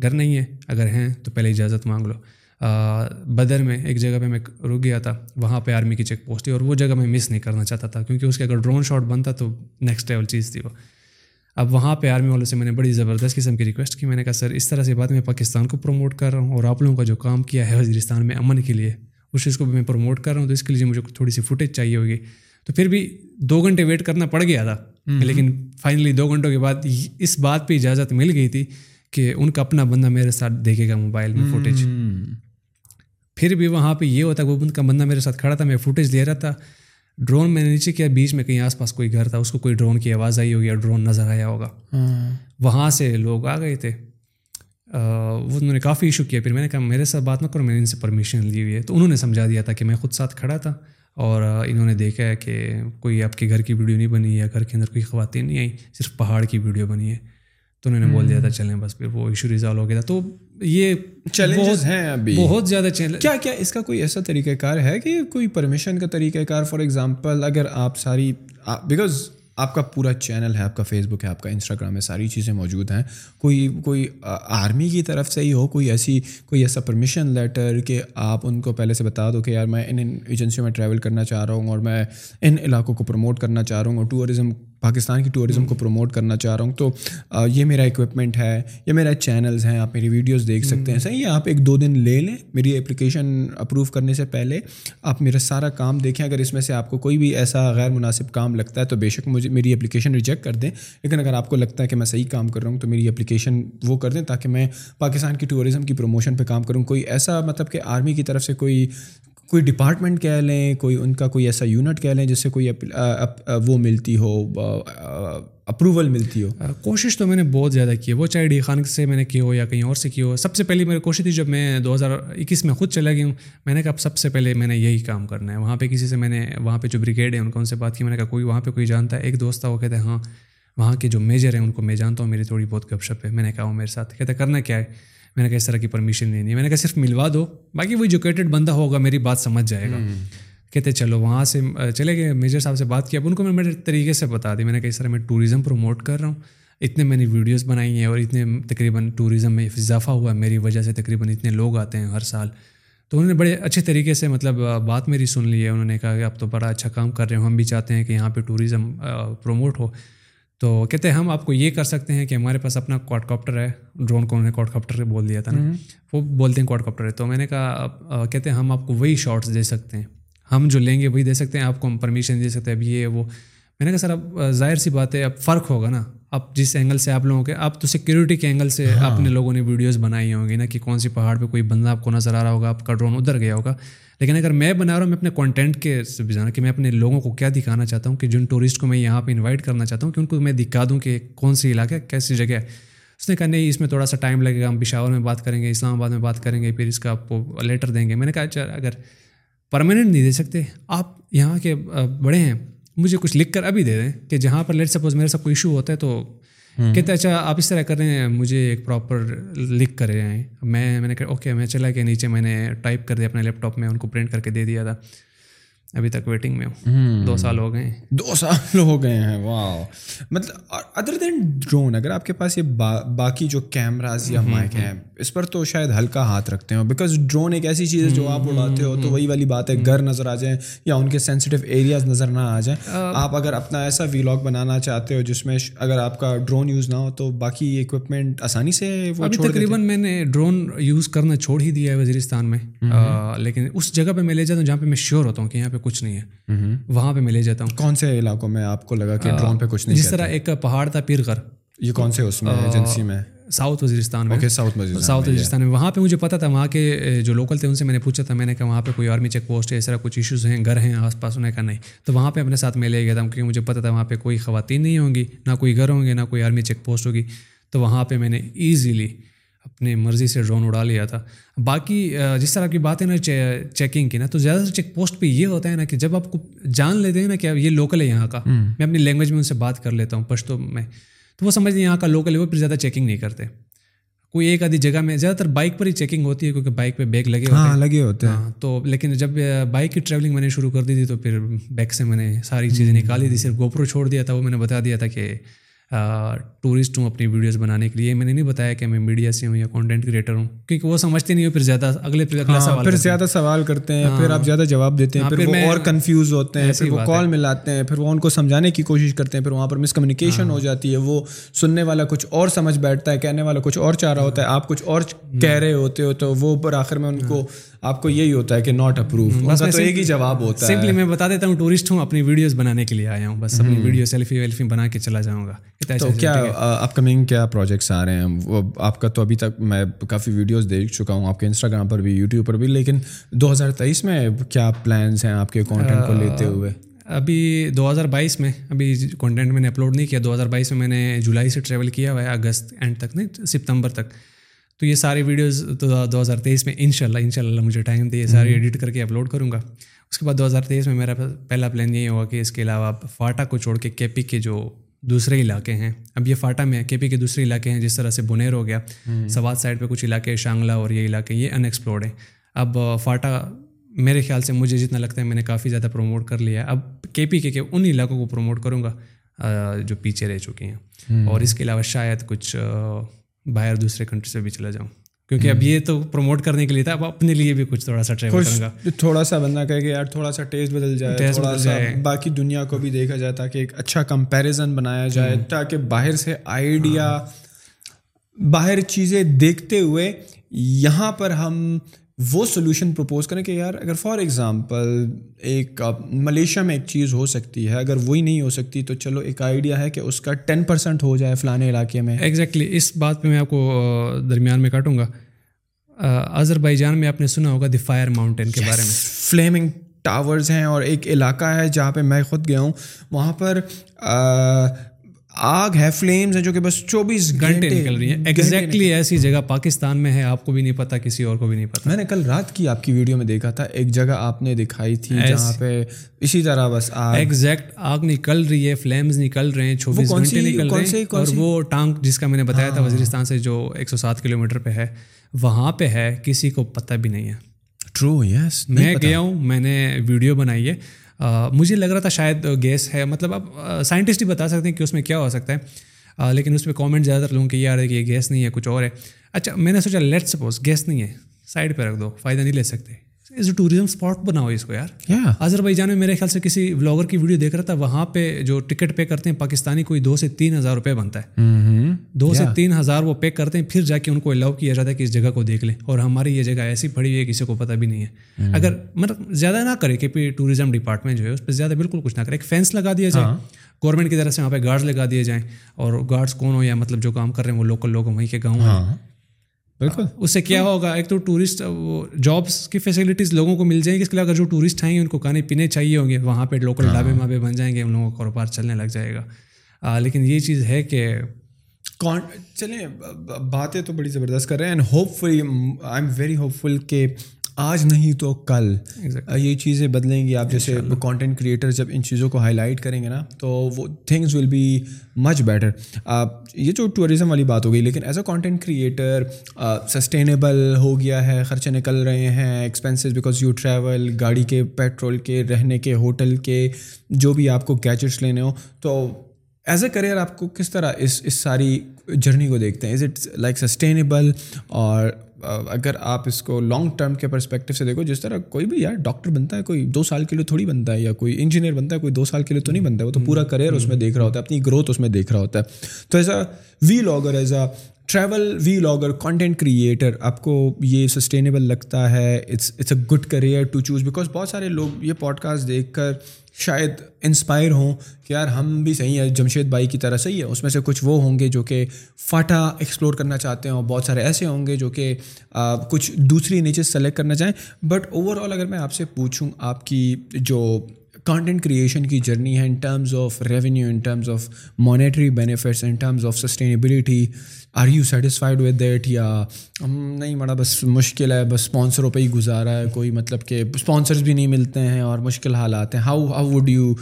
گھر نہیں ہے اگر ہیں تو پہلے اجازت مانگ لو۔ بدر میں ایک جگہ پہ میں رک گیا تھا وہاں پہ آرمی کی چیک پوسٹ تھی اور وہ جگہ میں مس نہیں کرنا چاہتا تھا کیونکہ اس کے اگر ڈرون شاٹ بنتا تو نیکسٹ لیول چیز تھی وہ۔ اب وہاں پہ آرمی والوں سے میں نے بڑی زبردست قسم کی ریکویسٹ کی میں نے کہا سر اس طرح سے بات میں پاکستان کو پروموٹ کر رہا ہوں اور آپ لوگوں کا جو کام کیا ہے وزیرستان میں امن کے لیے اس چیز کو بھی میں پروموٹ کر رہا ہوں تو اس کے لیے مجھے تھوڑی سی فوٹیج چاہیے ہوگی۔ تو پھر بھی دو گھنٹے ویٹ کرنا پڑ گیا تھا لیکن فائنلی دو گھنٹوں کے بعد اس بات پہ اجازت مل گئی تھی کہ ان کا اپنا بندہ میرے ساتھ دیکھے گا موبائل میں فوٹیج پھر بھی وہاں پہ یہ ہوتا ہے وہ ان کا بندہ میرے ساتھ کھڑا تھا میں فوٹیج لے رہا تھا۔ ڈرون میں نے نیچے کیا بیچ میں کہیں آس پاس کوئی گھر تھا اس کو کوئی ڈرون کی آواز آئی ہوگی یا ڈرون نظر آیا ہوگا۔ وہاں سے لوگ آ گئے تھے۔ وہ انہوں نے کافی ایشو کیا۔ پھر میں نے کہا میرے ساتھ بات نہ کرو میں نے ان سے پرمیشن لی ہوئی ہے۔ تو انہوں نے سمجھا دیا تھا کہ میں خود ساتھ کھڑا تھا اور انہوں نے دیکھا ہے کہ کوئی آپ کے گھر کی ویڈیو نہیں بنی یا گھر کے اندر کوئی خواتین نہیں آئی صرف پہاڑ کی ویڈیو بنی ہے۔ تو انہوں نے بول دیا تھا چلیں بس پھر وہ ایشو ریزالو ہو گیا تھا۔ تو یہ چیلنجز ہیں ابھی۔ بہت زیادہ چیلنج کیا کیا اس کا کوئی ایسا طریقہ کار ہے کہ کوئی پرمیشن کا طریقہ کار؟ فار ایگزامپل اگر آپ ساری بیکاز آپ کا پورا چینل ہے آپ کا فیس بک ہے آپ کا انسٹاگرام ہے ساری چیزیں موجود ہیں۔ کوئی کوئی آرمی کی طرف سے ہی ہو کوئی ایسی کوئی ایسا پرمیشن لیٹر کہ آپ ان کو پہلے سے بتا دو کہ یار میں ان ایجنسیوں میں ٹریول کرنا چاہ رہا ہوں اور میں ان علاقوں کو پروموٹ کرنا چاہ رہا ہوں اور ٹورزم پاکستان کی ٹورزم کو پروموٹ کرنا چاہ رہا ہوں تو یہ میرا اکوپمنٹ ہے یہ میرا چینلز ہیں آپ میری ویڈیوز دیکھ سکتے ہیں۔ صحیح ہے آپ ایک دو دن لے لیں میری اپلیکیشن اپروو کرنے سے پہلے آپ میرا سارا کام دیکھیں۔ اگر اس میں سے آپ کو کوئی بھی ایسا غیر مناسب کام لگتا ہے تو بے شک مجھے میری اپلیکیشن ریجیکٹ کر دیں۔ لیکن اگر آپ کو لگتا ہے کہ میں صحیح کام کر رہا ہوں تو میری اپلیکیشن وہ کر دیں تاکہ میں پاکستان کی ٹورزم کی پروموشن پہ کام کروں۔ کوئی ایسا مطلب کہ آرمی کی طرف سے کوئی کوئی ڈپارٹمنٹ کہہ لیں، کوئی ان کا کوئی ایسا یونٹ کہہ لیں جس سے کوئی وہ ملتی ہو اپروول ملتی ہو۔ کوشش تو میں نے بہت زیادہ کی ہے۔ وہ چاہے ڈی خان سے میں نے کی ہو یا کہیں اور سے کی ہو۔ سب سے پہلی میری کوشش تھی جب میں دو ہزار اکیس میں خود چلا گیا ہوں، میں نے کہا اب سب سے پہلے میں نے یہی کام کرنا ہے۔ وہاں پہ کسی سے میں نے وہاں پہ جو بریگیڈ ہے ان کو ان سے بات کی، میں نے کہا کوئی وہاں پہ کوئی جانتا ہے۔ ایک دوست تھا، وہ کہتے ہیں ہاں وہاں کے جو میجر ہیں، ان کو میں جانتا ہوں، میری تھوڑی بہت گپ شپ ہے۔ میں نے کہا، وہ میرے ساتھ کہتے کرنا کیا ہے؟ میں نے کہا اس طرح کی پرمیشن نہیں ہے میں نے کہا صرف ملوا دو باقی وہ ایجوکیٹڈ بندہ ہوگا میری بات سمجھ جائے گا۔ کہتے چلو وہاں سے چلے گئے میجر صاحب سے بات کیا اب ان کو میں میرے طریقے سے بتا دی۔ میں نے کہا اس طرح میں ٹوریزم پروموٹ کر رہا ہوں۔ اتنے میں نے ویڈیوز بنائی ہیں اور اتنے تقریباً ٹوریزم میں اضافہ ہوا ہے۔ میری وجہ سے تقریباً اتنے لوگ آتے ہیں ہر سال۔ تو انہوں نے بڑے اچھے طریقے سے مطلب بات میری سن لی ہے۔ انہوں نے کہا کہ اب تو بڑا اچھا کام کر رہے ہو۔ ہم بھی چاہتے ہیں کہ یہاں پہ ٹوریزم پروموٹ ہو۔ تو کہتے ہیں ہم آپ کو یہ کر سکتے ہیں کہ ہمارے پاس اپنا کوڈ کاپٹر ہے ڈرون کو انہوں نے کوڈ کاپٹر بول دیا تھا نا۔ وہ بولتے ہیں کوڈ کاپٹر ہے۔ تو میں نے کہا کہتے ہیں ہم آپ کو وہی شارٹس دے سکتے ہیں۔ ہم جو لیں گے وہی دے سکتے ہیں آپ کو ہم پرمیشن دے سکتے ہیں۔ اب یہ وہ میں نے کہا سر اب ظاہر سی بات ہے اب فرق ہوگا نا۔ اب جس اینگل سے آپ لوگوں کے اب تو سیکورٹی کے اینگل سے ہاں۔ اپنے لوگوں نے ویڈیوز بنائی ہوں گی نا کہ کون سی پہاڑ پہ کوئی بندہ آپ کو نظر آ رہا ہوگا آپ کا ڈرون ادھر گیا ہوگا۔ لیکن اگر میں بنا رہا ہوں، میں اپنے کانٹینٹ کے سے بھی جانا کہ میں اپنے لوگوں کو کیا دکھانا چاہتا ہوں کہ جن ٹورسٹ کو میں یہاں پہ انوائٹ کرنا چاہتا ہوں کہ ان کو میں دکھا دوں کہ کون سی علاقہ کیسی جگہ ہے۔ اس نے کہا، نہیں، اس میں تھوڑا سا ٹائم لگے گا، ہم پشاور میں بات کریں گے، اسلام آباد میں بات کریں گے، پھر اس کا آپ کو لیٹر دیں گے۔ میں نے کہا اچھا اگر پرماننٹ نہیں دے سکتے، آپ یہاں کے بڑے ہیں، مجھے کچھ لکھ کر ابھی دے دیں کہ جہاں پر لیٹ سپوز میرے ساتھ کوئی ایشو ہوتا ہے تو کہتے اچھا آپ اس طرح کر رہے ہیں، مجھے ایک پراپر لکھ کر رہے ہیں۔ میں میں نے کہا اوکے میں چلا کے نیچے، میں نے ٹائپ کر دیا اپنے لیپ ٹاپ میں، ان کو پرنٹ کر کے دے دیا تھا۔ ابھی تک ویٹنگ میں ہوں۔ دو سال ہو گئے ہیں۔ دو سال ہو گئے ہیں واہ مطلب ادر دین ڈرون اگر آپ کے پاس یہ باقی جو کیمراز یا مائک ہیں اس پر تو شاید ہلکا ہاتھ رکھتے ہو بیکاز ڈرون ایک ایسی چیز ہے جو آپ اڑاتے ہو تو وہی والی بات ہے گھر نظر آ جائیں یا ان کے سینسٹیو ایریاز نظر نہ آ جائیں۔ آپ اگر اپنا ایسا ویلاگ بنانا چاہتے ہو جس میں اگر آپ کا ڈرون یوز نہ ہو تو باقی اکوپمنٹ آسانی سے وہ تقریباً میں نے ڈرون یوز کرنا چھوڑ ہی دیا ہے وزیرستان میں۔ لیکن اس جگہ پہ میں لے جاتا ہوں جہاں پہ میں شیور ہوتا ہوں کہ یہاں پہ کچھ نہیں ہے۔ وہاں پہ میں لے جاتا ہوں۔ کون سے علاقوں میں آپ کو لگا کہ ڈرون پہ کچھ نہیں جس طرح ایک پہاڑ تھا پیر گھر۔ یہ کون سے اس میں ایجنسی میں؟ ساؤتھ وزیرستان میں۔ ساؤتھ ساؤتھ وزیرستان میں۔ وہاں پہ مجھے پتا تھا وہاں کے جو لوکل تھے ان سے میں نے پوچھا تھا۔ میں نے کہا وہاں پہ کوئی آرمی چیک پوسٹ ہے؟ اس طرح کچھ ایشوز ہیں؟ گھر ہیں آس پاس؟ انہیں کہا نہیں۔ تو وہاں پہ اپنے ساتھ میں لے گیا تھا کیونکہ مجھے پتا تھا وہاں پہ کوئی خواتین نہیں ہوں گی نہ کوئی گھر ہوں گے نہ کوئی آرمی چیک پوسٹ ہوگی۔ تو وہاں پہ میں نے ایزیلی اپنی مرضی سے ڈرون اڑا لیا تھا۔ باقی جس طرح کی بات ہے نا چیکنگ کی نا تو زیادہ تر چیک پوسٹ پہ یہ ہوتا ہے نا کہ جب آپ کو جان لیتے ہیں نا کہ یہ لوکل ہے یہاں کا میں اپنی لینگویج میں ان سے بات کر لیتا ہوں پشتو میں۔ تو وہ سمجھتے ہیں یہاں کا لوکل ہے وہ پھر زیادہ چیکنگ نہیں کرتے۔ کوئی ایک آدھی جگہ میں زیادہ تر بائک پر ہی چیکنگ ہوتی ہے کیونکہ بائک پہ بیگ لگے ہوتے ہیں۔ لگے ہوتے ہیں۔ تو لیکن جب بائک کی ٹریولنگ میں نے شروع کر دی تھی تو پھر بیگ سے میں نے ساری چیزیں نکالی تھی صرف گوپرو چھوڑ دیا تھا وہ میں نے بتا دیا تھا کہ ٹورسٹ ہوں اپنی ویڈیوز بنانے کے لیے۔ میں نے نہیں بتایا کہ میں میڈیا سے ہوں یا کانٹینٹ کریٹر ہوں کیونکہ وہ سمجھتے نہیں ہو پھر زیادہ اگلے پھر اگلا سوال پھر زیادہ سوال کرتے ہیں پھر آپ زیادہ جواب دیتے ہیں پھر وہ اور کنفیوز ہوتے ہیں پھر وہ کال ملاتے ہیں پھر وہ ان کو سمجھانے کی کوشش کرتے ہیں پھر وہاں پر مس کمیونیکیشن ہو جاتی ہے وہ سننے والا کچھ اور سمجھ بیٹھتا ہے کہنے والا کچھ اور چاہ رہا ہوتا ہے آپ کچھ اور کہہ رہے ہوتے ہو تو وہ پر آخر میں ان کو آپ کو یہی ہوتا ہے کہ ناٹ اپروو تو ایک ہی جواب ہوتا ہے۔ سمپلی میں بتا دیتا ہوں ٹورسٹ ہوں اپنی ویڈیوز بنانے کے لیے آیا ہوں بس اپنی ویڈیو سیلفی ویلفی بنا کے چلا جاؤں گا۔ تو کیا اپ کمنگ کیا پروجیکٹس آ رہے ہیں؟ آپ کا تو ابھی تک میں کافی ویڈیوز دیکھ چکا ہوں آپ کے انسٹاگرام پر بھی یوٹیوب پر بھی لیکن دو ہزار تیئیس میں کیا پلانس ہیں آپ کے کانٹینٹ کو لیتے ہوئے؟ ابھی دو ہزار بائیس میں ابھی کانٹینٹ میں نے اپلوڈ نہیں کیا دو ہزار بائیس میں میں نے جولائی سے ٹریول کیا ہوا ہے اگست اینڈ تک نہیں ستمبر تک۔ تو یہ ساری ویڈیوز تو دو ہزار تیئیس میں ان شاء اللہ ان شاء اللہ مجھے ٹائم دے یہ ساری ایڈٹ کر کے اپلوڈ کروں گا۔ اس کے بعد دو ہزار تیئیس میں میرا پہلا پلان یہ ہوگا کہ اس کے علاوہ فاٹا کو چھوڑ کے کے پی کے جو دوسرے علاقے ہیں۔ اب یہ فاٹا میں کے پی کے دوسرے علاقے ہیں جس طرح سے بنیر ہو گیا سوات سائڈ پہ کچھ علاقے شانگلہ اور یہ علاقے یہ ان ایکسپلورڈ ہیں۔ اب فاٹا میرے خیال سے مجھے جتنا لگتا ہے میں نے کافی زیادہ پروموٹ کر لیا ہے۔ اب کے پی کے ان علاقوں کو پروموٹ کروں گا جو پیچھے رہ چکے ہیں۔ اور اس کے علاوہ شاید کچھ باہر دوسرے کنٹری سے بھی چلا جاؤں۔ کیونکہ اب یہ تو پروموٹ کرنے کے لیے تھا اب اپنے لیے بھی کچھ تھوڑا سا ٹرائی کروں گا۔ تھوڑا سا بندہ کہے کہ یار تھوڑا سا ٹیسٹ بدل جائے ٹیسٹ بدل جائے۔ باقی دنیا کو بھی دیکھا جائے تاکہ ایک اچھا کمپیریزن بنایا جائے تاکہ باہر سے آئیڈیا باہر چیزیں دیکھتے ہوئے یہاں پر ہم وہ سولوشن پروپوز کریں کہ یار اگر فار ایگزامپل ایک ملیشیا میں ایک چیز ہو سکتی ہے اگر وہی نہیں ہو سکتی تو چلو ایک آئیڈیا ہے کہ اس کا ٹین پرسینٹ ہو جائے فلانے علاقے میں۔ ایگزیکٹلی اس بات پہ میں آپ کو درمیان میں کاٹوں گا۔ اظہر بائی جان میں آپ نے سنا ہوگا دی فائر ماؤنٹین کے بارے میں۔ فلیمنگ ٹاورز ہیں اور ایک علاقہ ہے جہاں پہ میں خود گیا ہوں۔ وہاں پر آگ ہے فلیمز ہیں جو کہ بس چوبیس گھنٹے نکل رہی ہیں ایگزیکٹلی ایسی جگہ پاکستان میں ہے آپ کو بھی نہیں پتا کسی اور کو بھی نہیں پتا۔ میں نے کل رات کی آپ کی ویڈیو میں دیکھا تھا ایک جگہ آپ نے دکھائی تھی جہاں پہ اسی طرح بس ایگزیکٹ آگ نکل رہی ہے فلیمز نکل رہے ہیں چوبیس گھنٹے نکل رہے ہیں۔ اور وہ ٹانک جس کا میں نے بتایا تھا ہاں۔ وزیرستان سے جو ایک سو سات کلو میٹر پہ ہے وہاں پہ ہے کسی کو پتہ بھی نہیں ہے۔ ٹرو یس میں گیا ہوں میں نے ویڈیو بنائی ہے۔ مجھے لگ رہا تھا شاید گیس ہے۔ مطلب آپ سائنٹسٹ ہی بتا سکتے ہیں کہ اس میں کیا ہو سکتا ہے۔ لیکن اس پہ کامنٹ زیادہ تر لوگوں کہ یار ہے کہ یہ گیس نہیں ہے، کچھ اور ہے۔ اچھا میں نے سوچا لیٹ سپوز گیس نہیں ہے۔ سائڈ پہ رکھ دو، فائدہ نہیں لے سکتے۔ ایز اے ٹوریزم اسپاٹ بناؤ اس کو یار. اظہر بھائی جان میں میرے خیال سے کسی بلاگر کی ویڈیو دیکھ رہا تھا وہاں پہ جو ٹکٹ پے کرتے ہیں پاکستانی کوئی دو سے تین ہزار روپے بنتا ہے. دو سے تین ہزار وہ پے کرتے ہیں پھر جا کے ان کو الاؤ کیا جاتا ہے کہ اس جگہ کو دیکھ لیں. اور ہماری یہ جگہ ایسی پڑی ہوئی ہے کسی کو پتہ بھی نہیں ہے. اگر مطلب زیادہ نہ کرے کہ ٹوریزم ڈپارٹمنٹ جو ہے اس پہ زیادہ بالکل کچھ نہ کرے. ایک فینس لگا دیا جائے گورنمنٹ کی طرف سے وہاں پہ گارڈس لگا دیے جائیں. اور گارڈس کون ہو یا مطلب جو کام کر رہے ہیں وہ لوکل لوگ وہیں کے گاؤں ہیں. بالکل۔ اس سے کیا ہوگا؟ ایک تو ٹورسٹ وہ جابس کی فیسلٹیز لوگوں کو مل جائیں گی اس کے علاوہ اگر جو ٹورسٹ آئیں گے ان کو کھانے پینے چاہیے ہوں گے۔ وہاں پہ لوکل ڈھابے مابے بن جائیں گے ان لوگوں کا کاروبار چلنے لگ جائے گا۔ لیکن یہ چیز ہے کہ چلیں باتیں تو بڑی زبردست کر رہے ہیں and hopefully I am very hopeful کہ آج نہیں تو کل۔ یہ چیزیں بدلیں گی۔ آپ جیسے کانٹینٹ کریٹر جب ان چیزوں کو ہائی لائٹ کریں گے نا تو وہ things will be much better یہ جو ٹورزم والی بات ہو گئی لیکن as a content creator sustainable ہو گیا ہے خرچے نکل رہے ہیں ایکسپینسز بیکاز یو ٹریول گاڑی کے پیٹرول کے رہنے کے ہوٹل کے جو بھی آپ کو گیجٹس لینے ہو تو ایز اے کریئر آپ کو کس طرح اس اس ساری جرنی کو دیکھتے ہیں؟ از اٹ لائک سسٹینیبل اور اگر آپ اس کو لانگ ٹرم کے پرسپیکٹو سے دیکھو جس طرح کوئی بھی یار ڈاکٹر بنتا ہے کوئی دو سال کے لیے تھوڑی بنتا ہے یا کوئی انجینئر بنتا ہے کوئی دو سال کے لیے تو نہیں بنتا ہے وہ تو پورا کریئر اس میں دیکھ رہا ہوتا ہے اپنی گروتھ اس میں دیکھ رہا ہوتا ہے۔ تو as a vlogger as a travel vlogger content creator آپ کو یہ سسٹینیبل لگتا ہے it's it's a good career to choose because بہت سارے لوگ یہ پوڈ کاسٹ دیکھ کر شاید انسپائر ہوں کہ یار ہم بھی صحیح ہیں جمشید بھائی کی طرح صحیح ہے اس میں سے کچھ وہ ہوں گے جو کہ فاٹا ایکسپلور کرنا چاہتے ہیں اور بہت سارے ایسے ہوں گے جو کہ کچھ دوسری نیچز سلیکٹ کرنا چاہیں بٹ اوور آل اگر میں آپ سے پوچھوں آپ کی جو کانٹینٹ کریشن کی جرنی ہے in terms of revenue in terms of monetary benefits in terms of sustainability are you satisfied with that یا نہیں مڑا بس مشکل ہے بس اسپانسروں پہ ہی گزارا ہے کوئی مطلب کہ اسپانسرز بھی نہیں ملتے ہیں اور مشکل حالات ہیں. How how would you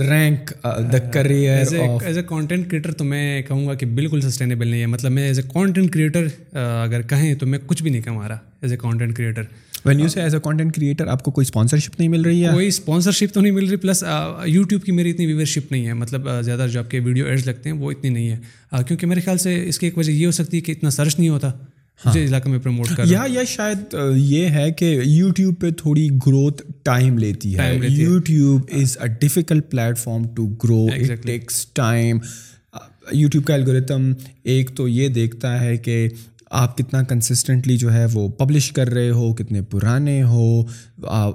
rank the career as a content creator تو میں کہوں گا کہ بالکل سسٹینیبل نہیں ہے. مطلب میں ایز اے کانٹینٹ کریٹر اگر کہیں تو میں کچھ بھی نہیں کما رہا. As a content creator when you say as a content creator آپ کو کوئی اسپانسرشپ نہیں مل رہی ہے؟ کوئی اسپانسرشپ تو نہیں مل رہی پلس یوٹیوب کی میری اتنی ویورشپ نہیں ہے۔ مطلب زیادہ جو آپ کے ویڈیو ایڈز لگتے ہیں وہ اتنی نہیں ہے۔ کیونکہ میرے خیال سے اس کی ایک وجہ یہ ہو سکتی ہے کہ اتنا سرچ نہیں ہوتا مجھے ہاں۔ علاقے میں پروموٹ کر یا یا شاید یہ ہے کہ یوٹیوب پہ تھوڑی گروتھ ٹائم لیتی ہے۔ YouTube is a difficult platform to grow takes time YouTube کا الگوریتم ایک تو یہ دیکھتا ہے کہ آپ کتنا کنسسٹنٹلی جو ہے وہ پبلش کر رہے ہو کتنے پرانے ہو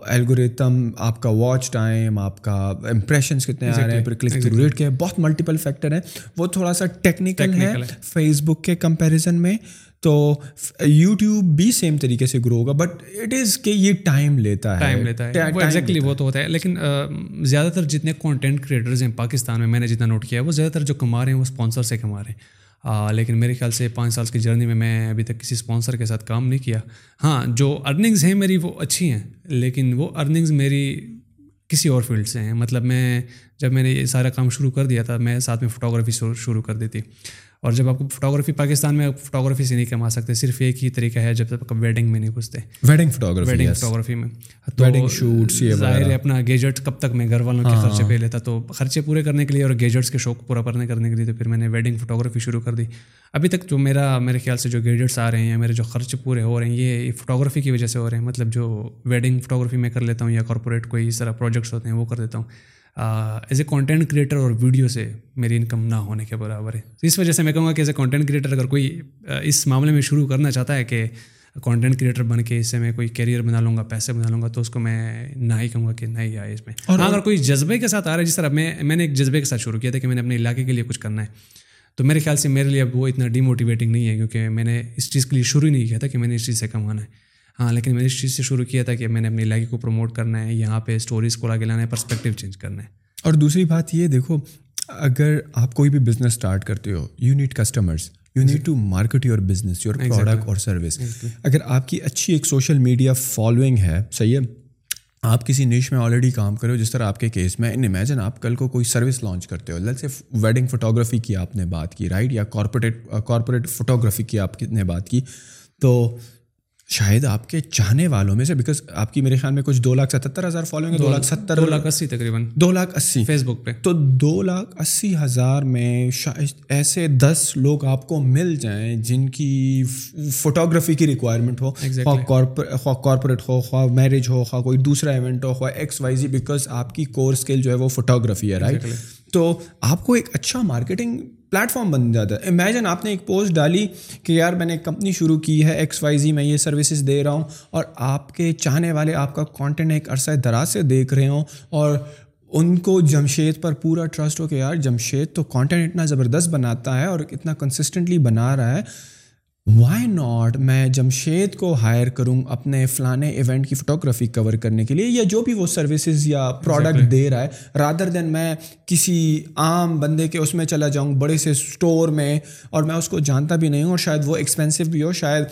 الگوریتم آپ کا واچ ٹائم آپ کا امپریشنس کتنے آ رہے ہیں کلک تھرو ریٹ کے بہت ملٹیپل فیکٹر ہیں۔ وہ تھوڑا سا ٹیکنیکل ہے فیس بک کے کمپیریزن میں تو یوٹیوب بھی سیم طریقے سے گرو ہوگا بٹ اٹ از کہ یہ ٹائم لیتا ہے۔ ٹائم لیتا ہے۔ وہ ایگزیکٹلی وہ تو ہوتا ہے لیکن زیادہ تر جتنے کانٹینٹ کریٹرز ہیں پاکستان میں میں نے جتنا نوٹ کیا ہے وہ زیادہ تر جو کما رہے ہیں وہ اسپانسر سے کما رہے ہیں۔ لیکن میرے خیال سے پانچ سال کی جرنی میں میں ابھی تک کسی اسپانسر کے ساتھ کام نہیں کیا۔ ہاں جو ارننگز ہیں میری وہ اچھی ہیں، لیکن وہ ارننگز میری کسی اور فیلڈ سے ہیں۔ مطلب میں جب میں نے یہ سارا کام شروع کر دیا تھا، میں ساتھ میں فوٹوگرافی شروع کر دی تھی اور جب آپ کو فوٹوگرافی پاکستان میں فوٹوگرافی سے نہیں کما سکتے صرف ایک ہی طریقہ ہے جب تک آپ ویڈنگ میں نہیں گھستے ویڈنگ فوٹوگرافی ویڈنگ فوٹوگرافی میں۔ ویڈنگ شوٹس ظاہر ہے اپنا گیجٹ کب تک میں گھر والوں کے خرچے پہ لیتا تو خرچے پورے کرنے کے لیے اور گیجٹس کے شوق پورا کرنے کرنے کے لیے تو پھر میں نے ویڈنگ فوٹوگرافی شروع کر دی۔ ابھی تک جو میرا میرے خیال سے جو گیجٹس آ رہے ہیں میرے جو خرچے پورے ہو رہے ہیں یہ فوٹوگرافی کی وجہ سے ہو رہے ہیں۔ مطلب جو ویڈنگ فوٹوگرافی میں کر لیتا ہوں یا کارپوریٹ کوئی اس طرح پروجیکٹس ہوتے ہیں وہ کر دیتا ہوں۔ ایز اے کانٹینٹ کریٹر اور ویڈیو سے میری انکم نہ ہونے کے برابر ہے۔ اس وجہ سے میں کہوں گا کہ ایز اے کانٹینٹ کریٹر اگر کوئی اس معاملے میں شروع کرنا چاہتا ہے کہ کانٹینٹ کریٹر بن کے اس سے میں کوئی کیریئر بنا لوں گا پیسے بنا لوں گا تو اس کو میں نہ ہی کہوں گا کہ نہیں آئے اس میں۔ اور اگر کوئی جذبے کے ساتھ آ رہا ہے جس طرح میں میں نے ایک جذبے کے ساتھ شروع کیا تھا کہ میں نے اپنے علاقے کے لیے کچھ کرنا ہے۔ تو میرے خیال سے میرے لیے اب وہ اتنا ڈی موٹیویٹنگ نہیں ہے کیونکہ میں نے اس چیز کے لیے شروع ہی نہیں کیا تھا کہ میں نے اس چیز سے کمانا ہے۔ ہاں لیکن میں نے اس چیز سے شروع کیا تھا کہ میں نے اپنے علاقے کو پروموٹ کرنا ہے یہاں پہ اسٹوریز کو آگے لانا ہے پرسپیکٹیو چینج کرنا ہے۔ اور دوسری بات یہ دیکھو اگر آپ کوئی بھی بزنس اسٹارٹ کرتے ہو you need customers you need to market your business your product اور سروس اگر آپ کی اچھی ایک سوشل میڈیا فالوئنگ ہے صحیح ہے؟ آپ کسی نیش میں آلریڈی کام کرو جس طرح آپ کے کیس میں ان امیجن آپ کل کو کوئی سروس لانچ کرتے ہو۔ لل سے ویڈنگ فوٹوگرافی کی آپ نے بات کی رائٹ یا کارپوریٹ کارپوریٹ فوٹوگرافی کی آپ نے بات کی۔ تو شاید آپ کے چاہنے والوں میں سے بیکاز آپ کی میرے خیال میں کچھ دو لاکھ ستر ہزار فالوئنگ دو لاکھ ستر دو لاکھ اسی تقریباً۔ دو لاکھ اسی۔ فیس بک پہ۔ تو دو لاکھ اسی ہزار میں شاید ایسے دس لوگ آپ کو مل جائیں جن کی فوٹوگرافی کی ریکوائرمنٹ ہو خواہ کارپوریٹ ہو خواہ میرج ہو خواہ کوئی دوسرا ایونٹ ہو خواہ ایکس وائی زی بیکاز آپ کی کور اسکل جو ہے وہ فوٹوگرافی ہے رائٹ تو آپ کو ایک اچھا مارکیٹنگ پلیٹ فارم بن جاتا ہے۔ امیجن آپ نے ایک پوسٹ ڈالی کہ یار میں نے ایک کمپنی شروع کی ہے ایکس وائی زی میں یہ سروسز دے رہا ہوں اور آپ کے چاہنے والے آپ کا کانٹینٹ ایک عرصہ دراز سے دیکھ رہے ہوں اور ان کو جمشید پر پورا ٹرسٹ ہو کہ یار جمشید تو کانٹینٹ اتنا زبردست بناتا ہے اور اتنا کنسسٹنٹلی بنا رہا ہے۔ وائی ناٹ میں جمشید کو ہائر کروں اپنے فلانے ایونٹ کی فوٹوگرافی کور کرنے کے لیے یا جو بھی وہ سروسز یا پروڈکٹ دے رہا ہے رادر دین میں کسی عام بندے کے اس میں چلا جاؤں بڑے سے اسٹور میں اور میں اس کو جانتا بھی نہیں ہوں اور شاید وہ ایکسپینسو بھی ہو شاید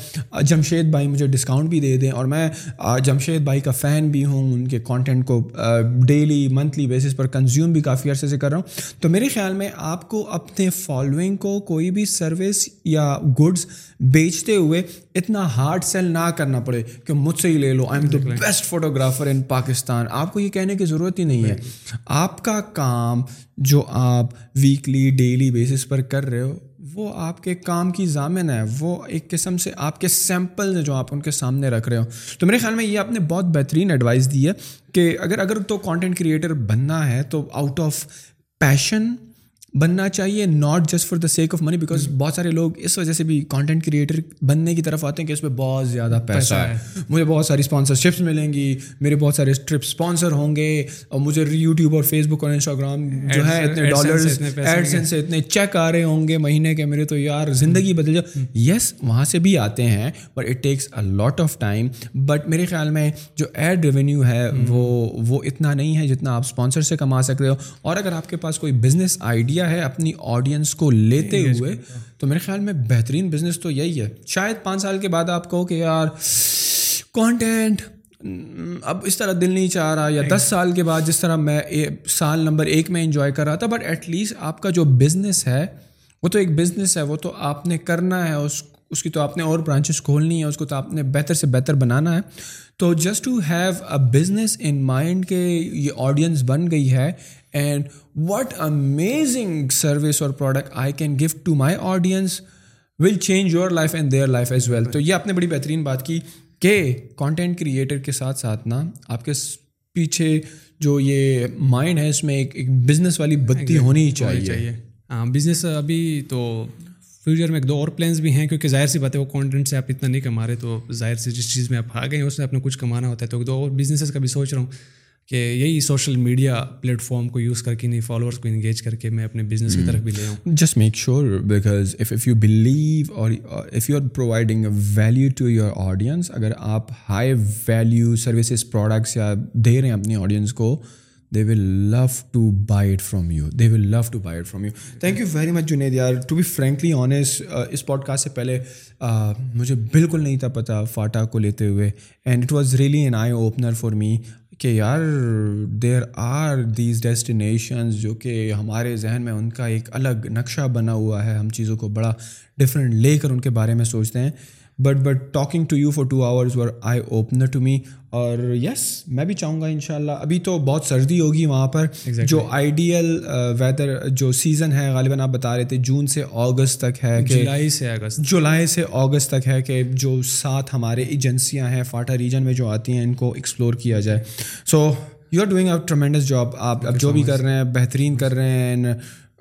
جمشید بھائی مجھے ڈسکاؤنٹ بھی دے دیں اور میں جمشید بھائی کا فین بھی ہوں ان کے کانٹینٹ کو ڈیلی منتھلی بیسس پر کنزیوم بھی کافی عرصے سے کر رہا ہوں۔ تو میرے خیال میں آپ کو اپنے فالوئنگ کو کوئی بھی سروس یا گڈس بیچتے ہوئے اتنا ہارڈ سیل نہ کرنا پڑے کہ مجھ سے ہی لے لو۔ I am the best photographer in Pakistan آپ کو یہ کہنے کی ضرورت ہی نہیں ہے۔ آپ کا کام جو آپ ویکلی ڈیلی بیسس پر کر رہے ہو وہ آپ کے کام کی ضامن ہے۔ وہ ایک قسم سے آپ کے سیمپل ہیں جو آپ ان کے سامنے رکھ رہے ہو۔ تو میرے خیال میں یہ آپ نے بہت بہترین ایڈوائس دی ہے کہ اگر اگر تو کانٹینٹ کریٹر بننا ہے تو آؤٹ آف پیشن بننا چاہیے not just for the sake of money because بہت سارے لوگ اس وجہ سے بھی کانٹینٹ کریٹر بننے کی طرف آتے ہیں کہ اس پہ بہت زیادہ پیسہ ہے۔ مجھے بہت ساری اسپانسرشپس ملیں گی میرے بہت سارے ٹرپ اسپانسر ہوں گے اور مجھے یوٹیوب اور فیس بک اور انسٹاگرام جو ہے اتنے ڈالرز ایڈسن سے اتنے چیک آ رہے ہوں گے مہینے کے میرے تو یار زندگی بدل جاؤ یس وہاں سے بھی آتے ہیں but it takes a lot of time but میرے خیال میں جو ایڈ ریونیو ہے وہ وہ اتنا نہیں ہے جتنا آپ اسپانسر سے کما سکتے ہو۔ اور اگر آپ کے پاس کوئی بزنس آئیڈیا ہے اپنی آڈینس کو لیتے ہوئے تو میرے خیال میں بہترین بزنس تو یہی ہے۔ شاید پانچ سال کے بعد آپ کہو کہ یار کانٹینٹ اب اس طرح دل نہیں چاہ رہا یا دس سال کے بعد جس طرح میں سال نمبر ایک میں انجوائے کر رہا تھا بٹ ایٹ لیسٹ آپ کا جو بزنس ہے وہ تو ایک بزنس ہے وہ تو آپ نے کرنا ہے اس اس کی تو آپ نے اور برانچز کھولنی ہے اس کو تو آپ نے بہتر سے بہتر بنانا ہے۔ تو just to have a business in mind کہ یہ آڈینس بن گئی ہے اینڈ واٹ امیزنگ سروس اور product I can gift to my audience will change your life and their life as well تو یہ آپ نے بڑی بہترین بات کی کہ کانٹینٹ کریٹر کے ساتھ ساتھ نا آپ کے پیچھے جو یہ مائنڈ ہے اس میں ایک ایک بزنس والی بتی ہونی چاہیے ہاں بزنس ابھی تو فیوچر میں ایک دو اور پلانس بھی ہیں کیونکہ ظاہر سی بات ہے وہ کانٹینٹ سے آپ اتنا نہیں کما رہے تو ظاہر سے جس چیز میں آپ آ گئے ہیں اس میں اپنے کچھ کمانا ہوتا ہے تو دو اور بزنسز کا بھی سوچ رہا ہوں کہ یہی سوشل میڈیا پلیٹ فارم کو یوز کر کے نہیں فالوورس کو انگیج کر کے میں اپنے بزنس کی طرف بھی لے آؤں۔ Just make sure because of if you believe اور if you are providing a value to your audience اگر آپ ہائی ویلیو سروسز پروڈکٹس یا دے رہے ہیں اپنی آڈینس کو they will love to buy it from you they will love to buy it from you thank you very much Junaid یار ٹو بی فرینکلی آنیسٹ اس پوڈ کاسٹ سے پہلے مجھے بالکل نہیں تھا پتہ فاٹا کو لیتے ہوئے and it was really an eye opener for me کہ یار دیر آر دیز ڈیسٹینیشنز جو کہ ہمارے ذہن میں ان کا ایک الگ نقشہ بنا ہوا ہے، ہم چیزوں کو بڑا ڈفرینٹ لے کر ان کے بارے میں سوچتے ہیں۔ But but talking to you for two hours were eye opener to me اور یس میں بھی چاہوں گا ان شاء اللہ ابھی تو بہت سردی ہوگی وہاں پر. جو آئیڈیل ویدر جو سیزن ہے غالباً آپ بتا رہے تھے جون سے اگست تک ہے کہ جولائی سے اگست جولائی سے اگست تک ہے کہ جو ساتھ ہمارے ایجنسیاں ہیں فاٹا ریجن میں جو آتی ہیں ان کو ایکسپلور کیا جائے. So you are doing a tremendous job آپ اب جو بھی کر رہے ہیں بہترین کر رہے ہیں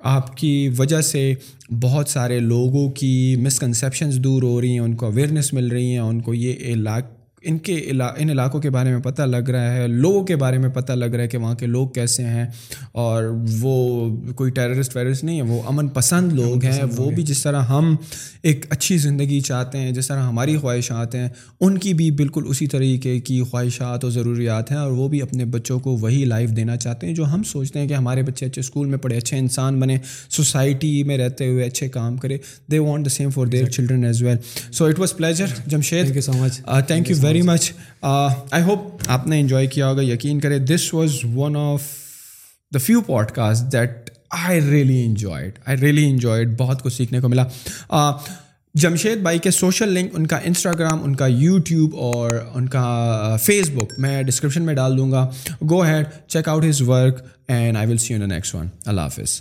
آپ کی وجہ سے بہت سارے لوگوں کی مسکنسیپشنز دور ہو رہی ہیں، ان کو اویئرنیس مل رہی ہیں، ان کو یہ علاق ان کے ان علاقوں کے بارے میں پتہ لگ رہا ہے لوگوں کے بارے میں پتہ لگ رہا ہے کہ وہاں کے لوگ کیسے ہیں اور وہ کوئی ٹیررسٹ ویرسٹ نہیں ہے وہ امن پسند لوگ ہیں وہ بھی جس طرح ہم ایک اچھی زندگی چاہتے ہیں جس طرح ہماری خواہشات ہیں ان کی بھی بالکل اسی طریقے کی خواہشات اور ضروریات ہیں اور وہ بھی اپنے بچوں کو وہی لائف دینا چاہتے ہیں جو ہم سوچتے ہیں کہ ہمارے بچے اچھے اسکول میں پڑھے اچھے انسان بنے سوسائٹی میں رہتے ہوئے اچھے کام کرے۔ They want the same for their children as well so it was pleasure Jamshed so much thank you very much I hope آپ نے انجوائے کیا ہوگا یقین کرے this was one of the few podcast that I really enjoyed I really enjoyed بہت کچھ سیکھنے کو ملا جمشید بھائی کے سوشل لنک ان کا انسٹاگرام ان کا یوٹیوب اور ان کا فیس بک میں ڈسکرپشن میں ڈال دوں گا go ahead check out his work and I will see you next one اللہ حافظ